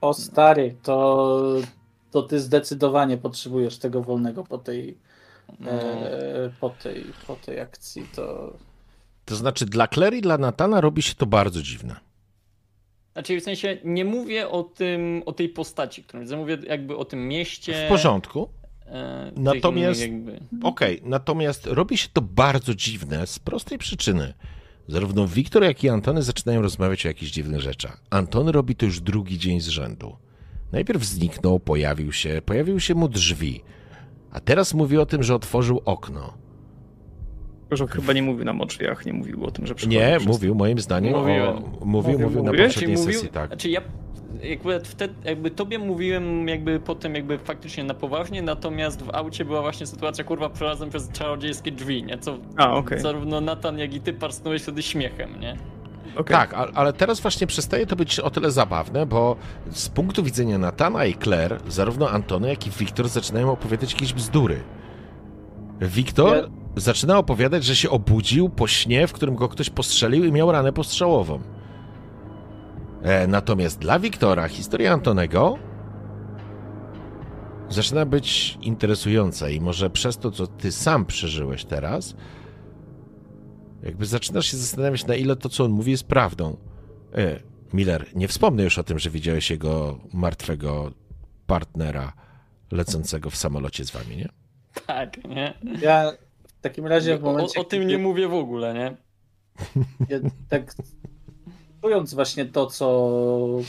O stary, to, to ty zdecydowanie potrzebujesz tego wolnego po tej, No, e, po tej, po tej akcji. To To znaczy dla Clary i dla Natana robi się to bardzo dziwne. Znaczy w sensie nie mówię o tym, o tej postaci, którą widzę, mówię jakby o tym mieście. W porządku. e, Natomiast- Jakby... Okej, natomiast robi się to bardzo dziwne z prostej przyczyny. Zarówno Wiktor, jak i Antony zaczynają rozmawiać o jakichś dziwnych rzeczach. Antony robi to już drugi dzień z rzędu. Najpierw zniknął, pojawił się, pojawiły się mu drzwi. A teraz mówi o tym, że otworzył okno. Tylko, że chyba nie mówił nam o drzwiach, nie mówił o tym, że przychodzi Nie, przez- mówił moim zdaniem Mówiłem. o... Mówił, mówił, Mówił, na poprzedniej mówił, sesji, tak. Znaczy ja jakby wtedy, jakby tobie mówiłem jakby potem jakby faktycznie na poważnie, natomiast w aucie była właśnie sytuacja, kurwa, przelazłem przez czarodziejskie drzwi, nie? Co A, okej. zarówno Natan, jak i ty parsnąłeś wtedy śmiechem, nie? Okej. Tak, ale teraz właśnie przestaje to być o tyle zabawne, bo z punktu widzenia Natana i Claire, zarówno Antony, jak i Wiktor zaczynają opowiadać jakieś bzdury. Wiktor Ja- zaczyna opowiadać, że się obudził po śnie, w którym go ktoś postrzelił i miał ranę postrzałową. E, natomiast dla Wiktora historia Antonego zaczyna być interesująca i może przez to, co ty sam przeżyłeś teraz, jakby zaczynasz się zastanawiać, na ile to, co on mówi, jest prawdą. E, Miller, nie wspomnę już o tym, że widziałeś jego martwego partnera lecącego w samolocie z wami, nie? Tak, nie? Ja w takim razie w O, momencie. o tym kiedy- nie mówię w ogóle, nie? Ja, tak czując właśnie to, co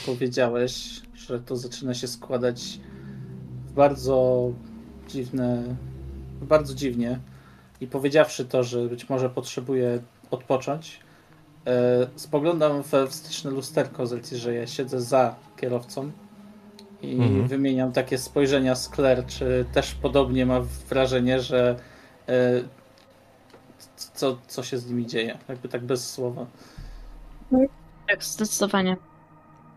powiedziałeś, że to zaczyna się składać w bardzo dziwne, bardzo dziwnie i powiedziawszy to, że być może potrzebuję odpocząć, e, spoglądam we wsteczne lusterko z racji, że ja siedzę za kierowcą i Mhm. wymieniam takie spojrzenia z Claire, czy też podobnie ma wrażenie, że e, co, co się z nimi dzieje, jakby tak bez słowa. Tak, zdecydowanie.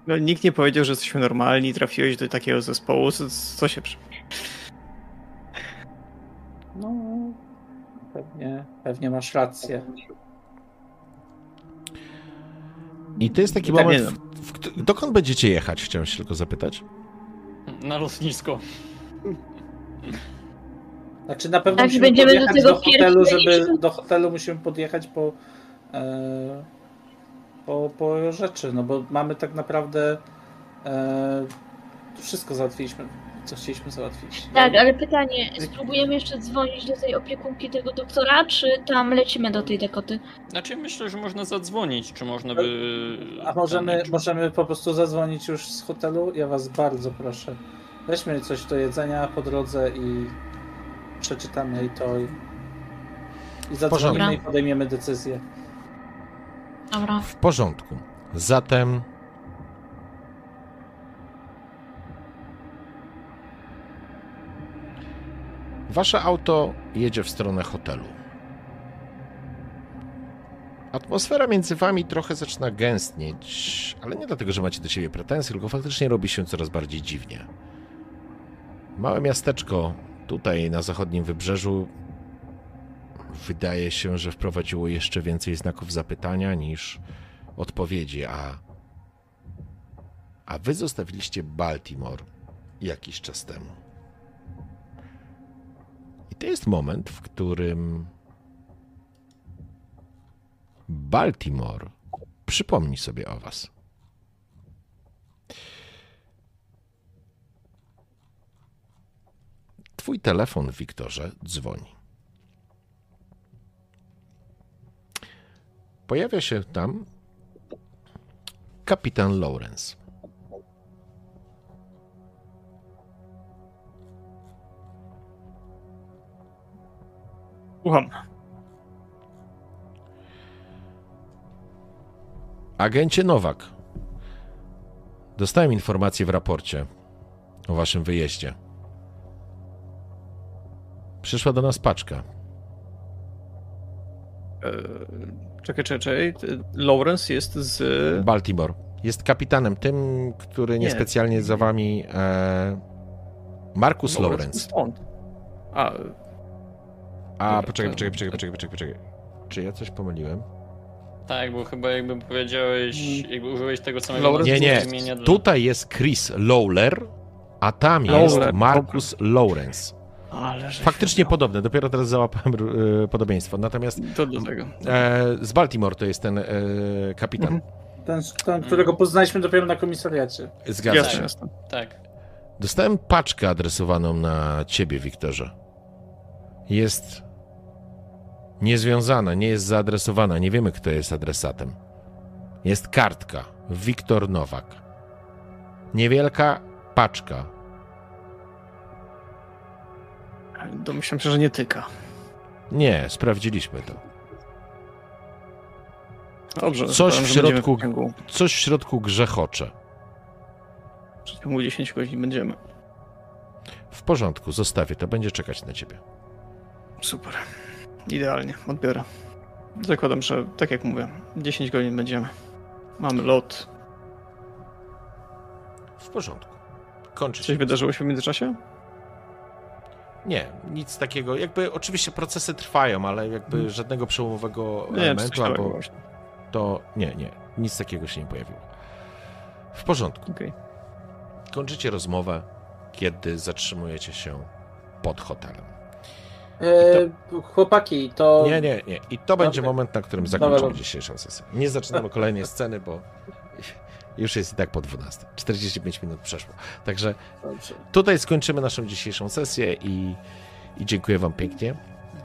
No, nikt nie powiedział, że jesteśmy normalni, trafiłeś do takiego zespołu, co, co się przy... No, pewnie, pewnie masz rację. I to jest taki Tak, moment, w, w, dokąd będziecie jechać, chciałem się tylko zapytać. Na lotnisko. Znaczy na pewno Tak, musimy będziemy do podjechać tego do hotelu, żeby do hotelu musimy podjechać po, e, po, po rzeczy, no bo mamy tak naprawdę e, wszystko załatwiliśmy, co chcieliśmy załatwić. Tak, ale pytanie, spróbujemy jeszcze dzwonić do tej opiekunki tego doktora, czy tam lecimy do tej Dakoty? Znaczy myślę, że można zadzwonić, czy można by... A możemy, możemy po prostu zadzwonić już z hotelu? Ja was bardzo proszę. Weźmy coś do jedzenia po drodze i przeczytamy jej to i, i zadzwonimy i podejmiemy decyzję. Dobra. W porządku. Zatem. Wasze auto jedzie w stronę hotelu. Atmosfera między wami trochę zaczyna gęstnieć, ale nie dlatego, że macie do siebie pretensje, tylko faktycznie robi się coraz bardziej dziwnie. Małe miasteczko tutaj na zachodnim wybrzeżu wydaje się, że wprowadziło jeszcze więcej znaków zapytania niż odpowiedzi, a. A wy zostawiliście Baltimore jakiś czas temu. To jest moment, w którym Baltimore przypomni sobie o was. Twój telefon, Wiktorze, dzwoni. Pojawia się tam kapitan Lawrence. Słucham. Agencie Nowak. Dostałem informację w raporcie o waszym wyjeździe. Przyszła do nas paczka. E, czekaj, czekaj, czekaj. Lawrence jest z... Baltimore. Jest kapitanem, tym, który Nie. niespecjalnie za wami. E... Marcus Lawrence. Stąd. A, A, poczekaj, poczekaj, poczekaj, poczekaj, poczekaj, poczekaj. Czy ja coś pomyliłem? Tak, bo chyba jakby powiedziałeś, jakby użyłeś tego samego Lawrence- Nie, nie. dla- Tutaj jest Chris Lawler, a tam jest Lawler. Marcus Lawrence. Faktycznie podobne, dopiero teraz załapałem e, podobieństwo. Natomiast To do tego. e, z Baltimore to jest ten e, kapitan. Mhm. Ten, ten, którego poznaliśmy dopiero na komisariacie. Zgadza się. jasne. Tak. Dostałem paczkę adresowaną na ciebie, Wiktorze. Jest niezwiązana, nie jest zaadresowana. Nie wiemy, kto jest adresatem. Jest kartka. Wiktor Nowak. Niewielka paczka. Domyślam się, że nie tyka. Nie, sprawdziliśmy to. Dobrze. Coś zakładam, w środku- W Coś w środku grzechocze. w ciągu 10 godzin będziemy. W porządku, zostawię to, będzie czekać na ciebie. Super. Idealnie, odbiorę. Zakładam, że tak jak mówię, 10 godzin będziemy. Mamy lot. W porządku. Kończy Coś wydarzyło się w międzyczasie? Nie, nic takiego. Jakby oczywiście procesy trwają, ale jakby żadnego przełomowego Nie, elementu albo właśnie. to nie, nie, nic takiego się nie pojawiło. W porządku. Okej. Kończycie rozmowę, kiedy zatrzymujecie się pod hotelem. E, chłopaki, to. Nie, nie, nie. I to będzie moment, na którym zakończymy dobra. dzisiejszą sesję. Nie zaczynamy kolejnej sceny, bo już jest i tak po 12. 45 minut przeszło. Także Dobrze. tutaj skończymy naszą dzisiejszą sesję i, i dziękuję Wam pięknie.